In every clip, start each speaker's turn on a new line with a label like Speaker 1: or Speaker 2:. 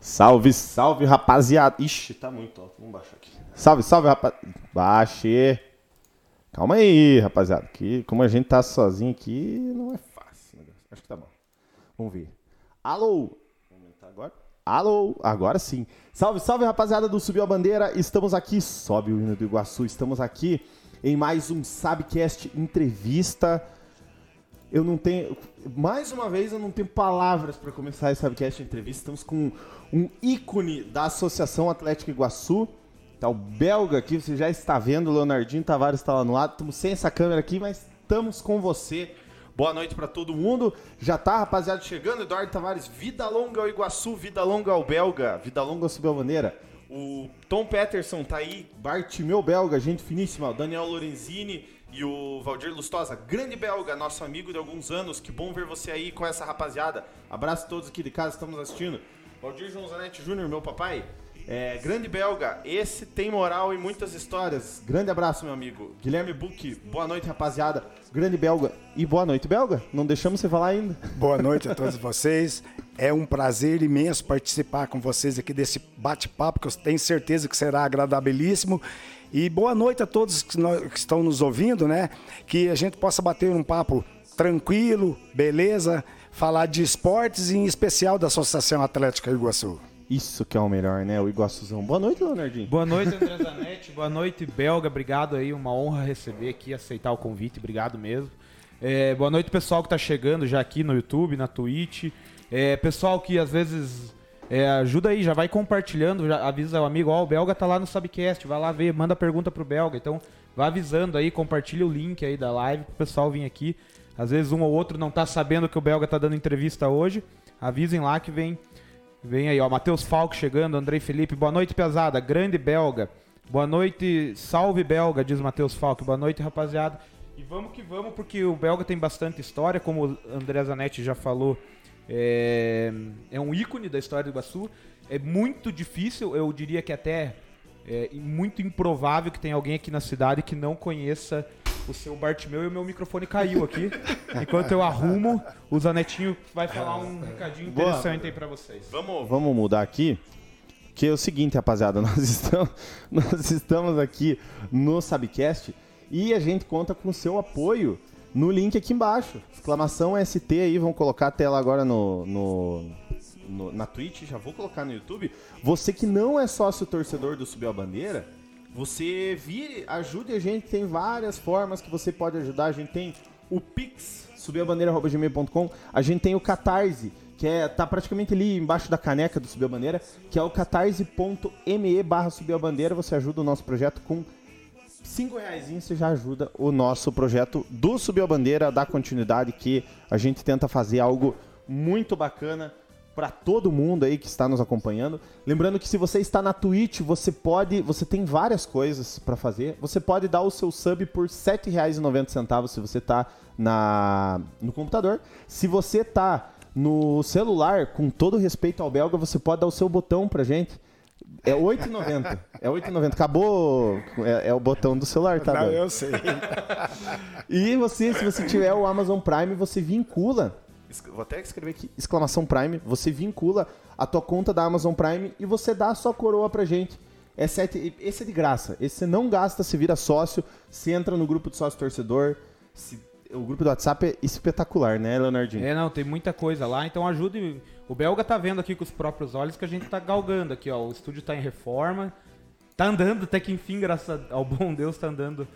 Speaker 1: Salve, salve, rapaziada. Ixi, tá muito alto. Vamos baixar aqui. Salve, salve, rapaziada. Baixe. Calma aí, rapaziada. Que como a gente tá sozinho aqui, não é fácil. Acho que tá bom. Vamos ver. Alô. Agora. Alô. Agora sim. Salve, salve, rapaziada do Subiu a Bandeira. Estamos aqui. Sobe o hino do Iguaçu. Estamos aqui em mais um Sabcast entrevista. Eu não tenho. Mais uma vez, eu não tenho palavras para começar esse Sabcast entrevista. Estamos com um ícone da Associação Atlética Iguaçu. Tá o belga aqui, você já está vendo. O Leonardinho Tavares está lá no lado. Estamos sem essa câmera aqui, mas estamos com você. Boa noite para todo mundo. Já tá, rapaziada, chegando. Eduardo Tavares, vida longa ao Iguaçu, vida longa ao belga, vida longa ao Subelvaneira. O Tom Peterson tá aí, Bartimeu Belga, gente finíssima. O Daniel Lorenzini e o Valdir Lustosa, grande belga, nosso amigo de alguns anos. Que bom ver você aí com essa rapaziada. Abraço a todos aqui de casa, estamos assistindo. Valdir João Zanetti Júnior, meu papai. É, grande belga, esse tem moral e muitas histórias. Grande abraço, meu amigo. Guilherme Buck, boa noite, rapaziada. Grande belga. E boa noite, belga. Não deixamos você falar ainda.
Speaker 2: Boa noite a todos vocês. É um prazer imenso participar com vocês aqui desse bate-papo, que eu tenho certeza que será agradabilíssimo. E boa noite a todos que, no- que estão nos ouvindo, né? Que a gente possa bater um papo tranquilo, beleza, falar de esportes e em especial da Associação Atlética Iguaçu.
Speaker 1: Isso que é o melhor, né? O Iguaçuzão. Boa noite, Leonardinho.
Speaker 3: Boa noite, André Zanetti. Boa noite, Belga. Obrigado aí, uma honra receber aqui, aceitar o convite. Obrigado mesmo. É, boa noite, pessoal que tá chegando já aqui no YouTube, na Twitch. É, pessoal que às vezes é, ajuda aí, já vai compartilhando, já avisa o amigo, ó, o Belga tá lá no Subcast, vai lá ver, manda pergunta pro Belga. Então, vai avisando aí, compartilha o link aí da live pro pessoal vir aqui. Às vezes um ou outro não tá sabendo que o Belga tá dando entrevista hoje. Avisem lá que vem Vem aí, ó, Matheus Falco chegando, Andrei Felipe, boa noite, pesada, grande belga. Boa noite, salve belga, diz Matheus Falco. Boa noite, rapaziada. E vamos que vamos, porque o belga tem bastante história, como o André Zanetti já falou, é, é um ícone da história do Iguaçu. É muito difícil, eu diria que até é muito improvável que tenha alguém aqui na cidade que não conheça o seu Bartimeu e o meu microfone caiu aqui. Enquanto eu arrumo, o Zanetinho vai falar um recadinho
Speaker 1: Boa.
Speaker 3: interessante aí pra vocês.
Speaker 1: Vamos, vamos mudar aqui. Que é o seguinte, rapaziada, nós estamos, nós estamos aqui no Sabcast e a gente conta com o seu apoio no link aqui embaixo. Exclamação ST aí, vamos colocar a tela agora no, no- no- na Twitch, já vou colocar no YouTube. Você que não é sócio torcedor do Subiu a Bandeira, você vire, ajude a gente, tem várias formas que você pode ajudar. A gente tem o Pix, subiabandeira.gmail.com, a gente tem o Catarse, que é, tá praticamente ali embaixo da caneca do Subiu a Bandeira, que é o catarse.me barra Subiu a Bandeira, você ajuda o nosso projeto com 5 reais você já ajuda o nosso projeto do Subiu a Bandeira, da continuidade que a gente tenta fazer algo muito bacana para todo mundo aí que está nos acompanhando. Lembrando que se você está na Twitch, você pode, você tem várias coisas para fazer. Você pode dar o seu sub por R$ 7,90 se você tá na no computador. Se você tá no celular, com todo respeito ao belga, você pode dar o seu botão pra gente. É 8,90. É 8,90. Acabou. É, é o botão do celular, tá?
Speaker 2: Não, eu sei.
Speaker 1: E você, se você tiver o Amazon Prime, você vincula. Vou até escrever aqui, exclamação Prime. Você vincula a tua conta da Amazon Prime e você dá a sua coroa pra gente. É sete, esse é de graça. Esse você não gasta, se vira sócio, se entra no grupo de sócio torcedor. se- o grupo do WhatsApp é espetacular, né, Leonardinho?
Speaker 3: É, não, tem muita coisa lá, então ajude. O Belga tá vendo aqui com os próprios olhos que a gente tá galgando aqui, ó. O estúdio tá em reforma. Tá andando, até que enfim, graças ao bom Deus, tá andando.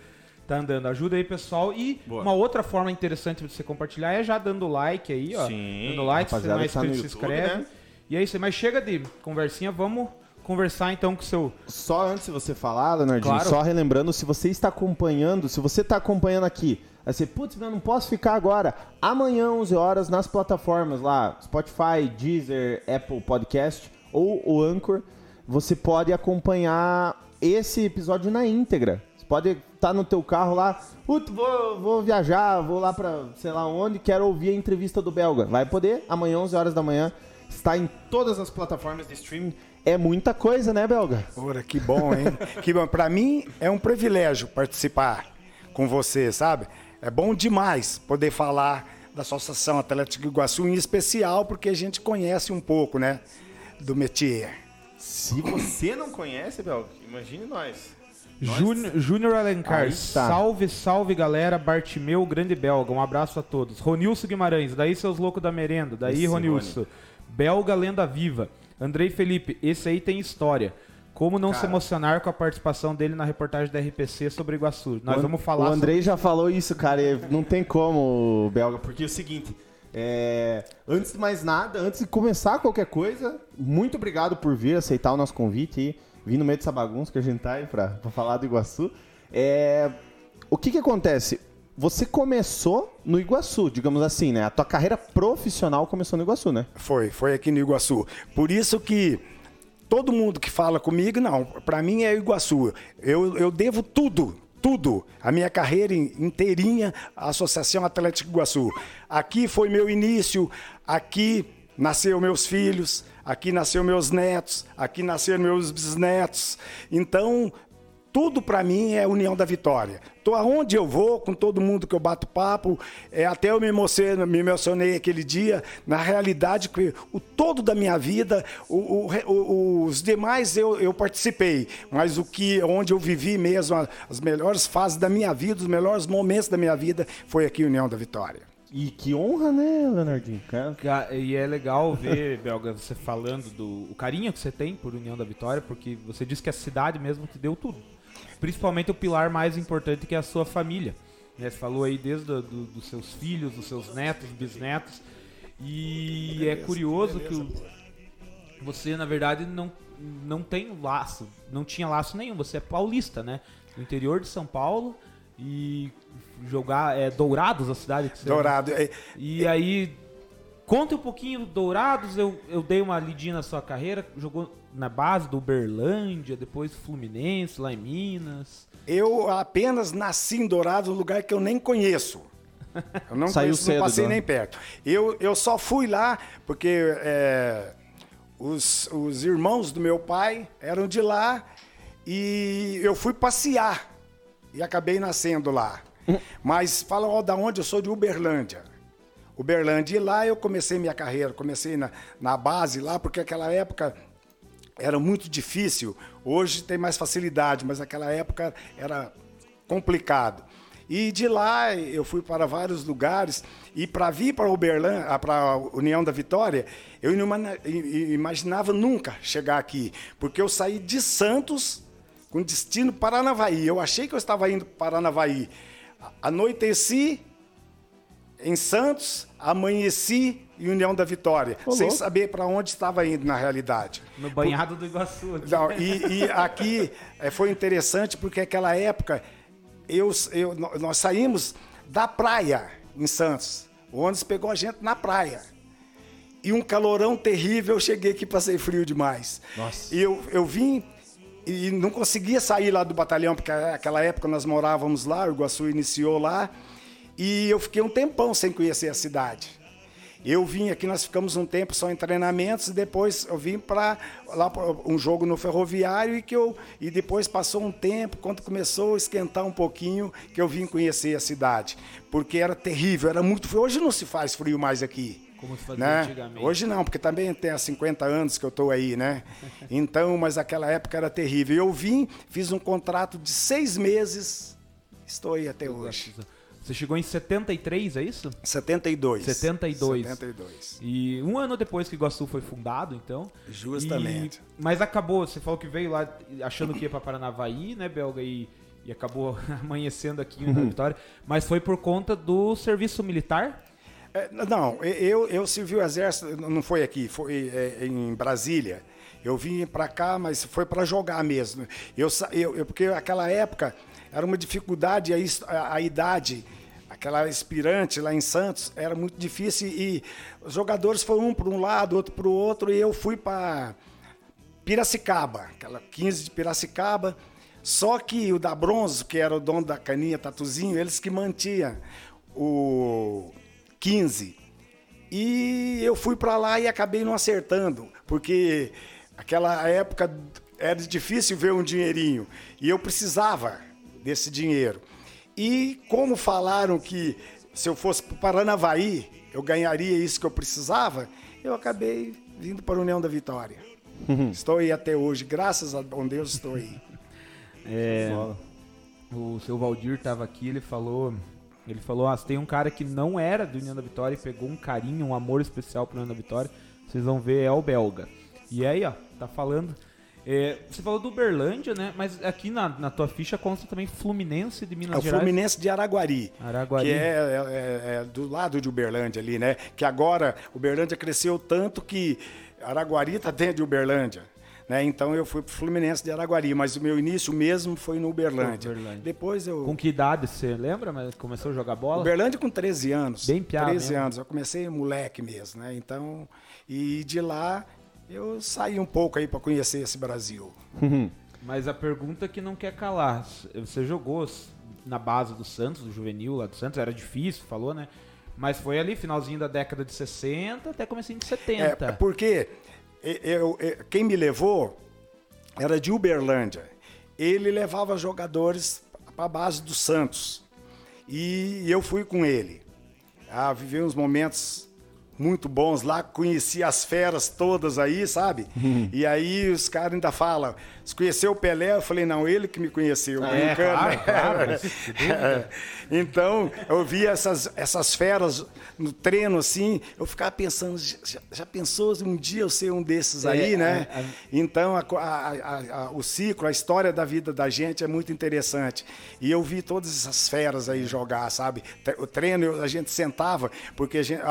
Speaker 3: Tá andando. Ajuda aí, pessoal. E
Speaker 1: Boa.
Speaker 3: uma outra forma interessante de você compartilhar é já dando like aí, ó.
Speaker 1: Sim,
Speaker 3: dando like, se você não
Speaker 1: rapaziada
Speaker 3: é
Speaker 1: que tá
Speaker 3: se inscreve.
Speaker 1: né?
Speaker 3: E é isso aí. Mas chega de conversinha, vamos conversar então com o seu.
Speaker 1: Só antes de você falar, Leonardinho,
Speaker 3: Claro.
Speaker 1: só relembrando, se você está acompanhando, se você está acompanhando aqui, aí você, putz, eu não posso ficar agora. Amanhã, 11 horas, nas plataformas lá, Spotify, Deezer, Apple Podcast ou o Anchor, você pode acompanhar esse episódio na íntegra. Você pode estar no teu carro lá, putz, vou, vou viajar, vou lá pra sei lá onde, quero ouvir a entrevista do Belga. Vai poder, amanhã, 11 horas da manhã, está em todas as plataformas de streaming. É muita coisa, né, Belga?
Speaker 2: Ora, que bom, hein? que bom. Para mim é um privilégio participar com você, sabe? É bom demais poder falar da Associação Atlética Iguaçu, em especial porque a gente conhece um pouco, né, do métier.
Speaker 1: Se você não conhece, Belga, imagine nós.
Speaker 3: Júnior Júnior Alencar,
Speaker 1: Aí
Speaker 3: salve, salve galera, Bartimeu, grande belga, um abraço a todos. Ronilson Guimarães, daí seus loucos da merenda, daí
Speaker 1: Esse
Speaker 3: Ronilson. Belga lenda viva. Andrei Felipe, esse aí tem história. Como não se
Speaker 1: Cara.
Speaker 3: emocionar com a participação dele na reportagem da RPC sobre Iguaçu? Nós
Speaker 1: O
Speaker 3: vamos falar
Speaker 1: O Andrei já falou isso, cara. e Não tem como, Belga, porque é o seguinte. é, antes de mais nada, antes de começar qualquer coisa, muito obrigado por vir aceitar o nosso convite e vir no meio dessa bagunça que a gente tá aí pra, pra falar do Iguaçu. É, o que que acontece? Você começou no Iguaçu, digamos assim, né? A tua carreira profissional começou no Iguaçu, né?
Speaker 2: Foi, foi aqui no Iguaçu. Por isso que todo mundo que fala comigo, não, para mim é Iguaçu. Eu, eu devo tudo, tudo, a minha carreira in- inteirinha à Associação Atlética Iguaçu. Aqui foi meu início, aqui nasceu meus filhos, aqui nasceu meus netos, aqui nasceram meus bisnetos. Então, tudo para mim é União da Vitória. Tô aonde eu vou, com todo mundo que eu bato papo, é, até eu me emocionei, me emocionei aquele dia. Na realidade, que o todo da minha vida, o- o o- os demais eu, eu participei, mas o que, onde eu vivi mesmo, as melhores fases da minha vida, os melhores momentos da minha vida, foi aqui União da Vitória.
Speaker 1: E que honra, né, Leonardinho?
Speaker 3: E é legal ver, Belga, você falando do o carinho que você tem por União da Vitória, porque você disse que a cidade mesmo te deu tudo. Principalmente o pilar mais importante que é a sua família. né? Você falou aí desde do- do- dos seus filhos, dos seus netos, bisnetos. E é curioso que o- você, na verdade, não, não tem laço, não tinha laço nenhum. Você é paulista, né? Do interior de São Paulo e jogar é Dourados, a cidade que você
Speaker 2: Dourado. é,
Speaker 3: e aí, conta um pouquinho do Dourados, eu, eu dei uma lidinha na sua carreira, jogou na base do Uberlândia, depois Fluminense, lá em Minas.
Speaker 2: Eu apenas nasci em Dourado, um lugar que eu nem conheço. Eu não
Speaker 1: Saiu
Speaker 2: conheço,
Speaker 1: cedo,
Speaker 2: não passei
Speaker 1: né?
Speaker 2: nem perto. Eu, eu só fui lá porque é, os, os irmãos do meu pai eram de lá e eu fui passear e acabei nascendo lá. Mas fala ó, da onde eu sou de Uberlândia. Uberlândia. E lá eu comecei minha carreira, comecei na, na base lá, porque aquela época era muito difícil. Hoje tem mais facilidade, mas naquela época era complicado. E de lá eu fui para vários lugares e para vir para Uberlândia, para a União da Vitória, eu imaginava nunca chegar aqui, porque eu saí de Santos com destino Paranavaí. Eu achei que eu estava indo para Paranavaí. Anoiteci em Santos, amanheci em União da Vitória,
Speaker 1: Ô,
Speaker 2: sem saber para onde estava indo na realidade.
Speaker 3: No banhado do Iguaçu. aqui.
Speaker 2: Não, e, e aqui eh, foi interessante porque aquela época eu, eu- nó- nós saímos da praia em Santos. O ônibus pegou a gente na praia. E um calorão terrível, eu cheguei aqui passei frio demais.
Speaker 1: Nossa.
Speaker 2: E eu, eu vim e não conseguia sair lá do batalhão, porque naquela época nós morávamos lá, o Iguaçu iniciou lá. E eu fiquei um tempão sem conhecer a cidade. Eu vim aqui, nós ficamos um tempo só em treinamentos e depois eu vim para lá pra um jogo no ferroviário e que eu e depois passou um tempo quando começou a esquentar um pouquinho que eu vim conhecer a cidade, porque era terrível, era muito frio. Hoje não se faz frio mais aqui.
Speaker 3: Como se fazia
Speaker 2: né?
Speaker 3: antigamente.
Speaker 2: Hoje não, porque também tem há 50 anos que eu estou aí, né? Então, mas aquela época era terrível. Eu vim, fiz um contrato de seis meses, estou aí até hoje.
Speaker 3: Você chegou em 73, é isso?
Speaker 2: 72.
Speaker 3: 72.
Speaker 2: 72.
Speaker 3: E um ano depois que Iguaçu foi fundado, então.
Speaker 2: Justamente.
Speaker 3: E- mas acabou, você falou que veio lá achando que ia pra Paranavaí, né, Belga? E, e acabou amanhecendo aqui
Speaker 2: Uhum.
Speaker 3: na Vitória. Mas foi por conta do serviço militar?
Speaker 2: É, não, eu, eu servi o exército, não foi aqui, foi é, em Brasília. Eu vim para cá, mas foi para jogar mesmo. Eu, eu, eu- porque aquela época era uma dificuldade, a, a idade, aquela aspirante lá em Santos, era muito difícil e os jogadores foram um para um lado, outro para o outro, e eu fui para Piracicaba, aquela 15 de Piracicaba. Só que o da Bronze, que era o dono da caninha Tatuzinho, eles que mantinham o 15. E eu fui para lá e acabei não acertando, porque aquela época era difícil ver um dinheirinho e eu precisava desse dinheiro. E como falaram que se eu fosse para Paranavaí, eu ganharia isso que eu precisava, eu acabei vindo para a União da Vitória. estou aí até hoje, graças a bom Deus estou aí.
Speaker 3: É, o seu Valdir estava aqui, ele falou, ele falou, ah, tem um cara que não era do União da Vitória e pegou um carinho, um amor especial para União da Vitória. Vocês vão ver, é o belga. E aí, ó, tá falando. É, você falou do Uberlândia, né? Mas aqui na, na tua ficha consta também Fluminense de Minas
Speaker 2: É o
Speaker 3: Gerais.
Speaker 2: Fluminense de Araguari.
Speaker 3: Araguari.
Speaker 2: Que é, é- é do lado de Uberlândia ali, né? Que agora Uberlândia cresceu tanto que Araguari está dentro de Uberlândia. Né? Então eu fui pro Fluminense de Araguari, mas o meu início mesmo foi no Uberlândia.
Speaker 3: Uberlândia.
Speaker 2: Depois eu.
Speaker 3: Com que idade você lembra? Mas começou a jogar bola?
Speaker 2: Uberlândia com 13 anos.
Speaker 3: Bem piá
Speaker 2: 13
Speaker 3: mesmo.
Speaker 2: anos. Eu comecei moleque mesmo, né? Então, e de lá eu saí um pouco aí para conhecer esse Brasil.
Speaker 3: Mas a pergunta que não quer calar. Você jogou na base do Santos, do juvenil lá do Santos, era difícil, falou, né? Mas foi ali, finalzinho da década de 60 até comecinho de 70.
Speaker 2: É, porque eu, eu- quem me levou era de Uberlândia. Ele levava jogadores para a base do Santos. E eu fui com ele. Ah, vivi uns momentos muito bons lá, conheci as feras todas aí, sabe? E aí os caras ainda falam, você conheceu o Pelé? Eu falei, não, ele que me conheceu.
Speaker 3: É,
Speaker 2: brincando,
Speaker 3: claro, claro.
Speaker 2: Então, eu via essas, essas feras no treino assim, eu ficava pensando, já, já pensou um dia eu ser um desses aí,
Speaker 3: É,
Speaker 2: né?
Speaker 3: a- a-
Speaker 2: Então, a- a- a- a- o ciclo, a história da vida da gente é muito interessante. E eu vi todas essas feras aí jogar, sabe? O treino, a gente sentava, porque a gente,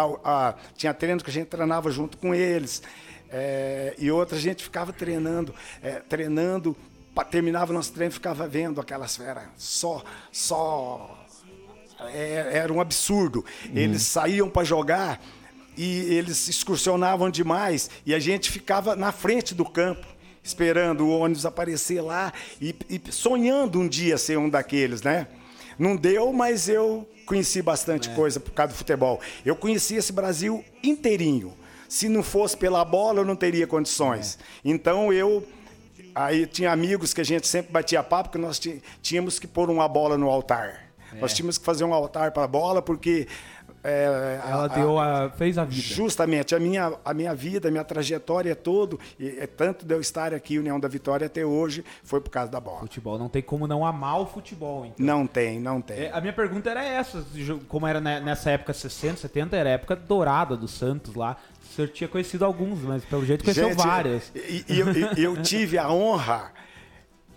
Speaker 2: tinha treino que a gente treinava junto com eles. É, e outra a gente ficava treinando, é, treinando, terminava o nosso treino, ficava vendo aquelas feras só, só é- era um absurdo. Eles saíam para jogar e eles excursionavam demais e a gente ficava na frente do campo esperando o ônibus aparecer lá e, e sonhando um dia ser um daqueles, né? Não deu, mas eu conheci bastante coisa por causa do futebol. Eu conheci esse Brasil inteirinho. Se não fosse pela bola, eu não teria condições. Então eu Aí tinha amigos que a gente sempre batia papo que nós tínhamos que pôr uma bola no altar. Nós tínhamos que fazer um altar para a bola porque é,
Speaker 3: Ela
Speaker 2: a-
Speaker 3: deu a, fez a vida.
Speaker 2: Justamente, a minha, a minha vida, a minha trajetória todo, e é tanto de eu estar aqui, União da Vitória, até hoje, foi por causa da bola.
Speaker 3: Futebol, não tem como não amar o futebol, então.
Speaker 2: Não tem, não tem.
Speaker 3: É, a minha pergunta era essa, como era ne- nessa época 60, 70, era a época dourada do Santos lá. O senhor tinha conhecido alguns, mas pelo jeito conheceu
Speaker 2: Gente,
Speaker 3: várias.
Speaker 2: E, e eu, e eu tive a honra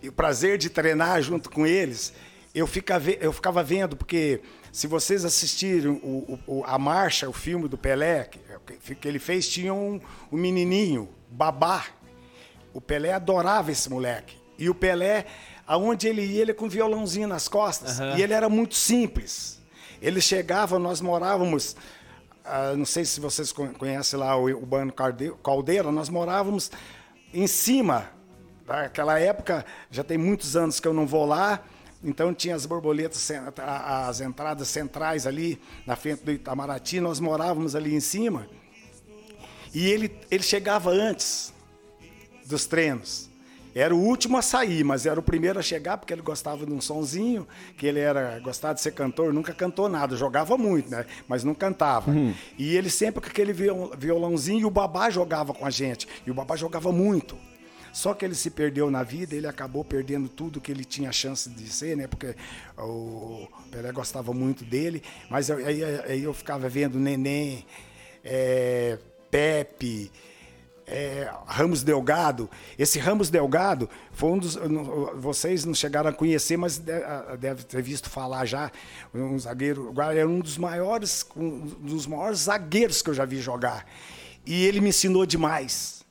Speaker 2: e o prazer de treinar junto com eles. Eu, fica, eu ficava vendo, porque se vocês assistirem o, o- a marcha, o filme do Pelé, que, que ele fez, tinha um, um menininho, Babá. O Pelé adorava esse moleque. E o Pelé, aonde ele ia, ele com violãozinho nas costas.
Speaker 3: Aham.
Speaker 2: E ele era muito simples. Ele chegava, nós morávamos, ah, não sei se vocês con- conhecem lá o Urbano Calde- Caldeira, nós morávamos em cima. Naquela época, já tem muitos anos que eu não vou lá, então tinha as borboletas, as entradas centrais ali na frente do Itamaraty, nós morávamos ali em cima. E ele, ele chegava antes dos treinos. Era o último a sair, mas era o primeiro a chegar porque ele gostava de um sonzinho, que ele era gostava de ser cantor, nunca cantou nada, jogava muito, né? Mas não cantava. E ele sempre com aquele viol- violãozinho e o babá jogava com a gente. E o babá jogava muito. Só que ele se perdeu na vida, ele acabou perdendo tudo que ele tinha chance de ser, né? Porque o Pelé gostava muito dele, mas aí, aí eu ficava vendo Neném, é, Pepe, é, Ramos Delgado. Esse Ramos Delgado foi um dos. Vocês não chegaram a conhecer, mas deve ter visto falar já. Um zagueiro. Era um dos maiores, um dos maiores zagueiros que eu já vi jogar. E ele me ensinou demais.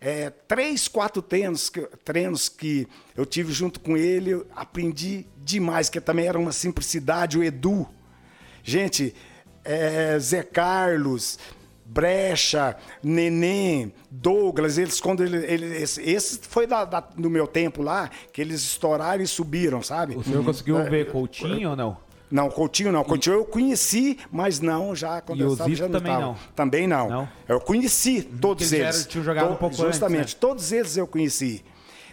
Speaker 2: É, três, quatro treinos que, treinos que eu tive junto com ele, eu aprendi demais, que também era uma simplicidade, o Edu. Gente, é, Zé Carlos, Brecha, Neném, Douglas, eles quando ele, ele- esse, esse foi da- da- do meu tempo lá, que eles estouraram e subiram, sabe?
Speaker 3: O senhor conseguiu
Speaker 2: É,
Speaker 3: ver Coutinho ou não?
Speaker 2: Não, Coutinho não. Coutinho eu conheci, mas não já quando
Speaker 3: E
Speaker 2: eu estava já não
Speaker 3: também
Speaker 2: tava.
Speaker 3: não?
Speaker 2: Também não.
Speaker 3: Não?
Speaker 2: Eu conheci todos
Speaker 3: eles
Speaker 2: eles.
Speaker 3: tinham jogado um pouco antes,
Speaker 2: Justamente,
Speaker 3: né?
Speaker 2: todos eles eu conheci.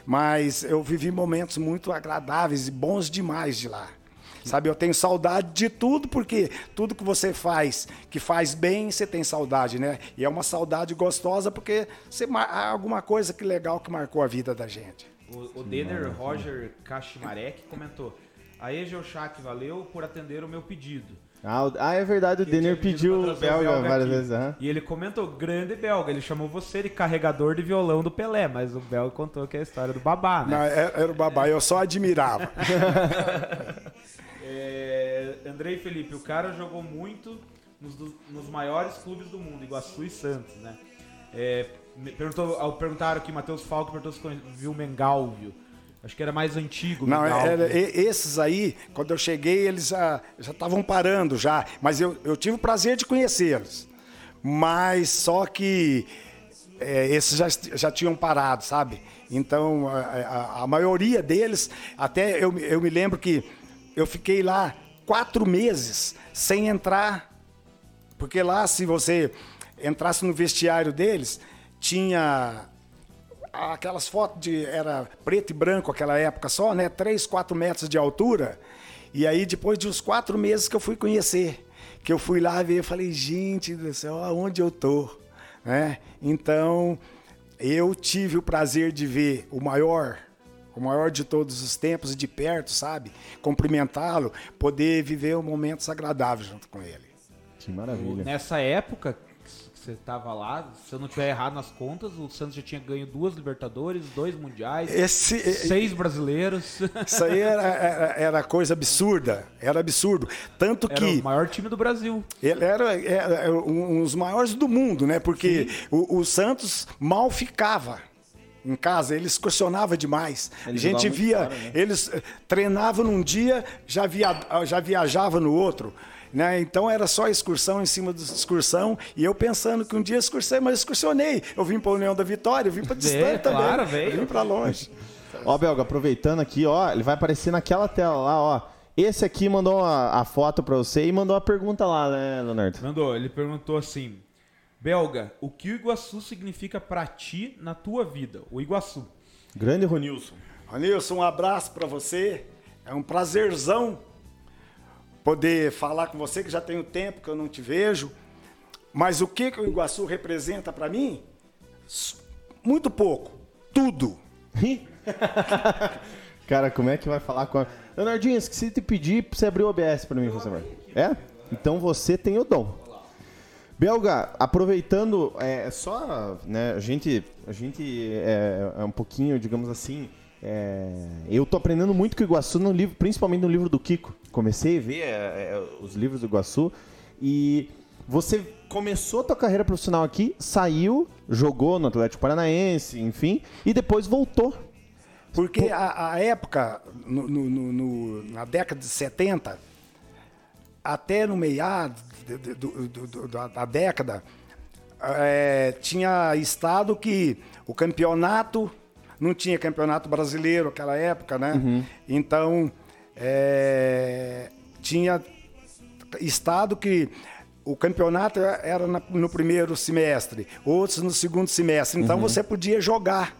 Speaker 2: Mas eu vivi momentos muito agradáveis e bons demais de lá. Sabe, eu tenho saudade de tudo, porque tudo que você faz, que faz bem, você tem saudade, né? E é uma saudade gostosa, porque você, há alguma coisa que legal que marcou a vida da gente.
Speaker 4: O, o Denner Roger Kashimarek comentou: A Egeochac valeu por atender o meu pedido.
Speaker 1: Ah, ah, é verdade, o Denner pediu o belga, várias vezes. Uhum.
Speaker 4: E ele comentou, grande belga, ele chamou você de carregador de violão do Pelé, mas o belga contou que é a história do babá, né?
Speaker 2: Não, era, era o babá, eu só admirava.
Speaker 4: é, Andrei Felipe, o cara jogou muito nos, nos maiores clubes do mundo, Iguaçu e Santos, né? É, perguntou, perguntaram aqui, Matheus Falco perguntou se viu o Mengalvio. Acho que era mais antigo.
Speaker 2: Não, era, esses aí, quando eu cheguei, eles já estavam parando já. Mas eu, eu tive o prazer de conhecê-los. Mas só que é, esses já, já tinham parado, sabe? Então, a, a, a, maioria deles, até eu, eu me lembro que eu fiquei lá quatro meses sem entrar. Porque lá, se você entrasse no vestiário deles, tinha aquelas fotos de era preto e branco aquela época só, né? Três, quatro metros de altura. E aí depois de uns quatro meses que eu fui conhecer, que eu fui lá ver, eu falei, gente do céu, aonde eu tô, né? Então eu tive o prazer de ver o maior, o maior de todos os tempos de perto, sabe? Cumprimentá-lo, poder viver momentos agradáveis junto com ele.
Speaker 1: Que maravilha.
Speaker 4: Nessa época, você estava lá, se eu não tiver errado nas contas, o Santos já tinha ganho duas Libertadores, dois Mundiais,
Speaker 2: Esse,
Speaker 4: seis brasileiros.
Speaker 2: Isso aí era, era, era, coisa absurda, era absurdo. Tanto
Speaker 4: era
Speaker 2: que.
Speaker 4: o maior time do Brasil.
Speaker 2: Ele era, era um dos maiores do mundo, né? Porque o, o, Santos mal ficava em casa, ele excursionava demais. Ele a gente via, fora, né? eles eh, treinavam num dia, já, via, já viajava no outro. Né? Então era só excursão em cima de excursão. E eu pensando que um dia excursei, mas excursionei. Eu vim para a União da Vitória, eu vim para distante também.
Speaker 4: Claro, veio.
Speaker 2: Eu vim para longe.
Speaker 1: ó, Belga, aproveitando aqui, ó, ele vai aparecer naquela tela lá, ó. Esse aqui mandou a, a foto para você e mandou a pergunta lá, né, Leonardo?
Speaker 4: Mandou, ele perguntou assim: Belga, o que o Iguaçu significa para ti na tua vida? O Iguaçu.
Speaker 1: Grande Ronilson.
Speaker 2: Ronilson, um abraço para você. É um prazerzão poder falar com você, que já tem um tempo que eu não te vejo. Mas o que, que o Iguaçu representa para mim? Muito pouco. Tudo.
Speaker 1: Cara, como é que vai falar com a. Leonardinho, esqueci de te pedir pra você abrir o OBS para mim, por favor. É? Então você tem o dom. Belga, aproveitando, é só, né, a gente, a gente é, é um pouquinho, digamos assim, é, eu tô aprendendo muito com o Iguaçu no livro, principalmente no livro do Kiko. Comecei a ver é, é, os livros do Iguaçu e você começou a tua carreira profissional aqui, saiu, jogou no Atlético Paranaense, enfim, e depois voltou.
Speaker 2: Porque a, a época, no, no, no, na década de 70, até no meado da década, é, tinha estado que o campeonato não tinha campeonato brasileiro naquela época, né? Uhum. Então, é, tinha estado que o campeonato era no primeiro semestre, outros no segundo semestre. Então, uhum. você podia jogar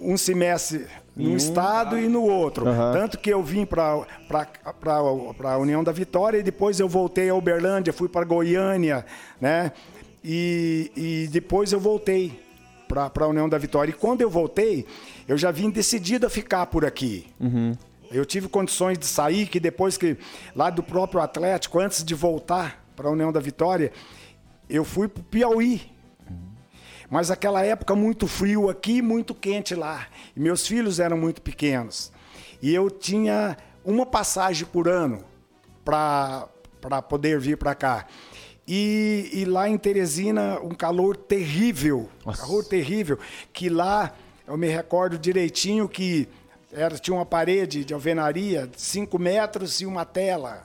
Speaker 2: um semestre num um estado e no outro. Uhum. Tanto que eu vim para a União da Vitória e depois eu voltei a Uberlândia, fui para Goiânia, né? E, e depois eu voltei para a União da Vitória. E quando eu voltei, eu já vim decidido a ficar por aqui. Uhum. Eu tive condições de sair, que depois que, lá do próprio Atlético, antes de voltar para a União da Vitória, eu fui para o Piauí. Mas aquela época muito frio aqui, muito quente lá. E meus filhos eram muito pequenos. E eu tinha uma passagem por ano para poder vir para cá. E, e, lá em Teresina, um calor terrível. Nossa. Calor terrível. Que lá, eu me recordo direitinho que era, tinha uma parede de alvenaria de 5 metros e uma tela.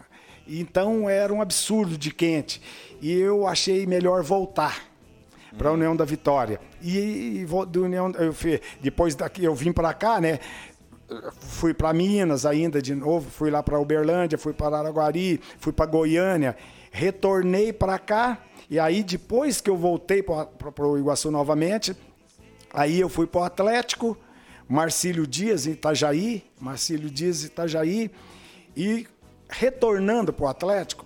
Speaker 2: Então era um absurdo de quente. E eu achei melhor voltar para a hum. União da Vitória. E, e do União, eu fui, depois daqui eu vim para cá, né? Fui para Minas ainda de novo, fui lá para Uberlândia, fui para Araguari, fui para Goiânia retornei para cá, e aí depois que eu voltei para o Iguaçu novamente, aí eu fui para o Atlético, Marcílio Dias Itajaí, Marcílio Dias Itajaí, E retornando para o Atlético,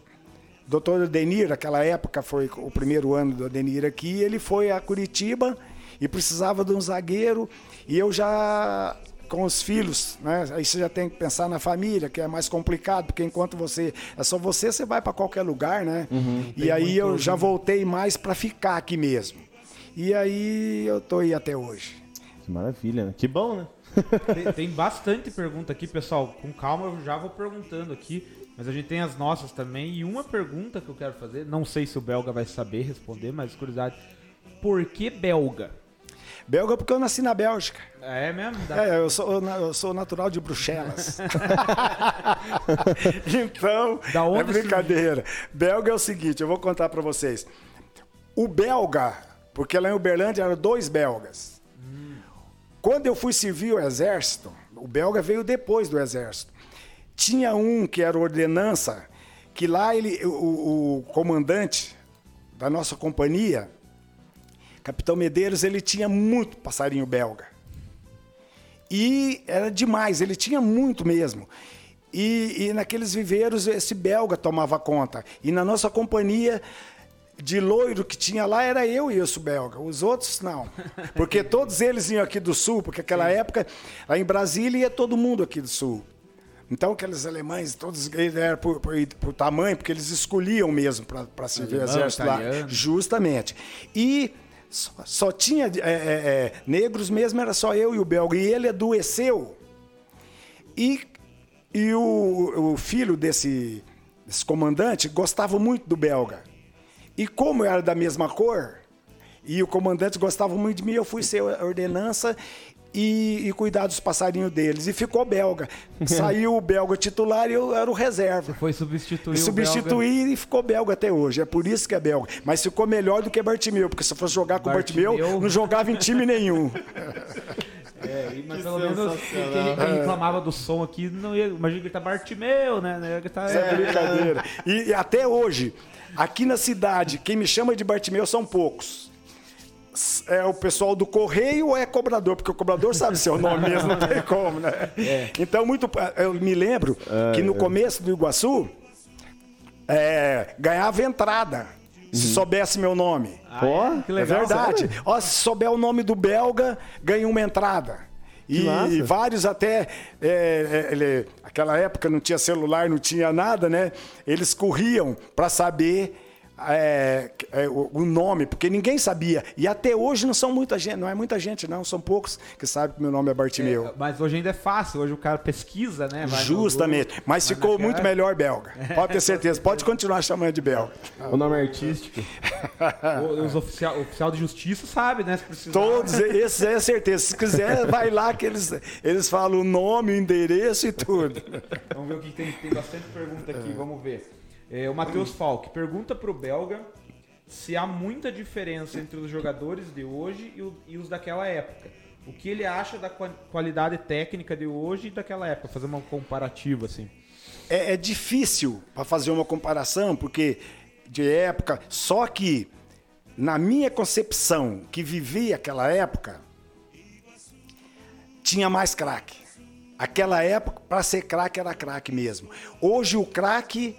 Speaker 2: doutor Adenir, aquela época foi o primeiro ano do Adenir aqui, ele foi a Curitiba e precisava de um zagueiro e eu já com os filhos, né? Aí você já tem que pensar na família, que é mais complicado, porque enquanto você é só você, você vai para qualquer lugar, né? Uhum, e aí eu já voltei mais para ficar aqui mesmo. E aí eu tô aí até hoje.
Speaker 1: Que maravilha, né? Que bom, né?
Speaker 3: tem, tem, bastante pergunta aqui, pessoal. Com calma, eu já vou perguntando aqui. Mas a gente tem as nossas também. E uma pergunta que eu quero fazer, não sei se o belga vai saber responder, mas curiosidade. Por que belga?
Speaker 2: Belga porque eu nasci na Bélgica.
Speaker 3: É mesmo?
Speaker 2: Dá... É, eu sou, eu sou natural de Bruxelas. então, da onde é brincadeira. Belga é o seguinte, eu vou contar para vocês. O belga, porque lá em Uberlândia eram dois belgas. Hum. Quando eu fui servir o exército, o belga veio depois do exército. Tinha um que era ordenança, que lá ele, o, o comandante da nossa companhia, Capitão Medeiros, ele tinha muito passarinho belga. E era demais, ele tinha muito mesmo. E, e, naqueles viveiros esse belga tomava conta. E na nossa companhia de loiro que tinha lá era eu e esse belga. Os outros não. Porque todos eles iam aqui do sul, porque naquela época, lá em Brasília, ia todo mundo aqui do sul. Então, aqueles alemães, todos eram por, por, por tamanho, porque eles escolhiam mesmo para servir exército lá. Justamente. E só, só tinha é, é, é, negros mesmo, era só eu e o belga. E ele adoeceu. E, e o, o filho desse, desse comandante gostava muito do belga. E como eu era da mesma cor, e o comandante gostava muito de mim, eu fui ser ordenança e, e, cuidar dos passarinhos deles. E ficou belga. Saiu o belga titular e eu era o reserva.
Speaker 3: Você foi substituir
Speaker 2: Substituir e ficou belga até hoje. É por isso que é belga. Mas ficou melhor do que Bartimeu, porque se fosse jogar com o Bartimeu, não jogava em time nenhum.
Speaker 3: É, mas que pelo menos quem, quem, reclamava do som aqui, não ia, imagina gritar Bartimeu, né? Ia gritar,
Speaker 2: é, brincadeira. E, e até hoje, aqui na cidade, quem me chama de Bartimeu são poucos é o pessoal do correio ou é cobrador? Porque o cobrador sabe seu nome mesmo, não tem como, né? É. Então, muito. Eu me lembro é, que no é. começo do Iguaçu é, ganhava entrada. Se uhum. soubesse meu nome.
Speaker 3: Ah, Pô, é?
Speaker 2: que legal. É verdade. Ó, se souber o nome do belga, ganha uma entrada. E, e, vários até, é, é, ele, aquela época não tinha celular, não tinha nada, né? Eles corriam para saber é, é, o nome, porque ninguém sabia. E até hoje não são muita gente, não é muita gente, não, são poucos que sabem que meu nome é Bartimeu. É,
Speaker 3: mas hoje ainda é fácil, hoje o cara pesquisa, né?
Speaker 2: Justamente. Mas, mas ficou naquela... muito melhor belga. Pode ter certeza. Pode continuar chamando de belga.
Speaker 1: O nome é artístico.
Speaker 3: Os oficial, oficial de justiça sabe, né?
Speaker 2: Todos, esses é certeza. Se quiser, vai lá que eles, eles falam o nome, o endereço e tudo.
Speaker 3: Vamos ver o que tem. Tem bastante pergunta aqui, vamos ver. É, o Matheus Falk pergunta para o belga se há muita diferença entre os jogadores de hoje e, o, e os daquela época. O que ele acha da qualidade técnica de hoje e daquela época? Fazer uma comparativa assim.
Speaker 2: É, é difícil para fazer uma comparação, porque de época. Só que, na minha concepção, que vivi aquela época, tinha mais craque. Aquela época, para ser craque, era craque mesmo. Hoje, o craque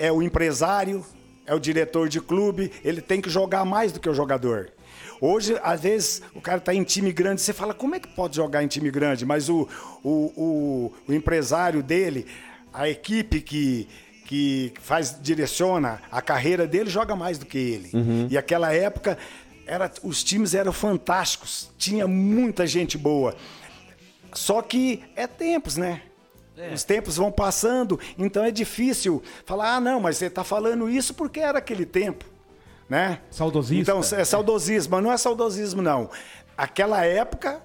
Speaker 2: é o empresário, é o diretor de clube, ele tem que jogar mais do que o jogador. Hoje, às vezes, o cara está em time grande, você fala, como é que pode jogar em time grande? Mas o, o, o, o empresário dele, a equipe que, que faz, direciona a carreira dele, joga mais do que ele. Uhum. E aquela época, era, os times eram fantásticos, tinha muita gente boa. Só que é tempos, né? É. Os tempos vão passando, então é difícil falar, ah, não, mas você está falando isso porque era aquele tempo. Né?
Speaker 3: Saudosismo.
Speaker 2: Então, é saudosismo, mas não é saudosismo, não. Aquela época,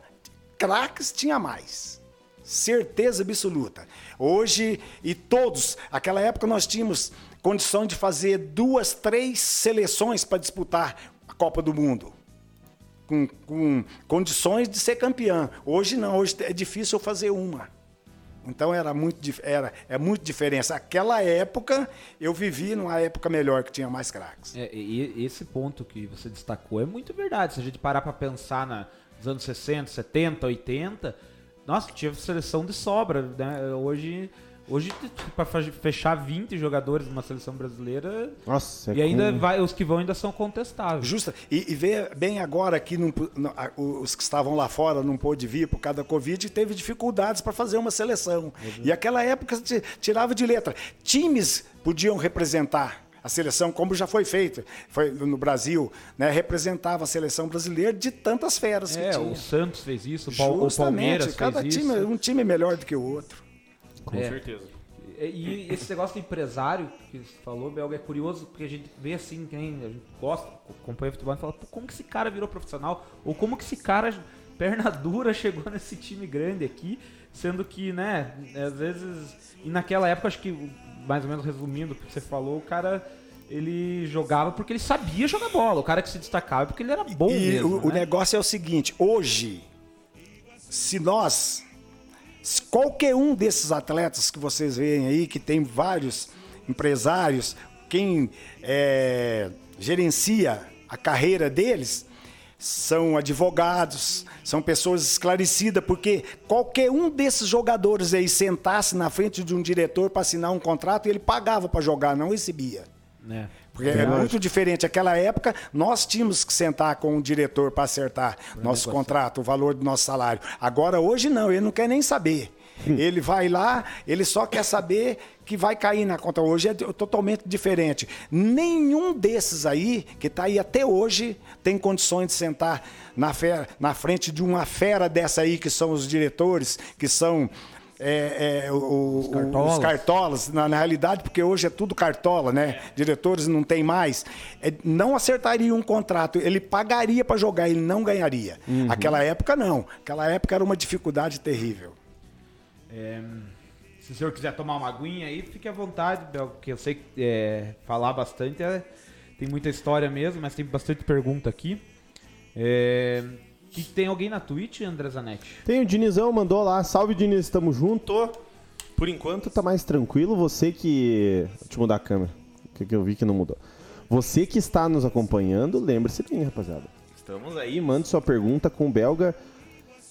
Speaker 2: craques tinha mais. Certeza absoluta. Hoje, e todos, aquela época nós tínhamos condição de fazer duas, três seleções para disputar a Copa do Mundo. Com, com condições de ser campeão. Hoje não, hoje é difícil fazer uma. Então era muito, era, é muito diferença. Aquela época, eu vivi numa época melhor, que tinha mais craques.
Speaker 3: É, e esse ponto que você destacou é muito verdade. Se a gente parar para pensar na, nos anos 60, 70, 80, nossa, tinha seleção de sobra. Né? Hoje Hoje, para fechar 20 jogadores numa seleção brasileira.
Speaker 1: Nossa, é
Speaker 3: e ainda
Speaker 1: com-
Speaker 3: vai, os que vão ainda são contestáveis.
Speaker 2: Justa. E, e vê bem agora que não não, os que estavam lá fora não pôde vir por causa da Covid e teve dificuldades para fazer uma seleção. E aquela época ti- tirava de letra. Times podiam representar a seleção, como já foi feito foi no Brasil, né? representava a seleção brasileira de tantas feras que
Speaker 3: É,
Speaker 2: tinha.
Speaker 3: o Santos fez isso, o, Pal- o
Speaker 2: Justamente,
Speaker 3: Palmeiras
Speaker 2: cada
Speaker 3: fez
Speaker 2: time,
Speaker 3: isso.
Speaker 2: um time é melhor do que o outro.
Speaker 1: Com
Speaker 3: É.
Speaker 1: certeza.
Speaker 3: E, e esse negócio de empresário que você falou, Belga, é curioso, porque a gente vê assim, quem a gente gosta, acompanha futebol e fala, Pô, como que esse cara virou profissional? Ou como que esse cara, perna dura, chegou nesse time grande aqui, sendo que, né, às vezes. E naquela época, acho que, mais ou menos resumindo o que você falou, o cara. Ele jogava porque ele sabia jogar bola. O cara que se destacava é porque ele era bom
Speaker 2: e
Speaker 3: mesmo.
Speaker 2: o, o
Speaker 3: né?
Speaker 2: negócio é o seguinte: hoje, se nós, qualquer um desses atletas que vocês veem aí, que tem vários empresários, quem é, gerencia a carreira deles são advogados, são pessoas esclarecidas, porque qualquer um desses jogadores aí sentasse na frente de um diretor para assinar um contrato, ele pagava para jogar, não recebia.
Speaker 3: né?
Speaker 2: Porque é muito diferente. Naquela época, nós tínhamos que sentar com o diretor para acertar nosso contrato, o valor do nosso salário. Agora, hoje, não, ele não quer nem saber. Ele vai lá, ele só quer saber que vai cair na conta. Hoje é totalmente diferente. Nenhum desses aí, que está aí até hoje, tem condições de sentar na, fera, na frente de uma fera dessa aí, que são os diretores, que são. É, é, o- os
Speaker 3: cartolas.
Speaker 2: cartolas, na, na realidade, porque hoje é tudo cartola, né? Diretores não tem mais. É, não acertaria um contrato, ele pagaria para jogar, ele não ganharia. Aquela época não. Aquela época era uma dificuldade terrível.
Speaker 3: É, se o senhor quiser tomar uma aguinha aí, fique à vontade, Bel, porque eu sei que é, falar bastante é- tem muita história mesmo, mas tem bastante pergunta aqui. É, que tem alguém na Twitch, André Zanetti?
Speaker 1: Tem o Dinizão, mandou lá. Salve, Diniz, tamo junto. Por enquanto tá mais tranquilo. Você que. Deixa eu mudar a câmera, que que eu vi que não mudou. Você que está nos acompanhando, lembre-se bem, rapaziada. Estamos aí, mande sua pergunta com o Belga.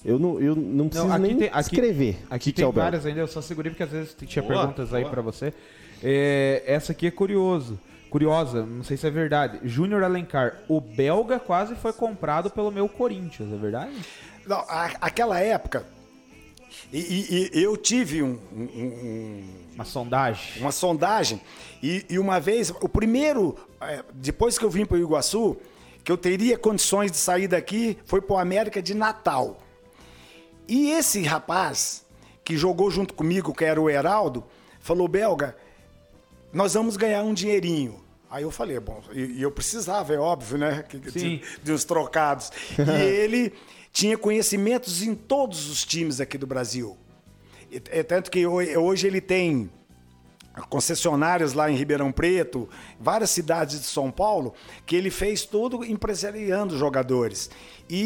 Speaker 1: Eu não, eu não preciso
Speaker 3: aqui
Speaker 1: nem
Speaker 3: tem- aqui-
Speaker 1: escrever.
Speaker 3: Aqui tem
Speaker 1: é o Belga.
Speaker 3: várias ainda, eu só segurei porque às vezes tinha
Speaker 1: Boa,
Speaker 3: perguntas aí
Speaker 1: boa.
Speaker 3: pra você. É, essa aqui é curioso. Curiosa, não sei se é verdade. Júnior Alencar, o belga quase foi comprado pelo meu Corinthians, é verdade?
Speaker 2: Não, a- aquela época, e, e- e eu tive um- um- um,
Speaker 3: Uma sondagem.
Speaker 2: uma sondagem. E, e uma vez, o primeiro, é, depois que eu vim para o Iguaçu, que eu teria condições de sair daqui, foi para o América de Natal. E esse rapaz, que jogou junto comigo, que era o Heraldo, falou: Belga, nós vamos ganhar um dinheirinho. Aí eu falei, bom, e, e eu precisava, é óbvio, né? De, de uns trocados. E ele tinha conhecimentos em todos os times aqui do Brasil. É tanto que ho- hoje ele tem concessionárias lá em Ribeirão Preto, várias cidades de São Paulo, que ele fez tudo empresariando jogadores. E,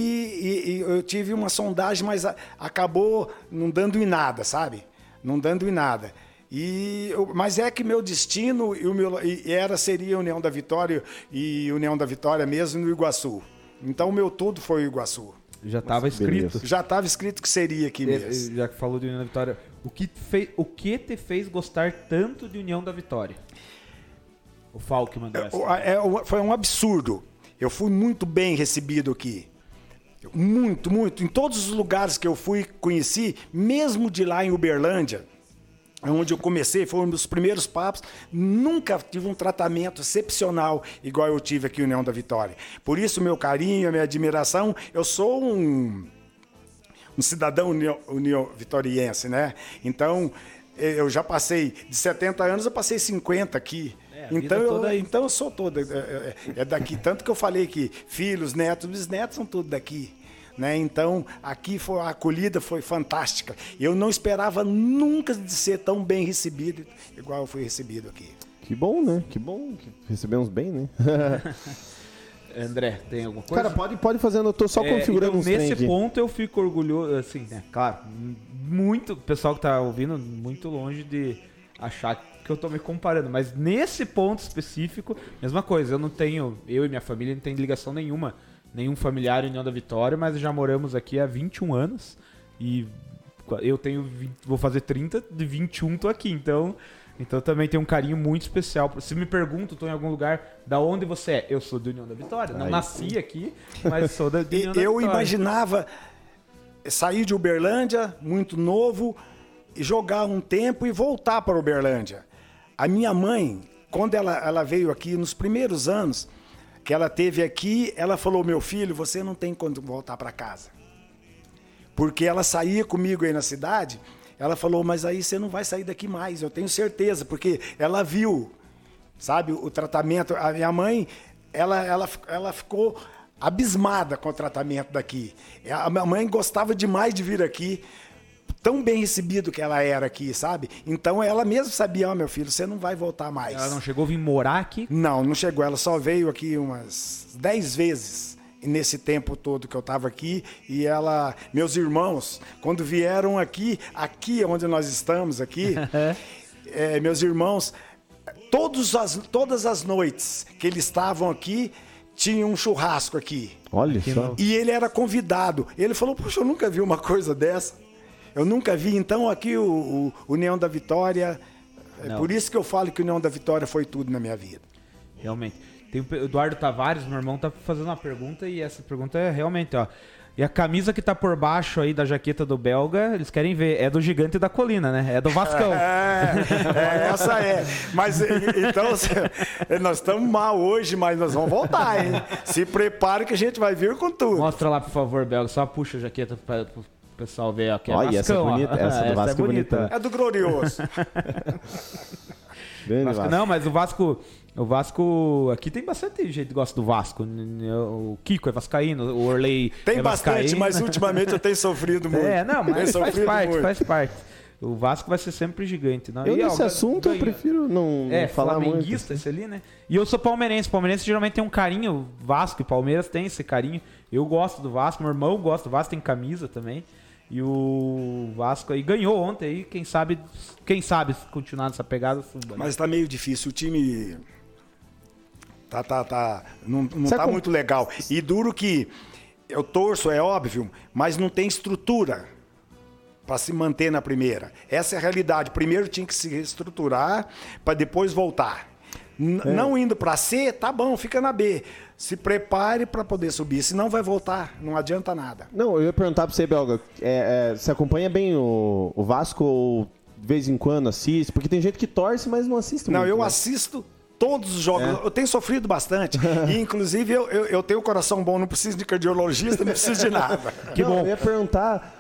Speaker 2: e- e eu tive uma sondagem, mas a- acabou não dando em nada, sabe? Não dando em nada. E, mas é que meu destino e o meu, e era seria União da Vitória e União da Vitória mesmo no Iguaçu. Então o meu tudo foi o Iguaçu.
Speaker 3: Já estava escrito.
Speaker 1: beleza.
Speaker 2: Já estava escrito que seria aqui
Speaker 3: É,
Speaker 2: mesmo.
Speaker 3: Já que falou de União da Vitória, o que, te fez, o que te fez gostar tanto de União da Vitória? O Falk mandou essa.
Speaker 2: É, é, foi um absurdo. Eu fui muito bem recebido aqui. Muito, muito. Em todos os lugares que eu fui, conheci, mesmo de lá em Uberlândia, onde eu comecei, foi um dos primeiros papos, nunca tive um tratamento excepcional igual eu tive aqui em União da Vitória. Por isso, meu carinho, a minha admiração, eu sou um um cidadão unio- unio- vitoriense, né? Então, eh, eu já passei de 70 anos, eu passei 50 aqui.
Speaker 3: É,
Speaker 2: então, eu,
Speaker 3: toda aí.
Speaker 2: então eu sou todo, é, é- é daqui. Tanto que eu falei que filhos, netos, bisnetos são tudo daqui. Né? Então, aqui foi, a acolhida foi fantástica. Eu não esperava nunca de ser tão bem recebido igual eu fui recebido aqui.
Speaker 1: Que bom, né? Que bom que recebemos bem, né?
Speaker 3: André, tem alguma coisa?
Speaker 1: Cara, pode, pode fazendo, eu tô só
Speaker 3: É,
Speaker 1: configurando
Speaker 3: então,
Speaker 1: uns trem
Speaker 3: nesse ponto eu fico orgulhoso, assim, né? Claro, muito, o pessoal que tá ouvindo, muito longe de achar que eu tô me comparando, mas nesse ponto específico, mesma coisa, eu não tenho, eu e minha família não tem ligação nenhuma, nenhum familiar em União da Vitória, mas já moramos aqui há 21 anos e eu tenho 20, vou fazer 30, de 21 tô aqui, então então também tem um carinho muito especial. Se me perguntam, estou em algum lugar, da onde você é? Eu sou do União da Vitória. Não Aí. nasci aqui, mas sou da,
Speaker 2: do União da eu Vitória. Eu imaginava sair de Uberlândia, muito novo, jogar um tempo e voltar para Uberlândia. A minha mãe, quando ela, ela veio aqui, nos primeiros anos que ela teve aqui, ela falou: Meu filho, você não tem quando voltar para casa. Porque ela saía comigo aí na cidade ela falou, mas aí você não vai sair daqui mais, eu tenho certeza, porque ela viu, sabe, o tratamento. A minha mãe, ela, ela, ela ficou abismada com o tratamento daqui. A minha mãe gostava demais de vir aqui, tão bem recebido que ela era aqui, sabe? Então ela mesmo sabia, ó, oh, meu filho, você não vai voltar mais.
Speaker 3: Ela não chegou a vir morar aqui?
Speaker 2: Não, não chegou. Ela só veio aqui umas dez vezes nesse tempo todo que eu estava aqui e ela, meus irmãos, quando vieram aqui, aqui onde nós estamos aqui, é, meus irmãos, todos as, todas as noites que eles estavam aqui tinha um churrasco aqui.
Speaker 1: Olha só.
Speaker 2: E ele era convidado. Ele falou: Poxa, eu nunca vi uma coisa dessa. Eu nunca vi. Então, aqui o, o União da Vitória. É por isso que eu falo que o União da Vitória foi tudo na minha vida.
Speaker 3: Realmente. Tem o Eduardo Tavares, meu irmão, tá fazendo uma pergunta e essa pergunta é realmente, ó. E a camisa que tá por baixo aí da jaqueta do belga, eles querem ver, é do gigante da colina, né? É do Vascão.
Speaker 2: É, é essa é. Mas então, nós estamos mal hoje, mas nós vamos voltar, hein? Se prepare que a gente vai vir com tudo.
Speaker 3: Mostra lá, por favor, belga. Só puxa a jaqueta para o pessoal ver. Ó, que
Speaker 1: é Olha, Vascão, essa é bonita. Essa, essa do Vasco é bonita. bonita.
Speaker 2: É do Glorioso.
Speaker 3: Vasco, não, mas o Vasco o Vasco. Aqui tem bastante gente que gosta do Vasco. O Kiko é Vascaíno, o Orley.
Speaker 2: Tem
Speaker 3: é
Speaker 2: bastante, mas ultimamente eu tenho sofrido muito.
Speaker 3: É, não, mas faz parte, muito. faz parte. O Vasco vai ser sempre gigante. Não?
Speaker 1: Eu e, nesse ó, assunto ganha. eu prefiro não,
Speaker 3: é,
Speaker 1: não falar
Speaker 3: flamenguista
Speaker 1: muito.
Speaker 3: esse ali, né? E eu sou palmeirense. Palmeirense geralmente tem um carinho. Vasco e Palmeiras tem esse carinho. Eu gosto do Vasco, meu irmão gosta do Vasco, tem camisa também. E o Vasco aí ganhou ontem aí, quem sabe, quem sabe continuar nessa pegada.
Speaker 2: Suba, né? Mas tá meio difícil. O time Tá, tá, tá. Não, não tá como... muito legal. E duro que eu torço, é óbvio, mas não tem estrutura para se manter na primeira. Essa é a realidade. Primeiro tinha que se reestruturar para depois voltar. É. Não indo para C, tá bom, fica na B. Se prepare para poder subir, senão vai voltar, não adianta nada.
Speaker 1: Não, eu ia perguntar para você, Belga, é, é, você acompanha bem o, o Vasco ou de vez em quando assiste? Porque tem gente que torce, mas não assiste
Speaker 2: Não,
Speaker 1: muito,
Speaker 2: eu
Speaker 1: né?
Speaker 2: assisto todos os jogos. É. Eu tenho sofrido bastante. e, inclusive, eu, eu, eu, tenho um coração bom, não preciso de cardiologista, não preciso de nada.
Speaker 1: que não, bom. Eu ia perguntar,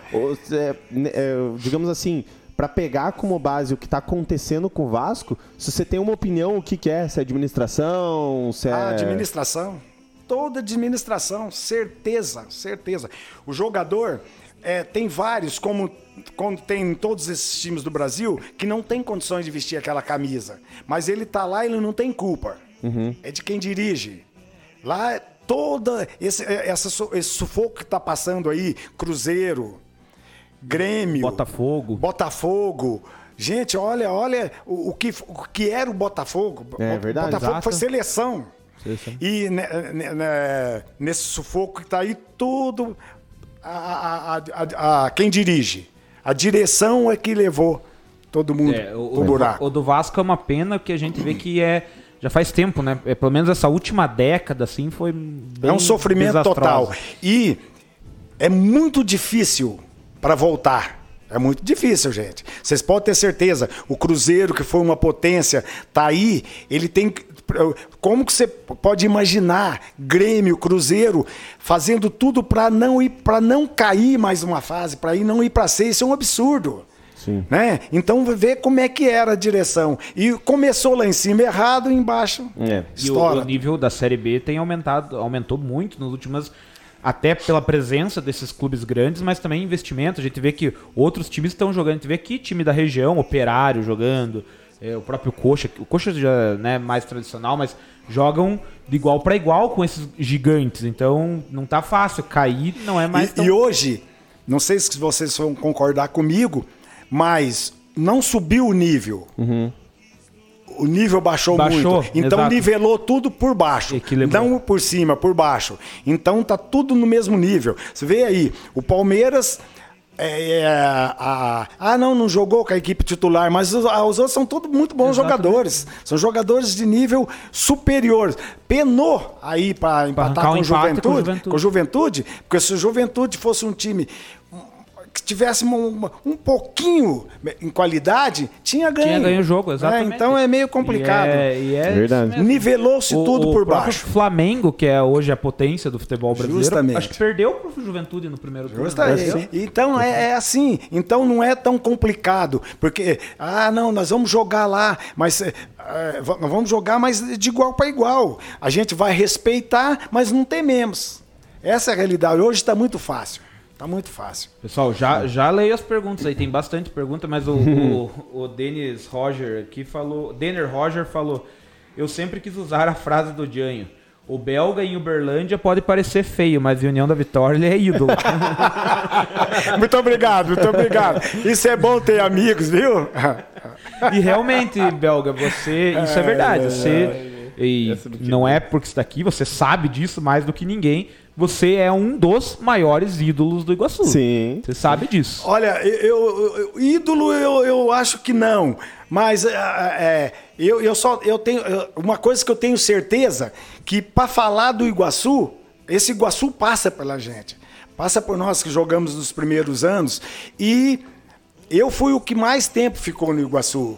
Speaker 1: é, é, digamos assim, para pegar como base o que está acontecendo com o Vasco, se você tem uma opinião, o que, que é? Se é administração, se é...
Speaker 2: Ah, administração. Toda administração, certeza, certeza. O jogador é, tem vários, como quando tem em todos esses times do Brasil, que não tem condições de vestir aquela camisa. Mas ele tá lá e ele não tem culpa. Uhum. É de quem dirige. Lá, toda esse, é, essa, esse sufoco que tá passando aí, Cruzeiro, Grêmio,
Speaker 3: Botafogo.
Speaker 2: Botafogo. Gente, olha, olha o, o que, o que era o Botafogo.
Speaker 1: É verdade.
Speaker 2: O Botafogo exato. foi seleção. seleção. E né, né, né, nesse sufoco que tá aí, tudo a, a, a, a, quem dirige. A direção é que levou todo mundo é, o, pro buraco.
Speaker 3: O, o do Vasco é uma pena que a gente vê que é já faz tempo, né? É, pelo menos essa última década, assim, foi bem
Speaker 2: É um sofrimento desastroso. total. E é muito difícil para voltar. É muito difícil, gente. Vocês podem ter certeza. O Cruzeiro, que foi uma potência, tá aí. Ele tem como que você pode imaginar Grêmio, Cruzeiro fazendo tudo para não ir para não cair mais uma fase, para ir não ir para ser, isso é um absurdo. Sim. Né? Então vê como é que era a direção. E começou lá em cima errado, embaixo.
Speaker 3: É. E o, o, nível da Série B tem aumentado, aumentou muito nas últimas até pela presença desses clubes grandes, mas também investimento. A gente vê que outros times estão jogando. A gente vê aqui time da região, Operário jogando, é, o próprio Coxa, o Coxa já é né, mais tradicional, mas jogam de igual para igual com esses gigantes. Então não tá fácil cair, não é mais
Speaker 2: e,
Speaker 3: tão...
Speaker 2: e hoje, não sei se vocês vão concordar comigo, mas não subiu o nível. Uhum. O nível baixou, baixou muito. Então exato. nivelou tudo por baixo. Não por cima, por baixo. Então tá tudo no mesmo nível. Você vê aí, o Palmeiras é, é, a, ah, não, não jogou com a equipe titular, mas os, ah, os outros são todos muito bons Exatamente. jogadores. São jogadores de nível superior. Penou aí para empatar com, um juventude, com, juventude, com Juventude, porque se o Juventude fosse um time que tivéssemos um, um, pouquinho em qualidade, tinha ganho. Tinha
Speaker 3: ganho o jogo, exatamente.
Speaker 2: É, então é meio complicado. E
Speaker 3: é, e é
Speaker 1: Verdade.
Speaker 2: Nivelou-se tudo
Speaker 3: o
Speaker 2: por baixo.
Speaker 3: O Flamengo, que é hoje a potência do futebol brasileiro, Justamente. acho que perdeu para o Juventude no primeiro turno.
Speaker 2: Justamente. Então é, é, assim. Então não é tão complicado. Porque, ah, não, nós vamos jogar lá, mas. É, nós vamos jogar, mas de igual para igual. A gente vai respeitar, mas não tememos. Essa é a realidade. Hoje está muito fácil. Tá muito fácil.
Speaker 3: Pessoal, já, já leio as perguntas aí, tem bastante pergunta, mas o, o, o Denis Roger aqui falou. Denner Roger falou: Eu sempre quis usar a frase do Janho. O belga em Uberlândia pode parecer feio, mas em União da Vitória ele é ídolo.
Speaker 2: muito obrigado, muito obrigado. Isso é bom ter amigos, viu?
Speaker 3: e realmente, belga, você. Isso é verdade. Você. E não é porque está aqui, você sabe disso mais do que ninguém você é um dos maiores ídolos do Iguaçu.
Speaker 1: Sim.
Speaker 3: Você sabe disso.
Speaker 2: Olha, eu, eu ídolo eu, eu acho que não. Mas é, é, eu, eu só eu tenho uma coisa que eu tenho certeza que para falar do Iguaçu, esse Iguaçu passa pela gente, passa por nós que jogamos nos primeiros anos e eu fui o que mais tempo ficou no Iguaçu.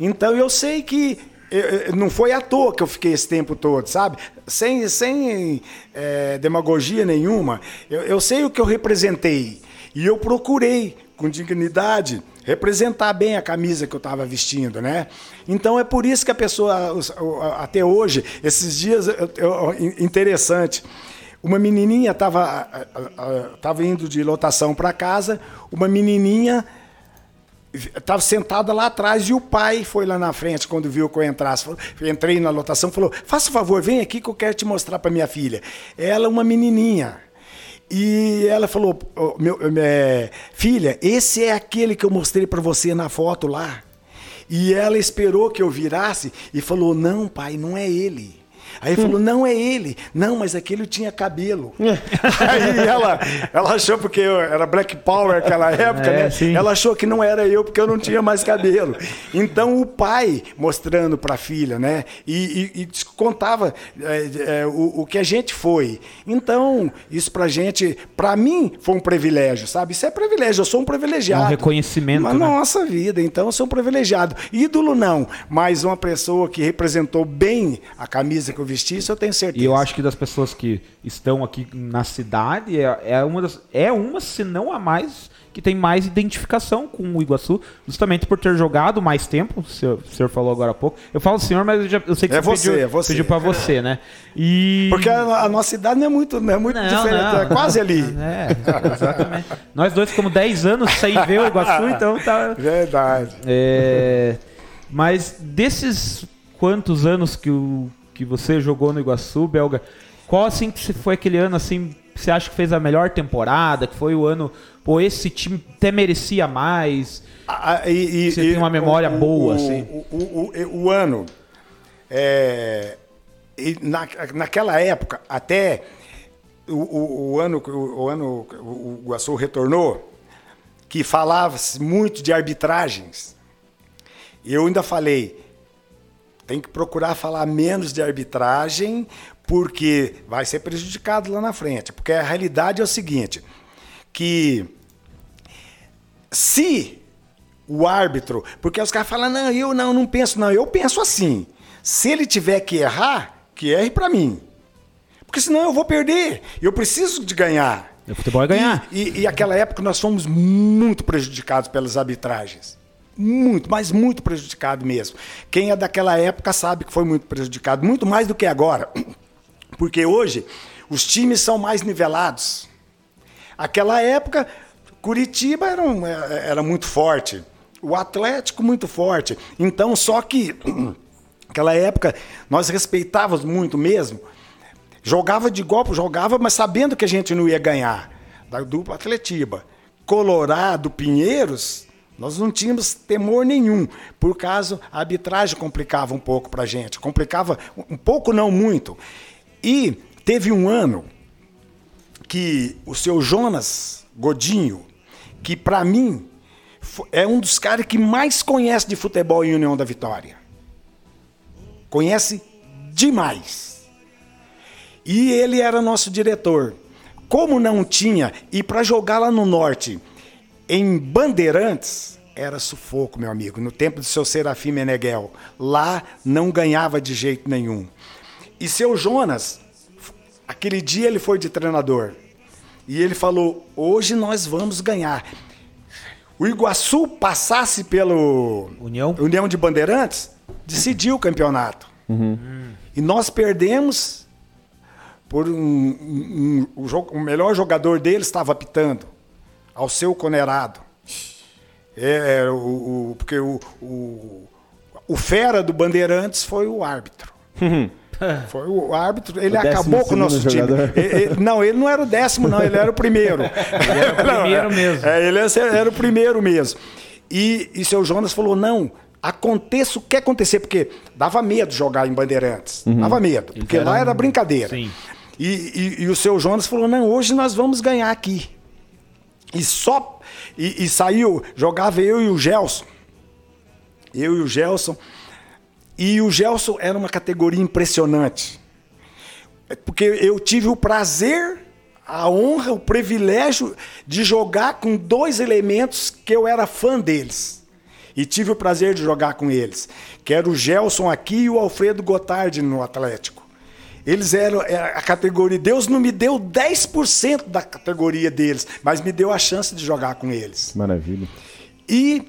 Speaker 2: Então eu sei que eu, não foi à toa que eu fiquei esse tempo todo, sabe? Sem, sem é, demagogia nenhuma. Eu, eu sei o que eu representei. E eu procurei, com dignidade, representar bem a camisa que eu estava vestindo, né? Então é por isso que a pessoa, até hoje, esses dias, interessante. Uma menininha estava tava indo de lotação para casa, uma menininha estava sentada lá atrás e o pai foi lá na frente quando viu que eu entrasse. Falou, entrei na lotação, falou: "Faça favor, vem aqui que eu quero te mostrar para minha filha". Ela é uma menininha. E ela falou: meu, é, "Filha, esse é aquele que eu mostrei para você na foto lá". E ela esperou que eu virasse e falou: "Não, pai, não é ele". Aí ele falou, não é ele. Não, mas aquele tinha cabelo. Aí ela, ela achou, porque eu, era Black Power naquela época, é, né? Sim. Ela achou que não era eu porque eu não tinha mais cabelo. Então o pai mostrando para a filha, né? E, e, e contava é, é, o, o, que a gente foi. Então, isso pra gente, pra mim, foi um privilégio, sabe? Isso é privilégio, eu sou um privilegiado. É um
Speaker 3: reconhecimento. Na
Speaker 2: né? nossa vida, então eu sou um privilegiado. Ídolo não, mas uma pessoa que representou bem a camisa que eu vesti, isso eu tenho certeza.
Speaker 3: E eu acho que das pessoas que estão aqui na cidade, é, é, uma, das, é uma, se não a mais, que tem mais identificação com o Iguaçu, justamente por ter jogado mais tempo, o senhor, o senhor falou agora há pouco. Eu falo senhor, mas eu, já, eu sei que
Speaker 2: é você, pediu, é você.
Speaker 3: pediu pra você, né? E...
Speaker 2: Porque a, a nossa cidade não é muito, não é muito não, diferente, não, é quase ali.
Speaker 3: É, exatamente. Nós dois ficamos 10 anos sem ver o Iguaçu, então tá...
Speaker 2: Verdade.
Speaker 3: É, mas desses quantos anos que o que você jogou no Iguaçu, Belga, qual assim que foi aquele ano assim que você acha que fez a melhor temporada, que foi o ano, pô, esse time até merecia mais?
Speaker 2: Ah, e, e,
Speaker 3: você e, tem uma memória o, boa,
Speaker 2: o,
Speaker 3: assim?
Speaker 2: O, o, o ano, é, na, naquela época, até o, o, ano, o ano o Iguaçu retornou, que falava-se muito de arbitragens. Eu ainda falei, tem que procurar falar menos de arbitragem, porque vai ser prejudicado lá na frente. Porque a realidade é o seguinte, que se o árbitro, porque os caras falam, não, eu não, não penso, não, eu penso assim. Se ele tiver que errar, que erre para mim. Porque senão eu vou perder. Eu preciso de ganhar.
Speaker 3: O futebol é ganhar.
Speaker 2: E, e, e aquela época nós fomos muito prejudicados pelas arbitragens muito, mas muito prejudicado mesmo. Quem é daquela época sabe que foi muito prejudicado, muito mais do que agora. Porque hoje os times são mais nivelados. Aquela época, Curitiba era, um, é, era muito forte, o Atlético muito forte. Então, só que aquela época nós respeitávamos muito mesmo. Jogava de golpe, jogava, mas sabendo que a gente não ia ganhar. Da dupla Atletiba. Colorado, Pinheiros, nós não tínhamos temor nenhum, por caso a arbitragem complicava um pouco para a gente. Complicava um pouco, não muito. E teve um ano que o seu Jonas Godinho, que para mim é um dos caras que mais conhece de futebol em União da Vitória. Conhece demais. E ele era nosso diretor. Como não tinha, e para jogar lá no norte, em Bandeirantes, era sufoco, meu amigo. No tempo do seu Serafim Meneghel. Lá não ganhava de jeito nenhum. E seu Jonas, aquele dia ele foi de treinador. E ele falou: hoje nós vamos ganhar. O Iguaçu passasse pelo
Speaker 4: União?
Speaker 2: União de Bandeirantes, decidiu o campeonato. E nós perdemos por um, um- um- o, jogo- o melhor jogador dele estava apitando, ao seu Conerado. É, é, o, o- porque o, o, o fera do Bandeirantes foi o árbitro. Foi o árbitro, ele
Speaker 1: O
Speaker 2: acabou com o nosso
Speaker 1: segundo
Speaker 2: time.
Speaker 1: jogador.
Speaker 2: Ele- ele- não, ele não era o décimo, não, ele era o primeiro. ele
Speaker 4: era o primeiro mesmo.
Speaker 2: É, ele era, era o primeiro mesmo. E, e seu Jonas falou: não, aconteça o que acontecer, porque dava medo jogar em Bandeirantes. Dava medo, porque
Speaker 4: era
Speaker 2: lá era brincadeira.
Speaker 4: Sim.
Speaker 2: E, e- e o seu Jonas falou: não, hoje nós vamos ganhar aqui. E só. E, e saiu, jogava eu e o Gelson. Eu e o Gelson. E o Gelson era uma categoria impressionante. É Porque eu tive o prazer, a honra, o privilégio de jogar com dois elementos que eu era fã deles. E tive o prazer de jogar com eles, que era o Gelson aqui e o Alfredo Gotardi no Atlético. Eles eram era a categoria. Deus não me deu 10% da categoria deles, mas me deu a chance de jogar com eles.
Speaker 1: Maravilha.
Speaker 2: E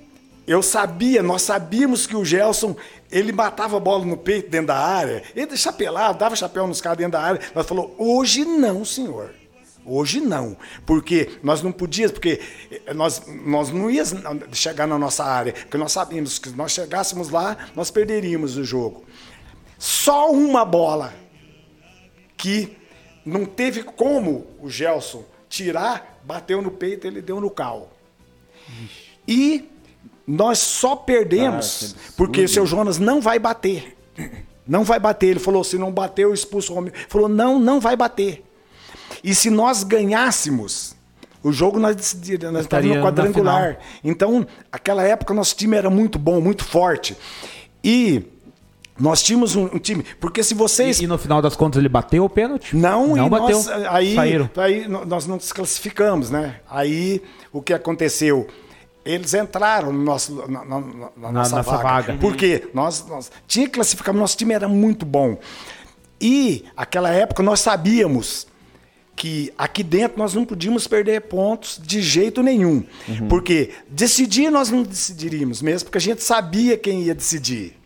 Speaker 2: eu sabia, nós sabíamos que o Gelson, ele matava a bola no peito dentro da área, ele chapelava, dava chapéu nos caras dentro da área. Nós falou: hoje não, senhor. Hoje não. Porque nós não podíamos, porque nós, nós não íamos chegar na nossa área, porque nós sabíamos que se nós chegássemos lá, nós perderíamos o jogo. Só uma bola que não teve como o Gelson tirar, bateu no peito, ele deu no cal. E nós só perdemos porque o seu Jonas não vai bater. Não vai bater. Ele falou: se não bater, eu expulso o Romeu. Ele falou: não, não vai bater. E se nós ganhássemos, o jogo nós decidiríamos, nós estávamos no quadrangular. Então, aquela época, nosso time era muito bom, muito forte. E nós tínhamos um, um time. Porque se vocês.
Speaker 4: E, e no final das contas ele bateu o pênalti?
Speaker 2: Não,
Speaker 4: não
Speaker 2: e
Speaker 4: bateu.
Speaker 2: nós, aí,
Speaker 4: Saíram.
Speaker 2: aí nós não desclassificamos, né? Aí o que aconteceu? Eles entraram no nosso, na, na- na nossa,
Speaker 4: nossa
Speaker 2: vaga.
Speaker 4: vaga.
Speaker 2: Por quê? Nós, nós tinha que classificar, nosso time era muito bom. E aquela época nós sabíamos que aqui dentro nós não podíamos perder pontos de jeito nenhum. Porque decidir nós não decidiríamos mesmo, porque a gente sabia quem ia decidir.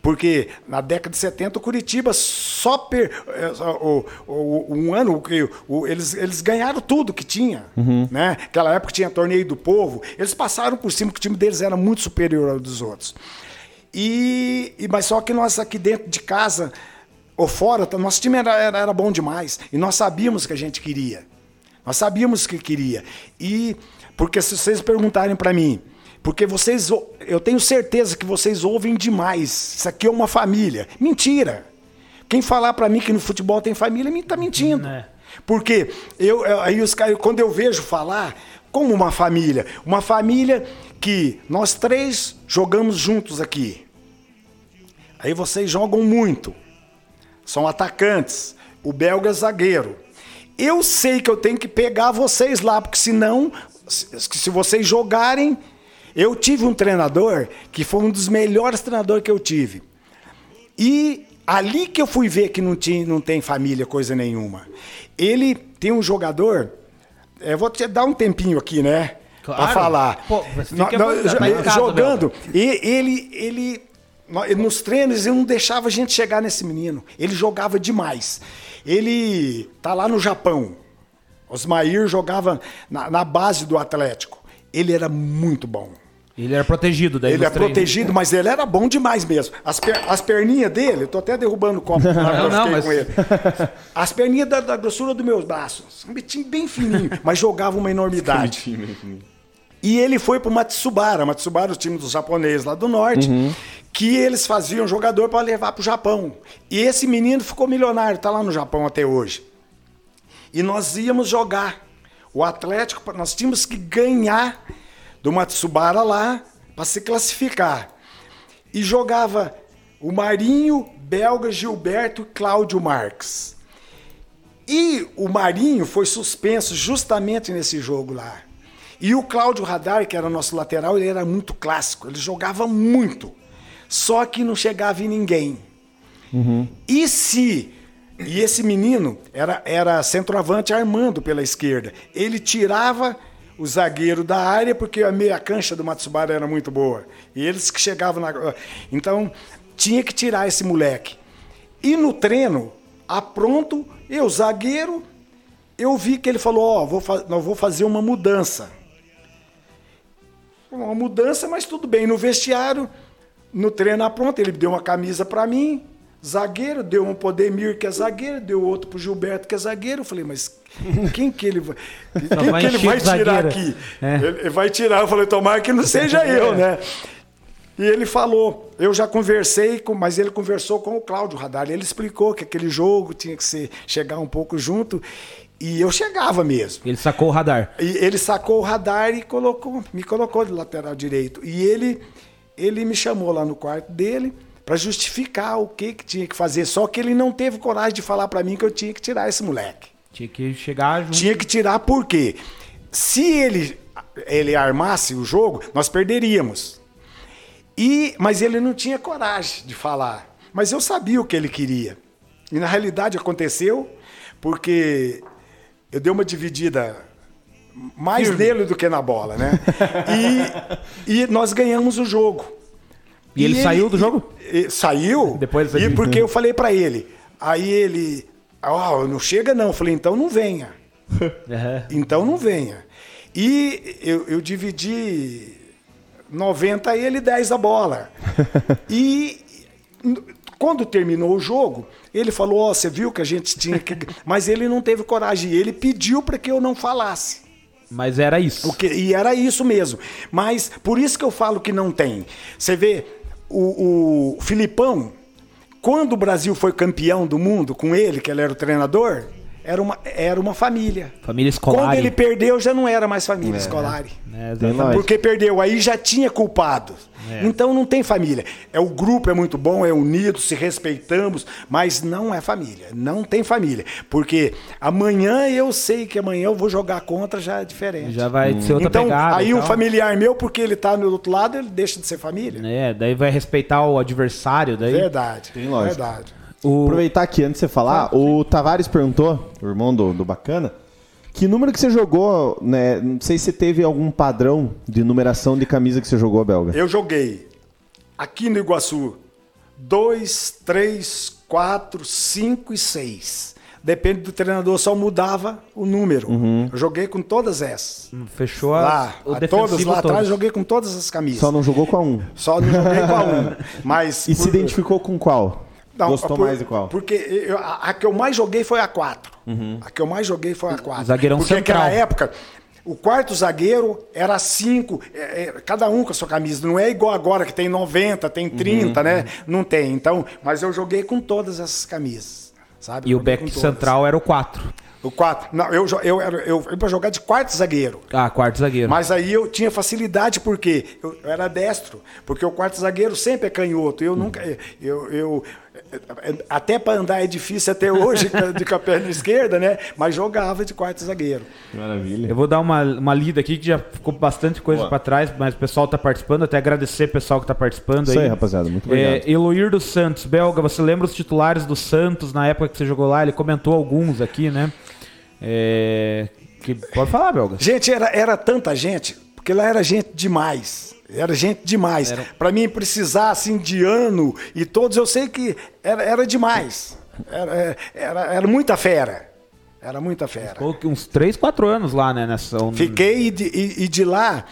Speaker 2: Porque na década de 70 o Curitiba só per, o- um ano que eles, eles ganharam tudo que tinha, né? Aquela época tinha torneio do povo, eles passaram por cima que o time deles era muito superior ao dos outros. E, e mas só que nós aqui dentro de casa ou fora, tá, nosso time era, era, era bom demais e nós sabíamos que a gente queria. Nós sabíamos que queria. E porque se vocês perguntarem para mim, porque vocês, eu tenho certeza que vocês ouvem demais. Isso aqui é uma família. Mentira. Quem falar para mim que no futebol tem família, me tá mentindo.
Speaker 4: É.
Speaker 2: Porque eu eu- aí os caras, quando eu vejo falar como uma família, uma família que nós três jogamos juntos aqui. Aí vocês jogam muito. São atacantes. O belga é zagueiro. Eu sei que eu tenho que pegar vocês lá, porque senão, se, se vocês jogarem. Eu tive um treinador que foi um dos melhores treinadores que eu tive. E ali que eu fui ver que não, tinha, não tem família, coisa nenhuma. Ele tem um jogador. Eu vou te dar um tempinho aqui, né?
Speaker 4: Claro.
Speaker 2: Pra falar.
Speaker 4: Pô, vontade,
Speaker 2: jo-
Speaker 4: tá casa,
Speaker 2: jogando, e ele, ele, nos treinos, ele não deixava a gente chegar nesse menino. Ele jogava demais. Ele tá lá no Japão. Osmair jogava na, na base do Atlético. Ele era muito bom.
Speaker 4: Ele era protegido daí
Speaker 2: Ele é
Speaker 4: treinos.
Speaker 2: protegido, mas ele era bom demais mesmo. As, per- as perninhas dele, eu tô até derrubando o copo na hora que eu
Speaker 4: Não, não,
Speaker 2: fiquei
Speaker 4: mas-
Speaker 2: com ele. As perninhas da, da grossura dos meus braços. Um bitinho bem fininho, mas jogava uma enormidade. E ele foi pro Matsubara. Matsubara, o time dos japoneses lá do norte, que eles faziam jogador para levar pro Japão. E esse menino ficou milionário, tá lá no Japão até hoje. E nós íamos jogar. O Atlético, nós tínhamos que ganhar do Matsubara lá para se classificar. E jogava o Marinho, Belga, Gilberto e Cláudio Marques. E o Marinho foi suspenso justamente nesse jogo lá. E o Cláudio Radar, que era nosso lateral, ele era muito clássico, ele jogava muito. Só que não chegava em ninguém. Uhum. E se. E esse menino era, era centroavante armando pela esquerda. Ele tirava o zagueiro da área, porque a meia cancha do Matsubara era muito boa. E eles que chegavam na. Então, tinha que tirar esse moleque. E no treino, apronto, eu, zagueiro, eu vi que ele falou: Ó, oh, vou vou fazer uma mudança. Uma mudança, mas tudo bem. No vestiário, no treino apronto, ele deu uma camisa para mim, zagueiro, deu um pro Demir, que é zagueiro, deu outro pro Gilberto, que é zagueiro. Eu falei, mas quem que ele vai, quem
Speaker 4: vai
Speaker 2: que ele vai tirar
Speaker 4: zagueira.
Speaker 2: aqui?
Speaker 4: É.
Speaker 2: Ele vai tirar. Eu falei, tomara que não seja eu, né? E ele falou, eu já conversei, com, mas ele conversou com o Cláudio Radar. Ele explicou que aquele jogo tinha que ser, chegar um pouco junto. E eu chegava mesmo.
Speaker 4: Ele sacou o radar.
Speaker 2: E ele sacou o radar e colocou, me colocou de lateral direito. E ele, ele me chamou lá no quarto dele para justificar o que, que tinha que fazer. Só que ele não teve coragem de falar para mim que eu tinha que tirar esse moleque.
Speaker 4: Tinha que chegar junto.
Speaker 2: Tinha que tirar por quê? Se ele, ele armasse o jogo, nós perderíamos. E, mas ele não tinha coragem de falar. Mas eu sabia o que ele queria. E na realidade aconteceu porque eu dei uma dividida mais nele do que na bola, né? E, e nós ganhamos o jogo.
Speaker 4: E ele saiu do jogo?
Speaker 2: e- e- saiu.
Speaker 4: Depois
Speaker 2: e
Speaker 4: ele-
Speaker 2: porque eu falei pra ele. Aí ele, ó, não chega não. Eu falei, então não venha. Então não venha. E eu, eu dividi 90 a ele, 10 a bola. E quando terminou o jogo, ele falou: Ó, você viu que a gente tinha que. Mas ele não teve coragem. Ele pediu para que eu não falasse.
Speaker 4: Mas era isso.
Speaker 2: O que- e era isso mesmo. Mas por isso que eu falo que não tem. Você vê, o, o Filipão, quando o Brasil foi campeão do mundo com ele, que ele era o treinador, era uma, era uma família.
Speaker 4: Família escolar.
Speaker 2: Quando ele perdeu, já não era mais família escolar.
Speaker 4: É,
Speaker 1: Tem
Speaker 4: exatamente.
Speaker 1: lógica.
Speaker 2: Porque perdeu, aí já tinha culpado. Então não tem família. É o grupo é muito bom, é unido, se respeitamos, mas não é família. Não tem família, porque amanhã eu sei que amanhã eu vou jogar contra já é diferente.
Speaker 4: Já vai ser outra
Speaker 2: então
Speaker 4: pegada.
Speaker 2: aí
Speaker 4: e
Speaker 2: um
Speaker 4: tal.
Speaker 2: familiar meu, porque ele tá no outro lado, ele deixa de ser família.
Speaker 4: É, daí vai respeitar o adversário. Daí...
Speaker 2: Verdade.
Speaker 1: Tem lógica.
Speaker 2: Verdade.
Speaker 4: O...
Speaker 1: Aproveitar aqui, antes de você falar, o Tavares perguntou, o irmão do, do Bacana, que número que você jogou, né? Não sei se teve algum padrão de numeração de camisa que você jogou, Belga.
Speaker 2: Eu joguei aqui no Iguaçu 2, 3, 4, 5 e 6. Depende do treinador, só mudava o número.
Speaker 1: Uhum.
Speaker 2: Eu joguei com todas essas.
Speaker 4: Fechou a,
Speaker 2: Lá,
Speaker 4: o
Speaker 2: a todas lá atrás, eu joguei com todas as camisas.
Speaker 1: Só
Speaker 2: Só,
Speaker 1: não jogou com a um.
Speaker 2: não joguei com a um. Mas
Speaker 1: E se
Speaker 2: por-
Speaker 1: identificou com qual?
Speaker 2: Não,
Speaker 1: Gostou
Speaker 2: por-
Speaker 1: mais de qual?
Speaker 2: Porque eu- a, a que eu mais joguei foi a 4. A que eu mais joguei foi a 4.
Speaker 4: Zagueirão
Speaker 2: porque
Speaker 4: central.
Speaker 2: naquela época, o quarto zagueiro era 5, cada um com a sua camisa. Não é igual agora que tem 90, tem 30, né? Não tem. Então, mas eu joguei com todas essas camisas. Sabe?
Speaker 4: E o back central era o 4.
Speaker 2: O 4. Não, eu, eu, eu, eu, pra jogar de quarto zagueiro.
Speaker 4: Ah, quarto zagueiro.
Speaker 2: Mas aí eu tinha facilidade porque eu, eu era destro, porque o quarto zagueiro sempre é canhoto. Eu nunca, eu, eu até para andar é difícil até hoje de com a perna esquerda, né? Mas jogava de quarto zagueiro.
Speaker 1: Maravilha.
Speaker 4: Eu vou dar uma, uma lida aqui que já ficou bastante coisa
Speaker 1: Boa.
Speaker 4: pra trás, mas o pessoal tá participando. Até agradecer o pessoal que tá participando
Speaker 1: Isso
Speaker 4: aí.
Speaker 1: aí, rapaziada. Muito obrigado.
Speaker 4: É, Eloir dos Santos, Belga, você lembra os titulares do Santos na época que você jogou lá? Ele comentou alguns aqui, né? É, que, pode falar, Belga.
Speaker 2: Gente, era, era tanta gente, porque lá era gente demais. Era gente demais.
Speaker 4: Era-
Speaker 2: Para mim precisar assim de ano e todos, eu sei que era, era demais. Era, era, era muita fera. Era muita fera.
Speaker 4: Ficou uns 3, 4 anos lá, né? Nessa,
Speaker 2: Fiquei e de, e- e de lá,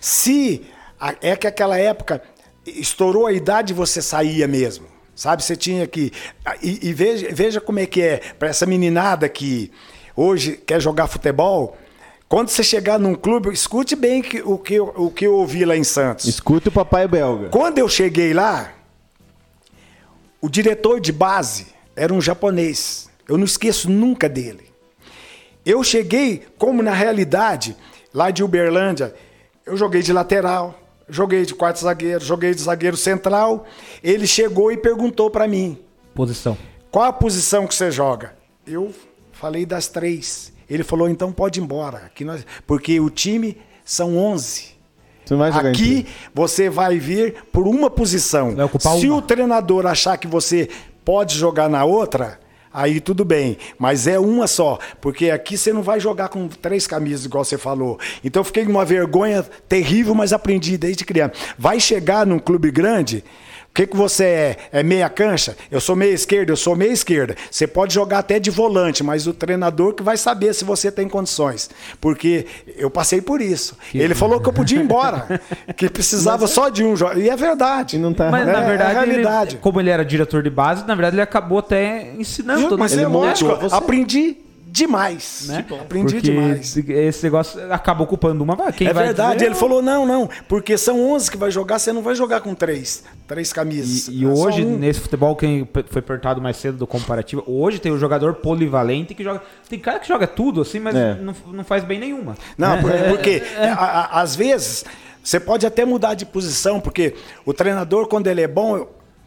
Speaker 2: se a- é que aquela época estourou a idade, você saía mesmo. Sabe, você tinha que. E, e veja, veja como é que é para essa meninada que hoje quer jogar futebol. Quando você chegar num clube, escute bem que- o, que, eu- o que eu ouvi lá em Santos.
Speaker 1: Escute o papai belga.
Speaker 2: Quando eu cheguei lá, o diretor de base era um japonês. Eu não esqueço nunca dele. eu cheguei, como na realidade, lá de Uberlândia, eu joguei de lateral, joguei de quarto zagueiro, joguei de zagueiro central. Ele chegou e perguntou para mim:
Speaker 3: Posição.
Speaker 2: qual a posição que você joga? Eu falei das três. Ele falou: então pode ir embora, aqui nós... porque o time são 11.
Speaker 1: Você não vai jogar
Speaker 2: Aqui você vai vir por uma posição.
Speaker 3: Vai ocupar
Speaker 2: Se
Speaker 3: uma.
Speaker 2: o treinador achar que você pode jogar na outra, aí tudo bem. Mas é uma só. Porque aqui você não vai jogar com três camisas, igual você falou. Então eu fiquei com uma vergonha terrível, mas aprendi desde criança. Vai chegar num clube grande. O que, que você é? É meia cancha? Eu sou meia esquerda, eu sou meia esquerda. Você pode jogar até de volante, mas o treinador que vai saber se você tem condições. Porque eu passei por isso. Ele falou que eu podia ir embora, que precisava só de um jogador. E é verdade.
Speaker 1: E não tá
Speaker 3: Mas
Speaker 1: errado.
Speaker 3: na
Speaker 2: É,
Speaker 3: verdade,
Speaker 2: é a realidade.
Speaker 3: ele- como ele era diretor de base, na verdade ele acabou até ensinando.
Speaker 2: Mas
Speaker 3: né?
Speaker 2: é
Speaker 1: Ele
Speaker 2: lógico,
Speaker 1: você.
Speaker 2: aprendi demais.
Speaker 3: Né?
Speaker 2: Aprendi
Speaker 3: Porque
Speaker 2: demais.
Speaker 3: esse negócio acaba ocupando uma vaga. Quem
Speaker 2: é
Speaker 3: vai
Speaker 2: verdade,
Speaker 3: dizer-
Speaker 2: ele falou: não, não, porque são 11 que vai jogar, você não vai jogar com três, três camisas.
Speaker 3: E, e
Speaker 2: É
Speaker 3: hoje,
Speaker 2: um.
Speaker 3: nesse futebol, quem foi perguntado mais cedo do comparativo, hoje tem o jogador polivalente que joga. Tem cara que joga tudo, assim, mas
Speaker 1: É.
Speaker 3: não, não faz bem nenhuma.
Speaker 2: Não, por-
Speaker 3: É,
Speaker 2: porque a- a- às vezes você pode até mudar de posição, porque o treinador, quando ele é bom,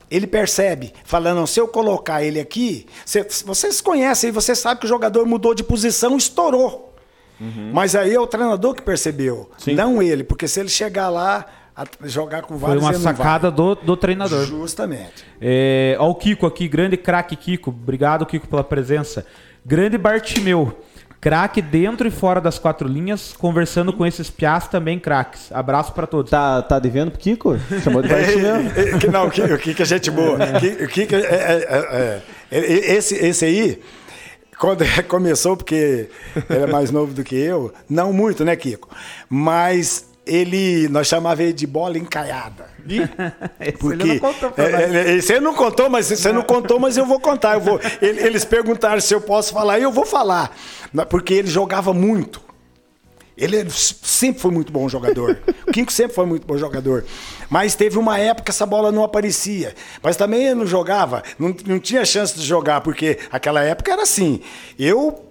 Speaker 2: ele percebe, falando, se eu colocar ele aqui, cê- vocês conhecem, você sabe que o jogador mudou de posição, estourou. Mas aí é o treinador que percebeu, não ele, porque se ele chegar lá, a- jogar com
Speaker 3: Foi
Speaker 2: vários
Speaker 3: uma
Speaker 2: ele não vai.
Speaker 3: sacada do, do treinador.
Speaker 2: Justamente.
Speaker 3: É, ó o Kiko aqui, grande craque Kiko. Obrigado, Kiko, pela presença. Grande Bartimeu. Craque dentro e fora das quatro linhas, conversando com esses piás também craques. Abraço pra todos.
Speaker 1: Tá, tá devendo pro Kiko? Chamou de parte mesmo.
Speaker 2: É, é, que não, o que, o que que é gente boa. Que- O que, que é, é- é- é- esse, esse aí, quando começou, porque ele é mais novo do que eu, não muito, né, Kiko? Mas ele, nós chamava ele de bola encaiada. Porque,
Speaker 3: ele não
Speaker 2: é, é, você não contou, mas você não contou, mas eu vou contar. Eu vou, ele- eles perguntaram se eu posso falar, e eu vou falar. Porque ele jogava muito. Ele é- sempre foi muito bom jogador. O Quinco sempre foi muito bom jogador. Mas teve uma época que essa bola não aparecia. Mas também ele não jogava, não, não tinha chance de jogar, porque aquela época era assim. Eu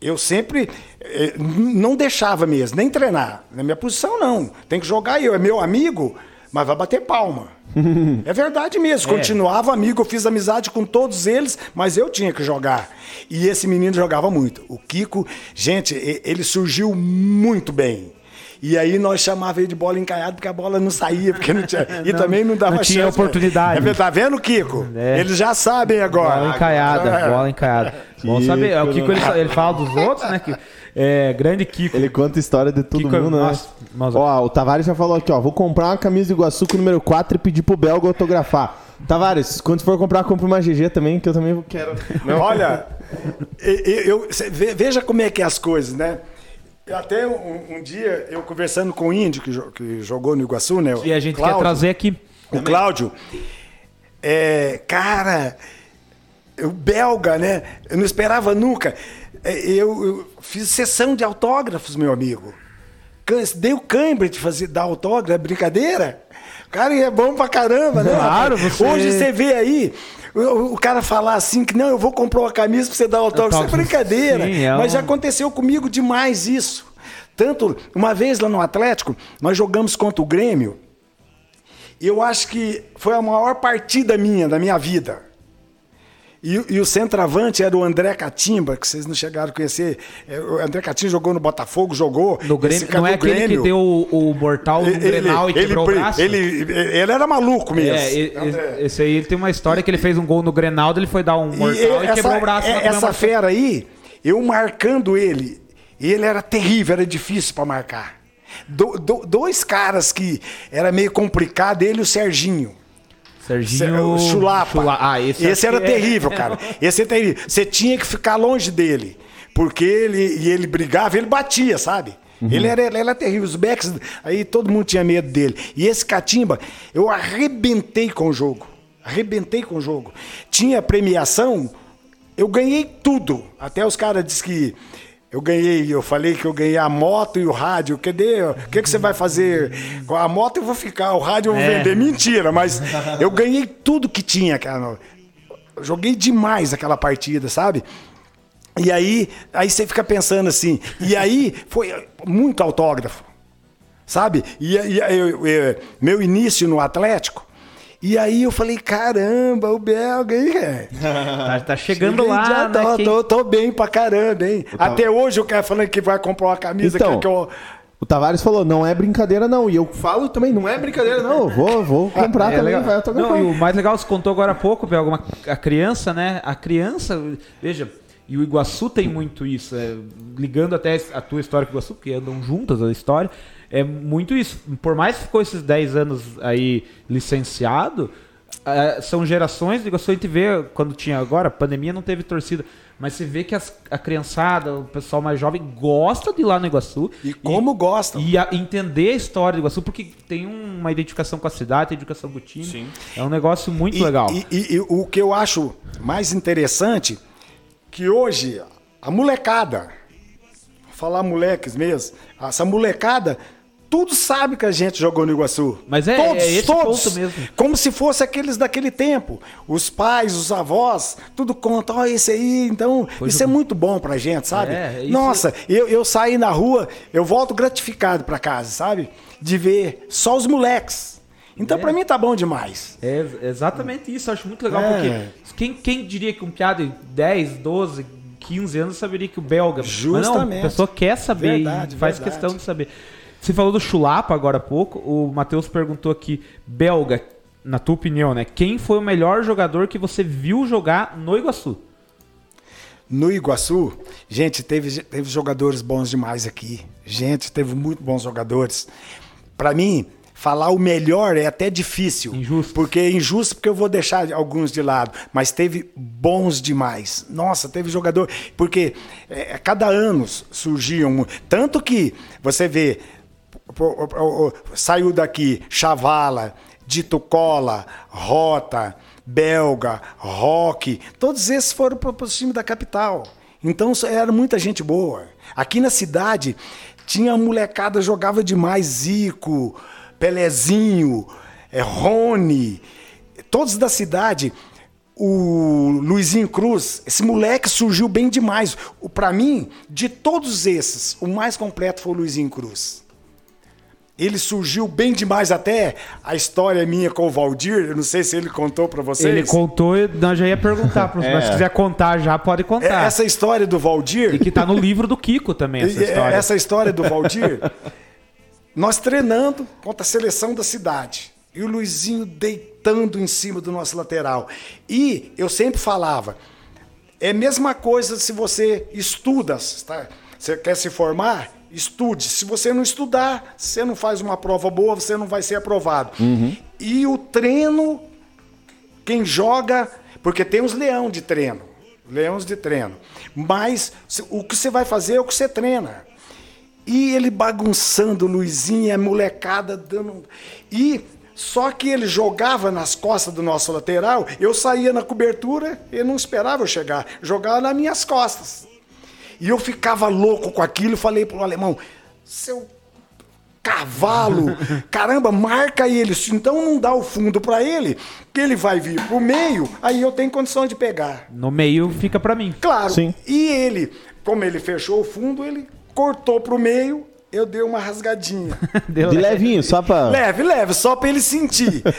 Speaker 2: eu sempre eh, não deixava mesmo, nem treinar. Na minha posição, não. Tem que jogar eu. É meu amigo, mas vai bater palma. é verdade mesmo. Continuava amigo, eu fiz amizade com todos eles, mas eu tinha que jogar. E esse menino jogava muito. O Kiko, gente, ele surgiu muito bem. E aí nós chamava ele de bola encaiada porque a bola não saía, porque não tinha. E
Speaker 3: Não-
Speaker 2: também não dava
Speaker 3: não tinha
Speaker 2: chance.
Speaker 3: oportunidade.
Speaker 2: É, verdade, tá vendo, Kiko?
Speaker 3: É.
Speaker 2: Eles já sabem agora.
Speaker 3: Bola encaiada,
Speaker 2: É.
Speaker 3: bola encaiada. Bom saber. É, o Kiko ele,
Speaker 1: né?
Speaker 3: ele fala dos outros, né? Que, é, grande Kiko.
Speaker 1: Ele conta a história de todo
Speaker 3: Kiko é-
Speaker 1: mundo, né?
Speaker 3: nossa, mas-
Speaker 1: Ó, o Tavares já falou aqui, ó. Vou comprar uma camisa de Iguaçu com o número 4 e pedir pro Belga autografar. Tavares, quando for comprar, compra uma GG também, que eu também quero.
Speaker 2: Olha, e- e- eu, ve- veja como é que é as coisas, né? Até um, um dia, eu conversando com o Índio, que, jo- que jogou no Iguaçu, né?
Speaker 3: E a gente quer
Speaker 2: Cláudio,
Speaker 3: trazer aqui.
Speaker 2: O Cláudio, é, cara, o belga, né? Eu não esperava nunca. É, Eu, eu fiz sessão de autógrafos, meu amigo. Dei o cãibra de fazer, dar autógrafo, é brincadeira? Cara, é bom pra caramba, né?
Speaker 3: Claro, você-
Speaker 2: Hoje você vê aí o, o cara falar assim que não, eu vou comprar uma camisa pra você dar autógrafo. Isso é brincadeira.
Speaker 3: sim, é
Speaker 2: Mas
Speaker 3: um-
Speaker 2: já aconteceu comigo demais isso. Tanto, uma vez lá no Atlético, nós jogamos contra o Grêmio. E eu acho que foi a maior partida minha, da minha vida. E, e o centroavante era o André Catimba, que vocês não chegaram a conhecer. É, O André Catimba jogou no Botafogo, jogou.
Speaker 3: No Grêmio, não é aquele que
Speaker 2: Grêmio.
Speaker 3: deu o, o mortal no Grenal e quebrou o braço?
Speaker 2: Ele, ele era maluco mesmo.
Speaker 3: É, e- e- esse aí tem uma história que ele fez um gol no Grenaldo, ele foi dar um mortal e,
Speaker 2: essa,
Speaker 3: quebrou o braço.
Speaker 2: é- Essa fera aí, eu marcando ele, ele era terrível, era difícil para marcar. Do- do- dois caras que era meio complicado, ele e o Serginho.
Speaker 3: Serginho
Speaker 2: O Chulapa.
Speaker 3: Chula- Ah, esse,
Speaker 2: esse era
Speaker 3: é-
Speaker 2: terrível, cara. Esse é terrível. Você tinha que ficar longe dele. Porque ele, e ele brigava, ele batia, sabe? Ele, era, ele era terrível. Os backs, aí todo mundo tinha medo dele. E esse Catimba, eu arrebentei com o jogo. Arrebentei com o jogo. Tinha premiação, eu ganhei tudo. Até os caras disseram que eu ganhei, eu falei que eu ganhei a moto e o rádio. Cadê? O que, que você vai fazer? Com a moto eu vou ficar, o rádio eu vou
Speaker 3: É.
Speaker 2: vender. Mentira, mas eu ganhei tudo que tinha, cara. Eu joguei demais aquela partida, sabe? E aí, aí você fica pensando assim. E aí foi muito autógrafo, sabe? E, e eu, eu, meu início no Atlético. E aí eu falei, caramba, o belga, hein? é.
Speaker 3: Tá, tá chegando
Speaker 2: Cheguei,
Speaker 3: lá,
Speaker 2: já
Speaker 3: né?
Speaker 2: tô,
Speaker 3: Quem-
Speaker 2: tô, tô bem pra caramba, hein? Até hoje o cara falando que vai comprar uma camisa
Speaker 1: Então,
Speaker 2: que, que eu.
Speaker 1: O Tavares falou, não é brincadeira não. E eu falo também, não é brincadeira não. Eu Vou, vou comprar
Speaker 3: É
Speaker 1: também, vai autografar.
Speaker 3: Não, e o mais legal, você contou agora há pouco, Bel, uma, a criança, né? A criança, veja, e o Iguaçu tem muito isso, é, ligando até a tua história com o Iguaçu, porque andam juntas a história, é muito isso. Por mais que ficou esses 10 anos aí licenciado, é, são gerações do Iguaçu, a gente vê, quando tinha agora, pandemia não teve torcida, mas você vê que as- a criançada, o pessoal mais jovem, gosta de ir lá no Iguaçu.
Speaker 2: E como gostam.
Speaker 3: E a- entender a história do Iguaçu, porque tem uma identificação com a cidade, tem identificação com o time. É um negócio muito
Speaker 2: E-
Speaker 3: legal.
Speaker 2: E, e- e o que eu acho mais interessante, que hoje a molecada, vou falar moleques mesmo, essa molecada, tudo sabe que a gente jogou no Iguaçu.
Speaker 3: Mas é-
Speaker 2: todos,
Speaker 3: é esse
Speaker 2: todos,
Speaker 3: ponto mesmo.
Speaker 2: Como se fosse aqueles daquele tempo. Os pais, os avós, tudo conta, ó, esse aí, então, isso é muito bom pra gente, sabe?
Speaker 3: É, isso-
Speaker 2: Nossa, eu, eu saí na rua, eu volto gratificado pra casa, sabe? De ver só os moleques. Então, pra mim tá bom demais.
Speaker 3: É ex- exatamente isso, acho muito legal,
Speaker 2: É.
Speaker 3: porque quem, quem diria que um piada de 10, 12, 15 anos saberia que o belga. Mas não,
Speaker 2: Justamente.
Speaker 3: a pessoa quer saber
Speaker 2: Verdade,
Speaker 3: e faz
Speaker 2: verdade.
Speaker 3: questão de saber. Você falou do Chulapa agora há pouco, o Matheus perguntou aqui, belga, na tua opinião, né? Quem foi o melhor jogador que você viu jogar no Iguaçu?
Speaker 2: No Iguaçu, gente, teve, teve jogadores bons demais aqui. Gente, teve muito bons jogadores. Pra mim, falar o melhor é até difícil.
Speaker 3: Injusto.
Speaker 2: Porque é injusto, porque eu vou deixar alguns de lado. Mas teve bons demais. Nossa, teve jogador. Porque é, cada ano surgiam. Tanto que você vê. Saiu daqui Chavala, Dito Cola, Rota, Belga, Rock, todos esses foram para o time da capital. Então era muita gente boa. Aqui na cidade tinha molecada, jogava demais Zico, Pelezinho, é, Rony, todos da cidade. O Luizinho Cruz, esse moleque surgiu bem demais. Para mim, de todos esses, o mais completo foi o Luizinho Cruz. Ele surgiu bem demais até a história minha com o Valdir. Eu não sei se ele contou para vocês.
Speaker 3: Ele contou, eu nós já ia perguntar, pro-
Speaker 1: É.
Speaker 3: mas se quiser contar já, pode
Speaker 2: É,
Speaker 3: contar.
Speaker 2: Essa história do Valdir.
Speaker 3: E que tá no livro do Kiko também, essa
Speaker 2: E-
Speaker 3: história.
Speaker 2: Essa história do Valdir, nós treinando contra a seleção da cidade. E o Luizinho deitando em cima do nosso lateral. E eu sempre falava, é a mesma coisa se você estuda, tá? você quer se formar, estude. Se você não estudar, você não faz uma prova boa, você não vai ser aprovado. E o treino, quem joga, porque tem os leão de treino, leões de treino. Mas o que você vai fazer é o que você treina. E ele bagunçando o Luizinho, e a molecada dando. E só que ele jogava nas costas do nosso lateral, eu saía na cobertura, ele não esperava eu chegar, jogava nas minhas costas. E eu ficava louco com aquilo, falei pro alemão, seu cavalo, caramba, marca ele, se então não dá o fundo para ele, que ele vai vir pro meio, aí eu tenho condição de pegar.
Speaker 3: No meio fica pra mim.
Speaker 2: Claro.
Speaker 1: Sim.
Speaker 2: E ele, como ele fechou o fundo, ele cortou pro meio, eu dei uma rasgadinha.
Speaker 3: Deu-
Speaker 1: De levinho, só pra...
Speaker 2: leve, leve, só pra ele sentir.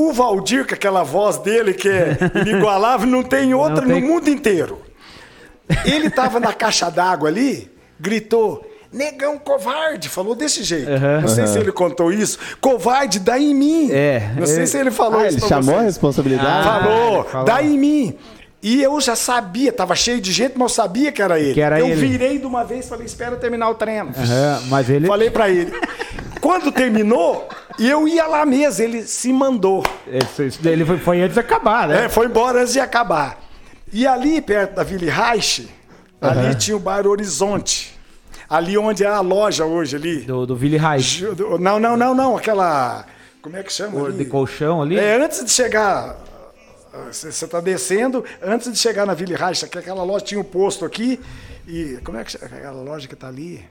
Speaker 2: O Valdir, com aquela voz dele que é inigualável, não tem outra
Speaker 3: Não tem-
Speaker 2: no mundo inteiro. Ele tava na caixa d'água ali, gritou. Negão covarde, falou desse jeito.
Speaker 3: Aham.
Speaker 2: Não sei se ele contou isso. Covarde, dá em mim.
Speaker 3: É,
Speaker 2: Não sei
Speaker 3: é.
Speaker 2: se ele falou
Speaker 1: Ah,
Speaker 2: isso
Speaker 1: ele
Speaker 2: pra
Speaker 1: chamou a
Speaker 2: vocês.
Speaker 1: responsabilidade?
Speaker 3: Ah,
Speaker 2: Falou,
Speaker 3: ele falou.
Speaker 2: dá em mim. E eu já sabia, tava cheio de gente, mas eu sabia que era ele.
Speaker 3: Que era
Speaker 2: eu
Speaker 3: ele.
Speaker 2: virei de uma vez e falei, espera terminar o treino.
Speaker 3: Aham, mas ele.
Speaker 2: Falei pra ele. Quando terminou, eu ia lá mesmo, ele se mandou.
Speaker 3: Isso- ele foi, foi antes de acabar, né?
Speaker 2: É, foi embora antes de acabar. E ali, perto da Vila Reich, ali tinha o bairro Horizonte. Ali onde é a loja hoje ali.
Speaker 3: Do, do Willy Reich.
Speaker 2: Não, não, não, não. Aquela. Como é que chama? ali?
Speaker 3: De colchão ali.
Speaker 2: É, antes de chegar. Você está descendo, antes de chegar na Vila Reich, que aquela loja tinha um posto aqui. E. Como é que chama? Aquela loja que está ali?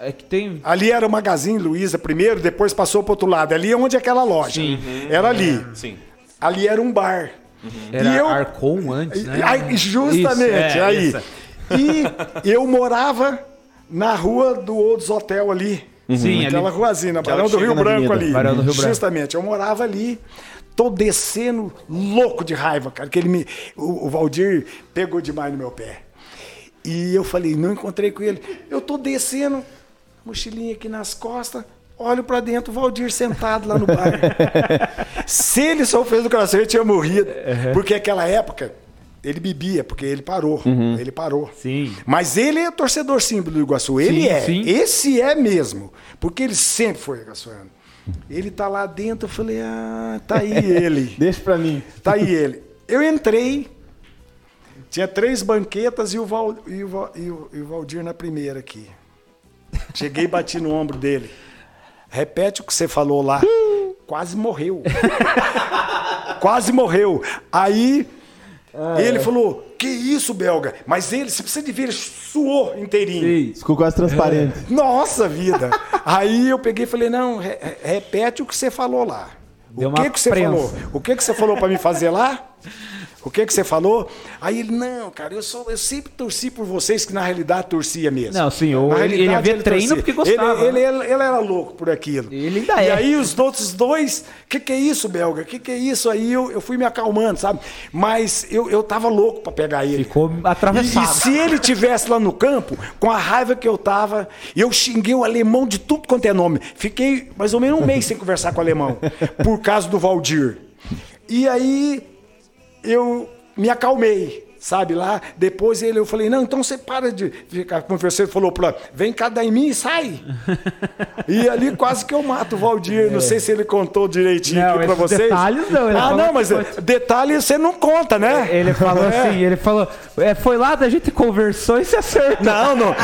Speaker 3: É que tem.
Speaker 2: Ali era o Magazine Luiza primeiro, depois passou para outro lado. Ali é onde é aquela loja.
Speaker 3: Sim.
Speaker 2: Era ali.
Speaker 5: Sim.
Speaker 2: Ali era um bar.
Speaker 3: Era
Speaker 2: E eu-
Speaker 3: Arcon antes, né?
Speaker 2: Aí, justamente,
Speaker 3: Isso, é,
Speaker 2: aí.
Speaker 3: isso.
Speaker 2: E eu morava na rua do Olds Hotel ali.
Speaker 3: Sim,
Speaker 2: Aquela
Speaker 3: ali.
Speaker 2: ruazinha, na Barão do Rio Branco
Speaker 1: avenida.
Speaker 2: ali.
Speaker 3: Do Rio Branco.
Speaker 2: Justamente, eu morava ali. Tô descendo louco de raiva, cara. Que ele me, o, o Valdir pegou demais no meu pé. E eu falei, não encontrei com ele. Eu tô descendo, mochilinha aqui nas costas, olho pra dentro, o Valdir sentado lá no bar. Se ele só fez o coração, ele tinha morrido. Porque aquela época, ele bebia, porque ele parou. Ele parou.
Speaker 3: Sim.
Speaker 2: Mas ele é torcedor símbolo do Iguaçu. Ele
Speaker 3: Sim,
Speaker 2: é.
Speaker 3: sim.
Speaker 2: Esse é mesmo. Porque ele sempre foi iguaçuano. Ele tá lá dentro, eu falei, ah, tá aí ele.
Speaker 1: Deixa pra mim.
Speaker 2: Tá aí ele. Eu entrei, tinha três banquetas e o, Val, e, o, e, o, e o Valdir na primeira aqui. Cheguei e bati no ombro dele. Repete o que você falou lá. Quase morreu. Quase morreu. Aí ele falou: Que isso, belga? Mas ele, você precisa de ver, ele suou inteirinho.
Speaker 1: Ficou quase transparente.
Speaker 2: Nossa vida! Aí eu peguei e falei, não, re- re- repete o que você falou lá.
Speaker 3: Deu
Speaker 2: o que que você
Speaker 3: prensa.
Speaker 2: falou? O que que você falou para me fazer lá? O que que você falou? Aí ele, não, cara, eu, sou, eu sempre torci por vocês, que na realidade torcia mesmo.
Speaker 3: Não, sim, o-
Speaker 2: Na
Speaker 3: ele- ele ia ver treino porque gostava,
Speaker 2: Ele,
Speaker 3: né?
Speaker 2: ele, ele, ele era louco por aquilo.
Speaker 3: Ele ainda
Speaker 2: e
Speaker 3: é.
Speaker 2: aí os outros dois, que que é isso, Belga? Que que é isso? Aí eu, eu fui me acalmando, sabe? Mas eu, eu tava louco para pegar ele.
Speaker 3: Ficou
Speaker 2: E,
Speaker 3: atravessado.
Speaker 2: e se ele tivesse lá no campo, com a raiva que eu tava, eu xinguei o alemão de tudo quanto é nome. Fiquei mais ou menos um mês sem conversar com o alemão, por causa do Valdir. E aí eu me acalmei, sabe lá. Depois ele, eu falei, não, então você para de ficar conversando. Ele falou pra vem cá dar em mim e sai. e ali quase que eu mato o Valdir. Não sei se ele contou direitinho
Speaker 3: Não,
Speaker 2: aqui pra vocês.
Speaker 3: detalhes não, ele
Speaker 2: Ah, não, mas
Speaker 3: foi-
Speaker 2: detalhe você não conta, né?
Speaker 3: Ele falou
Speaker 2: É.
Speaker 3: assim, ele falou, é, foi lá, da gente conversou e se acertou.
Speaker 2: Não, não,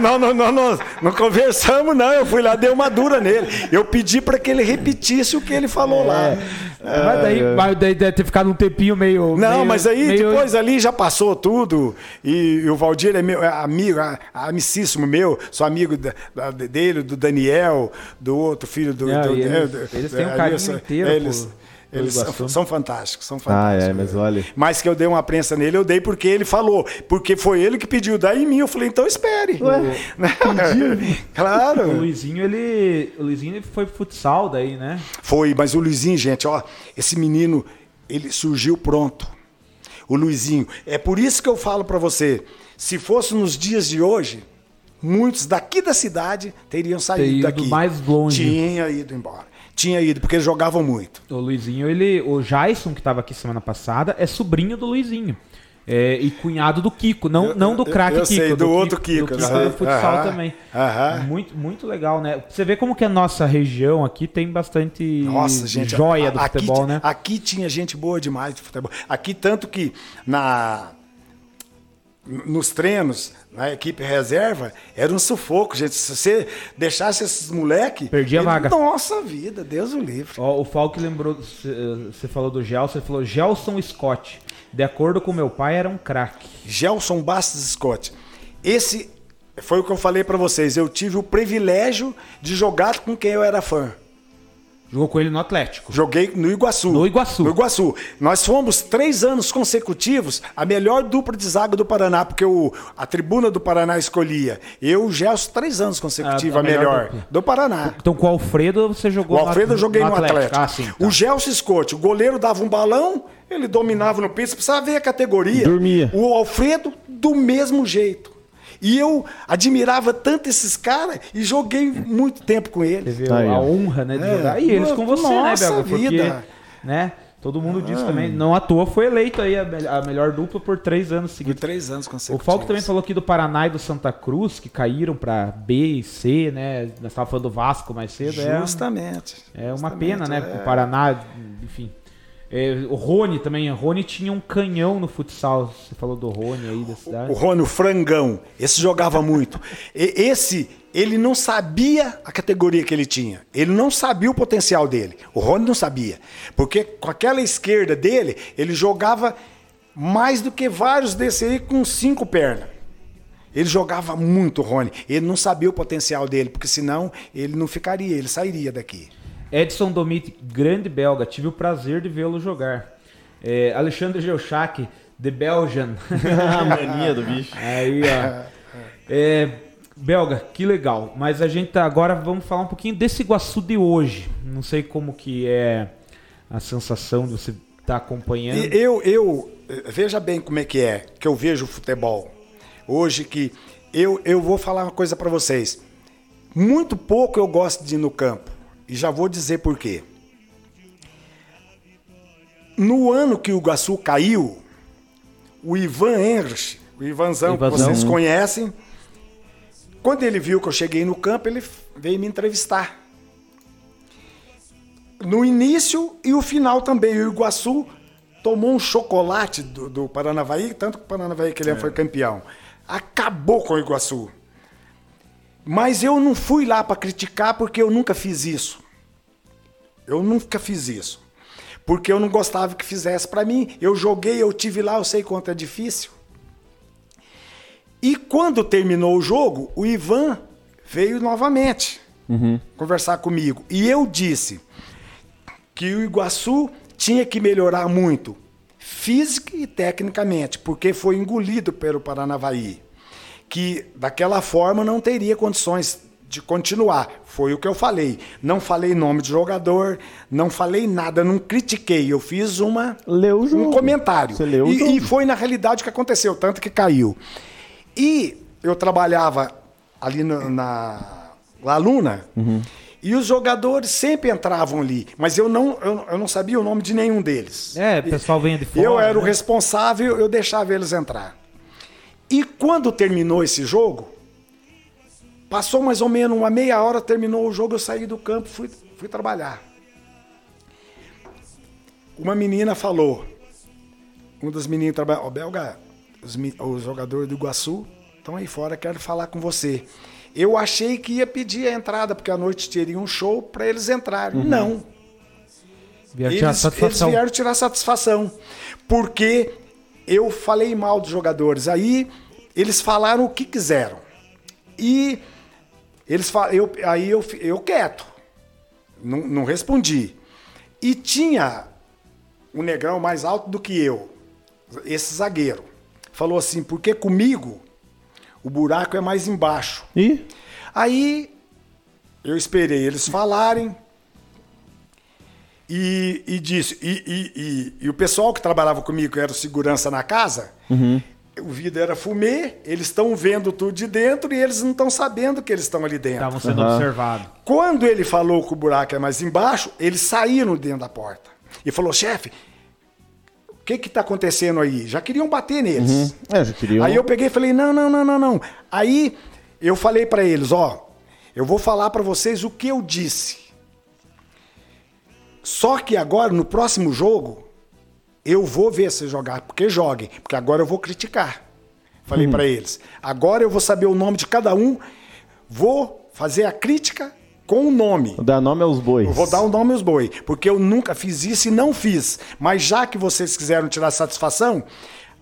Speaker 2: não, não, não, não, não conversamos, não. Eu fui lá, dei uma dura nele. Eu pedi para que ele repetisse o que ele falou lá.
Speaker 3: Mas, daí, mas daí deve ter ficado um tempinho meio...
Speaker 2: Não,
Speaker 3: meio-
Speaker 2: mas aí
Speaker 3: meio-
Speaker 2: depois ali já passou tudo. E, o Valdir é meu é amigo, amicíssimo meu. Sou amigo da- da- dele, do Daniel, do outro filho do.
Speaker 3: Não,
Speaker 2: do-
Speaker 3: e eles-
Speaker 2: do-
Speaker 3: eles têm um
Speaker 2: ali,
Speaker 3: carinho
Speaker 2: são-
Speaker 3: inteiro
Speaker 2: Eles,
Speaker 3: por-
Speaker 2: eles são, são fantásticos, são
Speaker 1: Ah,
Speaker 2: fantásticos.
Speaker 1: é, mas olha.
Speaker 2: Mas que eu dei uma prensa nele, eu dei porque ele falou. Porque foi ele que pediu, daí em mim. Eu falei, então espere. claro.
Speaker 3: O Luizinho, ele... O Luizinho ele foi pro futsal daí, né?
Speaker 2: Foi, mas o Luizinho, gente, ó, esse menino, ele surgiu pronto. O Luizinho. É por isso que eu falo pra você, se fosse nos dias de hoje, muitos daqui da cidade teriam saído
Speaker 3: Ter ido
Speaker 2: daqui.
Speaker 3: mais longe.
Speaker 2: Tinha ido embora. Tinha ido, porque eles jogavam muito.
Speaker 3: O Luizinho, ele... O Jason, que tava aqui semana passada, é sobrinho do Luizinho. É, e cunhado do Kiko, não, não do craque
Speaker 2: eu
Speaker 3: Kiko.
Speaker 2: sei, do outro Kiko,
Speaker 3: Do
Speaker 2: eu
Speaker 3: Kiko do futsal
Speaker 2: Aham,
Speaker 3: também.
Speaker 2: aham.
Speaker 3: Muito, muito legal, né? Você vê como que a nossa região aqui tem bastante
Speaker 2: Nossa, gente.
Speaker 3: joia do
Speaker 2: aqui,
Speaker 3: futebol, né?
Speaker 2: Aqui tinha gente boa demais de futebol. Aqui, tanto que na. Nos treinos, na equipe reserva, era um sufoco, gente. Se você deixasse esses moleques.
Speaker 3: Perdia a vaga.
Speaker 2: Nossa vida, Deus o livre.
Speaker 3: Ó, o Falk lembrou, você falou do Gelson, ele falou Gelson Scott. De acordo com meu pai, era um craque.
Speaker 2: Gelson Bastos Scott. Esse foi o que eu falei pra vocês. Eu tive o privilégio de jogar com quem eu era fã.
Speaker 3: Jogou com ele no Atlético.
Speaker 2: Joguei no Iguaçu.
Speaker 3: No Iguaçu.
Speaker 2: No Iguaçu. Nós fomos três anos consecutivos a melhor dupla de zaga do Paraná, porque o, a tribuna do Paraná escolhia. Eu, o Gelson, três anos consecutivos
Speaker 3: A-
Speaker 2: a,
Speaker 3: a melhor
Speaker 2: melhor. do Paraná.
Speaker 3: Então com o Alfredo você jogou
Speaker 2: O Alfredo eu joguei no Atlético.
Speaker 3: Ah, sim. tá.
Speaker 2: O Gelson Scott, o goleiro dava um balão, ele dominava no piso, precisava ver a categoria.
Speaker 1: Dormia.
Speaker 2: O Alfredo, do mesmo jeito. E eu admirava tanto esses caras e joguei muito tempo com eles.
Speaker 3: Teve
Speaker 1: Aí,
Speaker 3: a
Speaker 1: ó.
Speaker 3: honra, né, de
Speaker 2: É.
Speaker 3: jogar. E eles com você,
Speaker 2: Nossa
Speaker 3: né, Belga? Porque,
Speaker 2: vida.
Speaker 3: né, todo mundo diz também. Não à toa foi eleito aí a, me- a melhor dupla por três anos
Speaker 2: Por
Speaker 3: seguidos.
Speaker 2: três anos
Speaker 3: O
Speaker 2: consecutivos.
Speaker 3: Falco também falou aqui do Paraná e do Santa Cruz, que caíram pra B e C, né? Nós estávamos falando do Vasco mais cedo. é-
Speaker 2: Justamente.
Speaker 3: É uma
Speaker 2: Justamente,
Speaker 3: pena, né?
Speaker 2: é.
Speaker 3: O Paraná, enfim. É, o Rony também. O Rony tinha um canhão no futsal. Você falou do Rony aí da cidade.
Speaker 2: O Rony, o frangão, esse jogava muito. E- esse, ele não sabia a categoria que ele tinha. Ele não sabia o potencial dele. O Rony não sabia. Porque com aquela esquerda dele, ele jogava mais do que vários desse aí com cinco pernas. Ele jogava muito, Rony. Ele não sabia o potencial dele, porque senão ele não ficaria, ele sairia daqui.
Speaker 3: Edson Domit, grande belga. Tive o prazer de vê-lo jogar.
Speaker 4: É, Alexandre Geuchac, The Belgian.
Speaker 1: a mania do bicho.
Speaker 4: Aí, ó. É, Belga, que legal. Mas a gente tá, agora vamos falar um pouquinho desse Iguaçu de hoje. Não sei como que é a sensação de você estar tá acompanhando.
Speaker 2: E Eu, eu, veja bem como é que é, que eu vejo o futebol. Hoje que eu, eu vou falar uma coisa para vocês. Muito pouco eu gosto de ir no campo. E já vou dizer por quê. No ano que o Iguaçu caiu, o Ivan Henrich, o Ivanzão, que
Speaker 4: Ivanzão.
Speaker 2: vocês conhecem, quando ele viu que eu cheguei no campo, ele veio me entrevistar. No início e o final também, o Iguaçu tomou um chocolate do, do Paranavaí, tanto que o Paranavaí que ele foi campeão. Acabou com o Iguaçu. Mas eu não fui lá para criticar porque eu nunca fiz isso. Eu nunca fiz isso. Porque eu não gostava que fizesse para mim. Eu joguei, eu tive lá, eu sei quanto é difícil. E quando terminou o jogo, o Ivan veio novamente conversar comigo. E eu disse que o Iguaçu tinha que melhorar muito, física e tecnicamente, porque foi engolido pelo Paranavaí. Que daquela forma não teria condições de continuar. Foi o que eu falei. Não falei nome de jogador, não falei nada, não critiquei. Eu fiz uma
Speaker 1: Leu o
Speaker 2: um comentário.
Speaker 1: Você leu o
Speaker 2: e, e foi na realidade o que aconteceu, tanto que caiu. E eu trabalhava ali na, na Luna
Speaker 1: Uhum.
Speaker 2: e os jogadores sempre entravam ali, mas eu não, eu, eu não sabia o nome de nenhum deles.
Speaker 4: É, o pessoal vem de fora.
Speaker 2: Eu era o
Speaker 4: né?
Speaker 2: responsável, eu deixava eles entrar. E quando terminou esse jogo, passou mais ou menos uma meia hora, terminou o jogo, eu saí do campo, fui, fui trabalhar. Uma menina falou, um dos meninos trabalha, ó, Belga, os, os jogadores do Iguaçu estão aí fora, quero falar com você. Eu achei que ia pedir a entrada, porque à noite teria um show para eles entrarem. Não.
Speaker 4: Vieram tirar
Speaker 2: Eles, eles
Speaker 4: satisfação.
Speaker 2: vieram tirar satisfação. Porque eu falei mal dos jogadores. Aí eles falaram o que quiseram. E eles fa- eu, aí eu, eu quieto. Não, não respondi. E tinha um negrão mais alto do que eu, esse zagueiro. Falou assim, porque comigo o buraco é mais embaixo.
Speaker 1: E?
Speaker 2: Aí eu esperei eles falarem e, e disse. E, e- e- e o pessoal que trabalhava comigo, que era o segurança na casa, o vidro era fumê, eles estão vendo tudo de dentro e eles não estão sabendo que eles estão ali dentro.
Speaker 4: Estavam sendo
Speaker 1: Aham.
Speaker 4: observados.
Speaker 2: Quando ele falou que o buraco é mais embaixo, eles saíram dentro da porta. E falou, chefe, o que que tá acontecendo aí? Já queriam bater neles.
Speaker 1: É, já queria.
Speaker 2: Aí eu peguei e falei: não, não, não, não, não. Aí eu falei pra eles: ó, eu vou falar pra vocês o que eu disse. Só que agora, no próximo jogo, eu vou ver se jogar, porque joguem, porque agora eu vou criticar. Falei pra eles: agora eu vou saber o nome de cada um, vou fazer a crítica com o nome.
Speaker 1: Vou dar nome aos bois.
Speaker 2: Eu vou dar o nome aos boi, porque eu nunca fiz isso e não fiz. Mas já que vocês quiseram tirar satisfação,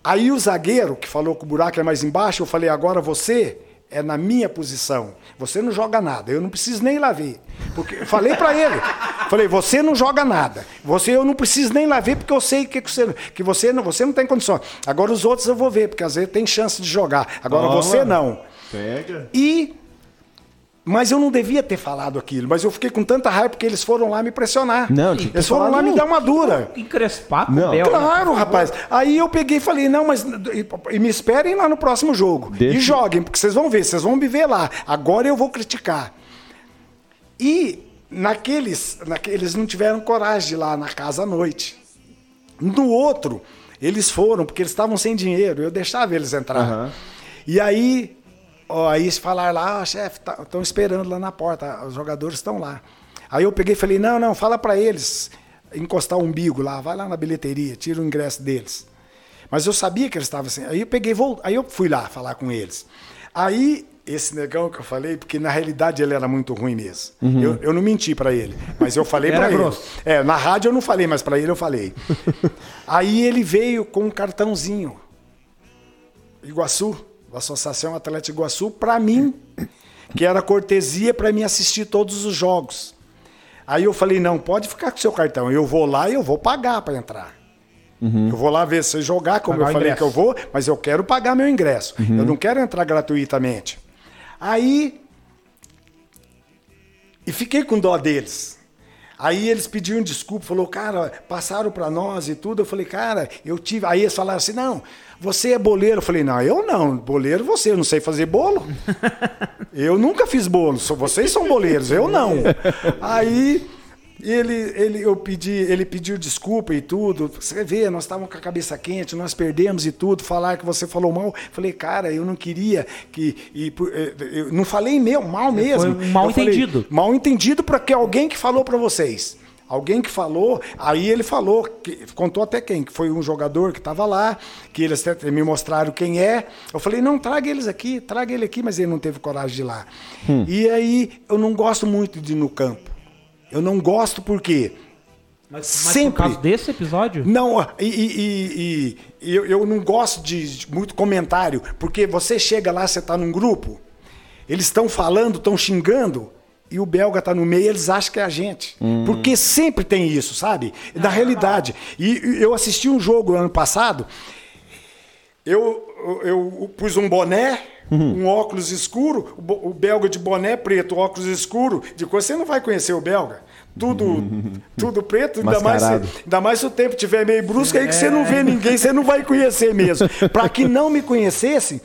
Speaker 2: aí o zagueiro que falou que o buraco é mais embaixo, eu falei, agora você é na minha posição. Você não joga nada, eu não preciso nem lá ver. Porque falei pra ele. Falei, você não joga nada. Você eu não preciso nem lá ver porque eu sei que, que você que você não, você não tem condição. Agora os outros eu vou ver, porque às vezes tem chance de jogar. Agora
Speaker 1: Toma.
Speaker 2: você não.
Speaker 1: Pega.
Speaker 2: E. Mas eu não devia ter falado aquilo, mas eu fiquei com tanta raiva porque eles foram lá me pressionar.
Speaker 1: Não, tinha
Speaker 2: eles foram lá me dar uma dura.
Speaker 4: Encrespar com
Speaker 1: Não.
Speaker 4: Bel.
Speaker 2: Claro, rapaz. Aí eu peguei e falei, não, mas e, e me esperem lá no próximo jogo.
Speaker 1: Deixa-
Speaker 2: E joguem, porque vocês vão ver, vocês vão me ver lá. Agora eu vou criticar. E naqueles, naque- eles não tiveram coragem de ir lá na casa à noite. No outro, eles foram, porque eles estavam sem dinheiro, eu deixava eles entrar.
Speaker 1: Aham.
Speaker 2: E aí, ó, aí eles falaram lá, ah, chefe, estão esperando lá na porta, os jogadores estão lá. Aí eu peguei e falei, não, não, fala para eles encostar o umbigo lá, vai lá na bilheteria, tira o ingresso deles. Mas eu sabia que eles estavam assim. Aí eu peguei, vol- aí eu fui lá falar com eles. Aí esse negão que eu falei, porque na realidade ele era muito ruim mesmo. Eu, eu não menti para ele, mas eu falei para ele. É, na rádio eu não falei, mas para ele eu falei. aí ele veio com um cartãozinho. Iguaçu, Associação Atlética Iguaçu, para mim, que era cortesia para mim assistir todos os jogos. Aí eu falei, não, pode ficar com seu cartão. Eu vou lá e eu vou pagar para entrar. Eu vou lá ver se jogar, como
Speaker 4: Pagar
Speaker 2: eu
Speaker 4: o
Speaker 2: falei que eu vou, mas eu quero pagar meu ingresso. Eu não quero entrar gratuitamente. Aí. E fiquei com dó deles. Aí eles pediram desculpa, falou, cara, passaram pra nós e tudo. Eu falei, cara, eu tive. Aí eles falaram assim, não, você é boleiro. Eu falei, não, eu não, boleiro você, eu não sei fazer bolo. eu nunca fiz bolo, vocês são boleiros, eu não. Aí ele, ele, eu pedi, ele pediu desculpa e tudo. Você vê, nós estávamos com a cabeça quente, nós perdemos e tudo. Falar que você falou mal. Falei, cara, eu não queria que. E, eh, eu não falei meu, mal mesmo.
Speaker 3: um mal
Speaker 2: Eu falei,
Speaker 3: entendido.
Speaker 2: mal entendido para que alguém que falou para vocês. Alguém que falou, aí ele falou, que, contou até quem, que foi um jogador que estava lá, que eles até me mostraram quem é. Eu falei, não, traga eles aqui, traga ele aqui, mas ele não teve coragem de ir lá. E aí eu não gosto muito de ir no campo. Eu não gosto porque
Speaker 3: Mas, mas
Speaker 2: Sempre.
Speaker 3: por causa desse episódio?
Speaker 2: não, e, e- e- e eu, eu não gosto de muito comentário, porque você chega lá, você está num grupo, eles estão falando, estão xingando, e o belga está no meio, eles acham que é a gente. Porque sempre tem isso, sabe? Da realidade. E, eu assisti um jogo ano passado, eu, eu, eu pus um boné, um óculos escuro, o, belga de boné preto, óculos escuro, de coisa, você não vai conhecer o belga. Tudo, tudo preto, ainda mais, se, ainda mais se o tempo tiver meio brusco, aí que você não vê ninguém, você não vai conhecer mesmo. Para que não me conhecesse,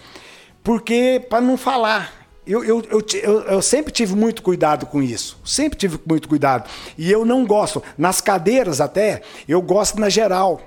Speaker 2: porque para não falar. Eu, eu, eu, eu- sempre tive muito cuidado com isso. Sempre tive muito cuidado. E eu não gosto. Nas cadeiras até, eu gosto na geral.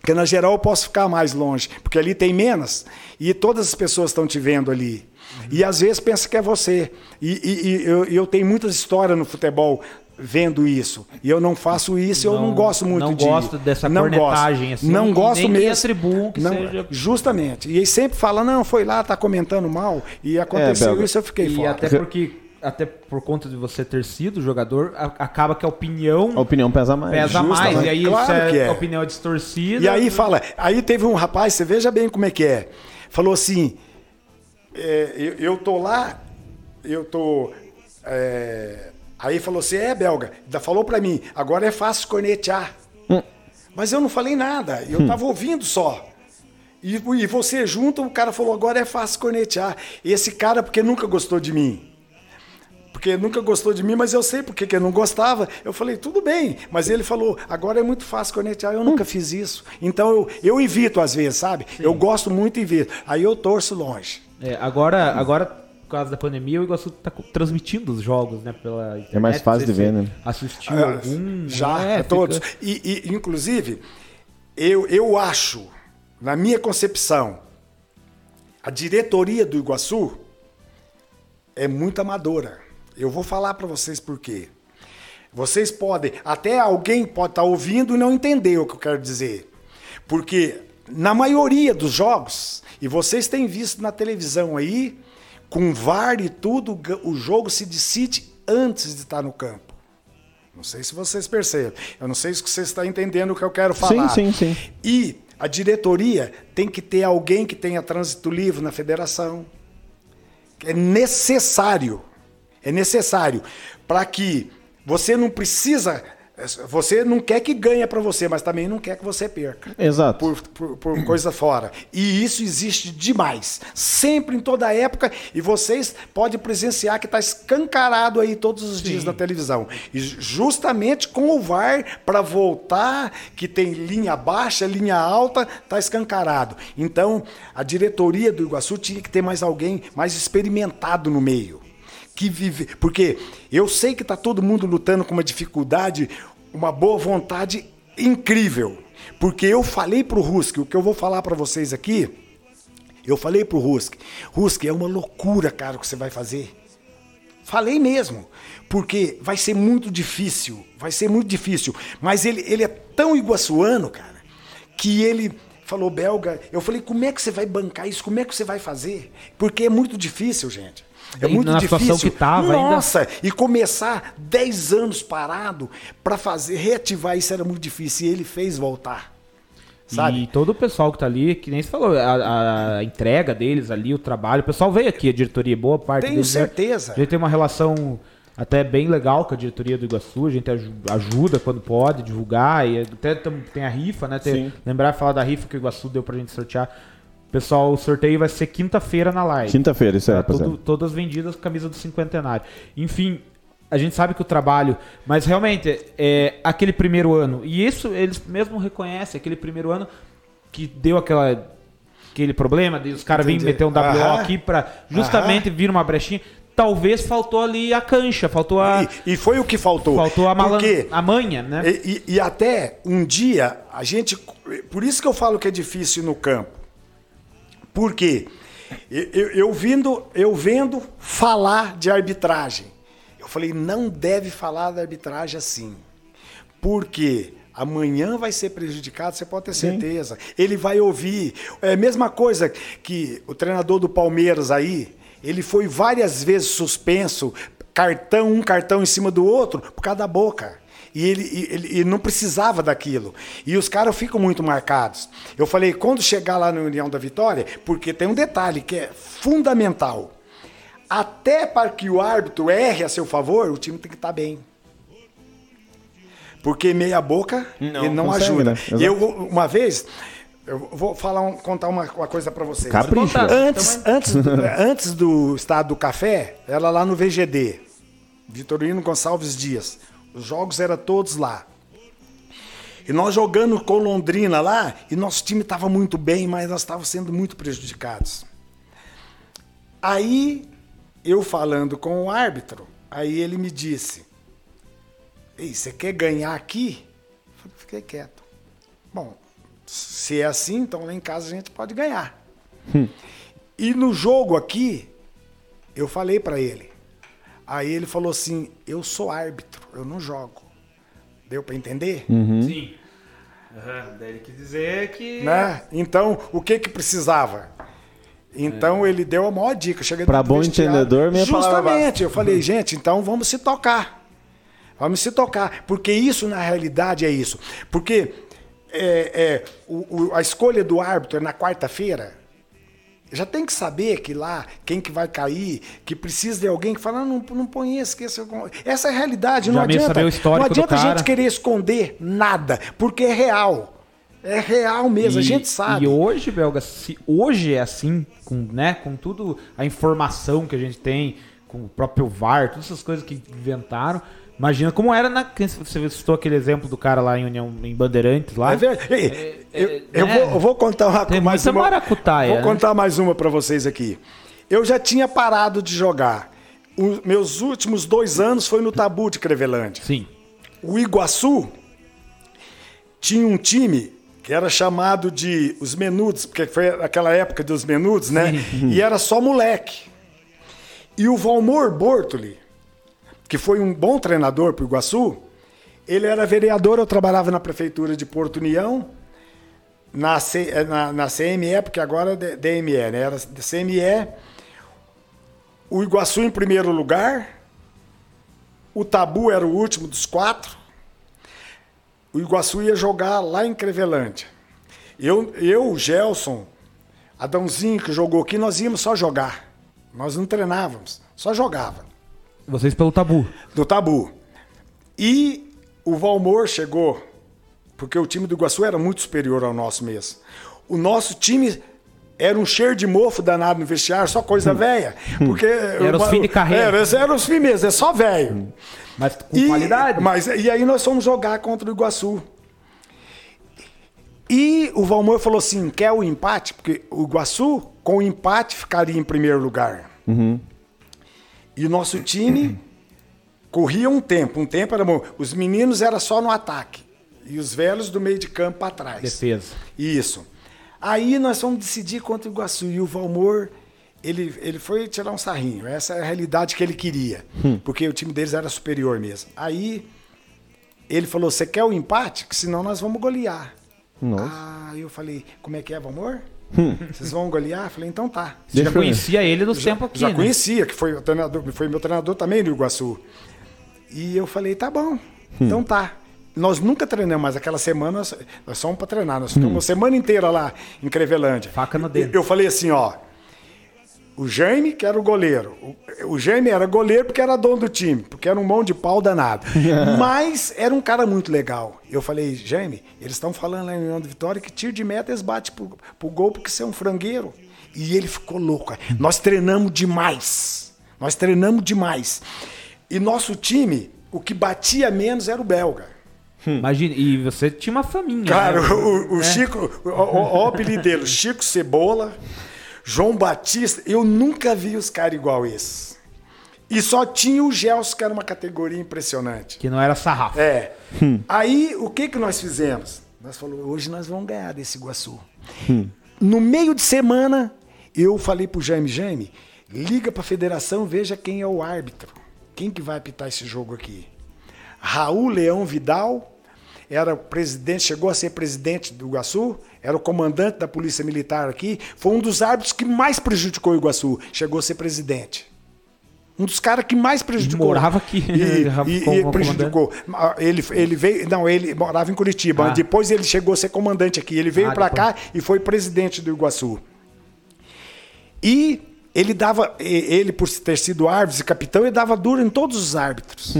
Speaker 2: Porque na geral eu posso ficar mais longe. Porque ali tem menos. E todas as pessoas estão te vendo ali. E às vezes pensa que é você. E, e- e eu, e eu tenho muitas histórias no futebol vendo isso. E eu não faço isso, eu não
Speaker 3: Não-
Speaker 2: gosto muito
Speaker 3: não
Speaker 2: de
Speaker 3: gosto dessa cornetagem, assim,
Speaker 2: Não
Speaker 3: e
Speaker 2: gosto
Speaker 3: nem
Speaker 2: mesmo.
Speaker 3: atribuam que
Speaker 2: Não,
Speaker 3: seja-
Speaker 2: Justamente. E sempre fala, não, foi lá, tá comentando mal. E aconteceu
Speaker 1: Belga.
Speaker 2: isso, eu fiquei
Speaker 4: E
Speaker 2: fora.
Speaker 4: até porque, até por conta de você ter sido jogador, acaba que a opinião
Speaker 1: A opinião pesa mais.
Speaker 4: pesa
Speaker 2: justamente.
Speaker 4: mais. E aí
Speaker 2: Claro que é.
Speaker 4: a opinião é distorcida.
Speaker 2: E aí fala, aí teve um rapaz, você veja bem como é que é. Falou assim: é, eu, eu tô lá, eu tô. é, aí falou assim: é, belga, ainda falou pra mim, agora é fácil cornetear. Mas eu não falei nada, eu tava ouvindo só. E, e você junto, o cara falou: agora é fácil cornetear. Esse cara, porque nunca gostou de mim. Porque nunca gostou de mim, mas eu sei porque que eu não gostava. Eu falei, tudo bem. Mas ele falou, agora é muito fácil cornetear. Eu nunca fiz isso. Então eu, eu evito às vezes, sabe? Eu gosto muito e evito. Aí eu torço longe.
Speaker 4: É, agora, agora, por causa da pandemia, o Iguaçu tá transmitindo os jogos, né? Pela internet.
Speaker 1: É mais fácil de ver, né?
Speaker 4: Assistiu
Speaker 2: Ah,
Speaker 4: algum?
Speaker 2: Já,
Speaker 4: é,
Speaker 2: a todos.
Speaker 4: fica-
Speaker 2: E, e, inclusive, eu, eu acho, na minha concepção, a diretoria do Iguaçu é muito amadora. Eu vou falar para vocês por quê. Vocês podem, até alguém pode estar ouvindo e não entender o que eu quero dizer. Porque na maioria dos jogos, e vocês têm visto na televisão aí, com VAR e tudo, o jogo se decide antes de estar no campo. Não sei se vocês percebem. Eu não sei se vocês estão entendendo o que eu quero falar.
Speaker 1: sim, sim.
Speaker 2: E a diretoria tem que ter alguém que tenha trânsito livre na federação. É necessário. É necessário para que você não precisa. Você não quer que ganhe para você, mas também não quer que você perca
Speaker 1: Exato.
Speaker 2: por, por, por coisa fora. E isso existe demais. Sempre em toda época. E vocês podem presenciar que está escancarado aí todos os dias na televisão. E justamente com o VAR para voltar, que tem linha baixa, linha alta, está escancarado. Então, a diretoria do Iguaçu tinha que ter mais alguém mais experimentado no meio que vive. Porque eu sei que está todo mundo lutando com uma dificuldade, uma boa vontade incrível. Porque eu falei pro Rusk, o que eu vou falar para vocês aqui, eu falei pro Rusk, Rusk, é uma loucura, cara, o que você vai fazer. Falei mesmo, porque vai ser muito difícil, vai ser muito difícil. Mas ele, ele é tão iguaçuano, cara, que ele falou, belga, eu falei, como é que você vai bancar isso? Como é que você vai fazer? Porque é muito difícil, gente. É
Speaker 4: E
Speaker 2: muito
Speaker 4: na
Speaker 2: difícil.
Speaker 4: situação que tava ainda-
Speaker 2: Nossa, e começar 10 anos parado para fazer, reativar isso era muito difícil. E ele fez voltar. Sabe?
Speaker 4: E todo o pessoal que tá ali, que nem você falou, a, a entrega deles ali, o trabalho. O pessoal veio aqui, a diretoria, boa parte
Speaker 2: Tenho
Speaker 4: deles. né?
Speaker 2: certeza.
Speaker 4: A gente tem uma relação
Speaker 3: até bem legal com a diretoria do Iguaçu, a gente ajuda quando pode, divulgar, e até tem a rifa, né? Tem, lembrar de falar da rifa que o Iguaçu deu pra gente sortear. Pessoal, o sorteio vai ser quinta-feira na live.
Speaker 1: Quinta-feira, isso é,
Speaker 3: tá, tudo, Todas vendidas com camisa do cinquentenário. Enfim, a gente sabe que o trabalho, mas realmente é aquele primeiro ano, e isso eles mesmo reconhecem, aquele primeiro ano que deu aquela aquele problema de os caras virem meter um WO Aham. aqui para justamente Aham. vir uma brechinha. Talvez faltou ali a cancha, faltou a.
Speaker 2: E, e foi o que faltou.
Speaker 3: Faltou a, malan... a manha, né?
Speaker 2: E, e, e até um dia, a gente. Por isso que eu falo que é difícil no campo. Por quê? Eu, eu, eu, vindo, eu vendo falar de arbitragem. Eu falei, não deve falar da arbitragem assim. Porque amanhã vai ser prejudicado, você pode ter certeza. Sim. Ele vai ouvir. É a mesma coisa que o treinador do Palmeiras aí, ele foi várias vezes suspenso, cartão, um cartão em cima do outro, por causa da boca. E ele, ele, ele não precisava daquilo. E os caras ficam muito marcados. Eu falei, quando chegar lá na União da Vitória, porque tem um detalhe que é fundamental. Até para que o árbitro erre a seu favor, o time tem que estar tá bem. Porque meia boca não, ele não consegue, ajuda. Né? Eu uma vez eu vou falar um, contar uma, uma coisa para vocês.
Speaker 1: Capricha.
Speaker 2: Antes, antes, antes do estado do café, era lá no VGD, Vitorino Gonçalves Dias. Os jogos eram todos lá. E nós jogando com Londrina lá, e nosso time estava muito bem, mas nós estávamos sendo muito prejudicados. Aí, eu falando com o árbitro, aí ele me disse: Ei, você quer ganhar aqui? Eu fiquei quieto. Bom, se é assim, então lá em casa a gente pode ganhar. Hum. E no jogo aqui, eu falei para ele. Aí ele falou assim: Eu sou árbitro, eu não jogo. Deu para entender?
Speaker 3: Uhum. Sim. Uhum. Daí ele quis dizer que.
Speaker 2: Né? Então, o que que precisava? Então é. ele deu a maior dica.
Speaker 1: Para bom entendedor, minha
Speaker 2: Justamente, eu falei, gente, então vamos se tocar. Vamos se tocar, porque isso na realidade é isso. Porque é, é, o, o, a escolha do árbitro é na quarta-feira. Já tem que saber que lá, quem que vai cair, que precisa de alguém que fala, não, não põe esse, que esse... Essa é a realidade, Já não adianta, não adianta a gente querer esconder nada, porque é real. É real mesmo, e, a gente sabe.
Speaker 3: E hoje, Belga, se hoje é assim, com, né, com tudo a informação que a gente tem, com o próprio VAR, todas essas coisas que inventaram, Imagina como era na. Você citou aquele exemplo do cara lá em União em Bandeirantes lá. É
Speaker 2: verdade. É, eu, é, eu, vou, eu, vou, contar uma,
Speaker 3: Tem mais uma. Maracutaia,
Speaker 2: vou né? contar mais uma para vocês aqui. Eu já tinha parado de jogar. Os meus últimos dois anos foi no Tabu de Crevelândia.
Speaker 3: Sim.
Speaker 2: O Iguaçu tinha um time que era chamado de os Menudos, porque foi aquela época dos Menudos, né? Sim. E era só moleque. E o Valmor Bortoli que foi um bom treinador para o Iguaçu, ele era vereador, eu trabalhava na prefeitura de Porto União, na, C, eh, na, na CME, porque agora é DME, né? Era CME, o Iguaçu em primeiro lugar, o Tabu era o último dos quatro, o Iguaçu ia jogar lá em Crevelândia. Eu, eu, o Gelson, Adãozinho que jogou aqui, nós íamos só jogar. Nós não treinávamos, só jogava.
Speaker 3: Vocês pelo tabu.
Speaker 2: Do tabu. E o Valmor chegou, porque o time do Iguaçu era muito superior ao nosso mesmo. O nosso time era um cheiro de mofo danado no vestiário, só coisa velha. Porque.
Speaker 3: era os fins de carreira.
Speaker 2: Era, era os fins mesmo, é só velho.
Speaker 3: Mas com e, qualidade.
Speaker 2: Mas, e aí nós fomos jogar contra o Iguaçu. E o Valmor falou assim: quer o empate? Porque o Iguaçu, com o empate, ficaria em primeiro lugar.
Speaker 1: Uhum.
Speaker 2: E o nosso time corria um tempo. Um tempo era bom. Os meninos era só no ataque. E os velhos do meio de campo para trás.
Speaker 3: Defesa.
Speaker 2: Isso. Aí nós fomos decidir contra o Iguaçu. E o Valmor, ele, ele foi tirar um sarrinho. Essa é a realidade que ele queria. Hum. Porque o time deles era superior mesmo. Aí ele falou: Você quer o empate? Que senão nós vamos golear.
Speaker 1: Nossa.
Speaker 2: Ah, eu falei: Como é que é, Valmor? Hum. Vocês vão golear? Eu falei, então tá.
Speaker 3: Você já conhecia ele do tempo aqui,
Speaker 2: Já
Speaker 3: né?
Speaker 2: conhecia, que foi, o treinador, foi meu treinador também no Iguaçu. E eu falei, tá bom, hum. então tá. Nós nunca treinamos, mas aquela semana nós, nós fomos para treinar. Nós ficamos hum. uma semana inteira lá em Crevelândia.
Speaker 3: Faca no dedo.
Speaker 2: Eu falei assim, ó. O Jaime, que era o goleiro. O, o Jaime era goleiro porque era dono do time, porque era um mão de pau danado. Mas era um cara muito legal. Eu falei, Jaime, eles estão falando lá em União de Vitória que tiro de meta eles batem pro, pro gol porque você é um frangueiro. E ele ficou louco. Nós treinamos demais. Nós treinamos demais. E nosso time, o que batia menos era o belga.
Speaker 3: Imagina, e você tinha uma faminha.
Speaker 2: Cara,
Speaker 3: né?
Speaker 2: o, o
Speaker 3: É.
Speaker 2: Chico, o, o, o apelido dele, Chico Cebola, João Batista, eu nunca vi os caras igual esses. E só tinha o Gelson, que era uma categoria impressionante.
Speaker 3: Que não era sarrafo.
Speaker 2: É. Aí, o que que nós fizemos? Nós falamos, hoje nós vamos ganhar desse Iguaçu. No meio de semana, eu falei pro Jaime, Jaime, liga pra federação, veja quem é o árbitro. Quem que vai apitar esse jogo aqui? Raul Leão Vidal era presidente, chegou a ser presidente do Iguaçu, era o comandante da Polícia Militar aqui, foi um dos árbitros que mais prejudicou o Iguaçu, chegou a ser presidente. Um dos caras que mais prejudicou.
Speaker 3: Morava aqui,
Speaker 2: E, e- e prejudicou. Ah, Ele, ele veio. Não, ele morava em Curitiba.
Speaker 3: Ah.
Speaker 2: Depois ele chegou a ser comandante aqui. Ele veio
Speaker 3: Ah,
Speaker 2: pra
Speaker 3: depois.
Speaker 2: cá e foi presidente do Iguaçu. E ele dava. Ele, por ter sido árbitro e capitão, ele dava duro em todos os árbitros.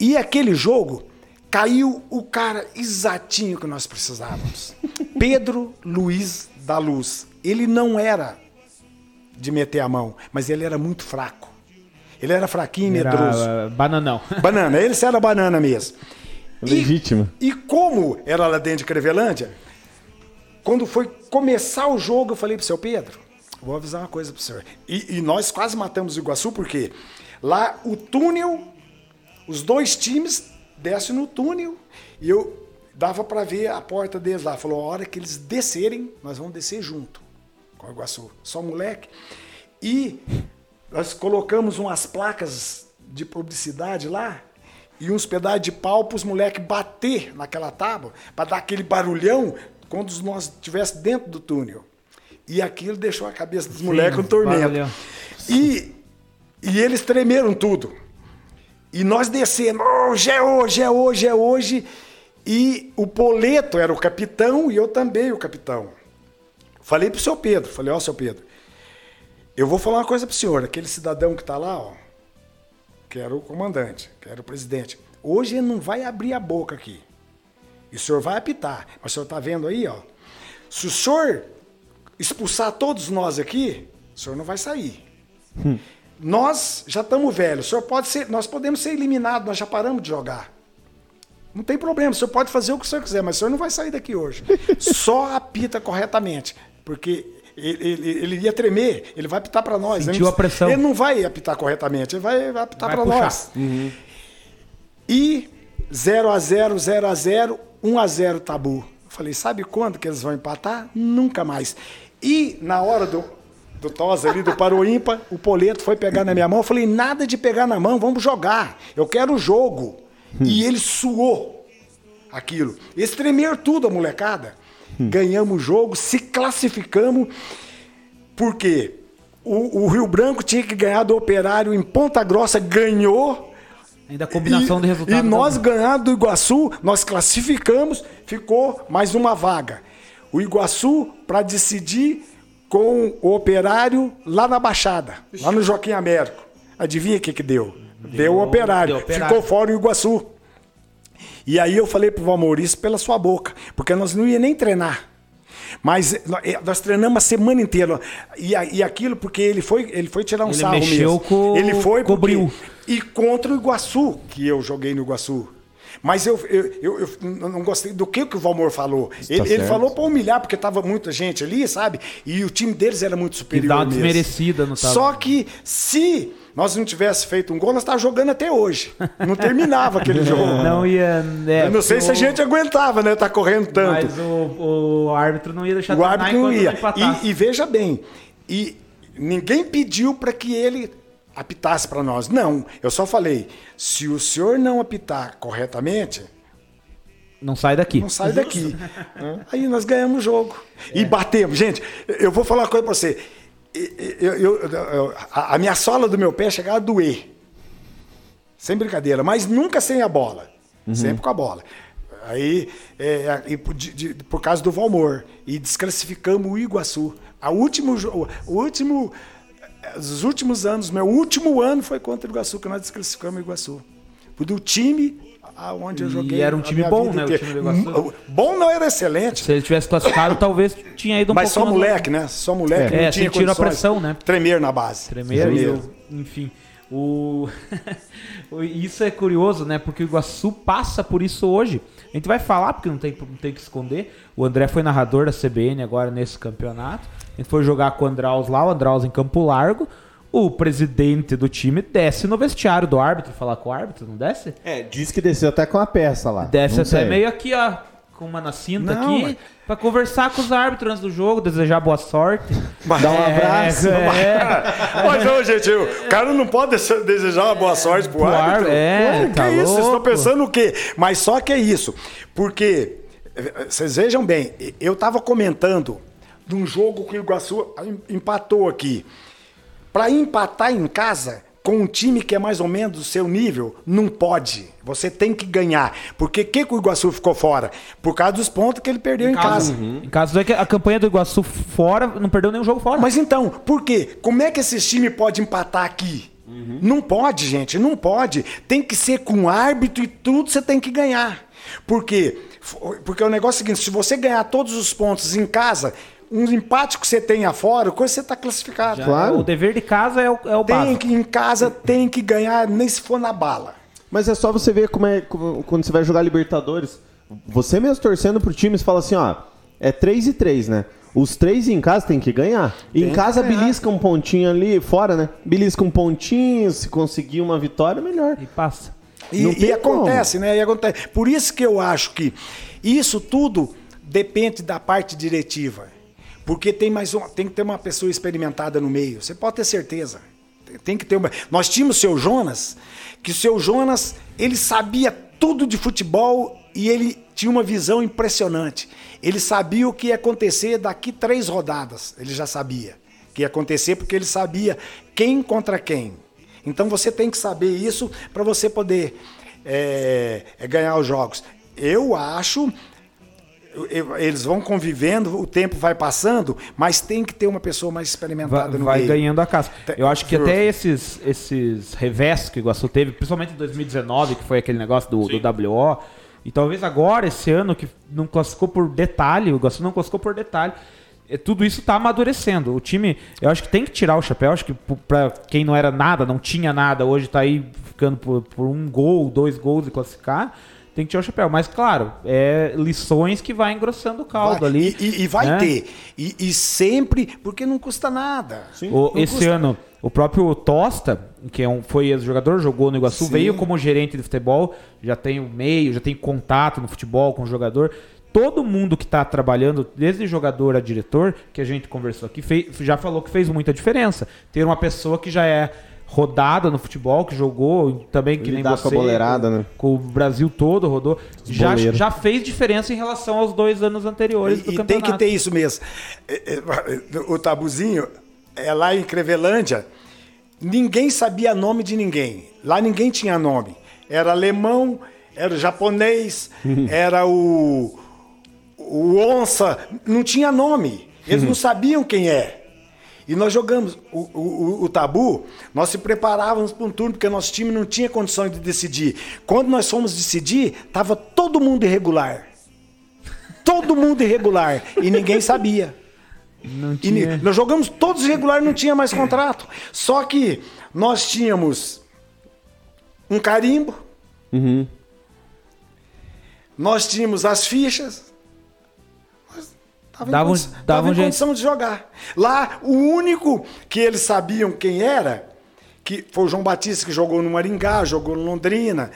Speaker 2: E aquele jogo caiu o cara exatinho que nós precisávamos. Pedro Luiz da Luz. Ele não era de meter a mão, mas ele era muito fraco. Ele era fraquinho e medroso.
Speaker 3: Era uh, bananão.
Speaker 2: Banana, ele era banana mesmo. E-
Speaker 1: Legítimo.
Speaker 2: E, como era lá dentro de Crevelândia, quando foi começar o jogo, eu falei pro seu Pedro, vou avisar uma coisa pro senhor. E, e nós quase matamos o Iguaçu, porque lá o túnel, os dois times descem no túnel e eu dava para ver a porta deles lá. Falou, a hora que eles descerem, nós vamos descer junto com o Iguaçu. Só moleque. E nós colocamos umas placas de publicidade lá e uns pedaços de pau para os moleques bater naquela tábua, para dar aquele barulhão quando nós estivéssemos dentro do túnel. E aquilo deixou a cabeça dos moleques um tormento.
Speaker 3: barulhão.
Speaker 2: E, e eles tremeram tudo. E nós descendo, hoje é hoje, é hoje, é hoje. E o Poleto era o capitão e eu também o capitão. Falei pro seu Pedro, falei, ó, seu Pedro, eu vou falar uma coisa pro senhor, aquele cidadão que tá lá, ó, que era o comandante, que era o presidente, hoje ele não vai abrir a boca aqui. E o senhor vai apitar. Mas o senhor tá vendo aí, ó. Se o senhor expulsar todos nós aqui, o senhor não vai sair. Nós já estamos velhos. O senhor pode ser, nós podemos ser eliminados, nós já paramos de jogar. Não tem problema, o senhor pode fazer o que o senhor quiser, mas o senhor não vai sair daqui hoje. Só apita corretamente, porque ele, ele- ele ia tremer, ele vai apitar para nós.
Speaker 3: Sentiu
Speaker 2: Ele
Speaker 3: a pressão.
Speaker 2: Ele não vai apitar corretamente, ele vai, vai apitar para nós. E 0 a 0 0 a 0 1 a 0 tabu. Eu falei, sabe quando que eles vão empatar? Nunca mais. E na hora do, do tosa ali, do paro ímpar, o Poleto foi pegar na minha mão. Eu falei, nada de pegar na mão, vamos jogar. Eu quero o jogo. E ele suou aquilo. Eles tremeram tudo, a molecada. Ganhamos o jogo, se classificamos. Por quê? O, o Rio Branco tinha que ganhar do Operário em Ponta Grossa, ganhou.
Speaker 3: Ainda a combinação
Speaker 2: E-
Speaker 3: de resultados.
Speaker 2: E nós ganhando do Iguaçu, nós classificamos, ficou mais uma vaga. O Iguaçu para decidir com o Operário lá na Baixada, lá no Joaquim Américo. Adivinha o que que deu? Deu, o Operário.
Speaker 3: deu Operário.
Speaker 2: Ficou fora o Iguaçu. E aí eu falei pro Valmaurício pela sua boca, porque nós não ia nem treinar. Mas eh, nó- nós treinamos a semana inteira. E, e aquilo porque ele foi, ele foi tirar um
Speaker 3: Ele
Speaker 2: sarro
Speaker 3: mexeu
Speaker 2: mesmo.
Speaker 3: com-
Speaker 2: ele foi
Speaker 3: o
Speaker 2: porque-. E contra o Iguaçu, que eu joguei no Iguaçu. Mas eu, eu, eu, eu não não gostei do que, que o Valmor falou. Ele, ele falou para humilhar, porque tava muita gente ali, sabe? E o time deles era muito superior.
Speaker 3: dá uma
Speaker 2: mesmo.
Speaker 3: desmerecida no tava.
Speaker 2: Só que se nós não tivesse feito um gol, nós estávamos jogando até hoje. Não terminava aquele jogo.
Speaker 3: Não ia. é,
Speaker 2: eu não sei se a
Speaker 3: o-
Speaker 2: gente aguentava, né? Tá correndo tanto.
Speaker 3: Mas o, o árbitro não ia deixar
Speaker 2: O árbitro não ia. E, e veja bem, e ninguém pediu para que ele apitasse para nós. Não, eu só falei, se o senhor não apitar corretamente,
Speaker 3: Não sai daqui.
Speaker 2: não sai daqui. Aí nós ganhamos o jogo. E batemos. Gente, eu vou falar uma coisa para você. Eu- eu- eu- a minha sola do meu pé chegava a doer. Sem brincadeira, mas nunca sem a bola. Sempre com a bola. Aí, é, e por, de- de- por causa do Valmor. E desclassificamos o Iguaçu. A último, o último os últimos anos, meu último ano foi contra o Iguaçu, que nós desclassificamos o Iguaçu. Do time aonde eu joguei.
Speaker 3: E era um time bom, né? O time do Iguaçu.
Speaker 2: Bom não era excelente.
Speaker 3: Se ele tivesse classificado, talvez tinha ido um
Speaker 2: Mas
Speaker 3: pouco
Speaker 2: só moleque, né? Só moleque.
Speaker 3: É,
Speaker 2: não tinha
Speaker 3: sentiram a pressão, né?
Speaker 2: Tremer na base.
Speaker 3: Tremer, e
Speaker 2: Tremer.
Speaker 3: enfim. O- isso é curioso, né? Porque o Iguaçu passa por isso hoje. A gente vai falar, porque não tem, não tem que esconder. O André foi narrador da CBN agora nesse campeonato. A gente foi jogar com o Andraus lá, o Andraus em Campo Largo. O presidente do time desce no vestiário do árbitro, falar com o árbitro, não desce?
Speaker 1: É, diz que desceu até com a peça lá.
Speaker 3: Desce
Speaker 1: Não
Speaker 3: até
Speaker 1: sei.
Speaker 3: meio aqui, ó, com uma na cinta
Speaker 2: Não,
Speaker 3: aqui,
Speaker 2: mas-
Speaker 3: pra conversar com os árbitros antes do jogo, desejar boa sorte.
Speaker 1: Dá um abraço.
Speaker 3: É,
Speaker 2: Mas, ô, gente, o cara não pode dese- desejar uma boa sorte pro,
Speaker 3: Pro
Speaker 2: árbitro.
Speaker 3: árbitro, é,
Speaker 2: Pô,
Speaker 3: tá
Speaker 2: que isso? Vocês estão
Speaker 3: louco.
Speaker 2: pensando o quê? Mas só que é isso. Porque, eh, vocês vejam bem, eu tava comentando de um jogo que o Iguaçu em- empatou aqui. Para empatar em casa com um time que é mais ou menos do seu nível, não pode. Você tem que ganhar. Porque que, que o Iguaçu ficou fora? Por causa dos pontos que ele perdeu em, casa.
Speaker 3: Em caso é que a campanha do Iguaçu fora, não perdeu nenhum jogo fora.
Speaker 2: Mas então, por quê? Como é que esse time pode empatar aqui? Não pode, gente, não pode. Tem que ser com árbitro e tudo você tem que ganhar. Por quê? Porque o negócio é o seguinte: se você ganhar todos os pontos em casa, um empate que você tem afora, coisa você está classificado.
Speaker 1: Claro.
Speaker 3: O dever de casa é o, é o
Speaker 2: Tem
Speaker 3: básico.
Speaker 2: que, em casa tem que ganhar, nem se for na bala.
Speaker 1: Mas é só você ver como é como- quando você vai jogar Libertadores. Você mesmo torcendo pro time, você fala assim, ó, é 3 e 3, né? Os três em casa tem que ganhar. em
Speaker 2: que
Speaker 1: casa
Speaker 2: ganhar.
Speaker 1: belisca um pontinho ali, fora, né? Belisca um pontinho, se conseguir uma vitória, melhor.
Speaker 3: E passa.
Speaker 2: E, e
Speaker 1: tem
Speaker 2: acontece, né? E acontece. Por isso que eu acho que isso tudo depende da parte diretiva. Porque tem mais um, tem que ter uma pessoa experimentada no meio. Você pode ter certeza. Tem- que ter uma. Nós tínhamos o seu Jonas, que o seu Jonas, ele sabia tudo de futebol e ele tinha uma visão impressionante. Ele sabia o que ia acontecer daqui três rodadas. Ele já sabia que ia acontecer porque ele sabia quem contra quem. Então você tem que saber isso para você poder é, ganhar os jogos. Eu acho. Eu- Eles vão convivendo, o tempo vai passando, mas tem que ter uma pessoa mais experimentada
Speaker 3: Vai,
Speaker 2: no
Speaker 3: vai
Speaker 2: meio.
Speaker 3: ganhando a casa. Eu acho que até esses, esses revés que o Iguaçu teve, principalmente em 2019, que foi aquele negócio do, do WO, e talvez agora, esse ano, que não classificou por detalhe, o Iguaçu não classificou por detalhe, é, tudo isso tá amadurecendo. O time, eu acho que tem que tirar o chapéu. Acho que p- pra quem não era nada, não tinha nada, hoje tá aí ficando por, por um gol, dois gols e classificar. Tem que tirar o chapéu. Mas, claro, é lições que vai engrossando o caldo
Speaker 2: Vai-
Speaker 3: ali.
Speaker 2: E, e- vai
Speaker 3: né?
Speaker 2: ter. E, e sempre, porque não custa nada.
Speaker 3: O-
Speaker 2: Não
Speaker 3: esse
Speaker 2: custa-
Speaker 3: ano, o próprio Tosta, que é um, foi ex-jogador, jogou no Iguaçu,
Speaker 2: Sim.
Speaker 3: veio como gerente de futebol, já tem o meio, já tem contato no futebol com o jogador. Todo mundo que está trabalhando, desde jogador a diretor, que a gente conversou aqui, fez- já falou que fez muita diferença. Ter uma pessoa que já é rodada no futebol, que jogou também que nem
Speaker 1: Lidar
Speaker 3: você,
Speaker 1: com a boleirada,
Speaker 3: com,
Speaker 1: né?
Speaker 3: com o Brasil todo rodou, já,
Speaker 1: boleiros.
Speaker 3: já fez diferença em relação aos dois anos anteriores do
Speaker 2: E, e tem
Speaker 3: campeonato.
Speaker 2: que ter isso mesmo. É, é, O tabuzinho, é lá em Crevelândia, ninguém sabia nome de ninguém. Lá ninguém tinha nome. Era alemão, era japonês, era o, o onça, não tinha nome. Eles não sabiam quem é. E nós jogamos o, o, o- tabu, nós se preparávamos para um turno, porque nosso time não tinha condições de decidir. Quando nós fomos decidir, estava todo mundo irregular. Todo mundo irregular. E ninguém sabia.
Speaker 3: Não
Speaker 2: E
Speaker 3: tinha...
Speaker 2: nós jogamos todos irregular, não tinha mais contrato. Só que nós tínhamos um carimbo, nós tínhamos as fichas. Tava em
Speaker 3: Davam-
Speaker 2: condi- tava
Speaker 3: davam
Speaker 2: em condição de jogar. Lá, o único que eles sabiam quem era, que foi o João Batista que jogou no Maringá, jogou no Londrina.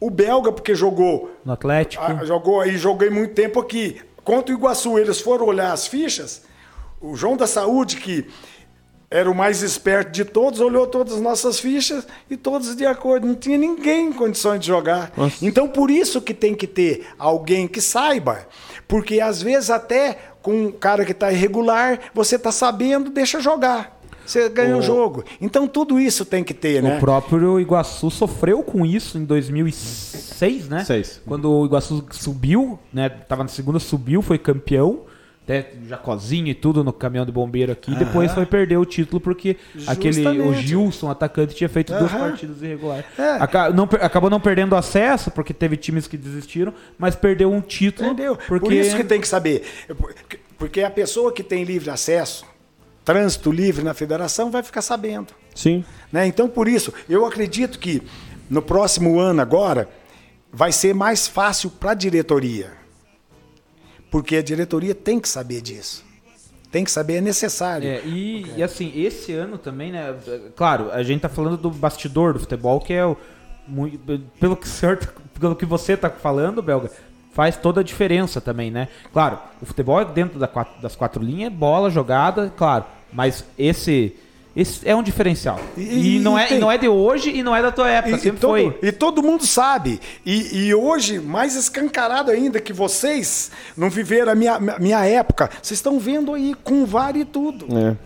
Speaker 2: O belga, porque jogou
Speaker 3: No Atlético.
Speaker 2: ah, jogou aí, joguei muito tempo aqui. Contra o Iguaçu, eles foram olhar as fichas. O João da Saúde, que era o mais esperto de todos, olhou todas as nossas fichas e todos de acordo. Não tinha ninguém em condições de jogar. Então, por isso que tem que ter alguém que saiba. Porque às vezes, até com um cara que está irregular, você está sabendo, deixa jogar. Você ganha o, jogo. Então, tudo isso tem que ter, né?
Speaker 3: O próprio Iguaçu sofreu com isso em 2006, né?
Speaker 1: Seis.
Speaker 3: Quando o Iguaçu subiu, né? Tava na segunda, subiu, foi campeão. Até Jacozinho e tudo no caminhão de bombeiro aqui. Depois foi perder o título porque aquele o
Speaker 2: Justamente.
Speaker 3: Gilson, atacante, tinha feito duas
Speaker 2: Aham.
Speaker 3: partidas irregulares.
Speaker 2: É.
Speaker 3: Aca- não acabou não perdendo acesso porque teve times que desistiram, mas perdeu um título.
Speaker 2: Entendeu?
Speaker 3: Porque
Speaker 2: Por isso que tem que saber. Porque- Porque a pessoa que tem livre acesso, trânsito livre na federação, vai ficar sabendo.
Speaker 1: Sim.
Speaker 2: né? Então, por isso, eu acredito que no próximo ano agora vai ser mais fácil para a diretoria. Porque a diretoria tem que saber disso. Tem que saber, é necessário.
Speaker 3: É, e, e assim, esse ano também, né? Claro, a gente tá falando do bastidor do futebol, que é o. Pelo que, senhor, pelo que você tá falando, Belga, faz toda a diferença também, né? Claro, o futebol é dentro da das quatro linhas, bola, jogada, claro. Mas esse. Esse é um diferencial. E,
Speaker 2: E-
Speaker 3: não,
Speaker 2: e
Speaker 3: é,
Speaker 2: tem-
Speaker 3: não é de hoje e não é da tua época,
Speaker 2: E, e
Speaker 3: sempre
Speaker 2: todo,
Speaker 3: foi.
Speaker 2: e todo mundo sabe. E, e hoje, mais escancarado ainda, que vocês não viveram a minha, minha época, vocês estão vendo aí com VAR e tudo.
Speaker 1: É.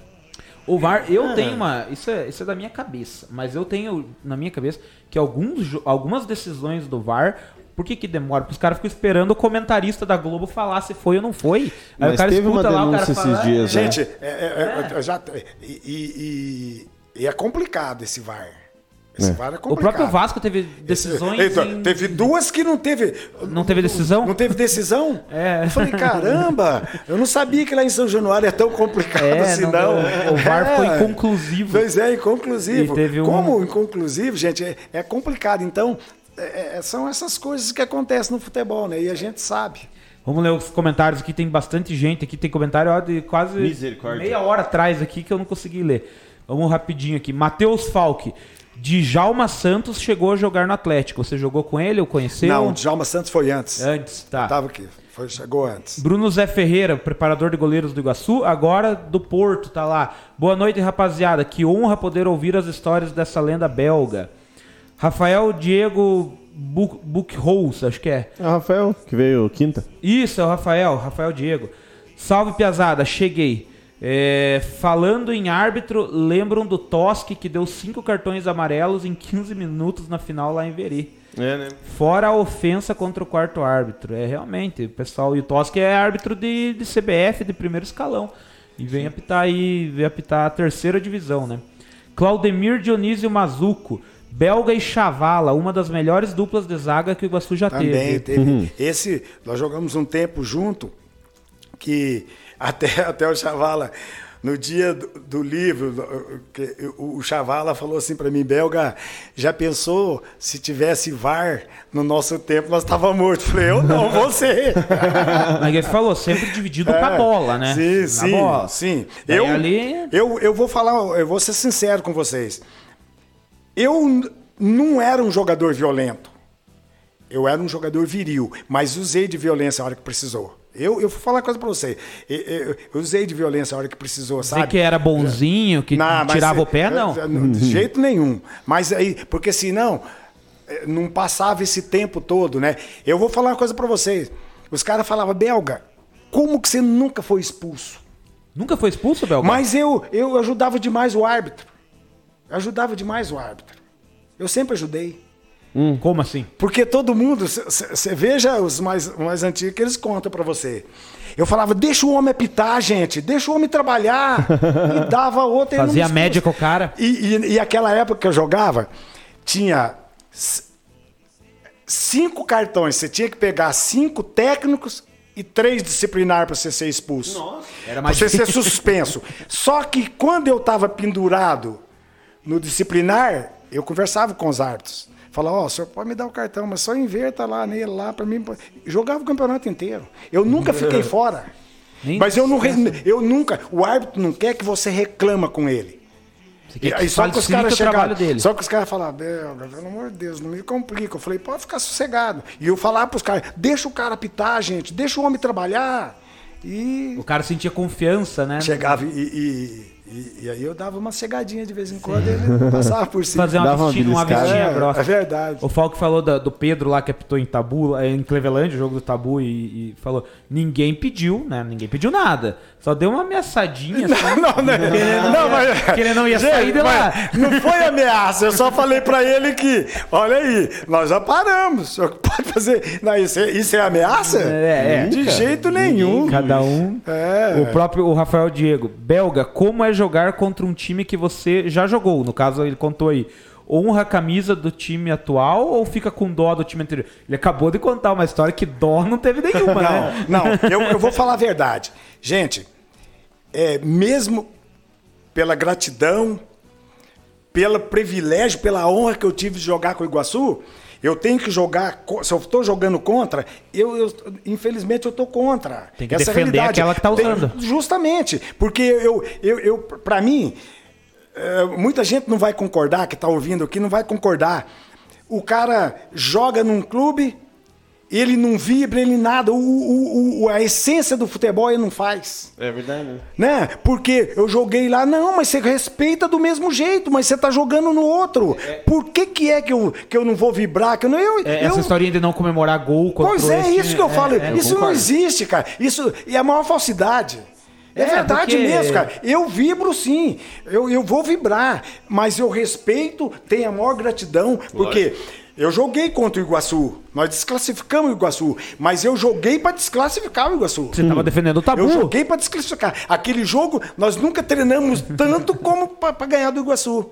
Speaker 3: O VAR, eu tenho uma. Isso é, isso é da minha cabeça. Mas eu tenho na minha cabeça que alguns, algumas decisões do VAR. Por que, que demora? Porque os caras ficam esperando o comentarista da Globo falar se foi ou não foi. Aí
Speaker 1: Mas
Speaker 3: o cara
Speaker 1: teve uma
Speaker 3: escuta lá, o cara
Speaker 1: denúncia
Speaker 3: fala,
Speaker 1: esses dias,
Speaker 3: "É,
Speaker 1: né?
Speaker 2: Gente, é, é- é- já, e, e- e é complicado esse VAR. Esse VAR é complicado.
Speaker 3: O próprio Vasco teve decisões.
Speaker 2: Então,
Speaker 3: em-
Speaker 2: Teve duas que não teve.
Speaker 3: Não teve decisão?
Speaker 2: Não teve decisão?
Speaker 3: É.
Speaker 2: Eu falei, caramba, eu não sabia que lá em São Januário é tão complicado
Speaker 3: É,
Speaker 2: assim,
Speaker 3: não-
Speaker 2: não.
Speaker 3: o VAR
Speaker 2: É.
Speaker 3: inconclusivo.
Speaker 2: Pois é, inconclusivo.
Speaker 3: E teve um-
Speaker 2: Como inconclusivo, gente, é, é complicado. Então, é- é- são essas coisas que acontecem no futebol, né? E a gente sabe.
Speaker 3: Vamos ler os comentários aqui, tem bastante gente aqui, tem comentário ó, de quase meia hora atrás aqui que eu não consegui ler. Vamos rapidinho aqui. Matheus Falck, Djalma Santos chegou a jogar no Atlético. Você jogou com ele ou conheceu?
Speaker 2: Não, o Djalma Santos foi antes.
Speaker 3: Antes, tá.
Speaker 2: Tava aqui. Foi, chegou antes.
Speaker 3: Bruno Zé Ferreira, preparador de goleiros do Iguaçu, agora do Porto, tá lá. Boa noite, rapaziada. Que honra poder ouvir as histórias dessa lenda belga. Rafael Diego Bu- Buchholz, acho que é.
Speaker 1: É o Rafael, que veio quinta.
Speaker 3: Isso, é o Rafael, Rafael Diego. Salve, Piazada, cheguei. É, falando em árbitro, lembram do Tosque que deu cinco cartões amarelos em 15 minutos na final lá em Veri.
Speaker 1: É, né?
Speaker 3: Fora a ofensa contra o quarto árbitro. É realmente, o pessoal. E o Tosque é árbitro de, de CBF de primeiro escalão. E vem apitar aí, vem apitar a terceira divisão, né? Claudemir Dionísio Mazuco, Belga e Chavala, uma das melhores duplas de zaga que o Iguaçu já
Speaker 2: Também
Speaker 3: teve.
Speaker 2: teve. Esse, nós jogamos um tempo junto, que até, até o Chavala, no dia do, do livro, o, o Chavala falou assim para mim, Belga, já pensou se tivesse VAR no nosso tempo, nós tava morto. Falei, eu não, você.
Speaker 3: Mas ele falou, sempre dividido com a
Speaker 2: É,
Speaker 3: bola, né?
Speaker 2: Sim,
Speaker 3: Na
Speaker 2: sim,
Speaker 3: bola.
Speaker 2: sim.
Speaker 3: Daí
Speaker 2: Eu,
Speaker 3: ali-
Speaker 2: eu, eu vou falar, eu vou ser sincero com vocês. Eu não era um jogador violento. Eu era um jogador viril, mas usei de violência a hora que precisou. Eu, eu vou falar uma coisa pra você. Eu, eu- eu usei de violência a hora que precisou,
Speaker 3: Dizer
Speaker 2: sabe?
Speaker 3: que era bonzinho, que
Speaker 2: Não, mas
Speaker 3: tirava
Speaker 2: é-
Speaker 3: o pé, não.
Speaker 2: De jeito nenhum. Mas aí, porque senão, é, não passava esse tempo todo, né? Eu vou falar uma coisa pra vocês. Os caras falavam, Belga, como que você nunca foi expulso?
Speaker 3: Nunca foi expulso, Belga?
Speaker 2: Mas eu, eu ajudava demais o árbitro. Eu ajudava demais o árbitro. Eu sempre ajudei.
Speaker 3: Como assim?
Speaker 2: Porque todo mundo, você veja os mais, mais antigos que eles contam pra você. Eu falava, deixa o homem apitar, gente, deixa o homem trabalhar. e dava outra.
Speaker 3: Fazia média com o cara.
Speaker 2: E, e, e aquela época que eu jogava, tinha cinco cartões. Você tinha que pegar cinco técnicos e três disciplinar para você ser expulso. Nossa.
Speaker 3: Era mais
Speaker 2: Pra você ser suspenso. Só que quando eu estava pendurado no disciplinar, eu conversava com os árbitros. Falava, ó, o senhor pode me dar o cartão, mas só inverta lá nele, lá para mim. Jogava o campeonato inteiro. Eu nunca fiquei fora. Mas eu, não, eu nunca. O árbitro não quer que você reclama com ele. E
Speaker 3: que
Speaker 2: aí só que os caras chegaram,
Speaker 3: dele.
Speaker 2: só que os caras falaram, Belga, pelo amor de Deus, não me complica. Eu falei, pode ficar sossegado. E eu falava pros caras, deixa o cara apitar, gente, deixa o homem trabalhar. E
Speaker 3: O cara sentia confiança, né?
Speaker 2: chegava e, e- E, e aí eu dava uma cegadinha de vez em quando, ele passava por cima.
Speaker 3: Fazer uma
Speaker 1: Dava uma
Speaker 3: vistinha, uma vistinha
Speaker 2: é,
Speaker 3: grossa.
Speaker 2: é verdade.
Speaker 3: O Falco falou da- do Pedro lá que apitou em Tabu, é, em Cleveland, o jogo do Tabu, e, e falou: ninguém pediu, né? Ninguém pediu nada. Só deu uma ameaçadinha. assim,
Speaker 2: Não, né?
Speaker 3: que ele não,
Speaker 2: Não,
Speaker 3: ia,
Speaker 2: mas-
Speaker 3: que ele não ia
Speaker 2: Gente,
Speaker 3: sair de lá.
Speaker 2: Não foi ameaça, eu só falei pra ele que, olha aí, nós já paramos. O senhor pode fazer. Não, isso, é, isso é ameaça?
Speaker 3: É, é.
Speaker 2: De jeito nenhum.
Speaker 3: Cada um.
Speaker 2: É.
Speaker 3: O próprio o Rafael Diego. Belga, como é jogar contra um time que você já jogou? No caso, ele contou aí. Honra a camisa do time atual ou fica com dó do time anterior? Ele acabou de contar uma história que dó não teve nenhuma, né?
Speaker 2: Não, não, eu, eu vou falar a verdade. Gente, é, mesmo pela gratidão, pelo privilégio, pela honra que eu tive de jogar com o Iguaçu, eu tenho que jogar. Se eu estou jogando contra, eu, eu- infelizmente eu estou contra.
Speaker 3: Tem que
Speaker 2: Essa é
Speaker 3: defender
Speaker 2: realidade.
Speaker 3: aquela que tá
Speaker 2: Tem-
Speaker 3: usando.
Speaker 2: justamente, porque eu, eu, eu para mim, é, muita gente não vai concordar, que está ouvindo aqui, não vai concordar. O cara joga num clube, ele não vibra, ele nada. O, o- o- a essência do futebol ele não faz.
Speaker 1: É verdade, né?
Speaker 2: Porque eu joguei lá, não, mas você respeita do mesmo jeito, mas você tá jogando no outro. Por que, que é que eu, que eu não vou vibrar? Que eu não, eu,
Speaker 3: É,
Speaker 2: eu-
Speaker 3: essa historinha de não comemorar gol
Speaker 2: Pois é, isso que eu falo.
Speaker 3: é,
Speaker 2: isso não
Speaker 3: concordo.
Speaker 2: existe, cara. Isso é a maior falsidade. É,
Speaker 3: É,
Speaker 2: verdade
Speaker 3: porque-
Speaker 2: mesmo, cara. Eu vibro sim. Eu, eu vou vibrar. Mas eu respeito, tenho a maior gratidão, porque eu joguei contra o Iguaçu. Nós desclassificamos o Iguaçu. Mas eu joguei para desclassificar o Iguaçu.
Speaker 3: Você tava defendendo o tabu.
Speaker 2: Eu joguei para desclassificar. Aquele jogo nós nunca treinamos tanto como para ganhar do Iguaçu.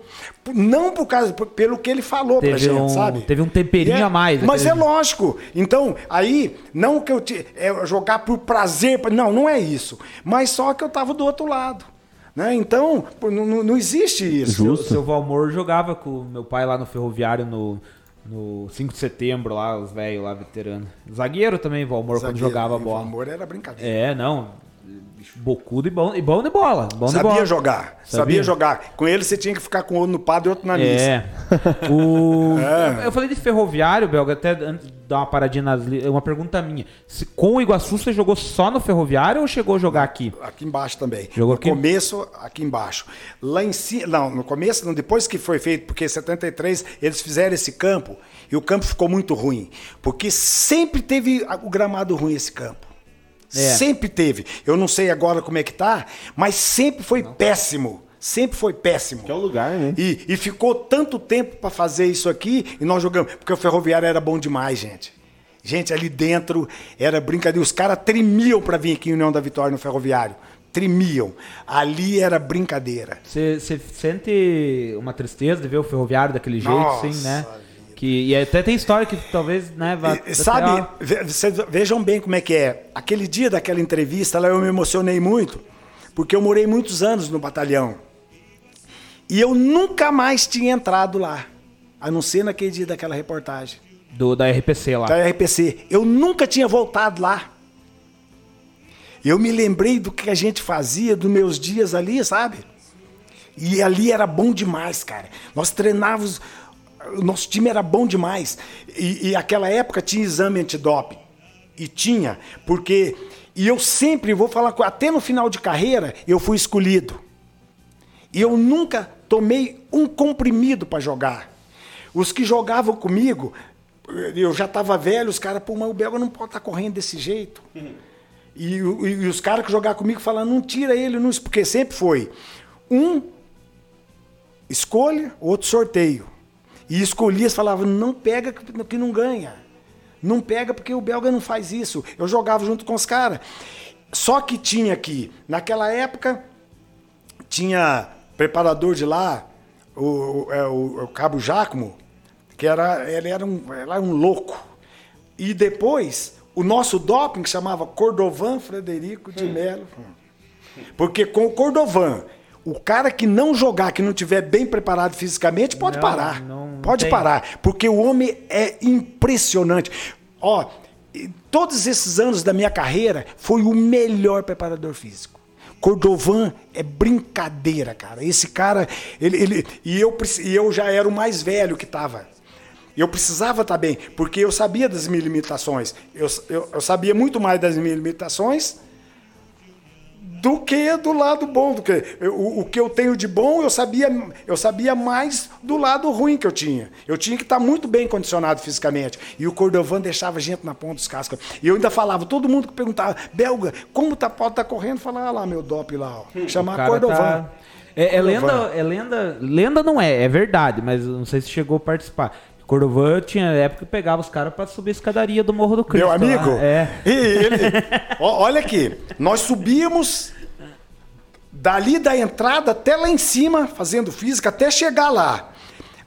Speaker 2: Não por causa, pelo que ele falou pra
Speaker 3: Teve
Speaker 2: gente,
Speaker 3: um-
Speaker 2: sabe?
Speaker 3: teve um temperinho
Speaker 2: é-
Speaker 3: a mais,
Speaker 2: Mas é lógico. Então, aí, não que eu te, é jogar por prazer, pra- não, não é isso. Mas só que eu tava do outro lado. Né? Então, não, não- não existe isso.
Speaker 3: O seu Valmor jogava com o meu pai lá no ferroviário no, no 5 de setembro, lá, os velhos lá, veteranos. Zagueiro também, Valmor, quando
Speaker 2: Zagueiro,
Speaker 3: jogava
Speaker 2: O
Speaker 3: bola.
Speaker 2: amor era brincadeira.
Speaker 3: É, não. Bocudo e bom, e bom de bola. Bom de
Speaker 2: Sabia
Speaker 3: bola.
Speaker 2: jogar, sabia?
Speaker 3: Sabia?
Speaker 2: jogar. Com ele você tinha que ficar com um no padre e outro na missa.
Speaker 3: É. O...
Speaker 2: É.
Speaker 3: Eu falei de ferroviário, Belga, até antes de dar uma paradinha nas. Uma pergunta minha. Se, com o Iguaçu você jogou só no ferroviário ou chegou a jogar aqui?
Speaker 2: Aqui embaixo também.
Speaker 3: Jogou
Speaker 2: no
Speaker 3: aqui?
Speaker 2: começo, aqui embaixo. Lá em cima, não, no começo, não, depois que foi feito, porque em 73 eles fizeram esse campo e o campo ficou muito ruim. Porque sempre teve o gramado ruim esse campo.
Speaker 3: É.
Speaker 2: Sempre teve. Eu não sei agora como é que tá, mas sempre foi péssimo. Sempre foi péssimo.
Speaker 1: Que é o lugar, né?
Speaker 2: E, e ficou tanto tempo para fazer isso aqui e nós jogamos. Porque o ferroviário era bom demais, gente. Gente, ali dentro era brincadeira. Os caras tremiam para vir aqui em União da Vitória no ferroviário. Tremiam. Ali era brincadeira.
Speaker 3: Você você sente uma tristeza de ver o ferroviário daquele jeito,
Speaker 2: Nossa
Speaker 3: assim, né? Que, e até tem história que talvez, né, vá. Até,
Speaker 2: sabe, vocês vejam bem como é que é. Aquele dia daquela entrevista lá eu me emocionei muito, porque eu morei muitos anos no batalhão. E eu nunca mais tinha entrado lá, a não ser naquele dia daquela reportagem.
Speaker 3: do, da RPC lá.
Speaker 2: da RPC. Eu nunca tinha voltado lá. Eu me lembrei do que a gente fazia, dos meus dias ali, sabe? E ali era bom demais, cara. Nós treinávamos, o nosso time era bom demais. E, e aquela época tinha exame antidoping. E tinha, porque. E eu sempre, vou falar, até no final de carreira, eu fui escolhido. E eu nunca tomei um comprimido para jogar. Os que jogavam comigo, eu já estava velho, os caras, pô, mas o Belga não pode estar correndo desse jeito. E, o- e os caras que jogavam comigo falavam, não tira ele, não, porque sempre foi um escolha, outro sorteio. E escolhias falavam, não pega que não ganha. Não pega porque o belga não faz isso. Eu jogava junto com os caras. Só que tinha aqui, naquela época, tinha preparador de lá, o, o, é, o- o Cabo Jacomo, que era, ele era um, era um louco. E depois, o nosso doping que chamava Cordovan Frederico de Melo. Porque com o Cordovan, o cara que não jogar, que não tiver bem preparado fisicamente, pode
Speaker 3: Não,
Speaker 2: parar.
Speaker 3: não
Speaker 2: pode
Speaker 3: tem.
Speaker 2: parar. Porque o homem é impressionante. Ó, todos esses anos da minha carreira, foi o melhor preparador físico. Cordovan é brincadeira, cara. Esse cara, ele, ele e eu e eu já era o mais velho que tava. Eu precisava estar bem, porque eu sabia das minhas limitações. Eu, eu, eu sabia muito mais das minhas limitações do que do lado bom. Do que, o, o que eu tenho de bom, eu sabia, eu sabia mais do lado ruim que eu tinha. Eu tinha que estar muito bem condicionado fisicamente. E o Cordovan deixava gente na ponta dos cascos. E eu ainda falava, todo mundo que perguntava, Belga, como tá, pode estar tá correndo? Falava, ah lá, meu dop lá, ó. Chamar Cordovan. Tá...
Speaker 3: É, é lenda, é lenda. Lenda não é, é verdade, mas não sei se chegou a participar. Cordovan tinha época que pegava os caras para subir a escadaria do Morro do Cristo.
Speaker 2: Meu amigo? Lá. É. E ele, olha aqui, nós subíamos dali da entrada até lá em cima, fazendo física, até chegar lá.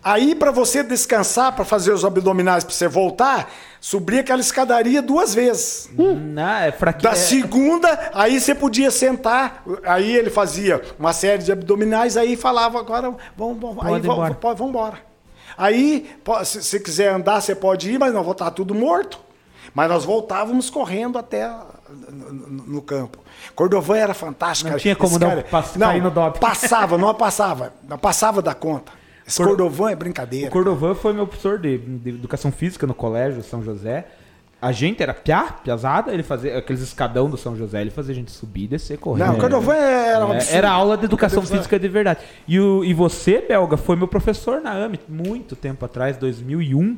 Speaker 2: Aí, para você descansar, para fazer os abdominais, para você voltar, subia aquela escadaria duas vezes.
Speaker 3: Hum. Não, é fraquinho.
Speaker 2: Da segunda, aí você podia sentar, aí ele fazia uma série de abdominais, aí falava, agora vamos, vamos, aí, vamos, vamos embora. Aí, se você quiser andar, você pode ir, mas não vou estar tudo morto. Mas nós voltávamos correndo até no, campo. Cordovan era fantástico.
Speaker 3: Não tinha como não, passar não no DOP.
Speaker 2: Passava, não passava. Não passava da conta. Esse Cordovan é brincadeira. O
Speaker 3: Cordovan foi meu professor de, de, educação física no colégio São José. A gente era piá, piazada, ele fazia aqueles escadão do São José, ele fazia a gente subir descer correndo. Não,
Speaker 2: o Cordovan era um
Speaker 3: é, Era aula de educação física de verdade. E, o, e você, Belga, foi meu professor na AME muito tempo atrás, 2001,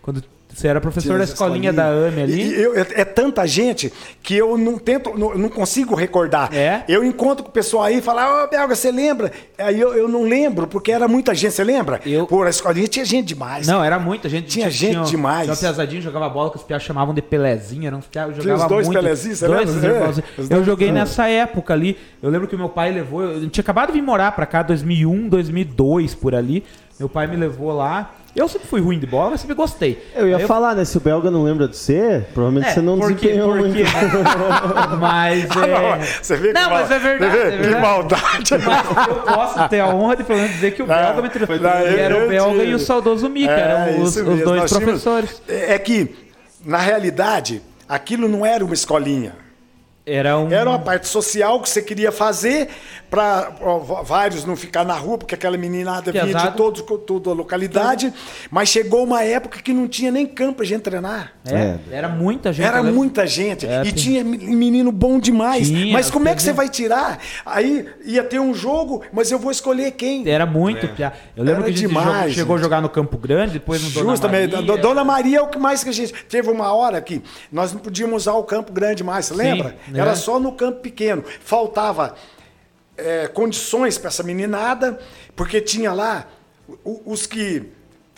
Speaker 3: quando você era professor da escolinha, da AME ali?
Speaker 2: E, eu, é, é, tanta gente que eu não tento, não, não, consigo recordar.
Speaker 3: É?
Speaker 2: Eu encontro com o pessoal aí e falo, ô oh, Belga, você lembra? Aí eu, eu não lembro, porque era muita gente, você lembra?
Speaker 3: Eu...
Speaker 2: Pô, a escolinha tinha gente demais.
Speaker 3: Não, era muita gente.
Speaker 2: Tinha, tinha gente tinha, demais. Tinha
Speaker 3: uma piazadinha, jogava bola que os piás chamavam de Pelezinho, eram uns piás, jogava
Speaker 2: os dois muito. Pelezinhos, você
Speaker 3: dois, lembra? É, eu dois, joguei nessa época ali. Eu lembro que meu pai levou, eu tinha acabado de vir morar pra cá, 2001, 2002, por ali. Meu pai me levou lá. Eu sempre fui ruim de bola, mas sempre gostei.
Speaker 1: Eu ia falar, né? Se o belga não lembra de você, provavelmente é, você não porque, desempenhou porque, muito.
Speaker 3: mas é...
Speaker 2: Não, você vê
Speaker 3: não, mas é verdade, é verdade.
Speaker 2: Que maldade.
Speaker 3: Mas eu posso ter a honra de pelo menos dizer que o belga me treinou. Era o belga e o saudoso Mica, é, eram os, os dois Nós professores.
Speaker 2: Tínhamos... É que, na realidade, aquilo não era uma escolinha.
Speaker 3: Era, um...
Speaker 2: Era uma parte social que você queria fazer para vários não ficar na rua, porque aquela meninada vinha de todos, toda a localidade. Mas chegou uma época que não tinha nem campo para gente treinar.
Speaker 3: É, é. Era muita gente.
Speaker 2: Era muita gente. É, e tinha menino bom demais. Tinha, mas como é que você vai tirar? Aí ia ter um jogo, mas eu vou escolher quem.
Speaker 3: Era muito. É. Eu lembro Era que a gente demais, chegou a jogar no Campo Grande, depois no Dona
Speaker 2: Justamente. Maria. Dona Maria é o que mais que a gente. Teve uma hora que nós não podíamos usar o Campo Grande mais, você lembra? Sim. Era só no campo pequeno. Faltava é, condições para essa meninada, porque tinha lá os que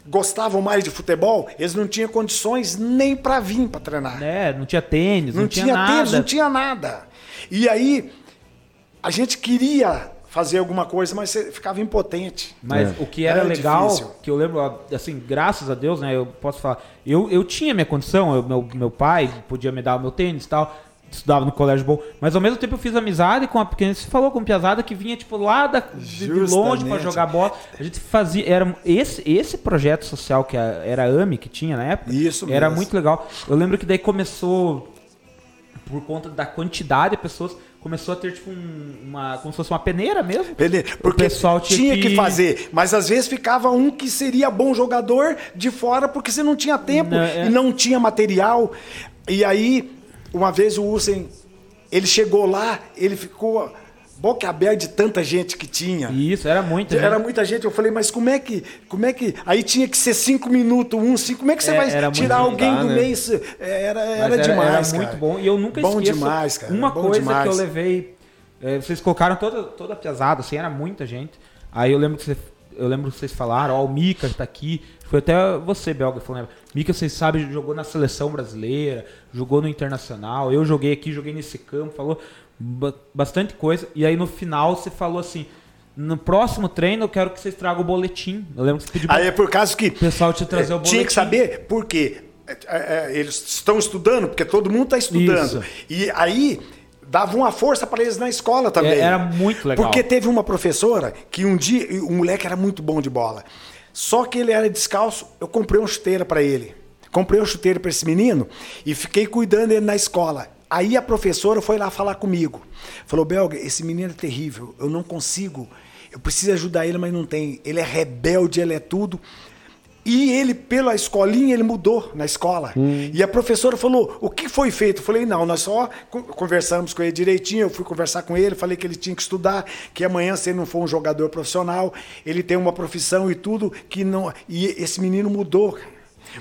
Speaker 2: gostavam mais de futebol, eles não tinham condições nem para vir para treinar.
Speaker 3: É, não tinha tênis, não, não tinha, tinha nada. tênis,
Speaker 2: não tinha nada. E aí a gente queria fazer alguma coisa, mas você ficava impotente.
Speaker 3: Mas é. o que era, era legal, difícil. que eu lembro, assim, graças a Deus, né, eu posso falar, eu, eu tinha minha condição, eu, meu, meu pai podia me dar o meu tênis e tal, estudava no colégio bom. Mas ao mesmo tempo eu fiz amizade com a pequena. Você falou com o Piazada que vinha, tipo, lá da, de, longe para jogar bola. A gente fazia. Era, esse, esse projeto social que era a AMI que tinha na época.
Speaker 2: Isso
Speaker 3: Era muito legal. Eu lembro que daí começou. Por conta da quantidade de pessoas, começou a ter tipo um, uma como se fosse uma peneira mesmo.
Speaker 2: Peneira, porque o pessoal tinha, tinha que... que... fazer, mas às vezes ficava um que seria bom jogador de fora porque você não tinha tempo não, é... e não tinha material. E aí uma vez o Hussein, ele chegou lá, ele ficou boca aberta de tanta gente que tinha.
Speaker 3: Isso, era muita
Speaker 2: gente. Era muita gente. Eu falei, mas como é que. Como é que. Aí tinha que ser cinco minutos, um, cinco. Como é que você é, vai tirar alguém do né? meio? Era, era, era demais.
Speaker 3: Era muito bom. E eu nunca
Speaker 2: bom
Speaker 3: esqueço.
Speaker 2: demais, cara.
Speaker 3: Uma
Speaker 2: bom
Speaker 3: coisa
Speaker 2: demais.
Speaker 3: que eu levei. É, vocês colocaram toda, toda pesada, assim, era muita gente. Aí eu lembro que você, eu lembro que vocês falaram, ó, o Mika está aqui. Foi até você, Belga, falou, né? Mika, vocês sabem, jogou na seleção brasileira, jogou no Internacional. Eu joguei aqui, joguei nesse campo, falou bastante coisa. E aí no final você falou assim: no próximo treino eu quero que vocês tragam o boletim. Eu lembro que você
Speaker 2: pediu. Aí é por causa que. O
Speaker 3: pessoal te trazer o boletim.
Speaker 2: Tinha que saber por quê. É, é, é, eles estão estudando, porque todo mundo está estudando. Isso. E aí dava uma força para eles na escola também. É,
Speaker 3: era muito legal.
Speaker 2: Porque teve uma professora que um dia, o moleque era muito bom de bola. Só que ele era descalço, eu comprei uma chuteira para ele. Comprei uma chuteira para esse menino e fiquei cuidando dele na escola. Aí a professora foi lá falar comigo. Falou: Belga, esse menino é terrível, eu não consigo. Eu preciso ajudar ele, mas não tem. Ele é rebelde, ele é tudo. E ele, pela escolinha, ele mudou na escola.
Speaker 1: Hum.
Speaker 2: E a professora falou: o que foi feito? Eu falei: não, nós só co- conversamos com ele direitinho. Eu fui conversar com ele, falei que ele tinha que estudar, que amanhã, se ele não for um jogador profissional, ele tem uma profissão e tudo, que não. E esse menino mudou.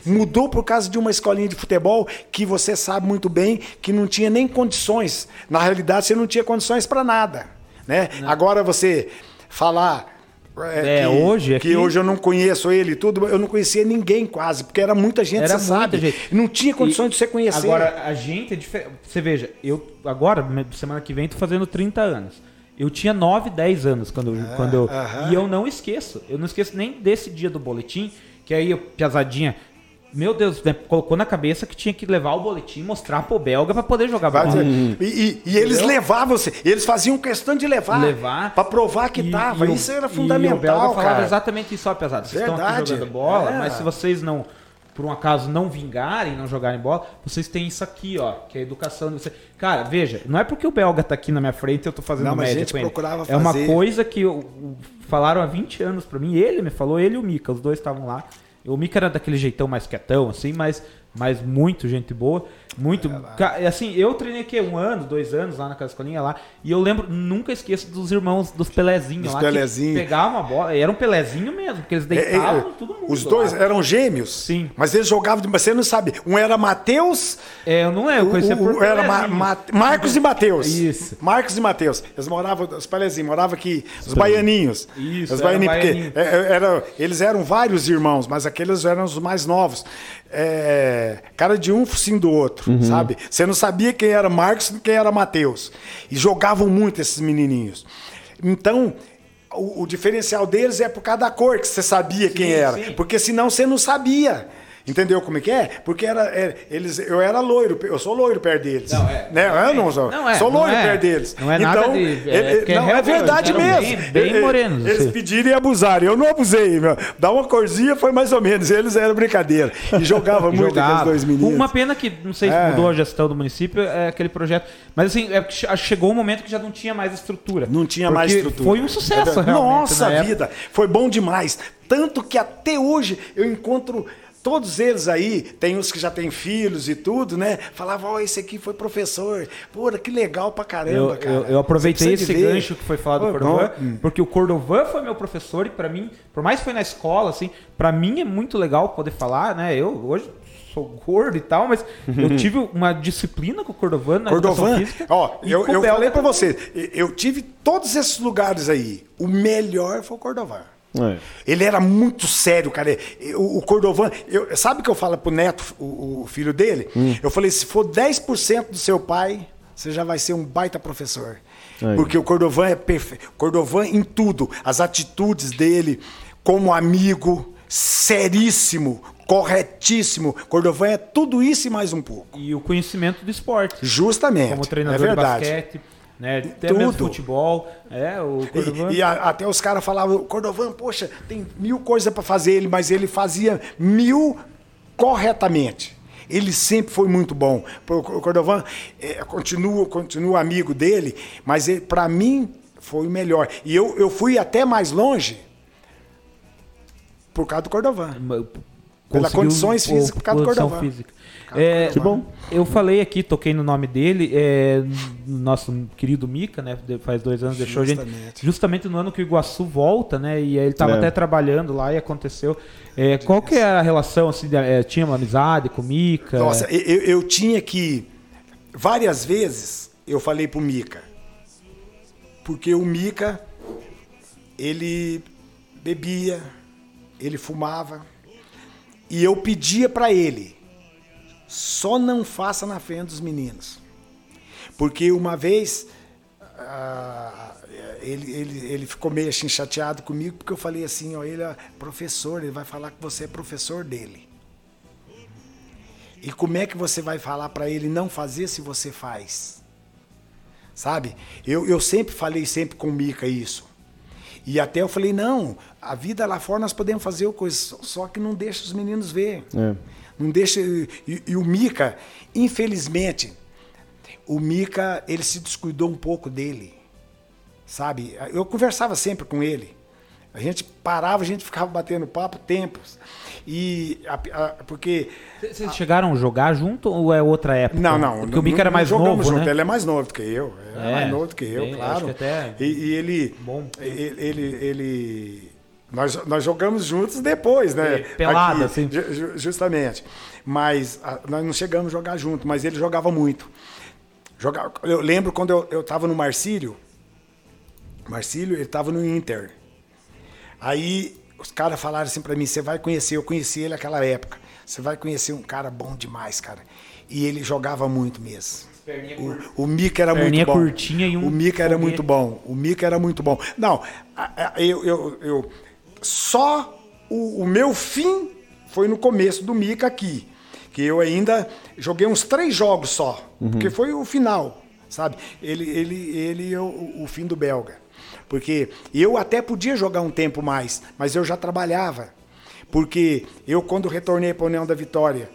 Speaker 2: Mudou por causa de uma escolinha de futebol que você sabe muito bem que não tinha nem condições. Na realidade, você não tinha condições para nada. Né? Agora você falar.
Speaker 3: É, hoje
Speaker 2: que
Speaker 3: aqui-
Speaker 2: hoje eu não conheço ele e tudo, eu não conhecia ninguém quase, porque era muita gente,
Speaker 3: Era
Speaker 2: você sabe.
Speaker 3: gente.
Speaker 2: Não tinha condições
Speaker 3: E
Speaker 2: de você conhecer.
Speaker 3: Agora, a gente é diferente. Você veja, eu agora, semana que vem, tô fazendo 30 anos. Eu tinha 9, 10 anos quando, eu- quando eu.
Speaker 2: aham.
Speaker 3: E eu não esqueço. Eu não esqueço nem desse dia do boletim, que aí, eu, piazadinha. Meu Deus, né, colocou na cabeça que tinha que levar o boletim, mostrar pro belga pra poder jogar bola.
Speaker 2: dizer, e, e- e eles levavam você, eles faziam questão de levar,
Speaker 3: levar
Speaker 2: para provar que
Speaker 3: E-
Speaker 2: tava.
Speaker 3: e o-
Speaker 2: Isso era
Speaker 3: E o Belga
Speaker 2: fundamental,
Speaker 3: falava
Speaker 2: cara.
Speaker 3: exatamente isso, ó, pesado. Vocês estão aqui jogando bola,
Speaker 2: É.
Speaker 3: mas se vocês não, por um acaso, não vingarem, não jogarem bola, vocês têm isso aqui, ó, que é a educação de você. Cara, veja, não é porque o Belga tá aqui na minha frente e eu tô fazendo
Speaker 2: Não,
Speaker 3: média
Speaker 2: gente
Speaker 3: com ele.
Speaker 2: procurava
Speaker 3: É uma coisa que eu- falaram há 20 anos pra mim, ele me falou, ele e o Mika, os dois estavam lá. O Mika era daquele jeitão mais quietão, assim, mas, mas muito gente boa. Muito. Ca- assim, eu treinei aqui um ano, dois anos lá naquela escolinha lá. E eu lembro, nunca esqueço dos irmãos dos Pelezinhos
Speaker 2: Dos
Speaker 3: lá.
Speaker 2: Pelezinho.
Speaker 3: Que pegavam a bola. Era um Pelezinho mesmo, porque eles
Speaker 2: É, é,
Speaker 3: deitavam todo mundo.
Speaker 2: Os dois
Speaker 3: lá.
Speaker 2: eram gêmeos.
Speaker 3: Sim.
Speaker 2: Mas eles jogavam, mas você não sabe. Um era Matheus,
Speaker 3: É, eu não lembro, eu conhecia
Speaker 2: o-
Speaker 3: por
Speaker 2: era Ma-. Ma- Marcos e Matheus.
Speaker 3: Isso.
Speaker 2: Marcos e Matheus. Eles moravam, os pelezinhos, moravam aqui, os baianinhos.
Speaker 3: Isso,
Speaker 2: os baianinhos, porque
Speaker 3: baianinho.
Speaker 2: é, é, era- eles eram vários irmãos, mas aqueles eram os mais novos. É, cara de um focinho do outro,
Speaker 3: Uhum.
Speaker 2: sabe? Você não sabia quem era Marcos e quem era Matheus. E jogavam muito esses menininhos. Então, o, o diferencial deles é por causa da cor, que você sabia quem era.
Speaker 3: sim.
Speaker 2: Porque senão você não sabia. Entendeu como é que é? Porque era, é, eles, eu era loiro, eu sou loiro perto deles.
Speaker 3: Não, é.
Speaker 2: né? Eu não sou,
Speaker 3: Não é,
Speaker 2: sou
Speaker 3: não
Speaker 2: loiro
Speaker 3: é.
Speaker 2: perto deles.
Speaker 3: Não é nada de- é
Speaker 2: ele-
Speaker 3: porque
Speaker 2: não, é verdade mesmo.
Speaker 3: bem- bem
Speaker 2: Ele-
Speaker 3: morenos,
Speaker 2: Eles
Speaker 3: assim.
Speaker 2: pediram e abusaram. Eu não abusei, meu. Dá uma corzinha foi mais ou menos. Eles eram brincadeira. E jogava muito
Speaker 3: Jogava.
Speaker 2: aqueles dois meninos.
Speaker 3: Uma pena que, não sei se
Speaker 2: É.
Speaker 3: mudou a gestão do município, é aquele projeto. Mas assim, é chegou um momento que já não tinha mais estrutura.
Speaker 2: Não tinha mais estrutura.
Speaker 3: Foi um sucesso,
Speaker 2: É,
Speaker 3: realmente.
Speaker 2: Nossa
Speaker 3: na época.
Speaker 2: vida, foi bom demais. Tanto que até hoje eu encontro todos eles aí, tem uns que já têm filhos e tudo, né? Falavam, ó, esse aqui foi professor. Pô, que legal pra caramba,
Speaker 3: Eu,
Speaker 2: cara.
Speaker 3: eu, eu aproveitei esse
Speaker 2: ver.
Speaker 3: gancho que foi falado do Cordovan,
Speaker 2: bom.
Speaker 3: porque o Cordovan foi meu professor e pra mim, por mais que foi na escola, assim, para mim é muito legal poder falar, né? Eu hoje sou gordo e tal, mas eu tive uma disciplina com o Cordovan na
Speaker 2: Cordovan,
Speaker 3: física.
Speaker 2: ó, eu, eu falei pra
Speaker 3: também.
Speaker 2: você, eu tive todos esses lugares aí. O melhor foi o Cordovan.
Speaker 1: É.
Speaker 2: Ele era muito sério, cara. O, o Cordovan, eu, sabe o que eu falo pro Neto, o, o filho dele?
Speaker 1: Hum.
Speaker 2: Eu falei: se for 10% do seu pai, você já vai ser um baita professor.
Speaker 1: Aí.
Speaker 2: Porque o Cordovan é perfeito. Cordovan em tudo. As atitudes dele, como amigo, seríssimo, corretíssimo. Cordovan é tudo isso e mais um pouco.
Speaker 3: E o conhecimento do esporte.
Speaker 2: Justamente.
Speaker 3: Como
Speaker 2: é
Speaker 3: treinador de
Speaker 2: verdade.
Speaker 3: basquete, né? Até
Speaker 2: Tudo.
Speaker 3: mesmo futebol. É, o Cordovan.
Speaker 2: E, e a- até os caras falavam, Cordovan, poxa, tem mil coisas para fazer ele, mas ele fazia mil corretamente. Ele sempre foi muito bom. O Cordovan é, continua, continua amigo dele, mas para mim foi o melhor. E eu, eu fui até mais longe por causa do Cordovan. Pela
Speaker 3: Conseguiu
Speaker 2: condições físicas, por causa do Cordovan.
Speaker 3: física. É,
Speaker 2: Que
Speaker 1: bom.
Speaker 3: Eu falei aqui, toquei no nome dele, é, nosso querido Mica, né? Faz dois anos deixou a gente.
Speaker 2: Justamente.
Speaker 3: Justamente no ano que o Iguaçu volta, né? E aí ele estava
Speaker 1: É.
Speaker 3: até trabalhando lá e aconteceu. É, qual que é a relação? Assim, de- é, tinha uma amizade com o Mica?
Speaker 2: Nossa, eu, eu- eu tinha que. Várias vezes eu falei pro Mica. Porque o Mica, ele bebia, ele fumava. E eu pedia pra ele: só não faça na frente dos meninos. Porque uma vez. ah, ele, ele, ele ficou meio assim chateado comigo porque eu falei assim, ó, ele é professor, ele vai falar que você é professor dele. E como é que você vai falar para ele não fazer se você faz? Sabe? Eu, eu sempre falei sempre com o Mica isso. E até eu falei, não, a vida lá fora nós podemos fazer coisas, só que não deixa os meninos ver.
Speaker 1: É.
Speaker 2: Não deixa. E, e o Mica, infelizmente, o Mica, ele se descuidou um pouco dele. Sabe? Eu conversava sempre com ele. A gente parava, a gente ficava batendo papo tempos. E a, a, porque.
Speaker 3: Vocês chegaram a jogar junto ou é outra época?
Speaker 2: Não, não.
Speaker 3: Porque o Mica era mais novo,
Speaker 2: junto.
Speaker 3: né?
Speaker 2: Ele é mais novo do que eu. É,
Speaker 3: É,
Speaker 2: mais novo do que eu, claro.
Speaker 3: que até
Speaker 2: e, e ele.
Speaker 3: bom.
Speaker 2: Ele. ele, ele- nós, nós jogamos juntos depois, né?
Speaker 3: Pelada,
Speaker 2: Aqui,
Speaker 3: assim.
Speaker 2: ju- ju- Justamente. Mas ah, nós não chegamos a jogar junto, mas ele jogava muito. Jogava, eu lembro quando eu, eu tava no Marcílio. Marcílio, ele tava no Inter. Aí os caras falaram assim pra mim: você vai conhecer, eu conheci ele naquela época. Você vai conhecer um cara bom demais, cara. E ele jogava muito mesmo. O, o Mica era
Speaker 3: Perninha
Speaker 2: muito bom.
Speaker 3: curtinha e um
Speaker 2: o Mica era muito bom. O Mica era muito bom. Não, a- a- eu, eu, eu só o, o meu fim foi no começo do Mica aqui. Que eu ainda joguei uns três jogos só. Porque foi o final, sabe? Ele, ele, ele e o, o fim do belga. Porque eu até podia jogar um tempo mais, mas eu já trabalhava. Porque eu, quando retornei para a União da Vitória,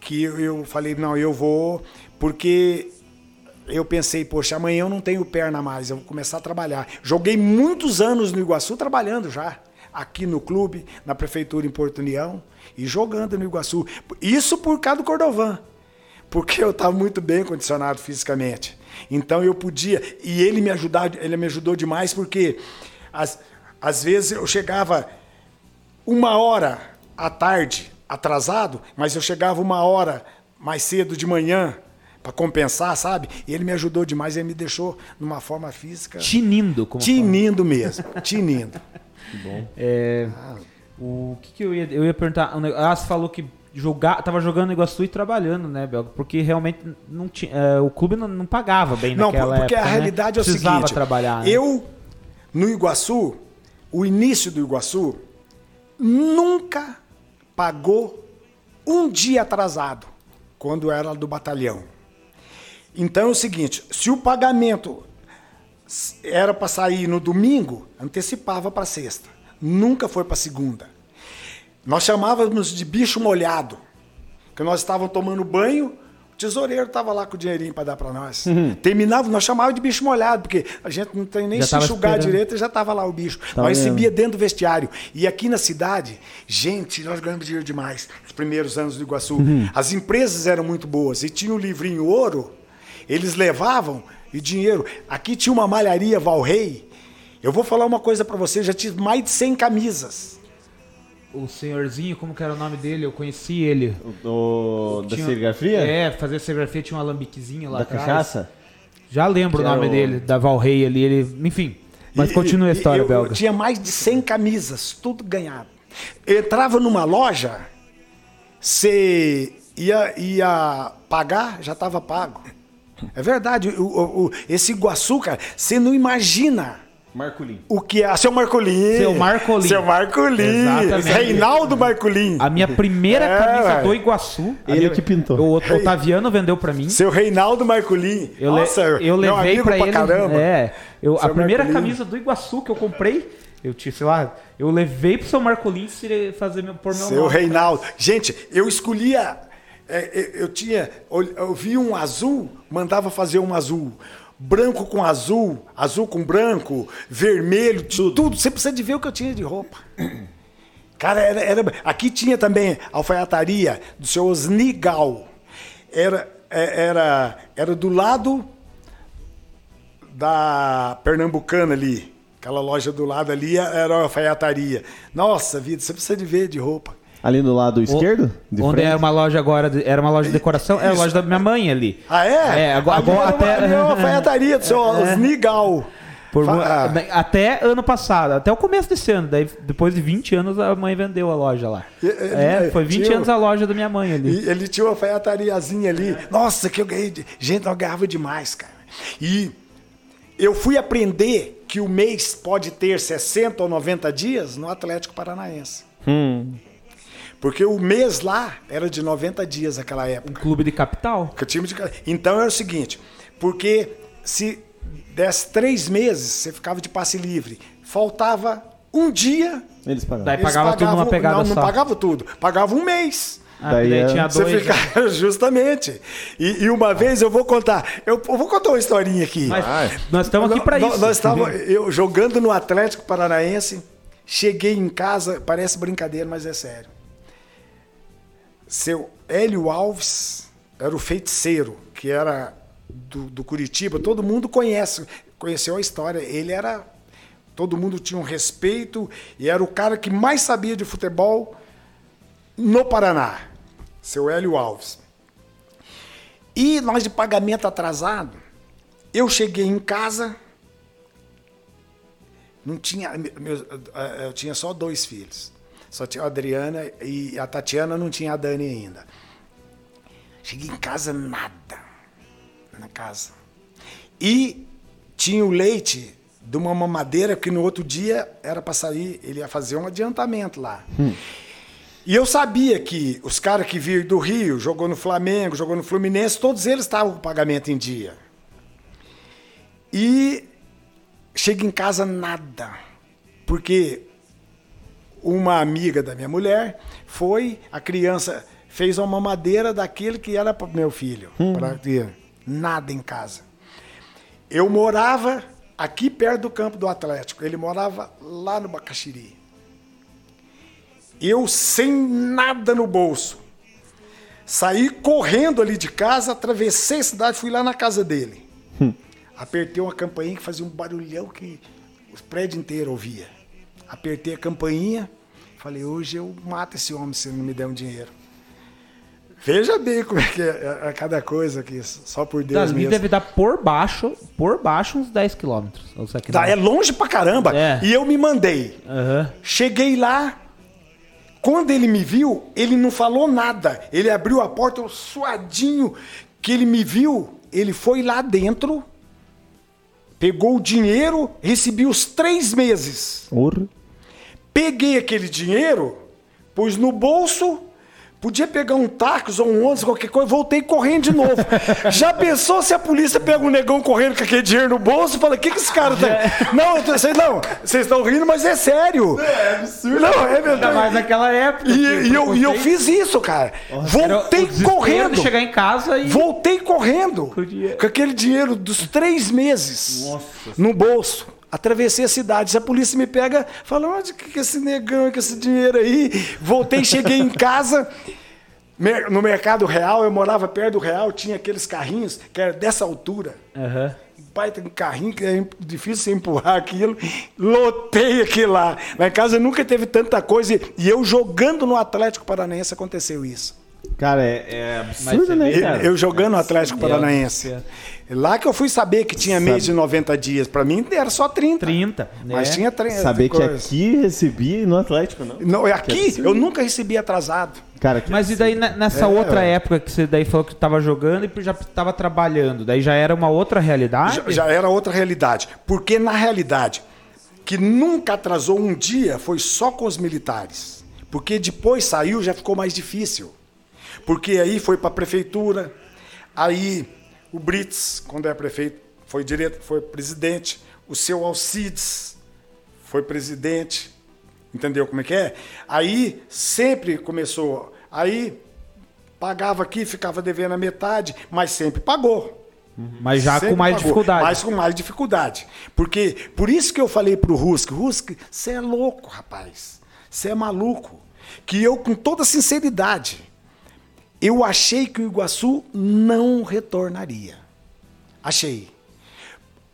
Speaker 2: que eu, eu falei, não, eu vou, porque eu pensei, poxa, amanhã eu não tenho perna mais, eu vou começar a trabalhar. Joguei muitos anos no Iguaçu trabalhando já, aqui no clube, na prefeitura em Porto União, e jogando no Iguaçu. Isso por causa do Cordovan, porque eu estava muito bem condicionado fisicamente. Então eu podia, e ele me ajudar, ele me ajudou demais, porque às, às vezes eu chegava uma hora à tarde atrasado, mas eu chegava uma hora mais cedo de manhã para compensar, sabe? E ele me ajudou demais, ele me deixou numa forma física
Speaker 3: Tinindo, como
Speaker 2: tinindo mesmo, tinindo.
Speaker 3: É, o que, que eu ia eu ia perguntar? um Ah, você falou que jogar, tava jogando no Iguaçu e trabalhando, né, Belga? Porque realmente não tinha, é, o clube não, não pagava bem
Speaker 2: Não,
Speaker 3: naquela
Speaker 2: porque
Speaker 3: época,
Speaker 2: a
Speaker 3: né?
Speaker 2: realidade é o
Speaker 3: Precisava
Speaker 2: seguinte.
Speaker 3: trabalhar. né?
Speaker 2: Eu, no Iguaçu, o início do Iguaçu, nunca pagou um dia atrasado, quando era do batalhão. Então é o seguinte, se o pagamento era para sair no domingo, antecipava para sexta. Nunca foi para segunda. Nós chamávamos de bicho molhado, que nós estávamos tomando banho, o tesoureiro estava lá com o dinheirinho para dar para nós. Terminava, nós chamávamos de bicho molhado, porque a gente não tem nem
Speaker 3: Já
Speaker 2: se enxugar
Speaker 3: esperando.
Speaker 2: direito e já estava lá o bicho.
Speaker 1: Tá
Speaker 2: nós recebia dentro do vestiário. E aqui na cidade, gente, nós ganhamos dinheiro demais. Os primeiros anos do Iguaçu. As empresas eram muito boas e tinha o livrinho ouro, eles levavam e dinheiro. Aqui tinha uma malharia Valrei. Eu vou falar uma coisa para você, já tive mais de 100 camisas.
Speaker 3: O senhorzinho, como que era o nome dele? Eu conheci ele.
Speaker 1: Do, da
Speaker 3: Tinha-
Speaker 1: serigrafia?
Speaker 3: É, fazer serigrafia tinha um alambiquezinho lá
Speaker 1: Da
Speaker 3: atrás.
Speaker 1: cachaça?
Speaker 3: Já lembro
Speaker 1: Que
Speaker 3: o nome
Speaker 1: o-
Speaker 3: dele, da Valrei ali, ele, enfim. Mas
Speaker 2: E-
Speaker 3: continua a história,
Speaker 2: eu,
Speaker 3: Belga.
Speaker 2: Eu tinha mais de 100 camisas, tudo ganhado. Entrava numa loja, você ia, ia pagar, já estava pago. É verdade, o, o- o- esse Iguaçu, cara, você não imagina
Speaker 1: Marculin.
Speaker 2: o que é. Seu Marcolim.
Speaker 3: Seu Marcolim.
Speaker 2: Seu Marcolim.
Speaker 3: Exatamente.
Speaker 2: Reinaldo Marcolim.
Speaker 3: A minha primeira
Speaker 2: É,
Speaker 3: camisa do Iguaçu.
Speaker 1: Ele
Speaker 3: minha-
Speaker 1: que pintou.
Speaker 3: O Otaviano vendeu pra mim.
Speaker 2: Seu Reinaldo Marcolim.
Speaker 3: Eu,
Speaker 2: Nossa,
Speaker 3: eu levei
Speaker 2: amigo
Speaker 3: pra ele.
Speaker 2: caramba.
Speaker 3: É, eu, a primeira
Speaker 2: Marcolin.
Speaker 3: camisa do Iguaçu que eu comprei, eu tinha, sei lá, eu levei pro seu Marcolin se- fazer meu, por meu
Speaker 2: Seu
Speaker 3: nome.
Speaker 2: Reinaldo. Gente, eu escolhia. É, eu tinha. Eu, eu vi um azul, mandava fazer um azul. Branco com azul, azul com branco, vermelho, tudo. tudo. Você precisa de ver o que eu tinha de roupa. Cara, era, era- aqui tinha também a alfaiataria do seu Osnigal. Era, é, era, era do lado da Pernambucana ali. Aquela loja do lado ali era a alfaiataria. Nossa vida, você precisa de ver de roupa.
Speaker 1: Ali do lado esquerdo? De
Speaker 3: Onde
Speaker 1: frente?
Speaker 3: era uma loja agora, de- era uma loja de decoração, era a loja da minha mãe ali.
Speaker 2: Ah, é?
Speaker 3: É, agora, agora
Speaker 2: uma-
Speaker 3: até.
Speaker 2: é uma alfaiataria do seu Osnigal.
Speaker 3: Por mu-
Speaker 2: Fa- ah.
Speaker 3: Até ano passado, até o começo desse ano. Daí, depois de 20 anos, a mãe vendeu a loja lá.
Speaker 2: E- e-
Speaker 3: É, foi 20
Speaker 2: tinha-
Speaker 3: anos a loja da minha mãe ali.
Speaker 2: Ele tinha uma alfaiatariazinha ali. Nossa, que eu ganhei. de- Gente, eu ganhava demais, cara. E eu fui aprender que o mês pode ter 60 ou 90 dias no Atlético Paranaense.
Speaker 1: Hum.
Speaker 2: Porque o mês lá era de 90 dias naquela época.
Speaker 3: Um clube de capital.
Speaker 2: Time de... Então era o seguinte, porque se desse três meses, você ficava de passe livre, faltava um dia.
Speaker 1: Eles pagavam.
Speaker 3: Daí pagava tudo numa pegada
Speaker 2: Não, não
Speaker 3: só.
Speaker 2: pagava tudo. Pagava um mês.
Speaker 3: Ah,
Speaker 1: Daí
Speaker 3: daí
Speaker 1: é-
Speaker 3: tinha
Speaker 2: Você
Speaker 3: dois.
Speaker 2: fica justamente. E, e uma vez eu vou contar. Eu, eu vou contar uma historinha aqui.
Speaker 3: Mas nós estamos aqui pra
Speaker 2: Nós-
Speaker 3: isso.
Speaker 2: Nós estávamos eu jogando no Atlético Paranaense, Cheguei em casa, parece brincadeira, mas é sério. Seu Hélio Alves era o feiticeiro, que era do, do Curitiba. Todo mundo conhece, conheceu a história. Ele era. Todo mundo tinha um respeito e era o cara que mais sabia de futebol no Paraná. Seu Hélio Alves. E nós de pagamento atrasado, eu cheguei em casa, não tinha, eu tinha só dois filhos. Só tinha a Adriana e a Tatiana não tinha a Dani ainda. Cheguei em casa, nada. Na casa. E tinha o leite de uma mamadeira que no outro dia era para sair, ele ia fazer um adiantamento lá. Hum. E eu sabia que os caras que viram do Rio, jogou no Flamengo, jogou no Fluminense, todos eles estavam com o pagamento em dia. E chego em casa nada. Porque uma amiga da minha mulher foi, a criança fez uma mamadeira daquele que era para meu filho. Hum. Pra ter nada em casa. Eu morava aqui perto do campo do Atlético. Ele morava lá no Bacaxiri. Eu sem nada no bolso. Saí correndo ali de casa, atravessei a cidade, fui lá na casa dele. Hum. Apertei uma campainha que fazia um barulhão que o prédio inteiro ouvia. Apertei a campainha, falei, hoje eu mato esse homem se não me der um dinheiro. Veja bem como é que é, é cada coisa aqui, só por Deus
Speaker 3: Dali mesmo. deve dar por baixo, por baixo uns 10 quilômetros.
Speaker 2: Tá, é longe pra caramba. É. E eu me mandei. Uhum. Cheguei lá, quando ele me viu, ele não falou nada. Ele abriu a porta, suadinho, que ele me viu, ele foi lá dentro, pegou o dinheiro, recebi os três meses. Urra. Peguei aquele dinheiro, pus no bolso, Podia pegar um táxi ou um ônibus, qualquer coisa, voltei correndo de novo. Já pensou se a polícia pega um negão correndo com aquele dinheiro no bolso e fala: o que, que esse cara tá. É. Não, vocês não, vocês estão rindo, mas é sério. É, absurdo. Não, é verdade. Ainda
Speaker 3: mais naquela época.
Speaker 2: E, e eu, e eu fiz isso, cara. Nossa, voltei correndo.
Speaker 3: Chegar em casa e.
Speaker 2: Voltei correndo. Com aquele dinheiro dos três meses Nossa. no bolso. Atravessei a cidade. Se a polícia me pega, fala, onde que é esse negão, que esse dinheiro aí? Voltei, cheguei em casa. No Mercado Real, eu morava perto do Real, tinha aqueles carrinhos que era dessa altura. Uhum. Pai, tem um carrinho que é difícil você empurrar aquilo. Lotei aquilo lá. Lá em casa nunca teve tanta coisa. E eu jogando no Atlético Paranaense aconteceu isso.
Speaker 1: Cara, é, é absurdo, né,
Speaker 2: cara? Eu, eu jogando no Atlético Paranaense. Lá que eu fui saber que tinha mês de 90 dias. Pra mim era só 30.
Speaker 3: 30.
Speaker 2: Mas né? tinha 30.
Speaker 1: Saber que aqui recebia no Atlético, não.
Speaker 2: Não, aqui eu nunca recebi atrasado.
Speaker 3: Cara, Mas e daí nessa é, outra é. época que você daí falou que estava jogando e já estava trabalhando, daí já era uma outra realidade?
Speaker 2: Já, já era outra realidade. Porque na realidade, que nunca atrasou um dia foi só com os militares. Porque depois saiu, já ficou mais difícil. Porque aí foi para a prefeitura, aí o Brits, quando é prefeito, foi direto, foi presidente. O seu Alcides foi presidente. Entendeu como é que é? Aí sempre começou. Aí pagava aqui, ficava devendo a metade, mas sempre pagou.
Speaker 3: Mas já sempre com mais pagou, dificuldade.
Speaker 2: Mas com mais dificuldade. Porque, por isso que eu falei pro Rusk, Rusk, você é louco, rapaz. Você é maluco. Que eu, com toda sinceridade, eu achei que o Iguaçu não retornaria. Achei.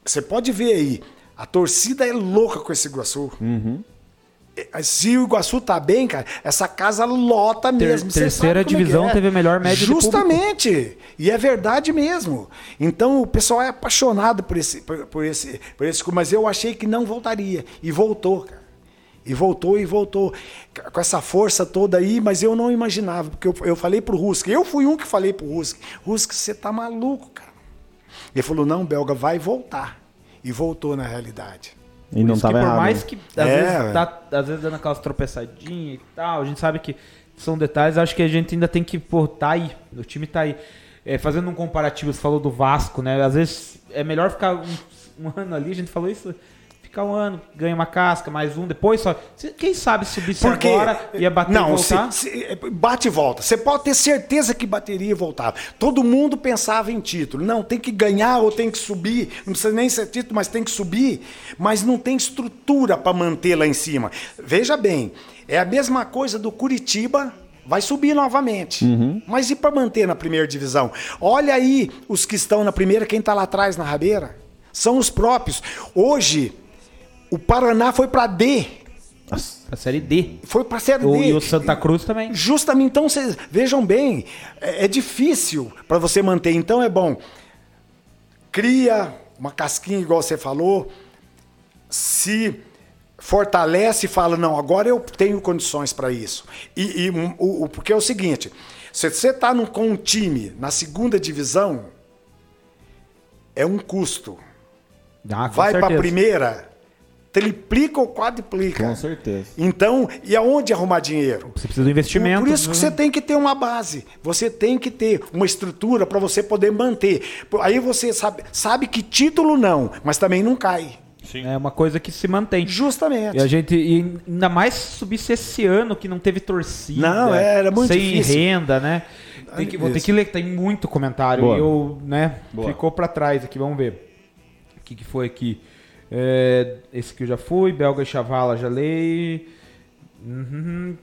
Speaker 2: Você pode ver aí, a torcida é louca com esse Iguaçu. Uhum. Se o Iguaçu tá bem, cara, essa casa lota mesmo.
Speaker 3: Ter, terceira é divisão é. teve a melhor média
Speaker 2: Justamente. E é verdade mesmo. Então o pessoal é apaixonado por esse, por, por esse, por esse. Mas eu achei que não voltaria. E voltou, cara. E voltou e voltou com essa força toda aí, mas eu não imaginava, porque eu, eu falei pro Rusk, eu fui um que falei pro Rusk, Rusk, você tá maluco, cara. Ele falou, não, Belga, vai voltar. E voltou na realidade.
Speaker 3: E não estava errado. Por mais que às, é, vezes, tá, às vezes dando aquelas tropeçadinhas e tal, a gente sabe que são detalhes, acho que a gente ainda tem que, pô, tá aí, o time tá aí. É, fazendo um comparativo, você falou do Vasco, né? Às vezes é melhor ficar um, um ano ali, a gente falou isso ficar um ano, ganha uma casca, mais um, depois só. Quem sabe subir
Speaker 2: Porque,
Speaker 3: agora ia bater
Speaker 2: não,
Speaker 3: e voltar?
Speaker 2: Se, se, é, bate e volta. Você pode ter certeza que bateria e voltava. Todo mundo pensava em título. Não, tem que ganhar ou tem que subir. Não precisa nem ser título, mas tem que subir. Mas não tem estrutura para manter lá em cima. Veja bem, é a mesma coisa do Curitiba vai subir novamente. Uhum. Mas e para manter na primeira divisão? Olha aí os que estão na primeira, quem está lá atrás na rabeira. São os próprios. Hoje, o Paraná foi para D.
Speaker 3: A série D.
Speaker 2: Foi para série
Speaker 3: o,
Speaker 2: D.
Speaker 3: E o Santa Cruz também.
Speaker 2: Justamente, então, vocês vejam bem, é, é difícil para você manter. Então é bom, cria uma casquinha, igual você falou, se fortalece e fala, não, agora eu tenho condições para isso. E, e o, o, porque é o seguinte, se você está com um time na segunda divisão, é um custo.
Speaker 3: Ah,
Speaker 2: Vai para a primeira, triplica ou quadriplica.
Speaker 1: Com certeza.
Speaker 2: Então, e aonde arrumar dinheiro?
Speaker 3: Você precisa do investimento.
Speaker 2: Por, por isso que você tem que ter uma base, você tem que ter uma estrutura para você poder manter. Aí você sabe, sabe que título não, mas também não cai.
Speaker 3: Sim. É uma coisa que se mantém.
Speaker 2: Justamente.
Speaker 3: E a gente, e ainda mais subisse esse ano que não teve torcida.
Speaker 2: Não, era muito
Speaker 3: sem
Speaker 2: difícil.
Speaker 3: renda, né? Tem que, vou ter que ler, tem muito comentário. Boa. E eu, né, Boa. ficou para trás aqui, vamos ver. O que, que foi aqui? É, esse aqui eu já fui, Belga e Chavala já lei. Uhum.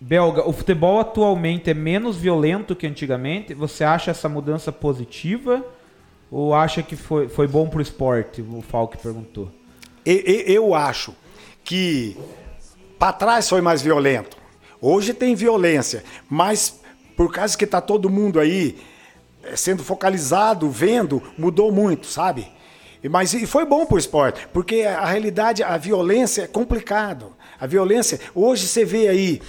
Speaker 3: Belga, o futebol atualmente é menos violento que antigamente. Você acha essa mudança positiva? Ou acha que foi, foi bom pro esporte? O Falk perguntou.
Speaker 2: Eu, eu acho que para trás foi mais violento. Hoje tem violência, mas por causa que tá todo mundo aí eh, sendo focalizado, vendo, mudou muito, sabe? Mas e foi bom para o esporte, porque a realidade, a violência é complicado. A violência, hoje você vê aí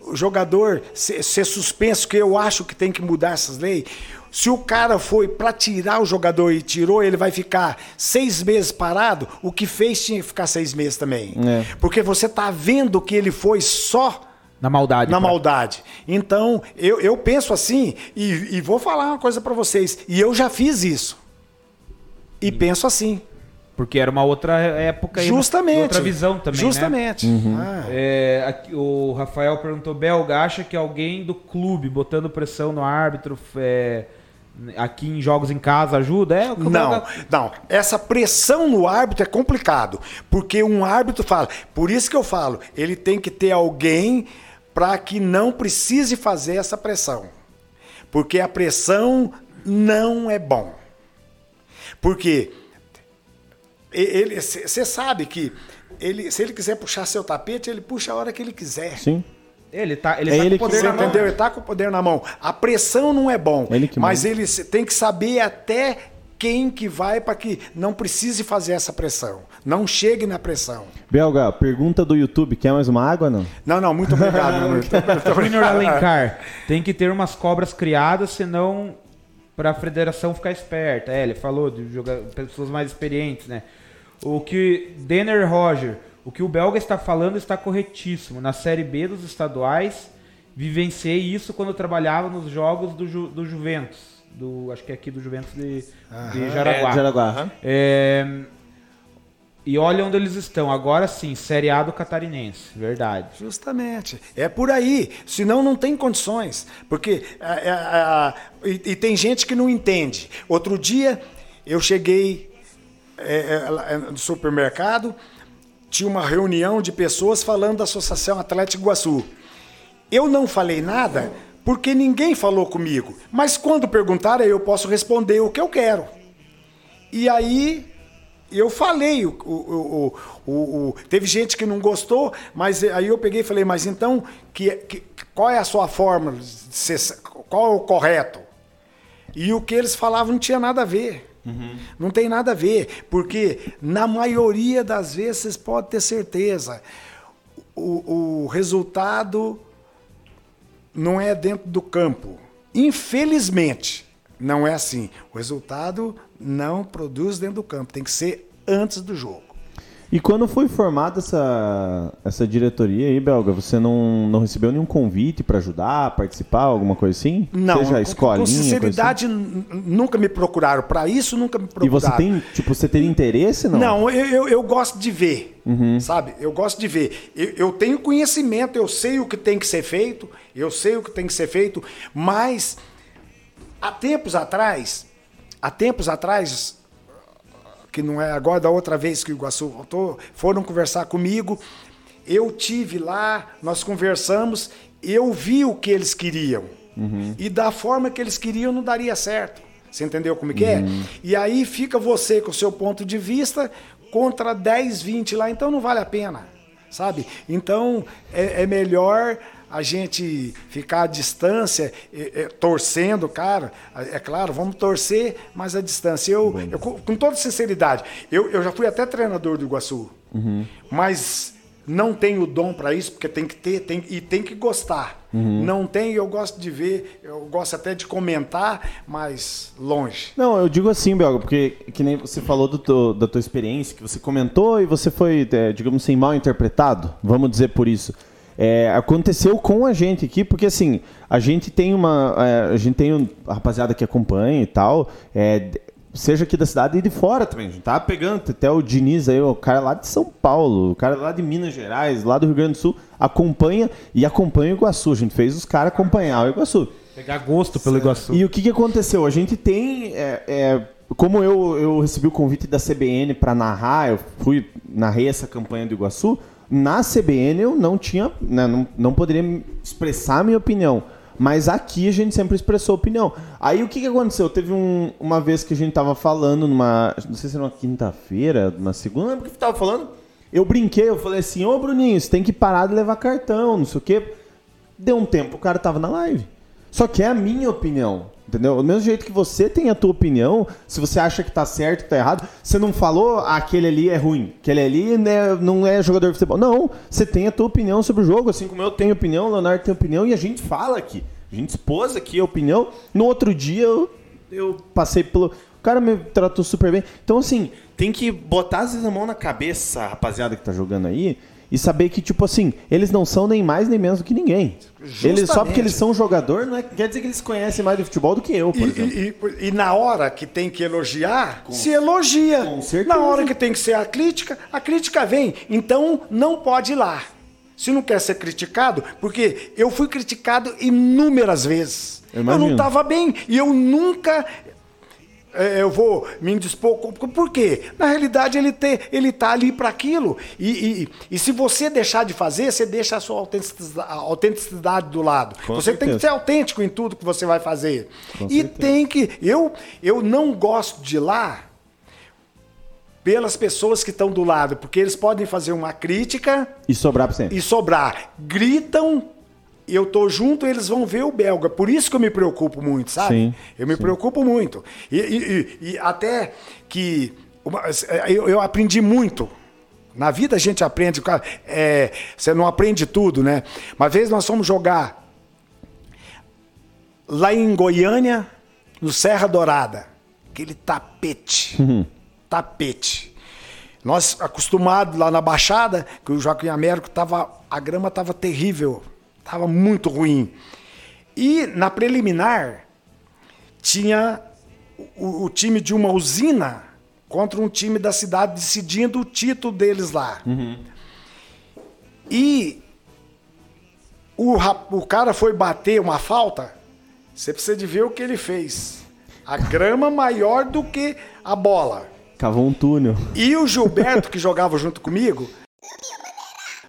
Speaker 2: o jogador ser, ser suspenso, que eu acho que tem que mudar essas leis. Se o cara foi para tirar o jogador e tirou, ele vai ficar seis meses parado. O que fez tinha que ficar seis meses também. É. Porque você tá vendo que ele foi só
Speaker 3: na maldade.
Speaker 2: Na maldade. Então, eu, eu penso assim, e, e vou falar uma coisa para vocês. E eu já fiz isso. E, e penso assim.
Speaker 3: Porque era uma outra época
Speaker 2: Justamente.
Speaker 3: outra visão também.
Speaker 2: Né? Justamente.
Speaker 3: Né? Uhum. Ah. É, aqui, o Rafael perguntou: Belga, acha que alguém do clube botando pressão no árbitro é, aqui em jogos em casa ajuda? É,
Speaker 2: não, não. Essa pressão no árbitro é complicado. Porque um árbitro fala. Por isso que eu falo, ele tem que ter alguém para que não precise fazer essa pressão. Porque a pressão não é bom. Porque você sabe que ele, se ele quiser puxar seu tapete, ele puxa a hora que ele quiser.
Speaker 1: Sim.
Speaker 3: Ele tá, ele é tá ele com o poder na mão.
Speaker 2: Entendeu? Ele tá com o poder na mão. A pressão não é bom, ele mas manda. ele tem que saber até quem que vai para que não precise fazer essa pressão. Não chegue na pressão.
Speaker 1: Belga, pergunta do YouTube, quer mais uma água não?
Speaker 2: Não, não, muito obrigado.
Speaker 3: Júnior Alencar, tem que ter umas cobras criadas, senão para a federação ficar esperta. É, ele falou de jogar pessoas mais experientes, né? O que Denner Roger, o que o belga está falando está corretíssimo. Na Série B dos estaduais, vivenciei isso quando eu trabalhava nos jogos do, Ju, do Juventus. Do, acho que é aqui do Juventus de, de Jaraguá. É,
Speaker 1: Jaraguá.
Speaker 3: É, e olha onde eles estão. Agora sim, Série A do Catarinense. Verdade.
Speaker 2: Justamente. É por aí. Senão não tem condições. Porque. É, é, é, e, e, tem gente que não entende. Outro dia eu cheguei é, é, no supermercado, tinha uma reunião de pessoas falando da Associação Atlético Iguaçu. Eu não falei nada porque ninguém falou comigo. Mas quando perguntaram, eu posso responder o que eu quero. E aí eu falei, o, o, o, teve gente que não gostou, mas aí eu peguei e falei, mas então, que, que, qual é a sua forma? Qual é o correto? E o que eles falavam não tinha nada a ver. Uhum. Não tem nada a ver, porque na maioria das vezes vocês podem ter certeza, o, o resultado não é dentro do campo. Infelizmente, não é assim. O resultado não produz dentro do campo, tem que ser antes do jogo.
Speaker 1: E quando foi formada essa, essa diretoria aí, Belga, você não, não recebeu nenhum convite para ajudar, participar, alguma coisa assim?
Speaker 2: Não,
Speaker 1: Seja
Speaker 2: com,
Speaker 1: escolinha,
Speaker 2: com
Speaker 1: assim?
Speaker 2: sinceridade, n- nunca me procuraram. Para isso, nunca me
Speaker 1: E
Speaker 2: procuraram.
Speaker 1: você tem, tipo, você teria interesse, não?
Speaker 2: Não, eu, eu, eu gosto de ver,
Speaker 1: Uhum.
Speaker 2: sabe? Eu gosto de ver. Eu, eu tenho conhecimento, eu sei o que tem que ser feito, eu sei o que tem que ser feito, mas há tempos atrás, há tempos atrás, que não é agora da outra vez que o Iguaçu voltou, foram conversar comigo, eu tive lá, nós conversamos, eu vi o que eles queriam. E da forma que eles queriam não daria certo. Você entendeu como que é? E aí fica você com o seu ponto de vista contra 10, 20 lá, então não vale a pena, sabe? Então é, é melhor a gente ficar à distância, é, é, torcendo, cara. É claro, vamos torcer, mas à distância. Eu, eu, com toda sinceridade, eu, eu já fui até treinador do Iguaçu, mas não tenho dom para isso, porque tem que ter tem, e tem que gostar. Não tem, eu gosto de ver, eu gosto até de comentar, mas longe.
Speaker 1: Não, eu digo assim, Belga, porque que nem você falou do teu- da tua experiência, que você comentou e você foi, é, digamos assim, mal interpretado, vamos dizer por isso. É, aconteceu com a gente aqui, porque assim, a gente tem uma. é, a gente tem um, a rapaziada que acompanha e tal, é, seja aqui da cidade e de fora também. A gente tava pegando até o Diniz aí, o cara lá de São Paulo, o cara lá de Minas Gerais, lá do Rio Grande do Sul, acompanha e acompanha o Iguaçu. A gente fez os caras acompanhar o Iguaçu.
Speaker 3: Pegar gosto pelo Iguaçu.
Speaker 1: E o que, que aconteceu? A gente tem. é, é, como eu, eu recebi o convite da CBN para narrar, eu fui narrei essa campanha do Iguaçu. Na CBN eu não tinha. né, não, não poderia expressar a minha opinião. Mas aqui a gente sempre expressou opinião. Aí o que, que aconteceu? Teve um- uma vez que a gente tava falando numa. Não sei se era uma quinta-feira, uma segunda, não lembro o que tava falando. Eu brinquei, eu falei assim, ô Bruninho, você tem que parar de levar cartão, não sei o quê. Deu um tempo, o cara tava na live. Só que é a minha opinião. Entendeu? Do mesmo jeito que você tem a tua opinião, se você acha que tá certo, que tá errado, você não falou ah, aquele ali é ruim, aquele ali né, não é jogador de futebol. Não, você tem a tua opinião sobre o jogo, assim como eu tenho opinião, o Leonardo tem opinião e a gente fala aqui. A gente expôs aqui a opinião. No outro dia eu, eu passei pelo. O cara me tratou super bem. Então, assim, tem que botar às vezes a mão na cabeça, rapaziada que tá jogando aí, e saber que, tipo assim, eles não são nem mais nem menos do que ninguém. Eles, só porque eles são jogador, não é, quer dizer que eles conhecem mais de futebol do que eu, por
Speaker 2: E,
Speaker 1: exemplo.
Speaker 2: e- e- e na hora que tem que elogiar, se elogia.
Speaker 1: com certeza.
Speaker 2: Na hora que tem que ser a crítica, a crítica vem. Então não pode ir lá. Se não quer ser criticado, porque eu fui criticado inúmeras vezes.
Speaker 1: Eu
Speaker 2: Eu, não estava bem e eu nunca eu vou me indispor. Por quê? Na realidade, ele, te, ele tá ali para aquilo. E, e, e se você deixar de fazer, você deixa a sua autenticidade, a autenticidade do lado.
Speaker 1: Com
Speaker 2: você tem
Speaker 1: certeza.
Speaker 2: que ser autêntico em tudo que você vai fazer.
Speaker 1: Com
Speaker 2: e
Speaker 1: certeza.
Speaker 2: tem que. Eu, eu não gosto de ir lá pelas pessoas que estão do lado, porque eles podem fazer uma crítica
Speaker 1: E sobrar pra sempre.
Speaker 2: e sobrar. Gritam, eu tô junto, eles vão ver o belga. Por isso que eu me preocupo muito, sabe?
Speaker 1: Sim,
Speaker 2: eu me
Speaker 1: sim.
Speaker 2: preocupo muito. E, e- e- e até que uma- eu, eu aprendi muito. Na vida a gente aprende, é, você não aprende tudo, né? Uma vez nós fomos jogar lá em Goiânia, no Serra Dourada, aquele tapete, tapete. Nós acostumados lá na Baixada, que o Joaquim Américo tava, a grama tava terrível, tava muito ruim. E na preliminar tinha o, o time de uma usina contra um time da cidade decidindo o título deles lá. E o, o cara foi bater uma falta, você precisa de ver o que ele fez. A grama maior do que a bola.
Speaker 1: Cavou um túnel.
Speaker 2: E o Gilberto, que jogava junto comigo,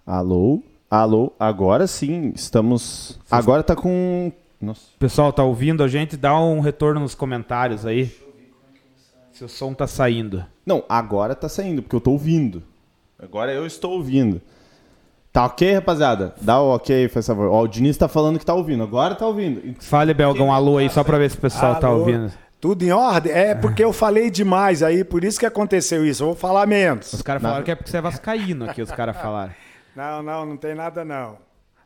Speaker 1: Alô? Alô? Agora sim, estamos. Agora tá com. Nossa.
Speaker 3: Pessoal, tá ouvindo a gente? Dá um retorno nos comentários aí. Se o som tá saindo.
Speaker 1: Não, agora tá saindo, porque eu tô ouvindo. Agora eu estou ouvindo. Tá ok, rapaziada? Dá o ok, faz favor. Ó, o Diniz tá falando que tá ouvindo. Agora tá ouvindo.
Speaker 3: Fale, Belga, um alô aí, só pra ver se o pessoal tá
Speaker 2: Alô?
Speaker 3: ouvindo.
Speaker 2: Tudo em ordem? É porque eu falei demais aí, por isso que aconteceu isso. Eu vou falar menos.
Speaker 3: Os caras falaram que é porque você é vascaíno aqui, os caras falaram.
Speaker 2: Não, não, não tem nada não.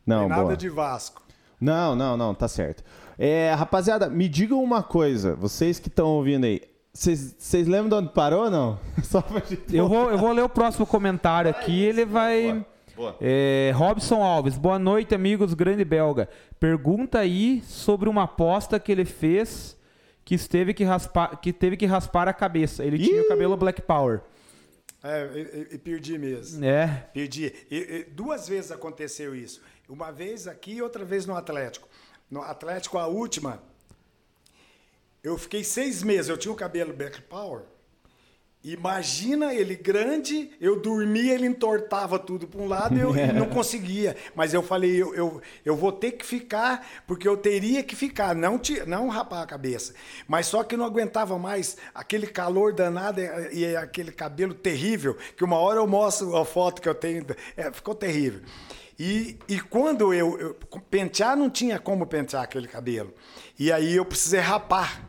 Speaker 1: Não,
Speaker 2: tem nada
Speaker 1: boa.
Speaker 2: de Vasco.
Speaker 1: Não, não, não, tá certo. É, rapaziada, me digam uma coisa, vocês que estão ouvindo aí. Vocês lembram de onde parou ou não?
Speaker 3: Só pra gente... eu, vou, eu vou ler o próximo comentário aqui. Ele vai. Boa. Boa. É, Robson Alves, boa noite, amigos grande belga. Pergunta aí sobre uma aposta que ele fez que esteve que raspar, que teve que raspar a cabeça. Ele Ih! tinha o cabelo Black Power.
Speaker 2: É, e perdi mesmo.
Speaker 3: É.
Speaker 2: Perdi. E, duas vezes aconteceu isso. Uma vez aqui e outra vez no Atlético. No Atlético, a última, eu fiquei seis meses. Eu tinha o cabelo Black Power. Imagina ele grande, eu dormia, ele entortava tudo para um lado e eu não conseguia. Mas eu falei, eu, eu, eu vou ter que ficar, porque eu teria que ficar, não, te, não rapar a cabeça. Mas só que não aguentava mais aquele calor danado e, e aquele cabelo terrível, que uma hora eu mostro a foto que eu tenho, é, ficou terrível. E, e quando eu, eu pentear, não tinha como pentear aquele cabelo. E aí eu precisei rapar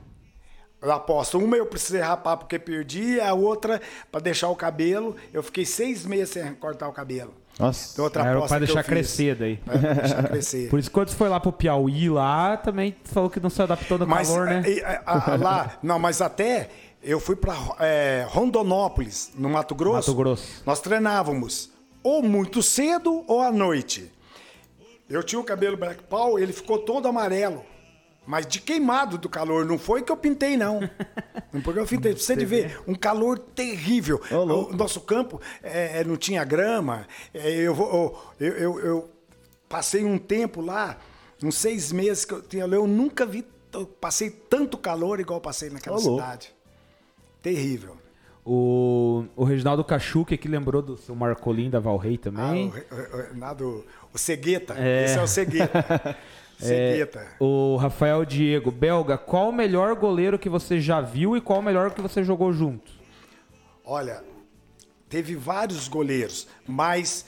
Speaker 2: eu aposto. Uma eu precisei rapar porque perdi, a outra para deixar o cabelo. Eu fiquei seis meses sem cortar o cabelo.
Speaker 3: Nossa, então, outra era para deixar crescer daí. É, deixar crescer. Por isso, quando você foi lá pro Piauí, lá também falou que não se adaptou no mas, calor, né?
Speaker 2: A, a, lá, não, mas até eu fui para é, Rondonópolis, no Mato Grosso.
Speaker 3: Mato Grosso.
Speaker 2: Nós treinávamos ou muito cedo ou à noite. Eu tinha o cabelo black power, ele ficou todo amarelo. Mas de queimado do calor, não foi que eu pintei, não. Não foi que eu pintei. Você de ver, um calor terrível. o nosso campo é, é, não tinha grama. É, eu, eu, eu, eu, passei um tempo lá, uns seis meses que eu tinha eu nunca vi, eu passei tanto calor igual passei naquela cidade. Terrível.
Speaker 3: O, o Reginaldo Cachuque que lembrou do seu Marcolim da Valrei também.
Speaker 2: Ah, o, o, o, o Cegueta. É. Esse é o Cegueta.
Speaker 3: É, o Rafael Diego, belga, qual o melhor goleiro que você já viu e qual o melhor que você jogou junto?
Speaker 2: Olha, teve vários goleiros, mas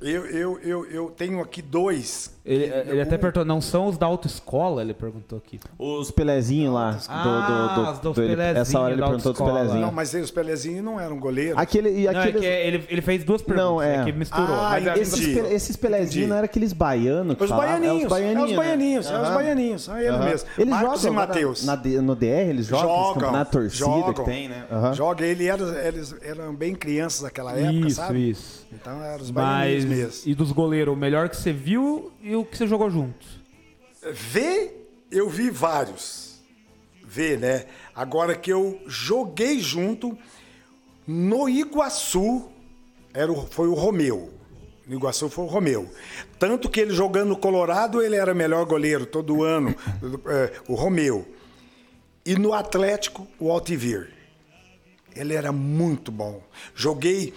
Speaker 2: eu, eu, eu, eu tenho aqui dois.
Speaker 3: Ele, ele até perguntou, não são os da autoescola? Ele perguntou aqui.
Speaker 1: Os Pelezinhos lá.
Speaker 3: Ah, do, do, do,
Speaker 2: do
Speaker 3: ele,
Speaker 2: essa hora ele perguntou dos Pelezinhos. Não, mas os Pelezinhos não eram goleiros.
Speaker 3: Aquele, e aquele... Não, é ele, ele fez duas perguntas, não, é. é que misturou. Ah,
Speaker 1: mas esses, esses Pelezinhos não eram aqueles baianos
Speaker 2: os baianinhos, é os baianinhos. É os baianinhos, é os baianinhos. É ele mesmo.
Speaker 1: Eles Marcos jogam, e Matheus. Na, no DR eles jogam? Jogam. Na torcida jogam, que tem, né?
Speaker 2: Joga. Ele era, eles eram bem crianças naquela época, sabe?
Speaker 3: Isso, isso.
Speaker 2: Então eram os baianinhos mesmo.
Speaker 3: E dos goleiros, o melhor que você viu o que você jogou junto?
Speaker 2: Ver, eu vi vários. Ver, né? Agora que eu joguei junto no Iguaçu, era o, foi o Romeu. No Iguaçu foi o Romeu. Tanto que ele jogando no Colorado, ele era melhor goleiro todo ano, é, o Romeu. E no Atlético, o Altivir. Ele era muito bom. Joguei.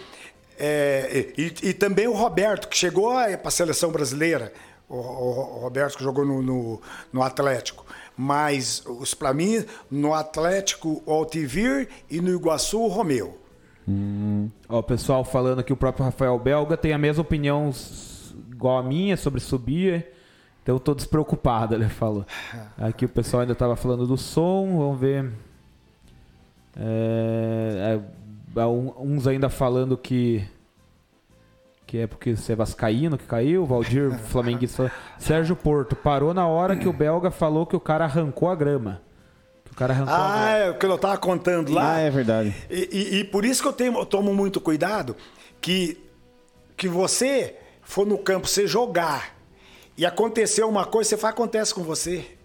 Speaker 2: É, e, e, também o Roberto, que chegou para a seleção brasileira o, o Roberto que jogou no, no, no Atlético. Mas para mim, no Atlético, o Altivir e no Iguaçu, o Romeu.
Speaker 3: Hum. Ó, o pessoal falando que o próprio Rafael Belga tem a mesma opinião igual a minha sobre subir. Então eu tô despreocupado, ele falou. Aqui o pessoal ainda estava falando do som, vamos ver. É, é, uns ainda falando que que é porque você é vascaíno que caiu, Valdir Flamenguista. Sérgio Porto parou na hora que o belga falou que o cara arrancou a grama.
Speaker 2: Que o cara arrancou ah, é o que eu tava contando lá.
Speaker 1: Ah, é verdade.
Speaker 2: E, e, e por isso que eu, tenho, eu tomo muito cuidado que, que você for no campo, você jogar e acontecer uma coisa, você faz, acontece com você.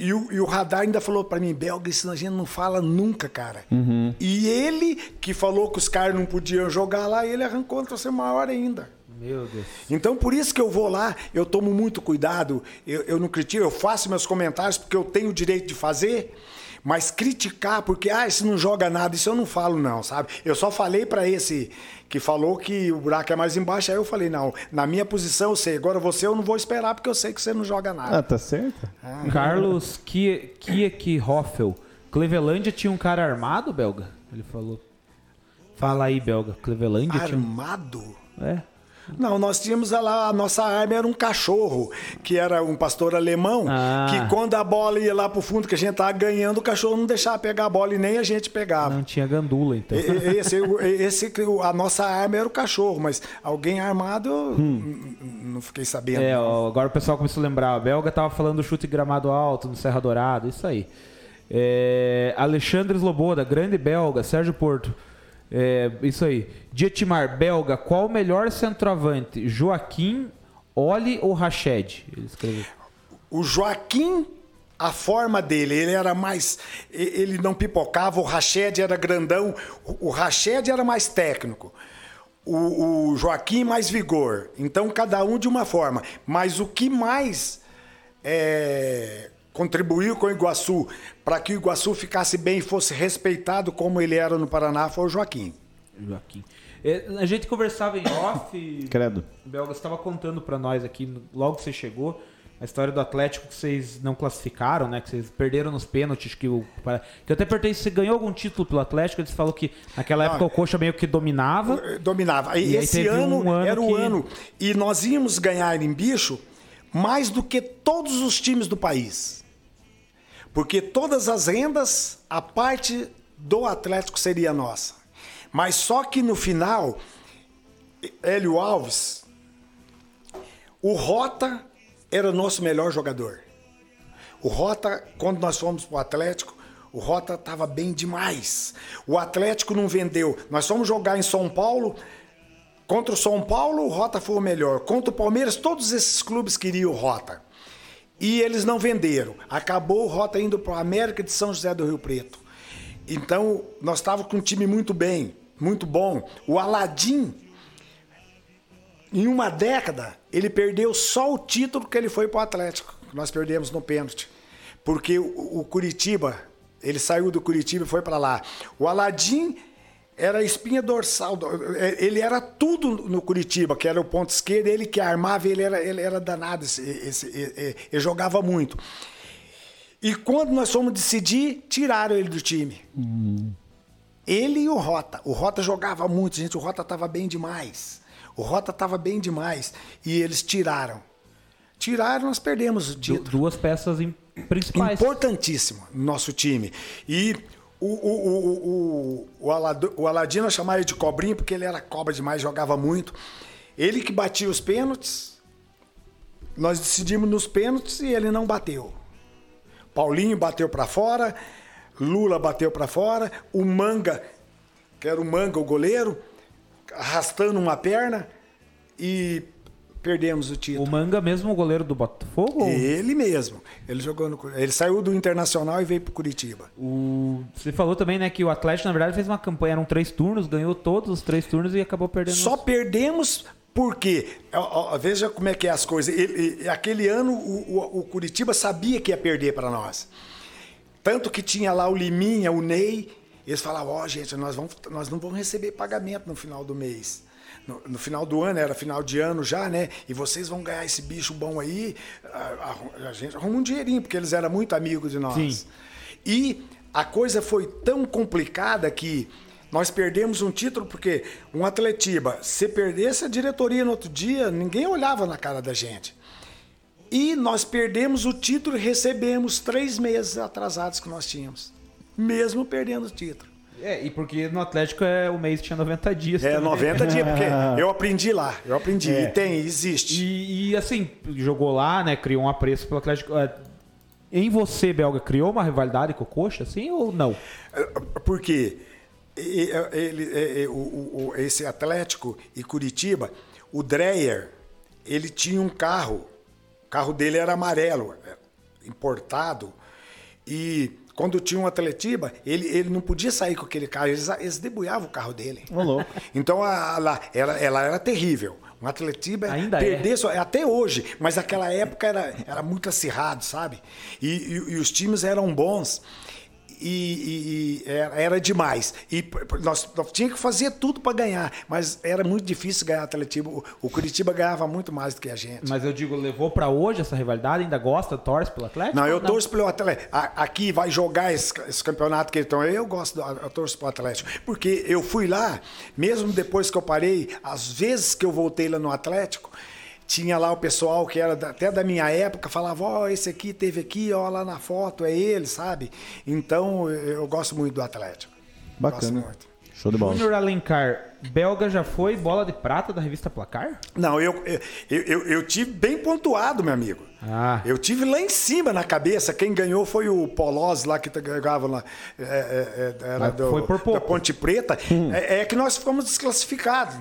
Speaker 2: E o, e o radar ainda falou para mim, Belga, isso a gente não fala nunca, cara.
Speaker 3: Uhum.
Speaker 2: E ele, que falou que os caras não podiam jogar lá, ele arrancou para ser maior ainda.
Speaker 3: Meu Deus.
Speaker 2: Então, por isso que eu vou lá, eu tomo muito cuidado, eu, eu não critico, eu faço meus comentários porque eu tenho o direito de fazer. Mas criticar, porque, ah, isso não joga nada, isso eu não falo, não, sabe? Eu só falei para esse que falou que o buraco é mais embaixo, aí eu falei, não, na minha posição eu sei, agora você eu não vou esperar porque eu sei que você não joga nada.
Speaker 1: Ah, tá certo.
Speaker 3: Ah. Carlos Kiek Hoffel, Clevelândia tinha um cara armado, Belga? Ele falou. Fala aí, Belga. Clevelândia
Speaker 2: armado?
Speaker 3: tinha... É.
Speaker 2: Não, nós tínhamos lá, a nossa arma era um cachorro, que era um pastor alemão, ah. que quando a bola ia lá pro fundo, que a gente tava ganhando, o cachorro não deixava pegar a bola e nem a gente pegava.
Speaker 3: Não tinha gandula, então.
Speaker 2: Esse, esse, a nossa arma era o cachorro, mas alguém armado, hum. não fiquei sabendo.
Speaker 3: É, agora o pessoal começou a lembrar, a belga tava falando do chute gramado alto no Serra Dourada, isso aí. É, Alexandre Sloboda, grande belga, Sérgio Porto. É, isso aí. Dietimar, belga, qual o melhor centroavante? Joaquim, Oli ou Rached? Ele escreveu.
Speaker 2: O Joaquim, a forma dele, ele era mais. Ele não pipocava, o Rached era grandão, o Rached era mais técnico. O, o, Joaquim mais vigor. Então, cada um de uma forma. Mas o que mais é, contribuiu com o Iguaçu para que o Iguaçu ficasse bem e fosse respeitado como ele era no Paraná foi o Joaquim.
Speaker 3: Joaquim. É, a gente conversava em off.
Speaker 1: Credo.
Speaker 3: O Belga estava contando para nós aqui, logo que você chegou, a história do Atlético que vocês não classificaram, né? Que vocês perderam nos pênaltis. Que, o, que eu até perguntei se você ganhou algum título pelo Atlético. Ele falou que naquela época o Coxa meio que dominava.
Speaker 2: Eh, dominava. E, esse ano, um ano, era o ano. E nós íamos ganhar em bicho mais do que todos os times do país. Porque todas as rendas, a parte do Atlético seria nossa. Mas só que no final, Hélio Alves, o Rota era o nosso melhor jogador. O Rota, quando nós fomos para o Atlético, o Rota estava bem demais. O Atlético não vendeu. Nós fomos jogar em São Paulo. Contra o São Paulo, o Rota foi o melhor. Contra o Palmeiras, todos esses clubes queriam o Rota. E eles não venderam. Acabou o Rota indo para o América de São José do Rio Preto. Então, nós estávamos com um time muito bem, muito bom. O Aladim, em uma década, ele perdeu só o título que ele foi para o Atlético. Nós perdemos no pênalti. Porque o, o Curitiba, ele saiu do Curitiba e foi para lá. O Aladim era a espinha dorsal. É, ele era tudo no Curitiba, que era o ponto esquerdo, ele que armava, ele era, ele era danado, esse, esse, ele, ele jogava muito. E quando nós fomos decidir, tiraram ele do time. Hum. Ele e o Rota. O Rota jogava muito, gente. O Rota estava bem demais. O Rota estava bem demais. E eles tiraram. Tiraram, nós perdemos o título.
Speaker 3: duas peças principais.
Speaker 2: Importantíssimo no nosso time. E o, o, o, o, o, Alad, o Aladino chamava ele de cobrinha porque ele era cobra demais, jogava muito. Ele que batia os pênaltis. Nós decidimos nos pênaltis e ele não bateu. Paulinho bateu para fora, Lula bateu para fora, o Manga, que era o Manga, o goleiro, arrastando uma perna e Perdemos o título.
Speaker 3: O Manga mesmo, o goleiro do Botafogo?
Speaker 2: Ele mesmo. Ele jogou no, ele saiu do Internacional e veio para Curitiba.
Speaker 3: O, você falou também, né, que o Atlético na verdade fez uma campanha, eram três turnos, ganhou todos os três turnos e acabou perdendo.
Speaker 2: Só os... perdemos porque veja como é que é as coisas. Ele, aquele ano o, o, o Curitiba sabia que ia perder para nós. Tanto que tinha lá o Liminha, o Ney, eles falavam, ó, oh, gente, nós, vamos, nós não vamos receber pagamento no final do mês no, no, final do ano, era final de ano já, né? E vocês vão ganhar esse bicho bom aí. A, a, a gente arruma um dinheirinho, porque eles eram muito amigos de nós. Sim. E a coisa foi tão complicada que nós perdemos um título porque um Atletiba, se perdesse a diretoria no outro dia, ninguém olhava na cara da gente. E nós perdemos o título e recebemos três meses atrasados que nós tínhamos, mesmo perdendo o título.
Speaker 3: É, e porque no Atlético é o mês tinha 90 dias.
Speaker 2: É, também. 90 dias, porque eu aprendi lá. Eu aprendi. É. E tem, existe.
Speaker 3: E, e, assim, jogou lá, né? Criou um apreço pelo Atlético. É, em você, Belga, criou uma rivalidade com o Coxa, assim, ou não?
Speaker 2: É, porque ele, ele, o, o, esse Atlético e Curitiba, o Dreyer, ele tinha um carro. O carro dele era amarelo, importado. E quando tinha um Atletiba, ele, ele não podia sair com aquele carro, eles, eles debuiavam o carro dele.
Speaker 3: Louco.
Speaker 2: Então a, a, ela, ela era terrível. Um Atletiba
Speaker 3: Ainda perder
Speaker 2: é. só, até hoje, mas aquela época era, era muito acirrado, sabe? E, e, e os times eram bons e, e, e era, demais. E nós, nós tínhamos que fazer tudo para ganhar, mas era muito difícil ganhar Atletiba. O, o Curitiba ganhava muito mais do que a gente.
Speaker 3: Mas eu digo, levou para hoje essa rivalidade? Ainda gosta, torce pelo Atlético?
Speaker 2: Não, eu não? torço pelo Atlético. Aqui vai jogar esse, esse campeonato que eles estão. Eu gosto, eu torço pelo Atlético. Porque eu fui lá, mesmo depois que eu parei, às vezes que eu voltei lá no Atlético, tinha lá o pessoal que era até da minha época, falava, ó, oh, esse aqui teve aqui, ó, lá na foto, é ele, sabe? Então, eu gosto muito do Atlético.
Speaker 1: Bacana. Show de bola.
Speaker 3: Júnior Alencar, belga já foi bola de prata da revista Placar?
Speaker 2: Não, eu, eu, eu, eu tive bem pontuado, meu amigo.
Speaker 3: Ah.
Speaker 2: Eu tive lá em cima na cabeça. Quem ganhou foi o Polozzi lá que ganhava lá. É, é, é, era do,
Speaker 3: foi por pouco.
Speaker 2: da Ponte Preta. É, é que nós fomos desclassificados.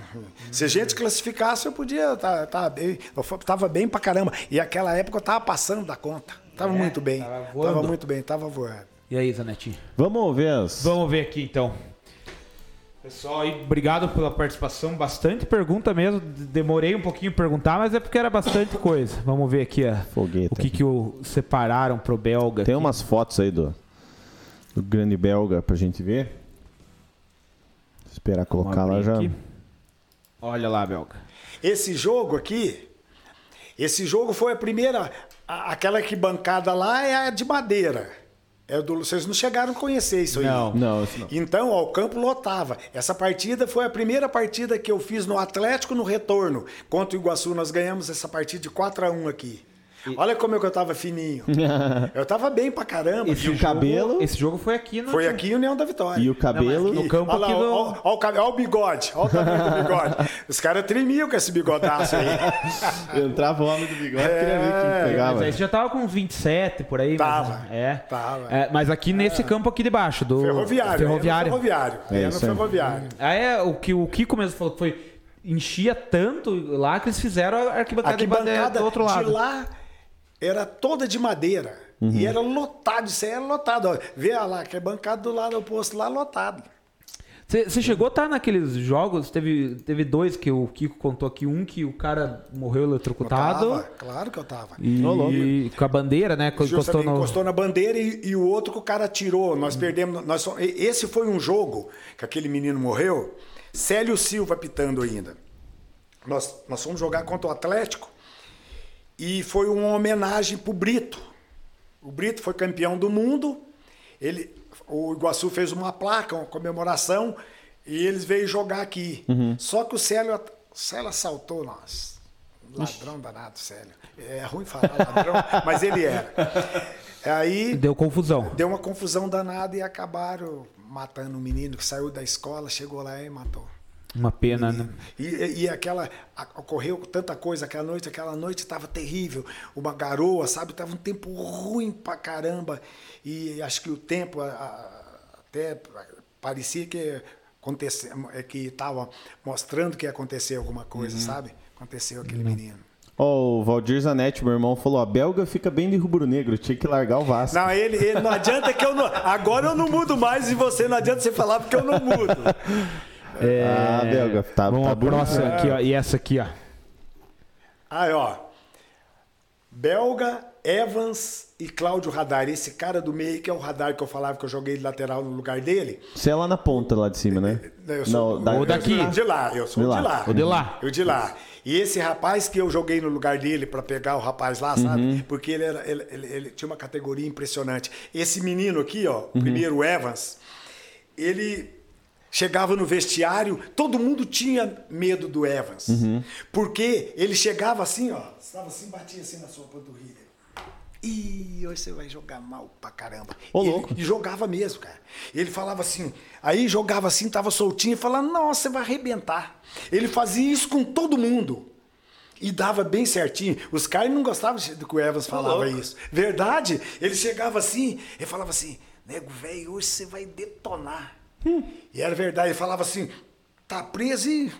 Speaker 2: Se a gente classificasse, eu podia estar tá, bem. Eu fo- tava bem pra caramba. E aquela época eu tava passando da conta. Tava muito bem.
Speaker 3: É, tava voando.
Speaker 2: Tava muito bem, tava voando.
Speaker 3: E aí, Zanetti?
Speaker 1: Vamos ver as.
Speaker 3: Vamos ver aqui então. Pessoal, aí, obrigado pela participação. Bastante pergunta mesmo. Demorei um pouquinho a perguntar, mas é porque era bastante coisa. Vamos ver aqui
Speaker 1: Fogueta
Speaker 3: o que, que o separaram pro belga.
Speaker 1: Tem
Speaker 3: aqui.
Speaker 1: umas fotos aí do, do grande belga pra gente ver. Esperar colocar lá já.
Speaker 3: aqui. Olha lá, belga.
Speaker 2: Esse jogo aqui, esse jogo foi a primeira, a- aquela que bancada lá é a de madeira. É do, vocês não chegaram a conhecer isso aí.
Speaker 3: Não.
Speaker 1: Não, isso não.
Speaker 2: Então, ó, o campo lotava. Essa partida foi a primeira partida que eu fiz no Atlético no retorno. Contra o Iguaçu, nós ganhamos essa partida de 4 a 1 aqui. Olha como é que eu tava fininho. eu tava bem pra caramba.
Speaker 1: E o cabelo?
Speaker 3: Esse jogo foi aqui no.
Speaker 2: Foi aqui em União da Vitória.
Speaker 1: E o cabelo?
Speaker 2: Não,
Speaker 3: No campo
Speaker 2: olha lá,
Speaker 3: aqui do-
Speaker 2: ó, ó, ó o ó o bigode. Olha o tamanho do bigode. Os caras tremiam com esse bigodaço aí.
Speaker 1: Entrava o homem do bigode, queria ver
Speaker 2: É,
Speaker 1: quem pegava.
Speaker 3: Mas aí você já tava com 27 por aí.
Speaker 2: Tava.
Speaker 3: Mas, é.
Speaker 2: Tava.
Speaker 3: É, mas aqui nesse campo aqui debaixo do
Speaker 2: Ferroviário.
Speaker 3: Ferroviário.
Speaker 2: É no ferroviário.
Speaker 1: É
Speaker 2: É, no
Speaker 1: aí.
Speaker 2: ferroviário.
Speaker 3: Ah, é, o que o Kiko mesmo falou que foi enchia tanto lá que eles fizeram a arquibancada, de
Speaker 2: arquibancada
Speaker 3: do outro lado.
Speaker 2: de lá era toda de madeira.
Speaker 1: Uhum.
Speaker 2: E era lotado, isso aí era lotado. Ó. Vê lá, que é bancada do lado oposto lá, lotado.
Speaker 3: Você chegou a estar naqueles jogos? Teve, teve dois que o Kiko contou aqui. Um que o cara morreu
Speaker 2: Eu
Speaker 3: eletrocutado.
Speaker 2: tava, claro que eu tava.
Speaker 3: E,
Speaker 1: louco.
Speaker 3: com a bandeira, né? Encostou no...
Speaker 2: encostou na bandeira e, e o outro que o cara tirou. Nós perdemos. Nós, e- esse foi um jogo que aquele menino morreu. Célio Silva pitando ainda. Nós, nós fomos jogar contra o Atlético e foi uma homenagem pro Brito. O Brito foi campeão do mundo. Ele, o Iguaçu fez uma placa, uma comemoração, e eles veio jogar aqui. Só que o Célio, o Célio assaltou nós. Ladrão danado, Célio. É ruim falar ladrão, mas ele era. Aí
Speaker 3: Deu confusão.
Speaker 2: deu uma confusão danada e acabaram matando um menino que saiu da escola, chegou lá e matou.
Speaker 3: Uma pena, né?
Speaker 2: E, e- e aquela. a- ocorreu tanta coisa aquela noite, aquela noite estava terrível. Uma garoa, sabe? Tava um tempo ruim pra caramba. E acho que o tempo a- a- até parecia que acontecia, é que estava mostrando que ia acontecer alguma coisa, sabe? Aconteceu aquele menino.
Speaker 1: Ó, o Valdir Zanetti, meu irmão, falou: a belga fica bem de rubro-negro, tinha que largar o Vasco.
Speaker 2: Não, ele, ele não adianta que eu não. Agora eu não mudo mais e você não adianta você falar porque eu não mudo.
Speaker 1: Ah, belga, tá,
Speaker 3: Vamos
Speaker 1: tá bonito.
Speaker 3: próxima aqui, ó. E essa aqui, ó.
Speaker 2: Aí, ó. Belga, Evans e Cláudio Radar. Esse cara do meio que é o Radar que eu falava que eu joguei de lateral no lugar dele.
Speaker 1: Você é lá na ponta, lá de cima, né?
Speaker 2: Eu sou
Speaker 1: Não, da-
Speaker 3: Ou daqui.
Speaker 2: eu sou de lá, eu sou
Speaker 1: De
Speaker 2: de
Speaker 1: lá.
Speaker 2: lá.
Speaker 3: O de lá.
Speaker 2: Eu de lá. E esse rapaz que eu joguei no lugar dele pra pegar o rapaz lá, sabe? Porque ele, era, ele, ele- ele tinha uma categoria impressionante. Esse menino aqui, ó, o primeiro Evans, ele chegava no vestiário, todo mundo tinha medo do Evans. Porque ele chegava assim, ó, estava assim, batia assim na sua panturrilha. Ih, hoje você vai jogar mal pra caramba.
Speaker 1: Ô,
Speaker 2: E ele-
Speaker 1: louco.
Speaker 2: e jogava mesmo, cara. Ele falava assim, aí jogava assim, tava soltinho, e falava, nossa, você vai arrebentar. Ele fazia isso com todo mundo. E dava bem certinho. Os caras não gostavam do que o Evans falava isso. Verdade? Ele chegava assim, ele falava assim, nego, velho, hoje você vai detonar. E era verdade, ele falava assim, tá preso e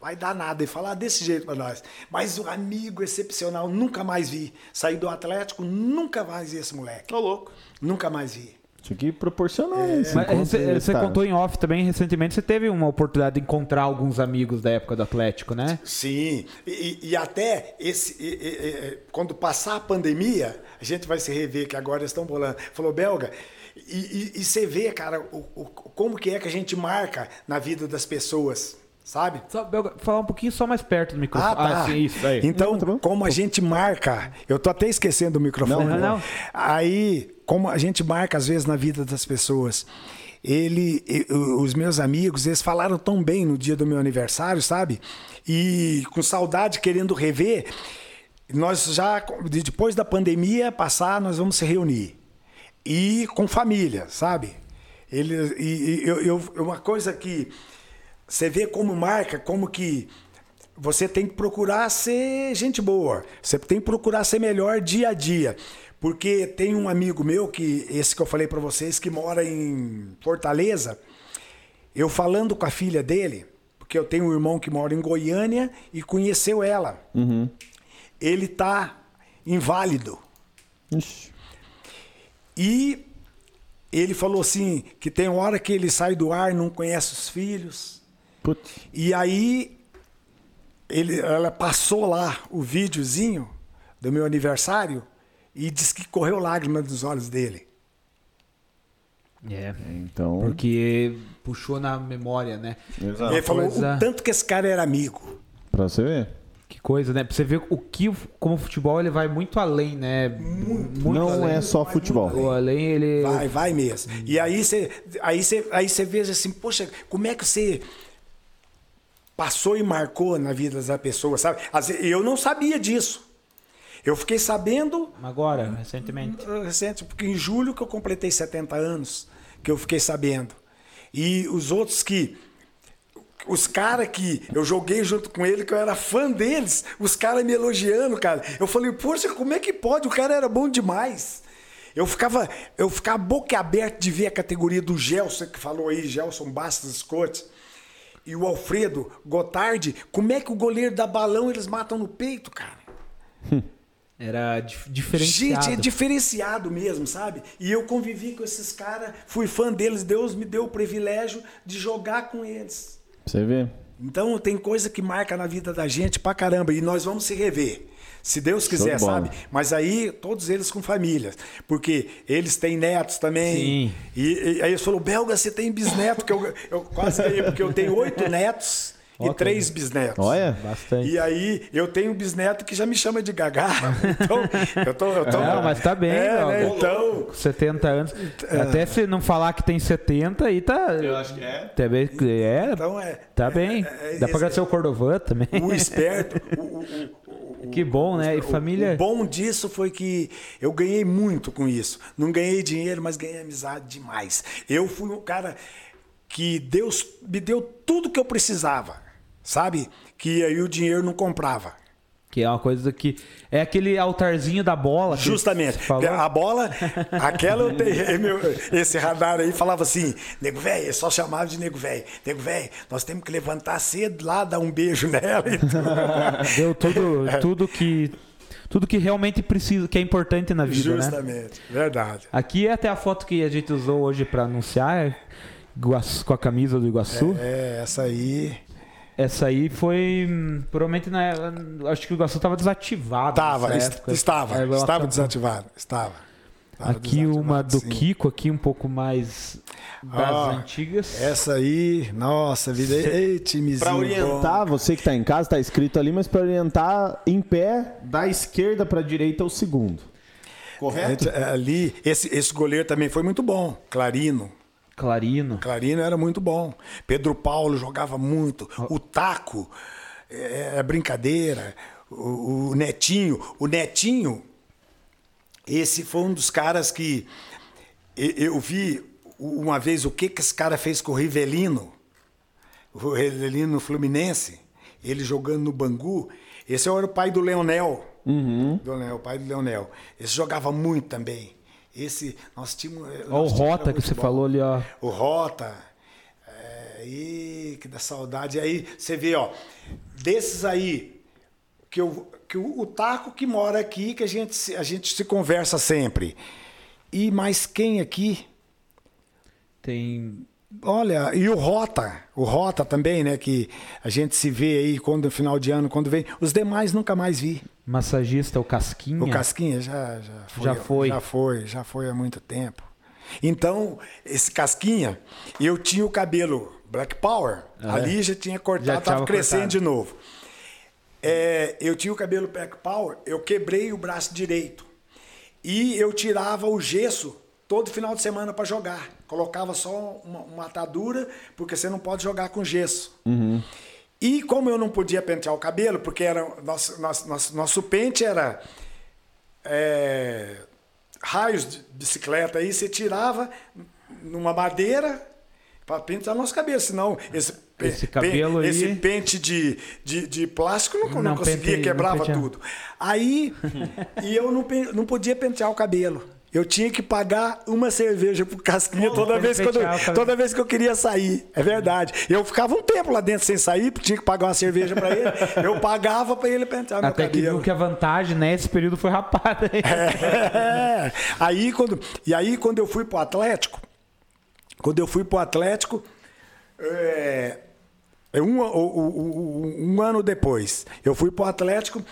Speaker 2: vai dar nada. Ele falava desse jeito pra nós. Mas o amigo excepcional, nunca mais vi. Saí do Atlético, nunca mais vi esse moleque.
Speaker 1: Ô, louco.
Speaker 2: Nunca mais vi.
Speaker 1: Tinha que proporcionar esse
Speaker 3: Mas
Speaker 1: encontro
Speaker 3: você,
Speaker 1: aí,
Speaker 3: você
Speaker 1: tá?
Speaker 3: contou em off também, recentemente, você teve uma oportunidade de encontrar alguns amigos da época do Atlético, né?
Speaker 2: Sim, e, e até esse, e- e- e- quando passar a pandemia, a gente vai se rever, que agora eles estão bolando. Falou, Belga, e, e- e você vê, cara, o, o- como que é que a gente marca na vida das pessoas, sabe?
Speaker 3: Só, Belga, falar um pouquinho só mais perto do microfone.
Speaker 2: Ah, tá.
Speaker 3: sim, isso aí.
Speaker 2: Então,
Speaker 1: Não, tá
Speaker 2: como a gente marca, eu tô até esquecendo o microfone.
Speaker 3: Não, não, não.
Speaker 2: Aí, como a gente marca às vezes na vida das pessoas. Ele, e- os meus amigos, eles falaram tão bem no dia do meu aniversário, sabe? E com saudade, querendo rever. Nós já, de- depois da pandemia passar, nós vamos se reunir. E com família, sabe? Ele, e, e eu, eu, uma coisa que você vê como marca, como que você tem que procurar ser gente boa. Você tem que procurar ser melhor dia a dia. Porque tem um amigo meu, que esse que eu falei para vocês, que mora em Fortaleza. Eu falando com a filha dele, porque eu tenho um irmão que mora em Goiânia e conheceu ela.
Speaker 1: Uhum.
Speaker 2: Ele tá inválido.
Speaker 1: Ixi.
Speaker 2: E ele falou assim que tem hora que ele sai do ar, não conhece os filhos.
Speaker 1: Putz.
Speaker 2: E aí ele, ela passou lá o videozinho do meu aniversário e disse que correu lágrimas dos olhos dele.
Speaker 3: É.
Speaker 1: Então.
Speaker 3: Porque puxou na memória, né?
Speaker 1: Exato.
Speaker 2: ele falou
Speaker 3: coisa-
Speaker 2: o tanto que esse cara era amigo.
Speaker 1: Pra você ver.
Speaker 3: Que coisa, né? Pra você ver o que, como o futebol, ele vai muito além, né? Muito,
Speaker 1: não
Speaker 3: além.
Speaker 1: é só futebol.
Speaker 3: O além, ele...
Speaker 2: Vai, vai mesmo. E aí você aí você aí você vê assim, poxa, como é que você passou e marcou na vida da pessoa, sabe? Eu não sabia disso. Eu fiquei sabendo
Speaker 3: Agora, recentemente.
Speaker 2: uh, recente, porque em julho que eu completei 70 anos, que eu fiquei sabendo. E os outros que os caras que eu joguei junto com ele, que eu era fã deles, os caras me elogiando, cara. Eu falei, poxa, como é que pode? O cara era bom demais. Eu ficava, eu ficava boca aberta de ver a categoria do Gelson, que falou aí, Gelson Bastos Scott. E o Alfredo Gotardi, como é que o goleiro dá balão eles matam no peito, cara?
Speaker 3: Era dif- diferenciado.
Speaker 2: Gente, é diferenciado mesmo, sabe? E eu convivi com esses caras, fui fã deles, Deus me deu o privilégio de jogar com eles.
Speaker 1: Você ver.
Speaker 2: Então tem coisa que marca na vida da gente pra caramba e nós vamos se rever. Se Deus quiser, sabe? Mas aí, todos eles com famílias. Porque eles têm netos também.
Speaker 3: Sim.
Speaker 2: E, e aí eles falaram, Belga, você tem bisneto? Que eu, eu quase ganhei, porque eu tenho oito netos e três bisnetos.
Speaker 1: Olha.
Speaker 3: Bastante.
Speaker 2: E aí, eu tenho um bisneto que já me chama de Gagá. Então, eu tô. Eu tô
Speaker 3: Não, mas tá bem,
Speaker 2: é, né? Então.
Speaker 3: Com 70 anos. Até se não falar que tem 70, aí tá... Eu acho que é. Tá bem, é,
Speaker 2: Então é.
Speaker 3: tá bem.
Speaker 2: é,
Speaker 3: Dá pra agradecer o Cordovan também.
Speaker 2: O esperto. o- o- o-
Speaker 3: Que bom, né? E família...
Speaker 2: O bom disso foi que eu ganhei muito com isso. Não ganhei dinheiro, mas ganhei amizade demais. Eu fui um cara que Deus me deu tudo que eu precisava, sabe? Que aí o dinheiro não comprava.
Speaker 3: Que é uma coisa que... É aquele altarzinho da bola.
Speaker 2: Justamente. A bola, aquela eu tenho. meu- Esse radar aí falava assim: nego velho, só chamava de nego velho. Nego velho, nós temos que levantar cedo lá, dar um beijo nela. Então,
Speaker 3: Deu tudo,
Speaker 2: É.
Speaker 3: tudo que... Tudo que realmente precisa, que é importante na vida, né?
Speaker 2: Justamente, verdade.
Speaker 3: Aqui é até a foto que a gente usou hoje pra anunciar, é com a camisa do Iguaçu.
Speaker 2: É, essa aí.
Speaker 3: Essa aí foi. Provavelmente na. Acho que o Iguaçu estava desativado.
Speaker 2: Tava,
Speaker 3: nessa
Speaker 2: est- estava,
Speaker 3: É,
Speaker 2: estava desativado, estava. Estava
Speaker 3: Aqui
Speaker 2: desativado,
Speaker 3: uma do
Speaker 2: sim.
Speaker 3: Kiko, aqui um pouco mais das
Speaker 2: Ó,
Speaker 3: antigas.
Speaker 2: Essa aí, nossa, vida. Ei, timezinho.
Speaker 1: Pra
Speaker 2: bom.
Speaker 1: orientar, você que tá em casa, tá escrito ali, mas pra orientar em pé, da esquerda pra direita o segundo. Correto?
Speaker 2: É, Ali, esse, esse goleiro também foi muito bom. Clarino.
Speaker 3: Clarino.
Speaker 2: Clarino era muito bom. Pedro Paulo jogava muito. O Taco é, é brincadeira. O, o Netinho. O Netinho, esse foi um dos caras que eu vi uma vez o que, que esse cara fez com o Rivelino. O Rivelino no Fluminense. Ele jogando no Bangu. Esse era o pai do Leonel. Do Leonel, o pai do Leonel. Esse jogava muito também. Esse, nós tínhamos.
Speaker 3: Ó, o
Speaker 2: nosso time era
Speaker 3: Rota que você
Speaker 2: bom.
Speaker 3: falou ali, ó.
Speaker 2: O Rota. É, ih, que dá saudade. Aí você vê, ó, desses aí, que, eu, que o, o Taco que mora aqui, que a gente, se- a gente se conversa sempre. E mais quem aqui?
Speaker 3: Tem.
Speaker 2: Olha, e o Rota, o Rota também, né? Que a gente se vê aí quando no final de ano, quando vem. Os demais nunca mais vi.
Speaker 3: Massagista, o Casquinha.
Speaker 2: O Casquinha já, já foi.
Speaker 3: Já foi.
Speaker 2: Já foi, já foi há muito tempo. Então, esse Casquinha, eu tinha o cabelo Black Power, ali já tinha cortado,
Speaker 3: É. Já
Speaker 2: estava
Speaker 3: tava
Speaker 2: crescendo
Speaker 3: cortado.
Speaker 2: de novo. É, eu tinha o cabelo Black Power, eu quebrei o braço direito. E eu tirava o gesso todo final de semana para jogar. Colocava só uma, uma atadura, porque você não pode jogar com gesso. E como eu não podia pentear o cabelo, porque era nosso, nosso, nosso, nosso pente era é, raios de bicicleta, aí você tirava, numa madeira para pentear nosso cabelo, senão esse,
Speaker 3: Esse cabelo
Speaker 2: pe-
Speaker 3: aí-
Speaker 2: esse pente de, de, de plástico não, não,
Speaker 3: Não
Speaker 2: conseguia,
Speaker 3: pente- não
Speaker 2: quebrava
Speaker 3: penteava.
Speaker 2: tudo. Aí, e eu não, não podia pentear o cabelo. Eu tinha que pagar uma cerveja pro Casquinha toda vez, quando,
Speaker 3: cabelo.
Speaker 2: toda vez que eu queria sair. É verdade. Eu ficava um tempo lá dentro sem sair, porque tinha que pagar uma cerveja pra ele. Eu pagava pra ele pentear meu
Speaker 3: Até que
Speaker 2: cabelo.
Speaker 3: viu que a vantagem nesse período foi rapada.
Speaker 2: É. Aí quando, e aí quando eu fui pro Atlético, quando eu fui pro Atlético, é, é um, o- um ano depois, eu fui pro Atlético,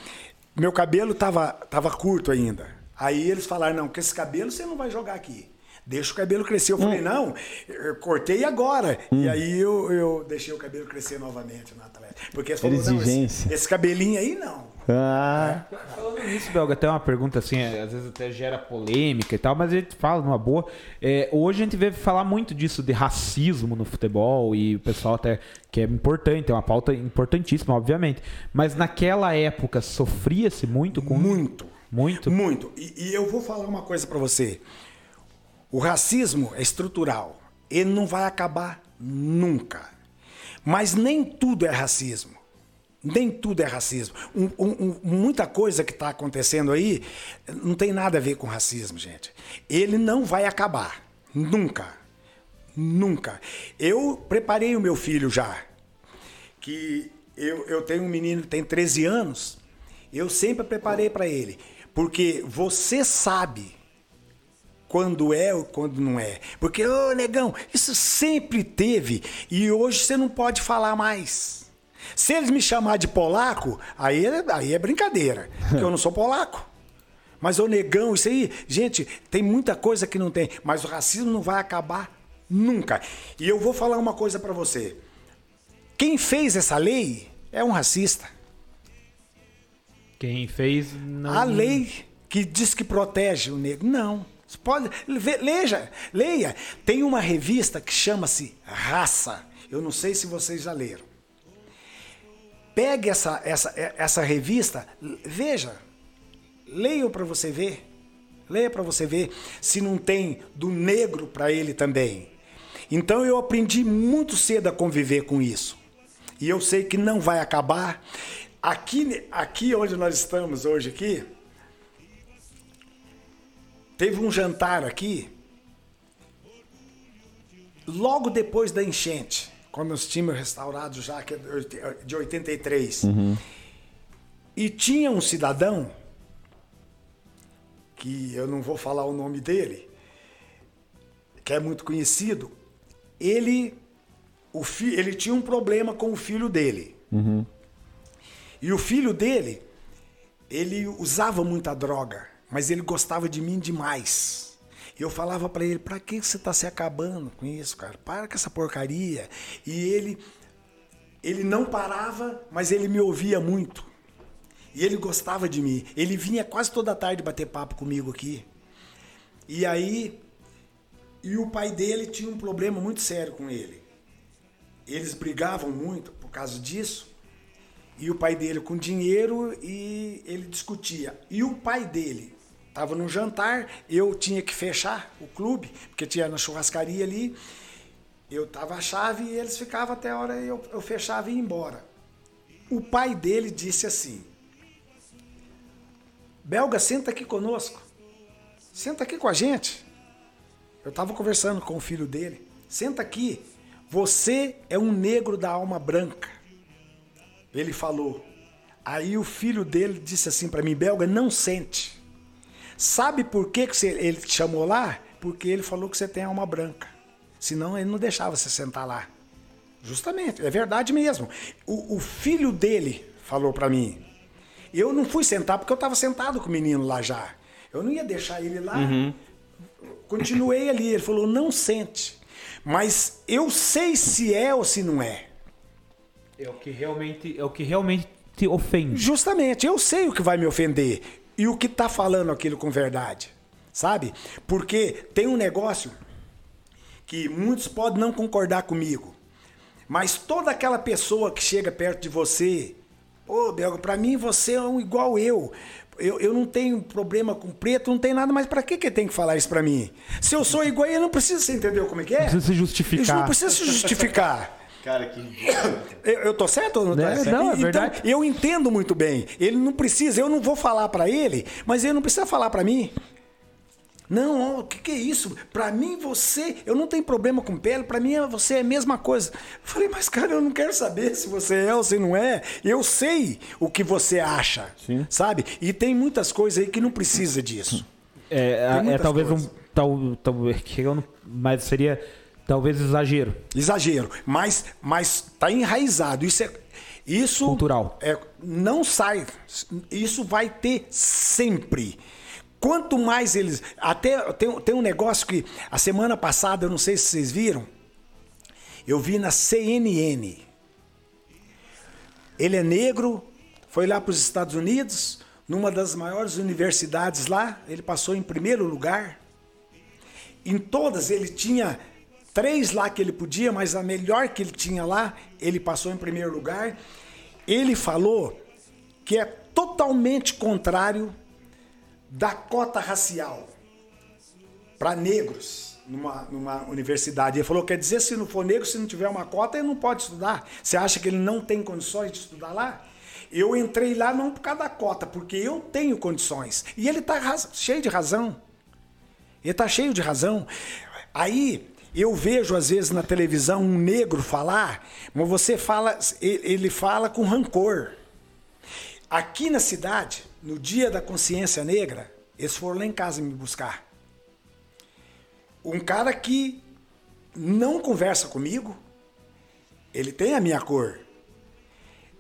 Speaker 2: meu cabelo tava, tava curto ainda. Aí eles falaram, não, com esse cabelo você não vai jogar aqui. Deixa o cabelo crescer. Eu falei, não, eu cortei agora. E aí eu, eu deixei o cabelo crescer novamente no Atlético. Porque eles falaram, não, esse,
Speaker 1: Exigência.
Speaker 2: esse cabelinho aí não.
Speaker 1: Ah,
Speaker 3: Falando nisso, Belga, até uma pergunta assim, é, às vezes até gera polêmica e tal, mas a gente fala numa boa. É, hoje a gente vê falar muito disso de racismo no futebol e o pessoal até que é importante, é uma pauta importantíssima, obviamente. Mas naquela época sofria-se muito com
Speaker 2: Muito.
Speaker 3: Muito.
Speaker 2: Muito. E, e eu vou falar uma coisa pra você. O racismo é estrutural. Ele não vai acabar nunca. Mas nem tudo é racismo. Nem tudo é racismo. Um- um- muita coisa que está acontecendo aí não tem nada a ver com racismo, gente. Ele não vai acabar. Nunca. Nunca. Eu preparei o meu filho já. Que eu, eu tenho um menino que tem 13 anos. Eu sempre preparei para ele. Porque você sabe quando é ou quando não é. Porque, ô negão, isso sempre teve e hoje você não pode falar mais. Se eles me chamar de polaco, aí é, aí é brincadeira, porque eu não sou polaco. Mas o negão, isso aí, gente, tem muita coisa que não tem, mas o racismo não vai acabar nunca. E eu vou falar uma coisa pra você. Quem fez essa lei é um racista.
Speaker 3: Quem fez não.
Speaker 2: A lei que diz que protege o negro. Não. Você pode. Leia, leia. Tem uma revista que chama-se Raça. Eu não sei se vocês já leram. Pegue essa, essa, essa revista, veja. Leia para você ver. Leia para você ver se não tem do negro para ele também. Então eu aprendi muito cedo a conviver com isso. E eu sei que não vai acabar. Aqui, aqui onde nós estamos hoje aqui, teve um jantar aqui logo depois da enchente, quando nós tínhamos restaurado já que é de 83. E tinha um cidadão que eu não vou falar o nome dele, que é muito conhecido. Ele o fi, ele tinha um problema com o filho dele. E o filho dele, ele usava muita droga, mas ele gostava de mim demais. E eu falava pra ele, pra que você tá se acabando com isso, cara? Para com essa porcaria. E ele ele não parava, mas ele me ouvia muito. E ele gostava de mim. Ele vinha quase toda tarde bater papo comigo aqui. E aí e o pai dele tinha um problema muito sério com ele. Eles brigavam muito por causa disso. E o pai dele com dinheiro e ele discutia. E o pai dele estava no jantar, eu tinha que fechar o clube, porque tinha na churrascaria ali. Eu tava a chave e eles ficavam até a hora eu, eu fechava e ia embora. O pai dele disse assim: Belga, senta aqui conosco. Senta aqui com a gente. Eu estava conversando com o filho dele. Senta aqui. Você é um negro da alma branca. Ele falou. Aí o filho dele disse assim para mim, Belga, não sente. Sabe por que, que você- ele te chamou lá? Porque ele falou que você tem alma branca. Senão ele não deixava você sentar lá. Justamente, é verdade mesmo. O, o filho dele falou para mim. Eu não fui sentar porque eu estava sentado com o menino lá já. Eu não ia deixar ele lá. Continuei ali. Ele falou: não sente. Mas eu sei se é ou se não é.
Speaker 3: É o que realmente, é o que realmente te ofende.
Speaker 2: Justamente, eu sei o que vai me ofender e o que tá falando aquilo com verdade, sabe? Porque tem um negócio que muitos podem não concordar comigo, mas toda aquela pessoa que chega perto de você, ô Belga, pra mim você é um igual eu, eu, eu não tenho problema com preto, não tem nada, mas para que que tem que falar isso para mim? Se eu sou igual, ele não precisa, você entendeu como é que é?
Speaker 3: Não precisa se justificar.
Speaker 2: Isso não precisa se justificar.
Speaker 1: Cara, que.
Speaker 2: Eu, eu tô certo ou não
Speaker 3: É,
Speaker 2: certo?
Speaker 3: não, é
Speaker 2: então,
Speaker 3: verdade.
Speaker 2: eu entendo muito bem. Ele não precisa, eu não vou falar para ele, mas ele não precisa falar para mim. Não, o que, que é isso? Para mim, você, eu não tenho problema com pele, para mim você é a mesma coisa. Eu falei, mas cara, eu não quero saber se você é ou se não é. Eu sei o que você acha,
Speaker 1: Sim.
Speaker 2: sabe? E tem muitas coisas aí que não precisa disso.
Speaker 3: É, é talvez
Speaker 2: coisas.
Speaker 3: um. Tal, tal, que eu não- mas seria talvez exagero.
Speaker 2: Exagero, mas mas tá enraizado. Isso é isso
Speaker 3: Cultural.
Speaker 2: É, não sai. Isso vai ter sempre. Quanto mais eles. Até tem, tem um negócio que a semana passada, eu não sei se vocês viram, eu vi na CNN. Ele é negro, foi lá para os Estados Unidos, numa das maiores universidades lá, ele passou em primeiro lugar. Em todas ele tinha três lá que ele podia, mas a melhor que ele tinha lá, ele passou em primeiro lugar. Ele falou que é totalmente contrário da cota racial para negros numa, numa universidade. Ele falou: quer dizer, se não for negro, se não tiver uma cota, ele não pode estudar. Você acha que ele não tem condições de estudar lá? Eu entrei lá não por causa da cota, porque eu tenho condições. E ele está cheio de razão. Ele está cheio de razão. Aí eu vejo às vezes na televisão um negro falar, mas você fala, ele fala com rancor. Aqui na cidade, no dia da consciência negra, eles foram lá em casa me buscar. Um cara que não conversa comigo, ele tem a minha cor,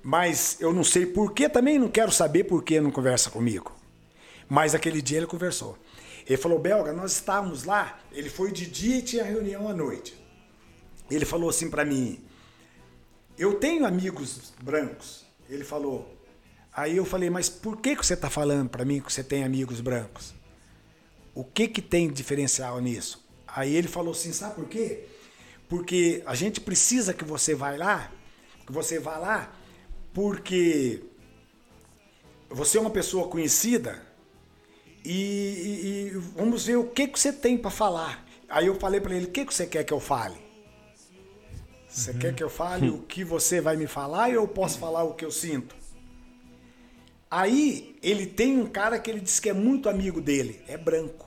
Speaker 2: mas eu não sei por que, também não quero saber por que não conversa comigo. Mas aquele dia ele conversou. Ele falou, Belga, nós estávamos lá, ele foi de dia e tinha reunião à noite. Ele falou assim para mim, eu tenho amigos brancos. Ele falou, aí eu falei, mas por que, que você está falando para mim que você tem amigos brancos? O que, que tem de diferencial nisso? Aí ele falou assim, sabe por quê? Porque a gente precisa que você vá lá, que você vá lá, porque você é uma pessoa conhecida e, e- e vamos ver o que, que você tem para falar. Aí eu falei para ele, o que, que você quer que eu fale? Você quer que eu fale o que você vai me falar ou eu posso falar o que eu sinto? Aí ele tem um cara que ele diz que é muito amigo dele, é branco.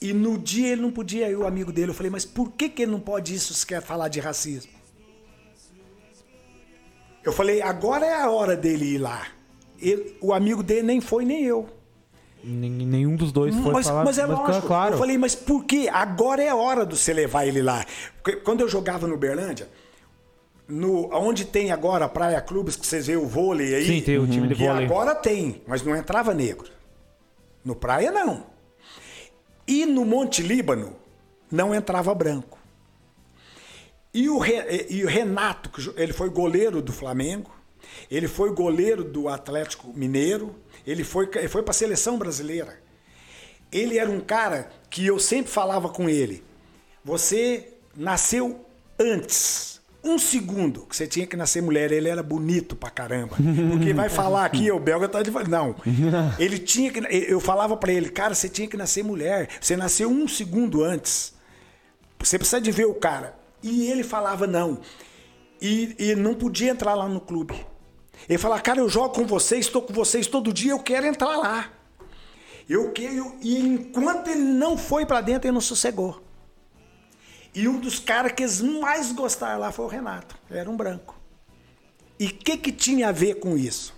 Speaker 2: E no dia ele não podia ir, o amigo dele. Eu falei, mas por que, que ele não pode isso se quer falar de racismo? Eu falei, agora é a hora dele ir lá. Ele- o amigo dele nem foi, nem eu.
Speaker 3: Nen- Nenhum dos dois foi
Speaker 2: Mas,
Speaker 3: falar.
Speaker 2: mas é lógico.
Speaker 3: Claro.
Speaker 2: Eu falei, mas por quê? Agora é hora de você levar ele lá. Porque quando eu jogava no Berlândia, no, onde tem agora a Praia Clubes, que vocês veem o vôlei aí.
Speaker 3: Sim, tem o time de
Speaker 2: que
Speaker 3: vôlei.
Speaker 2: agora tem, mas não entrava negro. No Praia, não. E no Monte Líbano, não entrava branco. E o, e o Renato, que ele foi goleiro do Flamengo, ele foi goleiro do Atlético Mineiro, ele foi, ele foi para a seleção brasileira. Ele era um cara que eu sempre falava com ele: você nasceu antes. Um segundo que você tinha que nascer mulher, ele era bonito pra caramba. Porque vai falar aqui, o belga tá de. Não. Ele tinha que. Eu falava pra ele, cara, você tinha que nascer mulher. Você nasceu um segundo antes. Você precisa de ver o cara. E ele falava não. E, e não podia entrar lá no clube. Ele falava, cara, eu jogo com vocês, estou com vocês todo dia, eu quero entrar lá. Eu quero. E enquanto ele não foi pra dentro, ele não sossegou. E um dos caras que eles mais gostaram lá foi o Renato. Era um branco. E o que, que tinha a ver com isso?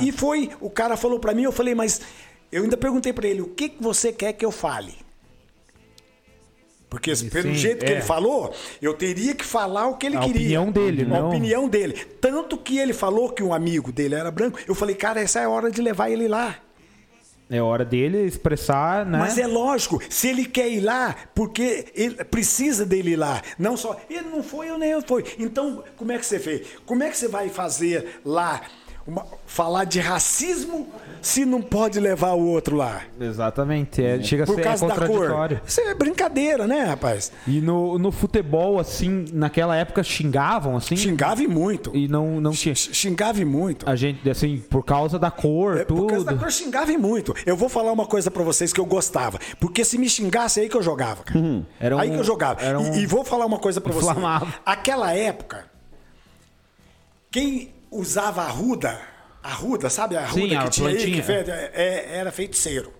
Speaker 2: E foi, o cara falou pra mim, eu falei, mas eu ainda perguntei pra ele, o que, que você quer que eu fale? Porque pelo
Speaker 3: sim,
Speaker 2: jeito que
Speaker 3: é.
Speaker 2: ele falou, eu teria que falar o que ele
Speaker 3: A
Speaker 2: queria.
Speaker 3: opinião dele,
Speaker 2: A
Speaker 3: não-
Speaker 2: opinião dele. Tanto que ele falou que um amigo dele era branco, eu falei, cara, essa é a hora de levar ele lá.
Speaker 3: É hora dele expressar, né?
Speaker 2: Mas é lógico, se ele quer ir lá, porque ele precisa dele ir lá. Não só, ele não foi, eu nem eu fui. Então, como é que você fez? Como é que você vai fazer lá uma- falar de racismo se não pode levar o outro lá?
Speaker 3: Exatamente. É, chega a
Speaker 2: Por
Speaker 3: ser é
Speaker 2: causa da cor.
Speaker 3: contraditório.
Speaker 2: Isso é brincadeira, né, rapaz?
Speaker 3: E no, no futebol, assim, naquela época xingavam, assim.
Speaker 2: Xingava e muito.
Speaker 3: E não, não tinha.
Speaker 2: Xingava e muito.
Speaker 3: A gente, assim, por causa da cor,
Speaker 2: É,
Speaker 3: tudo.
Speaker 2: Por causa da cor, xingava e muito. Eu vou falar uma coisa pra vocês que eu gostava. Porque se me xingasse, é aí que eu jogava, cara. Aí
Speaker 3: um-
Speaker 2: que eu jogava.
Speaker 3: um-
Speaker 2: E, e vou falar uma coisa pra vocês. Aquela época, quem usava a ruda, a ruda, sabe? A ruda
Speaker 3: Sim,
Speaker 2: que tinha aí,
Speaker 3: plantinha.
Speaker 2: que fe- é- era feiticeiro.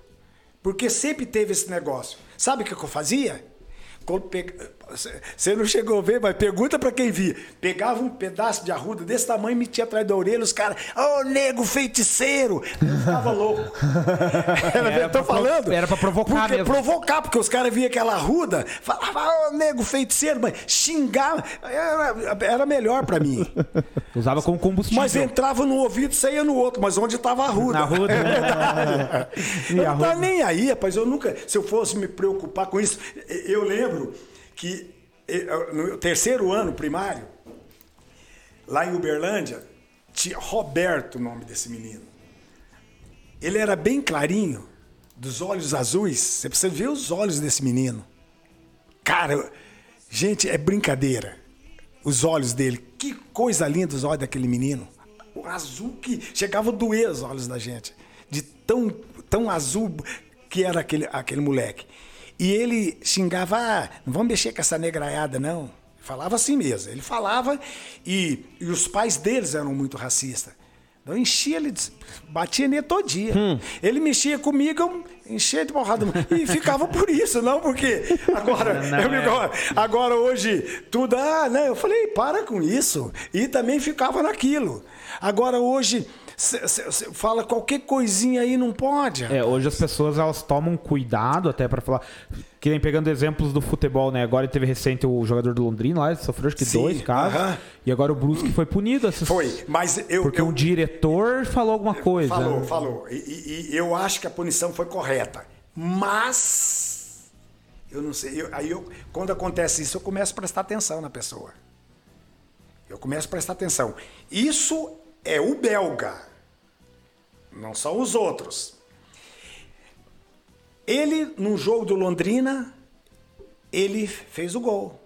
Speaker 2: Porque sempre teve esse negócio. Sabe o que que eu fazia? Quando pe- Você não chegou a ver, mas pergunta pra quem via. Pegava um pedaço de arruda desse tamanho, metia atrás da orelha, os caras, ô nego feiticeiro! Eu ficava louco. Era,
Speaker 3: Era
Speaker 2: tô falando?
Speaker 3: era pra provocar
Speaker 2: porque,
Speaker 3: mesmo.
Speaker 2: Provocar, porque os caras viam aquela arruda, falavam, ô nego feiticeiro, mas xingava. Era, era melhor pra mim.
Speaker 3: Usava como combustível.
Speaker 2: Mas entrava no ouvido e saía no outro, mas onde estava a ruda?
Speaker 3: Na ruda.
Speaker 2: eu não tava nem aí, rapaz. Eu nunca, se eu fosse me preocupar com isso, eu lembro que no terceiro ano primário, lá em Uberlândia, tinha Roberto o nome desse menino. Ele era bem clarinho, dos olhos azuis. Você precisa ver os olhos desse menino. Cara, gente, é brincadeira. Os olhos dele. Que coisa linda os olhos daquele menino. O azul que chegava a doer os olhos da gente. De tão, tão azul que era aquele, aquele moleque. E ele xingava, ah, não vamos mexer com essa negraiada, não. Falava assim mesmo. Ele falava e, e os pais deles eram muito racistas. Eu enchia ele, batia nele todo dia. Ele mexia comigo, eu enchia de porrada. E ficava por isso, não porque agora,
Speaker 3: Não,
Speaker 2: eu me-
Speaker 3: é.
Speaker 2: agora hoje tudo, ah, né? Eu falei, para com isso. E também ficava naquilo. Agora hoje, cê- cê- cê fala qualquer coisinha aí, não pode.
Speaker 3: É, hoje as pessoas elas tomam cuidado até pra falar. Que nem pegando exemplos do futebol, né? Agora teve recente o jogador do Londrina lá, sofreu acho que
Speaker 2: Sim,
Speaker 3: dois casos.
Speaker 2: aham.
Speaker 3: E agora o Brusque foi punido.
Speaker 2: Foi, mas eu.
Speaker 3: Porque
Speaker 2: eu,
Speaker 3: um diretor falou alguma coisa.
Speaker 2: Falou, falou. E, e- e eu acho que a punição foi correta. Mas. Eu não sei. eu- aí eu, quando acontece isso, eu começo a prestar atenção na pessoa. Eu começo a prestar atenção. Isso é o belga. Não são os outros. Ele, num jogo do Londrina, ele fez o gol.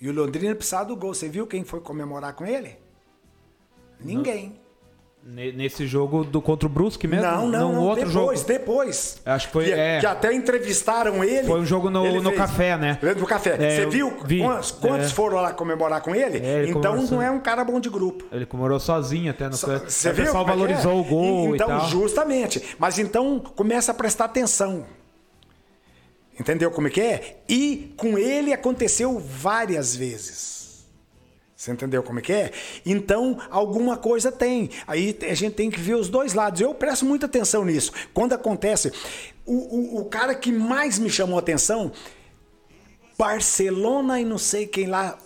Speaker 2: E o Londrina precisava do gol. Você viu quem foi comemorar com ele? Ninguém.
Speaker 3: Ne- Nesse jogo do contra o Brusque mesmo?
Speaker 2: Não, não, não.
Speaker 3: outro
Speaker 2: depois,
Speaker 3: jogo.
Speaker 2: depois.
Speaker 3: Acho que foi-
Speaker 2: Que,
Speaker 3: é.
Speaker 2: que até entrevistaram ele.
Speaker 3: Foi um jogo no- no café, né?
Speaker 2: No café.
Speaker 3: É,
Speaker 2: Você viu
Speaker 3: vi.
Speaker 2: quantos, quantos
Speaker 3: É.
Speaker 2: foram lá comemorar com ele?
Speaker 3: É, ele
Speaker 2: então não é um cara bom de grupo.
Speaker 3: Ele comemorou sozinho até no canto.
Speaker 2: Você
Speaker 3: o
Speaker 2: viu?
Speaker 3: pessoal
Speaker 2: é que
Speaker 3: valorizou
Speaker 2: é?
Speaker 3: o gol
Speaker 2: então, justamente. Mas então começa a prestar atenção. Entendeu como é que é? E com ele aconteceu várias vezes. Você entendeu como é que é? Então, alguma coisa tem. Aí a gente tem que ver os dois lados. Eu presto muita atenção nisso. Quando acontece. O, o, o cara que mais me chamou atenção, Barcelona e não sei quem lá,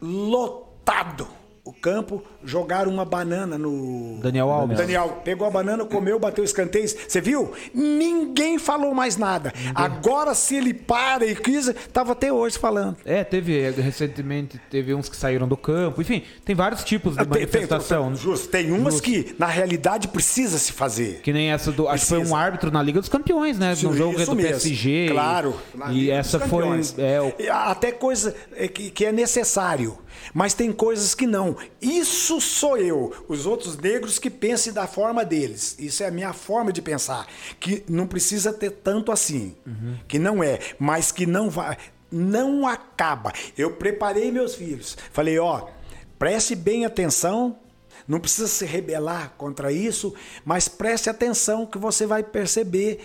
Speaker 2: lotado o campo, jogaram uma banana no.
Speaker 3: Daniel Alves.
Speaker 2: Daniel pegou a banana, comeu, bateu escanteio. Você viu? Ninguém falou mais nada. Agora, se ele para e quis, tava até hoje falando.
Speaker 3: É, teve eh, recentemente, teve uns que saíram do campo. Enfim, tem vários tipos de
Speaker 2: Tem- tem-
Speaker 3: manifestação.
Speaker 2: justo, tem umas
Speaker 3: Justo.
Speaker 2: que, na realidade, precisa se fazer.
Speaker 3: Que nem essa do. Acho que foi um árbitro na Liga dos Campeões, né?
Speaker 2: Isso-
Speaker 3: no jogo
Speaker 2: isso
Speaker 3: do
Speaker 2: mesmo.
Speaker 3: PSG.
Speaker 2: Claro.
Speaker 3: E
Speaker 2: Liga
Speaker 3: essa foi. É, o-
Speaker 2: E Até coisa é, que, que é necessário. Mas tem coisas que não. Isso sou eu. Os outros negros que pensem da forma deles. Isso é a minha forma de pensar. Que não precisa ter tanto assim. Que não é. Mas que não vai. Não acaba. Eu preparei meus filhos. Falei, ó, preste bem atenção. Não precisa se rebelar contra isso, mas preste atenção que você vai perceber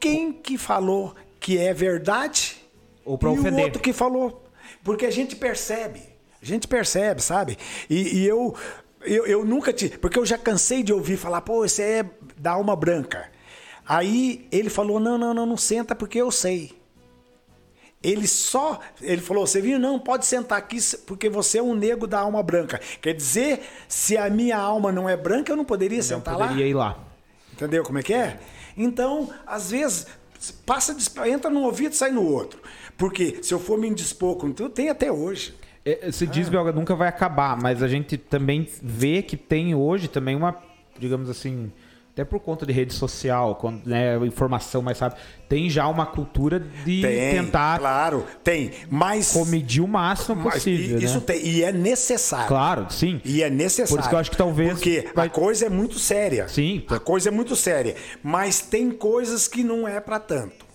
Speaker 2: quem que falou que é verdade
Speaker 3: Ou pra
Speaker 2: e
Speaker 3: ofender.
Speaker 2: o outro que falou. Porque a gente percebe. A gente percebe, sabe? E, e eu, eu, eu nunca tive. Porque eu já cansei de ouvir falar, pô, você é da alma branca. Aí ele falou: não, não, não, não senta porque eu sei. Ele só. Ele falou: você viu? Não, pode sentar aqui porque você é um negro da alma branca. Quer dizer, se a minha alma não é branca, eu não poderia
Speaker 3: não
Speaker 2: sentar lá?
Speaker 3: poderia ir lá.
Speaker 2: Entendeu como é que é? Então, às vezes, passa, entra num ouvido e sai no outro. Porque se eu for me indispor com tudo, tem até hoje.
Speaker 3: É, Você diz, Belga, nunca vai acabar, mas a gente também vê que tem hoje também uma, digamos assim, até por conta de rede social, quando, né, informação mais rápida, tem já uma cultura de
Speaker 2: Tem,
Speaker 3: tentar
Speaker 2: claro, tem. Mas,
Speaker 3: comedir o máximo
Speaker 2: mas
Speaker 3: possível,
Speaker 2: isso
Speaker 3: né?
Speaker 2: tem. E é necessário.
Speaker 3: Claro, sim.
Speaker 2: E é necessário.
Speaker 3: Por isso que eu acho que talvez
Speaker 2: Porque
Speaker 3: vai-
Speaker 2: a coisa é muito séria.
Speaker 3: Sim.
Speaker 2: A coisa é muito séria. Mas tem coisas que não é pra tanto.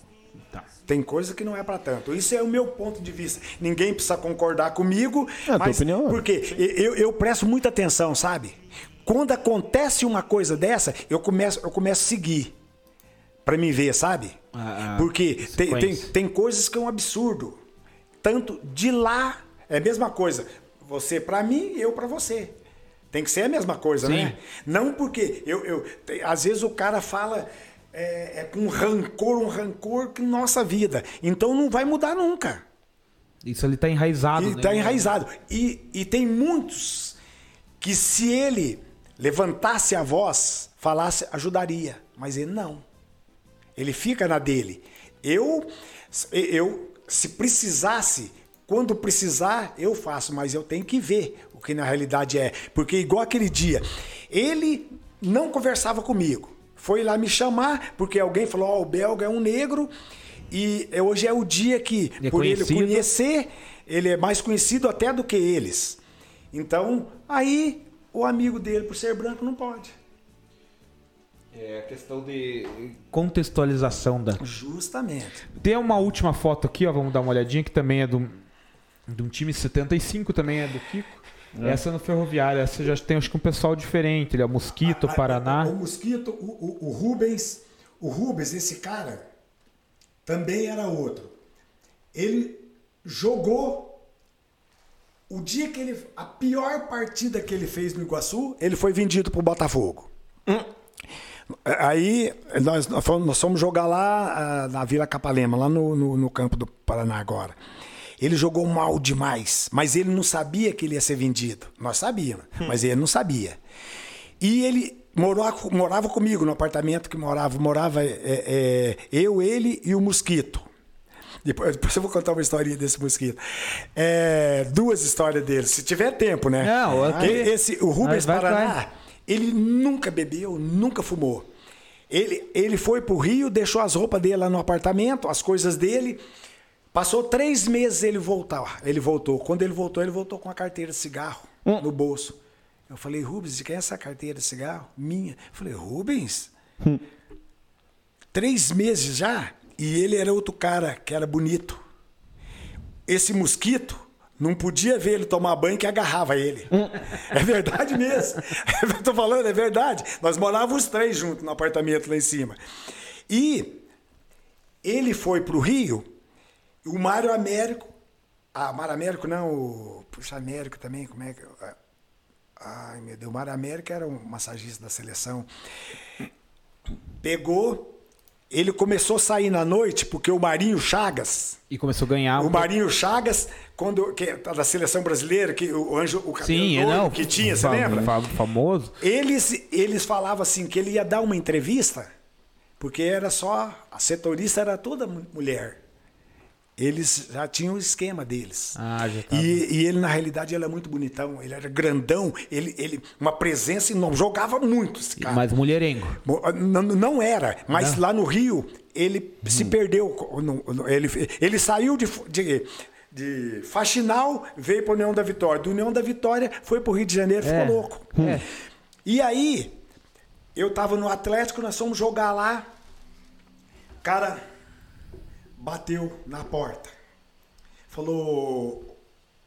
Speaker 2: Tem coisa que não é pra tanto. Isso é o meu ponto de vista. Ninguém precisa concordar comigo.
Speaker 1: É a tua
Speaker 2: mas
Speaker 1: opinião, é.
Speaker 2: Porque eu, eu presto muita atenção, sabe? Quando acontece uma coisa dessa, eu começo, eu começo a seguir. Pra me ver, sabe?
Speaker 3: Ah, ah,
Speaker 2: Porque tem, tem, tem coisas que é um absurdo. Tanto de lá, é a mesma coisa. Você pra mim, eu pra você. Tem que ser a mesma coisa,
Speaker 3: Sim.
Speaker 2: né? Não porque eu, eu às vezes o cara fala é, é com rancor, um rancor que nossa vida. Então não vai mudar nunca.
Speaker 3: Isso ali tá enraizado.
Speaker 2: E
Speaker 3: né?
Speaker 2: tá enraizado. E, e tem muitos que se ele levantasse a voz, falasse, ajudaria. Mas ele não. Ele fica na dele. Eu, eu se precisasse, quando precisar, eu faço, mas eu tenho que ver o que na realidade é. Porque igual aquele dia, ele não conversava comigo. Foi lá me chamar, porque alguém falou, ó, o belga é um negro, e hoje é o dia que,
Speaker 3: Ele é
Speaker 2: por ele
Speaker 3: conhecido.
Speaker 2: conhecer, ele é mais conhecido até do que eles. Então, aí o amigo dele, por ser branco, não pode.
Speaker 3: É a questão de contextualização da.
Speaker 2: Justamente.
Speaker 3: Tem uma última foto aqui, ó, vamos dar uma olhadinha, que também é do, de um time 75, também é do Kiko. Essa é no Ferroviário, essa já tem acho que um pessoal diferente, ele é Mosquito,
Speaker 2: A- a-
Speaker 3: Paraná.
Speaker 2: O Mosquito, o, o, o Rubens, o Rubens, esse cara, também era outro. Ele jogou o dia que ele. A pior partida que ele fez no Iguaçu, ele foi vendido pro Botafogo. Aí nós, nós fomos, nós fomos jogar lá ah, na Vila Capalema, lá no, no, no campo do Paraná agora. Ele jogou mal demais, mas ele não sabia que ele ia ser vendido. Nós sabíamos, mas ele não sabia. E ele morou, morava comigo no apartamento que morava. Morava é, é, eu, ele e o Mosquito. Depois, depois eu vou contar uma historinha desse mosquito. É, duas histórias dele, se tiver tempo, né?
Speaker 3: Não, aqui-
Speaker 2: Esse, o Rubens Paraná,
Speaker 3: vai.
Speaker 2: ele nunca bebeu, nunca fumou. Ele, ele foi pro Rio, deixou as roupas dele lá no apartamento, as coisas dele. Passou três meses ele voltar. Ele voltou. Quando ele voltou, ele voltou com a carteira de cigarro no bolso. Eu falei, Rubens, de quem é essa carteira de cigarro? Minha. Eu falei, Rubens? Três meses já? E ele era outro cara que era bonito. Esse mosquito não podia ver ele tomar banho que agarrava ele. É verdade mesmo. Eu tô falando, é verdade. Nós morávamos os três juntos no apartamento lá em cima. E ele foi pro Rio, o Mário Américo. Ah, Mário Américo não, o. Puxa, Américo também, como é que. Ai, meu Deus, o Mário Américo era um massagista da seleção. Pegou, ele começou a sair na noite, porque o Marinho Chagas.
Speaker 3: E começou a ganhar.
Speaker 2: O
Speaker 3: um-
Speaker 2: Marinho Chagas, quando que, da seleção brasileira, que o anjo, o cabelo
Speaker 3: Sim, é,
Speaker 2: doido
Speaker 3: não.
Speaker 2: que tinha, você lembra?
Speaker 3: fa- Famoso.
Speaker 2: Eles, eles falavam assim que ele ia dar uma entrevista, porque era só. A setorista era toda mu- mulher. Eles já tinham o esquema deles.
Speaker 3: Ah, já tava.
Speaker 2: E, e ele, na realidade, ele é muito bonitão, ele era grandão, ele, ele uma presença enorme, jogava muito esse cara.
Speaker 3: Mas mulherengo.
Speaker 2: Bom, Não, não era, mas lá no Rio ele
Speaker 3: Hum.
Speaker 2: se perdeu. Não- não- Ele, ele saiu de, de, de Faxinal, veio para União da Vitória. Do União da Vitória foi para o Rio de Janeiro, ficou
Speaker 3: É.
Speaker 2: louco.
Speaker 3: É.
Speaker 2: E aí, eu tava no Atlético, nós fomos jogar lá. Cara bateu na porta. Falou,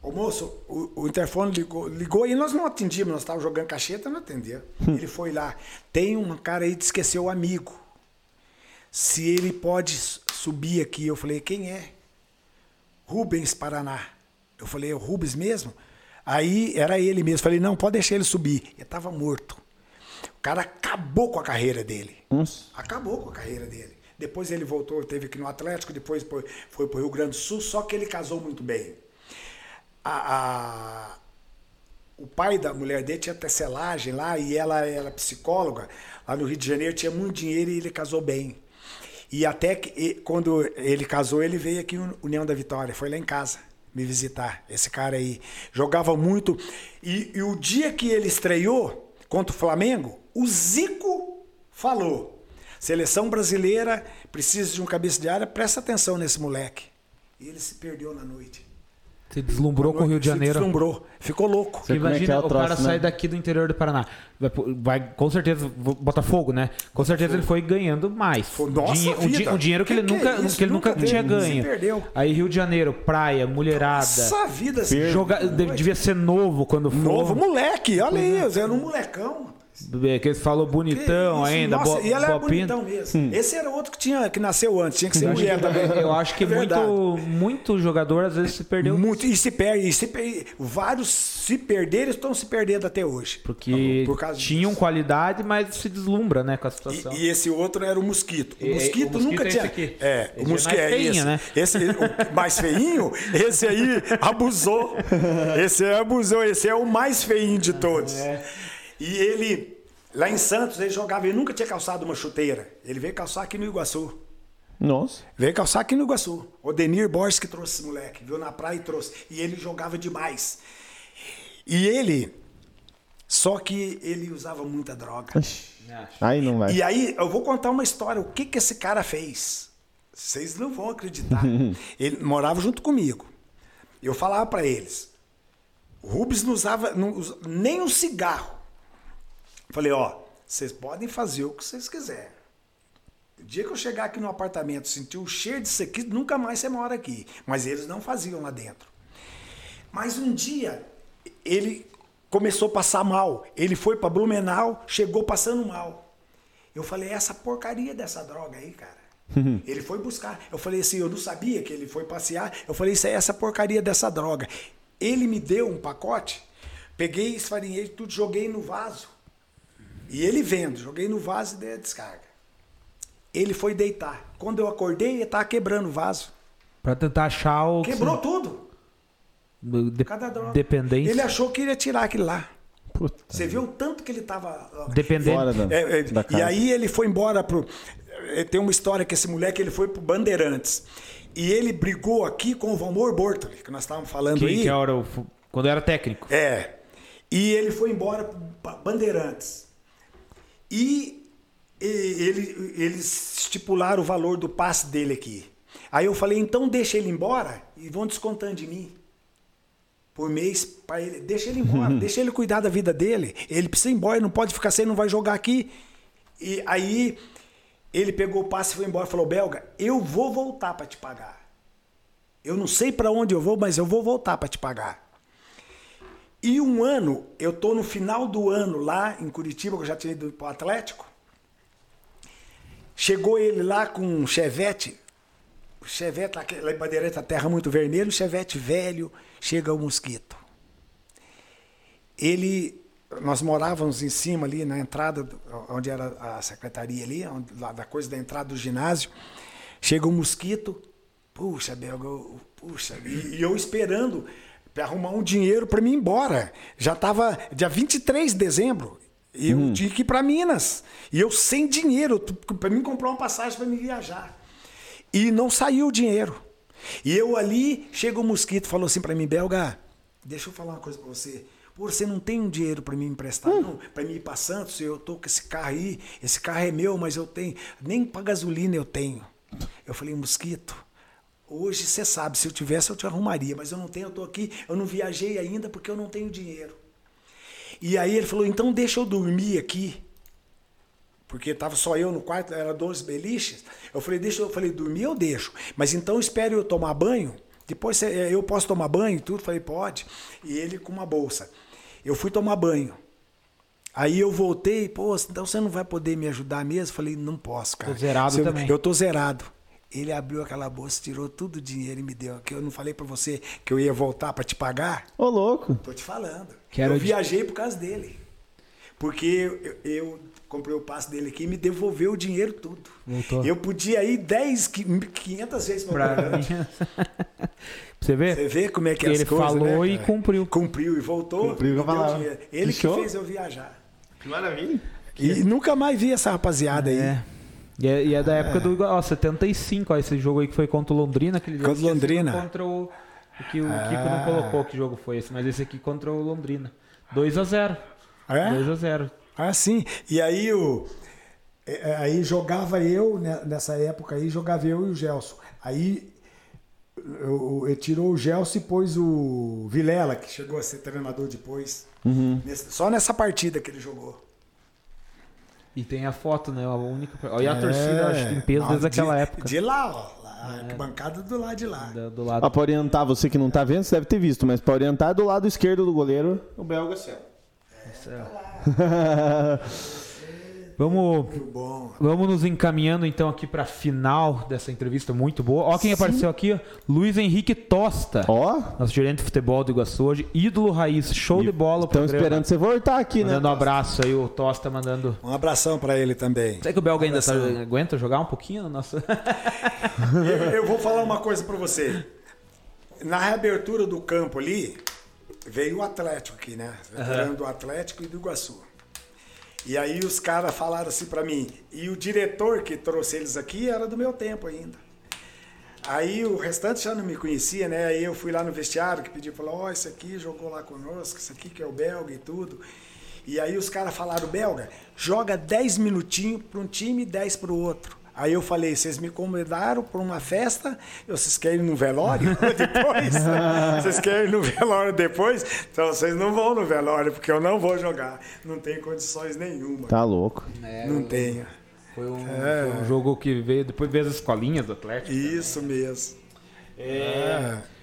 Speaker 2: ô moço, o, o interfone ligou, ligou e nós não atendíamos, nós estávamos jogando cacheta, não atendeu. Ele foi lá. Tem um cara aí que esqueceu o amigo. Se ele pode subir aqui, eu falei, quem é? Rubens Paraná. Eu falei, é o Rubens mesmo? Aí era ele mesmo. Falei, não, pode deixar ele subir. Ele estava morto. O cara acabou com a carreira dele. Acabou com a carreira dele. Depois ele voltou, teve aqui no Atlético, depois foi, para o Rio Grande do Sul, só que ele casou muito bem. A- a- o pai da mulher dele tinha tecelagem lá e ela era psicóloga. Lá no Rio de Janeiro tinha muito dinheiro e ele casou bem. E até que quando ele casou, ele veio aqui no União da Vitória, foi lá em casa, me visitar, esse cara aí. Jogava muito. E, e o dia que ele estreou contra o Flamengo, o Zico falou: seleção brasileira precisa de um cabeça de área, presta atenção nesse moleque. E ele se perdeu na noite.
Speaker 3: Se deslumbrou com o Rio de Janeiro.
Speaker 2: Se deslumbrou, ficou louco.
Speaker 1: Você- é
Speaker 3: Imagina,
Speaker 1: é o
Speaker 3: o, cara
Speaker 1: né?
Speaker 3: sai daqui do interior do Paraná. Vai, vai, com certeza, Botafogo, né? Com certeza ele foi ganhando mais.
Speaker 2: Foi- nossa
Speaker 3: Dinhe- um,
Speaker 2: vida.
Speaker 3: di- um dinheiro que,
Speaker 2: Que
Speaker 3: ele
Speaker 2: que é
Speaker 3: nunca,
Speaker 2: isso?
Speaker 3: que ele nunca,
Speaker 2: Nunca
Speaker 3: tinha ganho.
Speaker 2: perdeu.
Speaker 3: Aí Rio de Janeiro, praia, mulherada.
Speaker 2: Essa vida assim,
Speaker 3: Joga, de- devia ser novo quando foi.
Speaker 2: Novo moleque, olha aí, era um molecão.
Speaker 3: Que ele falou bonitão
Speaker 2: Que isso,
Speaker 3: ainda,
Speaker 2: nossa,
Speaker 3: bo-
Speaker 2: e ela
Speaker 3: pinta.
Speaker 2: bonitão mesmo. Esse era outro que, tinha, que nasceu antes, tinha que ser mulher também.
Speaker 3: Eu acho que
Speaker 2: É
Speaker 3: muito, muito jogador às vezes se perdeu.
Speaker 2: Muito, e se perde, e se per- vários se perderam, estão se perdendo até hoje.
Speaker 3: Porque
Speaker 2: Por causa
Speaker 3: tinham
Speaker 2: disso.
Speaker 3: qualidade, mas se deslumbra, né, com a situação.
Speaker 2: E, e esse outro era o mosquito. O
Speaker 3: E-
Speaker 2: mosquito,
Speaker 3: o mosquito
Speaker 2: nunca
Speaker 3: é
Speaker 2: tinha.
Speaker 3: esse aqui.
Speaker 2: É,
Speaker 3: Esse
Speaker 2: o
Speaker 3: é
Speaker 2: mosquito
Speaker 3: mais
Speaker 2: é
Speaker 3: feinho,
Speaker 2: esse.
Speaker 3: né?
Speaker 2: Esse o mais feinho, esse aí abusou. Esse abusou, esse é o mais feinho de todos.
Speaker 3: É.
Speaker 2: E ele, lá em Santos, ele jogava, ele nunca tinha calçado uma chuteira. Ele veio calçar aqui no Iguaçu.
Speaker 1: Nossa.
Speaker 2: Veio calçar aqui no Iguaçu. O Denir Borges que trouxe esse moleque. Viu na praia e trouxe. E ele jogava demais. E ele. Só que ele usava muita droga.
Speaker 1: Aí não vai.
Speaker 2: E aí, eu vou contar uma história. O que, que esse cara fez? Vocês não vão acreditar. ele morava junto comigo. Eu falava pra eles. O Rubens não usava não nem um cigarro. Falei, ó, vocês podem fazer o que vocês quiserem. O dia que eu chegar aqui no apartamento, sentir o cheiro disso aqui, nunca mais você mora aqui. Mas eles não faziam lá dentro. Mas um dia ele começou a passar mal. Ele foi para Blumenau, chegou passando mal. Eu falei, essa porcaria dessa droga aí, cara. ele foi buscar. Eu falei assim, eu não sabia que ele foi passear. Eu falei, isso é essa porcaria dessa droga. Ele me deu um pacote, peguei, esfarinhei tudo, joguei no vaso. E ele vendo, joguei no vaso e dei a descarga. Ele foi deitar. Quando eu acordei, ele estava quebrando o vaso.
Speaker 3: Pra tentar achar o.
Speaker 2: Quebrou tudo.
Speaker 3: de-
Speaker 2: Cada droga.
Speaker 3: dependência.
Speaker 2: Ele achou que iria tirar aquilo lá.
Speaker 1: Puta.
Speaker 2: Você viu o tanto que ele estava.
Speaker 3: Dependente.
Speaker 1: Fora da,
Speaker 2: É, é,
Speaker 1: da
Speaker 2: e aí ele foi embora pro. é, Tem uma história que esse moleque ele foi pro Bandeirantes. E ele brigou aqui com o Valmor Bortoli, que nós estávamos falando
Speaker 3: Que,
Speaker 2: aí.
Speaker 3: que era o, quando era técnico.
Speaker 2: É. E ele foi embora para Bandeirantes. E ele, eles estipularam o valor do passe dele aqui. Aí eu falei, então deixa ele embora e vão descontando de mim. Por mês, para ele. Deixa ele embora, deixa ele cuidar da vida dele. Ele precisa ir embora, não pode ficar sem, não vai jogar aqui. E aí ele pegou o passe e foi embora falou: Belga, eu vou voltar para te pagar. Eu não sei para onde eu vou, mas eu vou voltar para te pagar. E um ano, eu tô no final do ano lá em Curitiba, que eu já tinha ido pro Atlético. Chegou ele lá com um chevette. Chevette, lá, que- lá em Bandeirante, a terra muito vermelha, um chevette velho, chega o mosquito. Ele, nós morávamos em cima ali, na entrada, onde era a secretaria ali, onde- lá da coisa da entrada do ginásio. Chega o mosquito, puxa, Belga, puxa, e, e eu esperando para arrumar um dinheiro para mim ir embora. Já estava dia 23 de dezembro. E eu tinha que ir para Minas. E eu sem dinheiro, para mim comprar uma passagem para me viajar. E não saiu o dinheiro. E eu ali, chega o mosquito e falou assim para mim, Belga, deixa eu falar uma coisa para você. Pô, você não tem um dinheiro para me emprestar, não? Para mim ir para Santos, eu tô com esse carro aí, esse carro é meu, mas eu tenho, nem para gasolina eu tenho. Eu falei, mosquito, hoje você sabe, se eu tivesse eu te arrumaria, mas eu não tenho, eu tô aqui, eu não viajei ainda porque eu não tenho dinheiro. E aí ele falou, então deixa eu dormir aqui. Porque tava só eu no quarto, era 12 beliches. Eu falei, deixa eu falei, dormir eu deixo. Mas então espere eu tomar banho. Depois eu posso tomar banho e tudo? Falei, pode. E ele com uma bolsa. Eu fui tomar banho. Aí eu voltei, pô, então você não vai poder me ajudar mesmo? Falei, não posso, cara.
Speaker 3: Tô zerado
Speaker 2: Você-
Speaker 3: também.
Speaker 2: Eu tô zerado. Ele abriu aquela bolsa, tirou tudo o dinheiro e me deu. Que eu não falei pra você que eu ia voltar pra te pagar?
Speaker 1: Ô, louco.
Speaker 2: Tô te falando.
Speaker 3: Quero
Speaker 2: eu
Speaker 3: de-
Speaker 2: viajei por causa dele. Porque eu, eu comprei o passe dele aqui e me devolveu o dinheiro tudo.
Speaker 3: Voltou.
Speaker 2: Eu podia ir 10, qui- 500 vezes
Speaker 3: Pra. Você vê?
Speaker 2: Você vê como é que é
Speaker 3: Ele
Speaker 2: as coisas,
Speaker 3: falou
Speaker 2: né,
Speaker 3: e cumpriu.
Speaker 2: Cumpriu e voltou.
Speaker 1: Cumpriu,
Speaker 2: dinheiro. Ele
Speaker 1: Que
Speaker 2: que fez eu viajar.
Speaker 1: Que maravilha.
Speaker 2: E nunca mais vi essa rapaziada aí.
Speaker 3: E é, e é da época do ó, 75, ó, esse jogo aí que foi contra o Londrina, aquele
Speaker 2: Contra
Speaker 3: jogo
Speaker 2: Londrina.
Speaker 3: Contra o O que o Kiko não colocou que jogo foi esse, mas esse aqui contra o Londrina. 2 a 0
Speaker 2: É?
Speaker 3: 2 a 0
Speaker 2: Ah, sim. E aí o. é, é, Aí jogava eu, né, nessa época aí, jogava eu e o Gelson. Aí ele tirou o Gelson e pôs o Vilela, que chegou a ser treinador depois. Nesse- só nessa partida que ele jogou.
Speaker 3: E tem a foto, né? A única. Olha a torcida, acho que em peso desde aquela
Speaker 2: É.
Speaker 3: época.
Speaker 2: De lá, ó. Lá, a bancada do lado de lá.
Speaker 3: Da- do lado.
Speaker 1: Ah, pra orientar, você que não tá vendo, você deve ter visto, mas pra orientar do lado esquerdo do goleiro, o belga céu.
Speaker 3: Vamos,
Speaker 2: Muito bom.
Speaker 3: vamos nos encaminhando então aqui pra final dessa entrevista muito boa. Ó quem apareceu aqui, ó. Luiz Henrique Tosta.
Speaker 1: Ó,
Speaker 3: Nosso gerente de futebol do Iguaçu hoje, ídolo raiz, show de bola. o
Speaker 1: estão
Speaker 3: programa.
Speaker 1: esperando você voltar aqui, né?
Speaker 3: Mandando um abraço aí, o Tosta mandando.
Speaker 2: Um abração pra ele também.
Speaker 3: Será que o Belga ainda tá- aguenta jogar um pouquinho no nosso.
Speaker 2: Eu, eu vou falar uma coisa pra você. Na reabertura do campo ali, veio o Atlético aqui, né? Veterano do Atlético e do Iguaçu. E aí os caras falaram assim pra mim, e o diretor que trouxe eles aqui era do meu tempo ainda. Aí o restante já não me conhecia, né? Aí eu fui lá no vestiário que pedi, falou, ó, esse aqui jogou lá conosco, esse aqui que é o belga e tudo. E aí os caras falaram, belga, joga 10 minutinhos para um time e 10 para o outro. Aí eu falei, vocês me convidaram para uma festa, vocês querem ir no velório depois? vocês querem ir no velório depois? Então vocês não vão no velório, porque eu não vou jogar. Não tem condições nenhuma.
Speaker 1: Tá louco.
Speaker 2: não tenho.
Speaker 3: Foi um,
Speaker 2: É.
Speaker 3: foi um jogo que veio depois veio as escolinhas do Atlético.
Speaker 2: Isso mesmo. É.
Speaker 3: Eu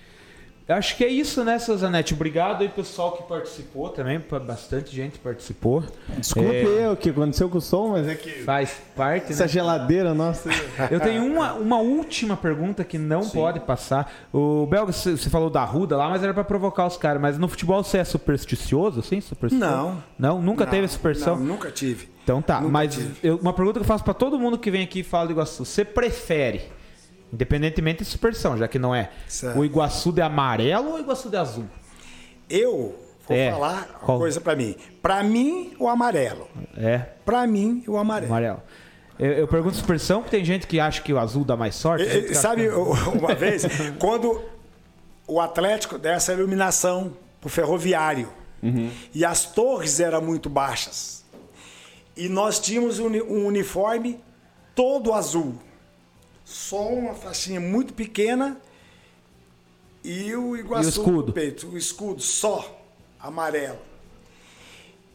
Speaker 3: Acho que é isso, né, seu Zanetti? Obrigado aí, pessoal que participou também. Bastante gente participou.
Speaker 1: Desculpe
Speaker 3: É,
Speaker 1: eu, o que aconteceu com o som, mas é que
Speaker 3: Faz parte,
Speaker 1: essa
Speaker 3: né?
Speaker 1: geladeira, nossa.
Speaker 3: Eu tenho uma, uma última pergunta que não pode passar. O Belga, você falou da Ruda lá, mas era pra provocar os caras. Mas no futebol você é supersticioso, assim? Supersticioso?
Speaker 2: Não.
Speaker 3: Não? Nunca
Speaker 2: Não,
Speaker 3: teve essa superstição?
Speaker 2: Não, nunca tive.
Speaker 3: Então tá,
Speaker 2: Nunca
Speaker 3: mas eu- uma pergunta que eu faço pra todo mundo que vem aqui e fala do Iguaçu. Você prefere, independentemente de superstição, já que não é,
Speaker 2: Certo.
Speaker 3: o Iguaçu de amarelo ou o Iguaçu de azul?
Speaker 2: Eu vou
Speaker 3: É.
Speaker 2: falar uma
Speaker 3: Qual?
Speaker 2: coisa pra mim. Pra mim, o amarelo.
Speaker 3: É,
Speaker 2: Pra mim, o amarelo.
Speaker 3: amarelo. Eu, eu pergunto superstição porque tem gente que acha que o azul dá mais sorte.
Speaker 2: Sabe,
Speaker 3: que-
Speaker 2: uma vez, quando o Atlético deu essa iluminação pro ferroviário e as torres eram muito baixas. E nós tínhamos um uniforme todo azul. Só uma faixinha muito pequena e o Iguaçu
Speaker 3: E o escudo?
Speaker 2: no peito. O escudo só amarelo.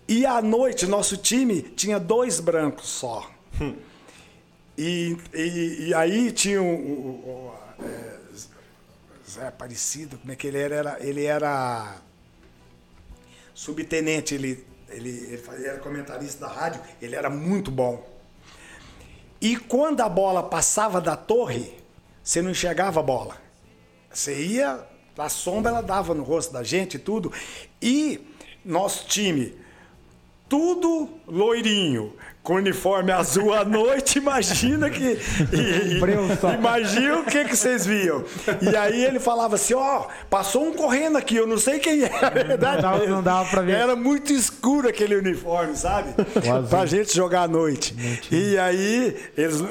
Speaker 2: E à noite, nosso time tinha dois brancos só. E, e, e aí tinha o, o- o- é, Zé Aparecido, como é que ele era? Era- Ele era subtenente, ele, ele, ele fazia- era comentarista da rádio, ele era muito bom. E quando a bola passava da torre, você não enxergava a bola. Você ia, a sombra ela dava no rosto da gente e tudo. E nosso time, tudo loirinho, com uniforme azul à noite, imagina que. e- e- imagina o que, que vocês viam. E aí ele falava assim: ó, passou um correndo aqui, eu não sei quem era. é verdade
Speaker 3: dava-
Speaker 2: mesmo.
Speaker 3: não dava pra ver.
Speaker 2: Era muito escuro aquele uniforme, sabe? pra gente jogar à noite. E aí, eles,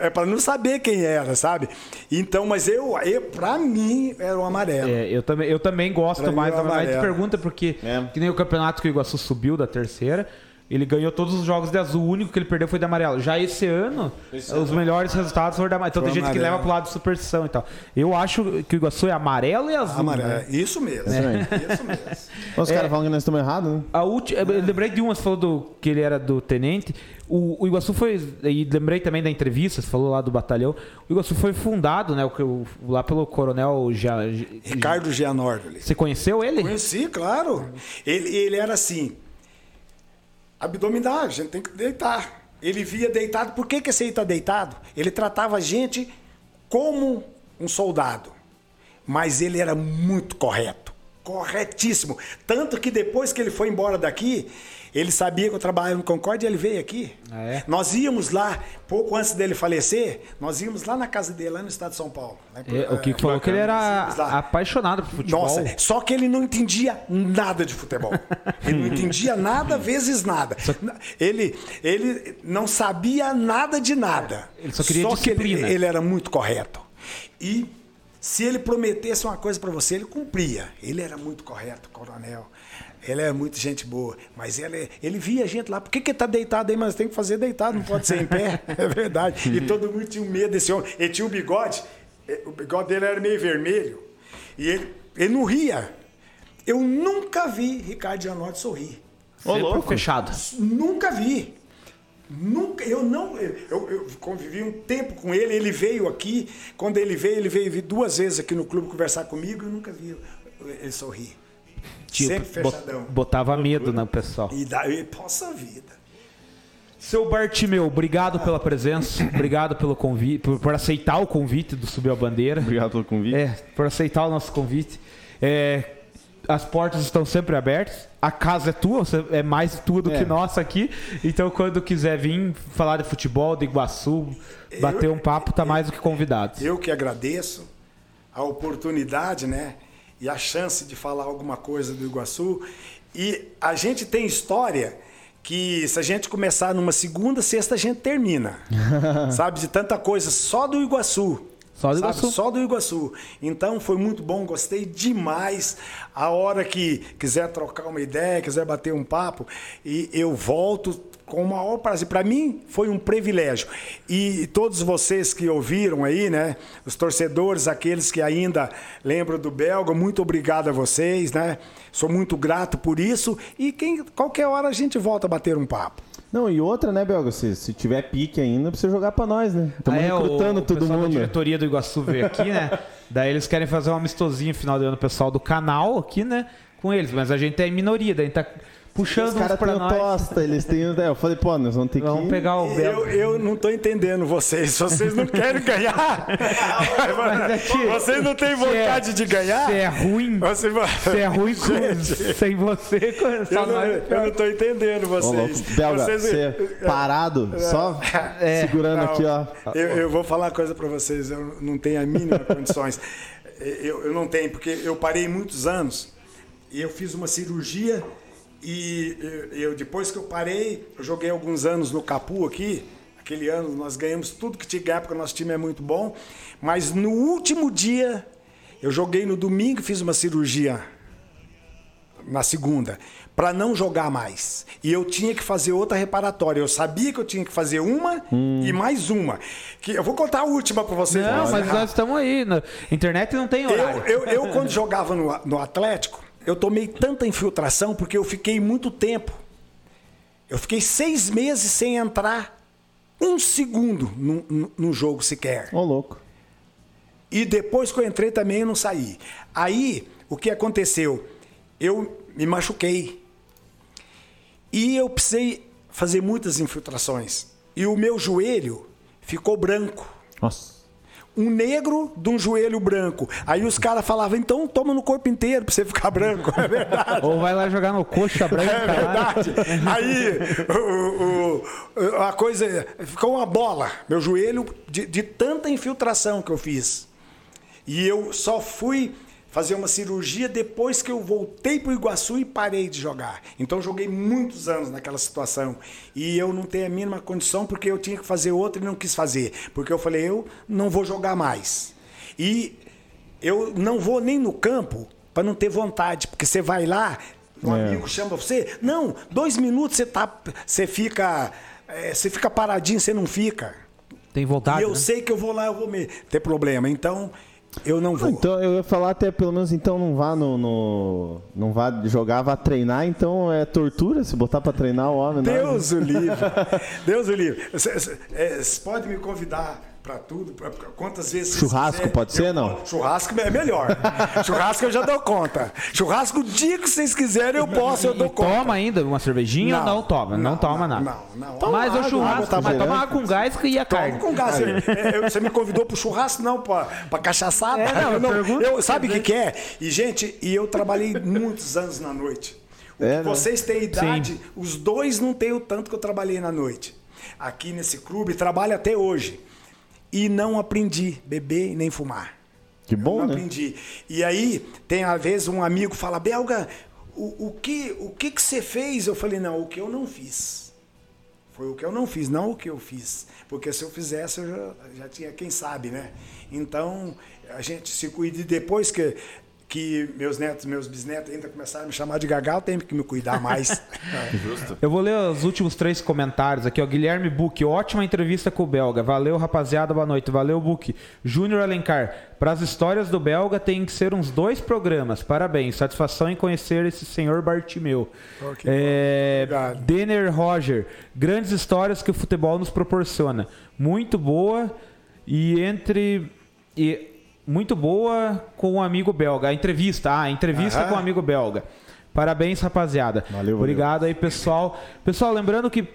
Speaker 2: é pra não saber quem era, sabe? Então, mas eu, eu pra mim, era o amarelo.
Speaker 3: É, eu também, eu também gosto
Speaker 2: Pra
Speaker 3: mais.
Speaker 2: amarelo.
Speaker 3: pergunta porque,
Speaker 1: É.
Speaker 3: que nem o campeonato que o Iguaçu subiu da terceira, ele ganhou todos os jogos de azul. O único que ele perdeu foi de amarelo. Já esse ano, os melhores resultados foram de amarelo. Então
Speaker 2: Foi
Speaker 3: tem gente que
Speaker 2: amarelo.
Speaker 3: leva pro lado de superstição e tal. Eu acho que o Iguaçu é amarelo e azul.
Speaker 2: Amarelo.
Speaker 3: né?
Speaker 2: é Isso mesmo. Isso mesmo.
Speaker 1: Os
Speaker 3: É.
Speaker 1: caras falam que nós estamos errados, né?
Speaker 3: A última, eu lembrei de uma, você falou do, que ele era do tenente. O, o Iguaçu foi. E lembrei também da entrevista, você falou lá do batalhão. O Iguaçu foi fundado, né? o que o- lá pelo coronel. Ja,
Speaker 2: Ricardo Gianordoli.
Speaker 3: Você conheceu ele?
Speaker 2: Conheci, claro. Ele, ele era assim. Abdominal, a gente tem que deitar. Ele via deitado. Por que, que esse aí está deitado? Ele tratava a gente como um soldado. Mas ele era muito correto. Corretíssimo. Tanto que depois que ele foi embora daqui, ele sabia que eu trabalhava no Concorde e ele veio aqui.
Speaker 3: Ah, é?
Speaker 2: Nós íamos lá, pouco antes dele falecer, nós íamos lá na casa dele, lá no estado de São Paulo. Lá em-
Speaker 3: É, o Kiko
Speaker 2: é,
Speaker 3: falou que ele era apaixonado por futebol.
Speaker 2: Nossa, só que ele não entendia nada de futebol. Ele não entendia nada vezes nada. Ele, ele não sabia nada de nada.
Speaker 3: Ele só queria
Speaker 2: que ele,
Speaker 3: disciplina.
Speaker 2: ele era muito correto. E Se ele prometesse uma coisa para você, ele cumpria. Ele era muito correto, coronel. Ele é muito gente boa, mas ele, ele via a gente lá. Por que, que ele tá deitado aí? Mas tem que fazer deitado, não pode ser em pé. É verdade. E todo mundo tinha medo desse homem. Ele tinha um bigode, eh, o bigode dele era meio vermelho. E ele, ele não ria. Eu nunca vi Ricardo Gianotti sorrir.
Speaker 3: Ô, louco. fechado.
Speaker 2: Nunca vi. Nunca, eu não, eu, eu, convivi um tempo com ele, ele veio aqui, quando ele veio, ele veio duas vezes aqui no clube conversar comigo, eu nunca vi ele sorrir.
Speaker 3: Tipo, Sempre fechadão. Botava medo no pessoal.
Speaker 2: E daí, possa vida.
Speaker 3: Seu Bartimeu, obrigado pela presença, obrigado pelo convite, por, por, aceitar o convite do Subir a Bandeira.
Speaker 1: Obrigado pelo convite.
Speaker 3: É, por aceitar o nosso convite. É, as portas estão sempre abertas. A casa é tua, é mais tua do é. que nossa aqui. Então, quando quiser vir falar de futebol, de Iguaçu, bater eu, um papo, tá eu, mais do que convidado.
Speaker 2: Eu que agradeço a oportunidade, né? E a chance de falar alguma coisa do Iguaçu. E a gente tem história que se a gente começar numa segunda, sexta, a gente termina. sabe? De tanta coisa só do Iguaçu.
Speaker 3: Só do Iguaçu.
Speaker 2: Só do Iguaçu. Então foi muito bom, gostei demais. A hora que quiser trocar uma ideia, quiser bater um papo, e eu volto com o maior prazer. Para mim foi um privilégio. E todos vocês que ouviram aí, né? Os torcedores, aqueles que ainda lembram do Belga, muito obrigado a vocês, né? Sou muito grato por isso. E quem, qualquer hora a gente volta a bater um papo.
Speaker 1: Não, e outra, né, Belga? Se, se tiver pique ainda, precisa jogar pra nós, né?
Speaker 3: Estamos ah, é, recrutando o, todo o mundo. A diretoria do Iguaçu veio aqui, né? daí eles querem fazer um amistosinho final de ano, pessoal do canal aqui, né? Com eles, mas a gente é minoria, daí tá puxando os
Speaker 1: caras
Speaker 3: pra nós.
Speaker 1: tosta, eles têm. Eu falei, pô, nós vamos ter
Speaker 3: vamos
Speaker 1: que.
Speaker 3: Vamos pegar o
Speaker 2: Belo. Eu, eu não tô entendendo vocês. Vocês não querem ganhar. É vocês não têm vontade é, de ganhar.
Speaker 3: Você é ruim. Você, é ruim com, sem você.
Speaker 2: eu, não, eu não tô entendendo vocês.
Speaker 1: Ô, Belga, vocês, você parado, é, só é, segurando não, aqui, ó.
Speaker 2: Eu, eu, vou falar uma coisa para vocês. Eu não tenho a mínima condições. Eu, eu não tenho, porque eu parei muitos anos e eu fiz uma cirurgia e eu, depois que eu parei, eu joguei alguns anos no Capu aqui. Aquele ano nós ganhamos tudo que tinha que ganhar, porque o nosso time é muito bom. Mas no último dia, eu joguei no domingo e fiz uma cirurgia na segunda, para não jogar mais. E eu tinha que fazer outra reparatória. Eu sabia que eu tinha que fazer uma hum. e mais uma. Que eu vou contar a última para vocês.
Speaker 3: Não, mas nós estamos aí. Na internet não tem horário.
Speaker 2: Eu, eu, eu quando jogava no, no Atlético, eu tomei tanta infiltração porque eu fiquei muito tempo. Eu fiquei seis meses sem entrar um segundo no, no, jogo sequer.
Speaker 1: Ô, oh, louco.
Speaker 2: E depois que eu entrei também eu não saí. Aí, o que aconteceu? Eu me machuquei. E eu precisei fazer muitas infiltrações. E o meu joelho ficou branco.
Speaker 1: Nossa
Speaker 2: um negro de um joelho branco. Aí os caras falavam, então toma no corpo inteiro pra você ficar branco. É verdade.
Speaker 3: Ou vai lá jogar no coxa branca. É
Speaker 2: verdade. Aí o, o, a coisa ficou uma bola. Meu joelho, de, de tanta infiltração que eu fiz. E eu só fui fazer uma cirurgia depois que eu voltei para o Iguaçu e parei de jogar. Então joguei muitos anos naquela situação e eu não tenho a mínima condição porque eu tinha que fazer outra e não quis fazer, porque eu falei eu não vou jogar mais. E eu não vou nem no campo para não ter vontade, porque você vai lá, um é. amigo chama você, não, dois minutos você tá, você fica, é, você fica paradinho, você não fica.
Speaker 3: Tem vontade.
Speaker 2: E eu
Speaker 3: né?
Speaker 2: sei que eu vou lá, eu vou me ter problema. Então eu não vou.
Speaker 1: Então, eu ia falar até pelo menos, então não vá no. no não vá jogar, vá treinar, então é tortura se botar para treinar o homem.
Speaker 2: Deus não. o livre. Deus o livre. Você é, pode me convidar para tudo, pra, quantas vezes
Speaker 1: Churrasco quiser, pode ser, não?
Speaker 2: Churrasco é melhor. churrasco eu já dou conta. Churrasco o dia que vocês quiserem eu posso, eu dou conta.
Speaker 3: Toma ainda uma cervejinha não, ou não toma? Não, não toma
Speaker 2: não,
Speaker 3: nada.
Speaker 2: Não, não.
Speaker 3: Toma mas água, o churrasco, tá mas toma com gás e a carne.
Speaker 2: com gás. É, você me convidou pro churrasco não, pra, pra cachaçada? É, não, eu não, eu, sabe o que, que é? E gente, e eu trabalhei muitos anos na noite. É, né? Vocês têm idade, Sim. os dois não têm o tanto que eu trabalhei na noite. Aqui nesse clube, trabalho até hoje e não aprendi beber nem fumar.
Speaker 1: Que bom,
Speaker 2: eu
Speaker 1: não
Speaker 2: né? aprendi. E aí, tem às vezes um amigo fala, Belga, o, o, que, o que que você fez? Eu falei, não, o que eu não fiz. Foi o que eu não fiz, não o que eu fiz. Porque se eu fizesse, eu já, já tinha, quem sabe, né? Então, a gente se cuida. E depois que que meus netos, meus bisnetos ainda começaram a me chamar de gagal, tenho que me cuidar mais.
Speaker 3: Justo. Eu vou ler os últimos três comentários aqui, ó. Guilherme Buck, ótima entrevista com o Belga. Valeu, rapaziada, boa noite. Valeu, Buck. Júnior Alencar, para as histórias do Belga tem que ser uns dois programas. Parabéns, satisfação em conhecer esse senhor Bartimeu. Okay, é... Denner Roger, grandes histórias que o futebol nos proporciona. Muito boa e entre. E muito boa com o um amigo belga. A entrevista, ah, a entrevista Aham. com o um amigo belga. Parabéns, rapaziada. Valeu, Obrigado valeu. aí, pessoal. Pessoal, lembrando que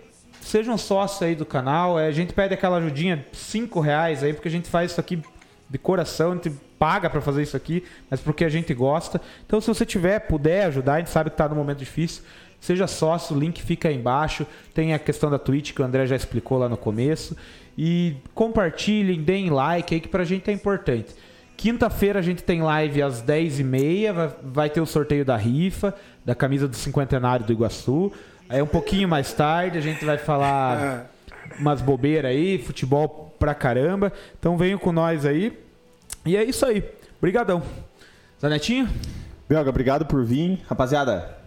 Speaker 3: sejam sócios aí do canal. É, a gente pede aquela ajudinha, cinco reais aí, porque a gente faz isso aqui de coração, a gente paga para fazer isso aqui, mas porque a gente gosta. Então, se você tiver, puder ajudar, a gente sabe que está num momento difícil. Seja sócio, o link fica aí embaixo. Tem a questão da Twitch que o André já explicou lá no começo. E compartilhem, deem like aí, que pra gente é importante. Quinta-feira a gente tem live às 10h30, vai, vai, ter o sorteio da rifa, da camisa do cinquentenário do Iguaçu. Aí um pouquinho mais tarde a gente vai falar umas bobeiras aí, futebol pra caramba. Então venham com nós aí. E é isso aí. Obrigadão. Zanetinho?
Speaker 1: Belga, obrigado por vir. Rapaziada,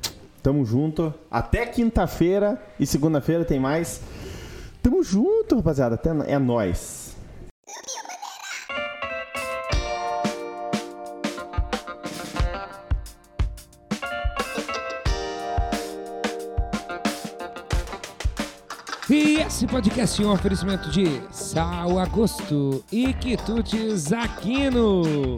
Speaker 1: tamo junto. Até quinta-feira e segunda-feira tem mais. Tamo junto, rapaziada. Até é nós.
Speaker 6: E esse podcast é um oferecimento de Sal Agosto e Quitutes Aquino.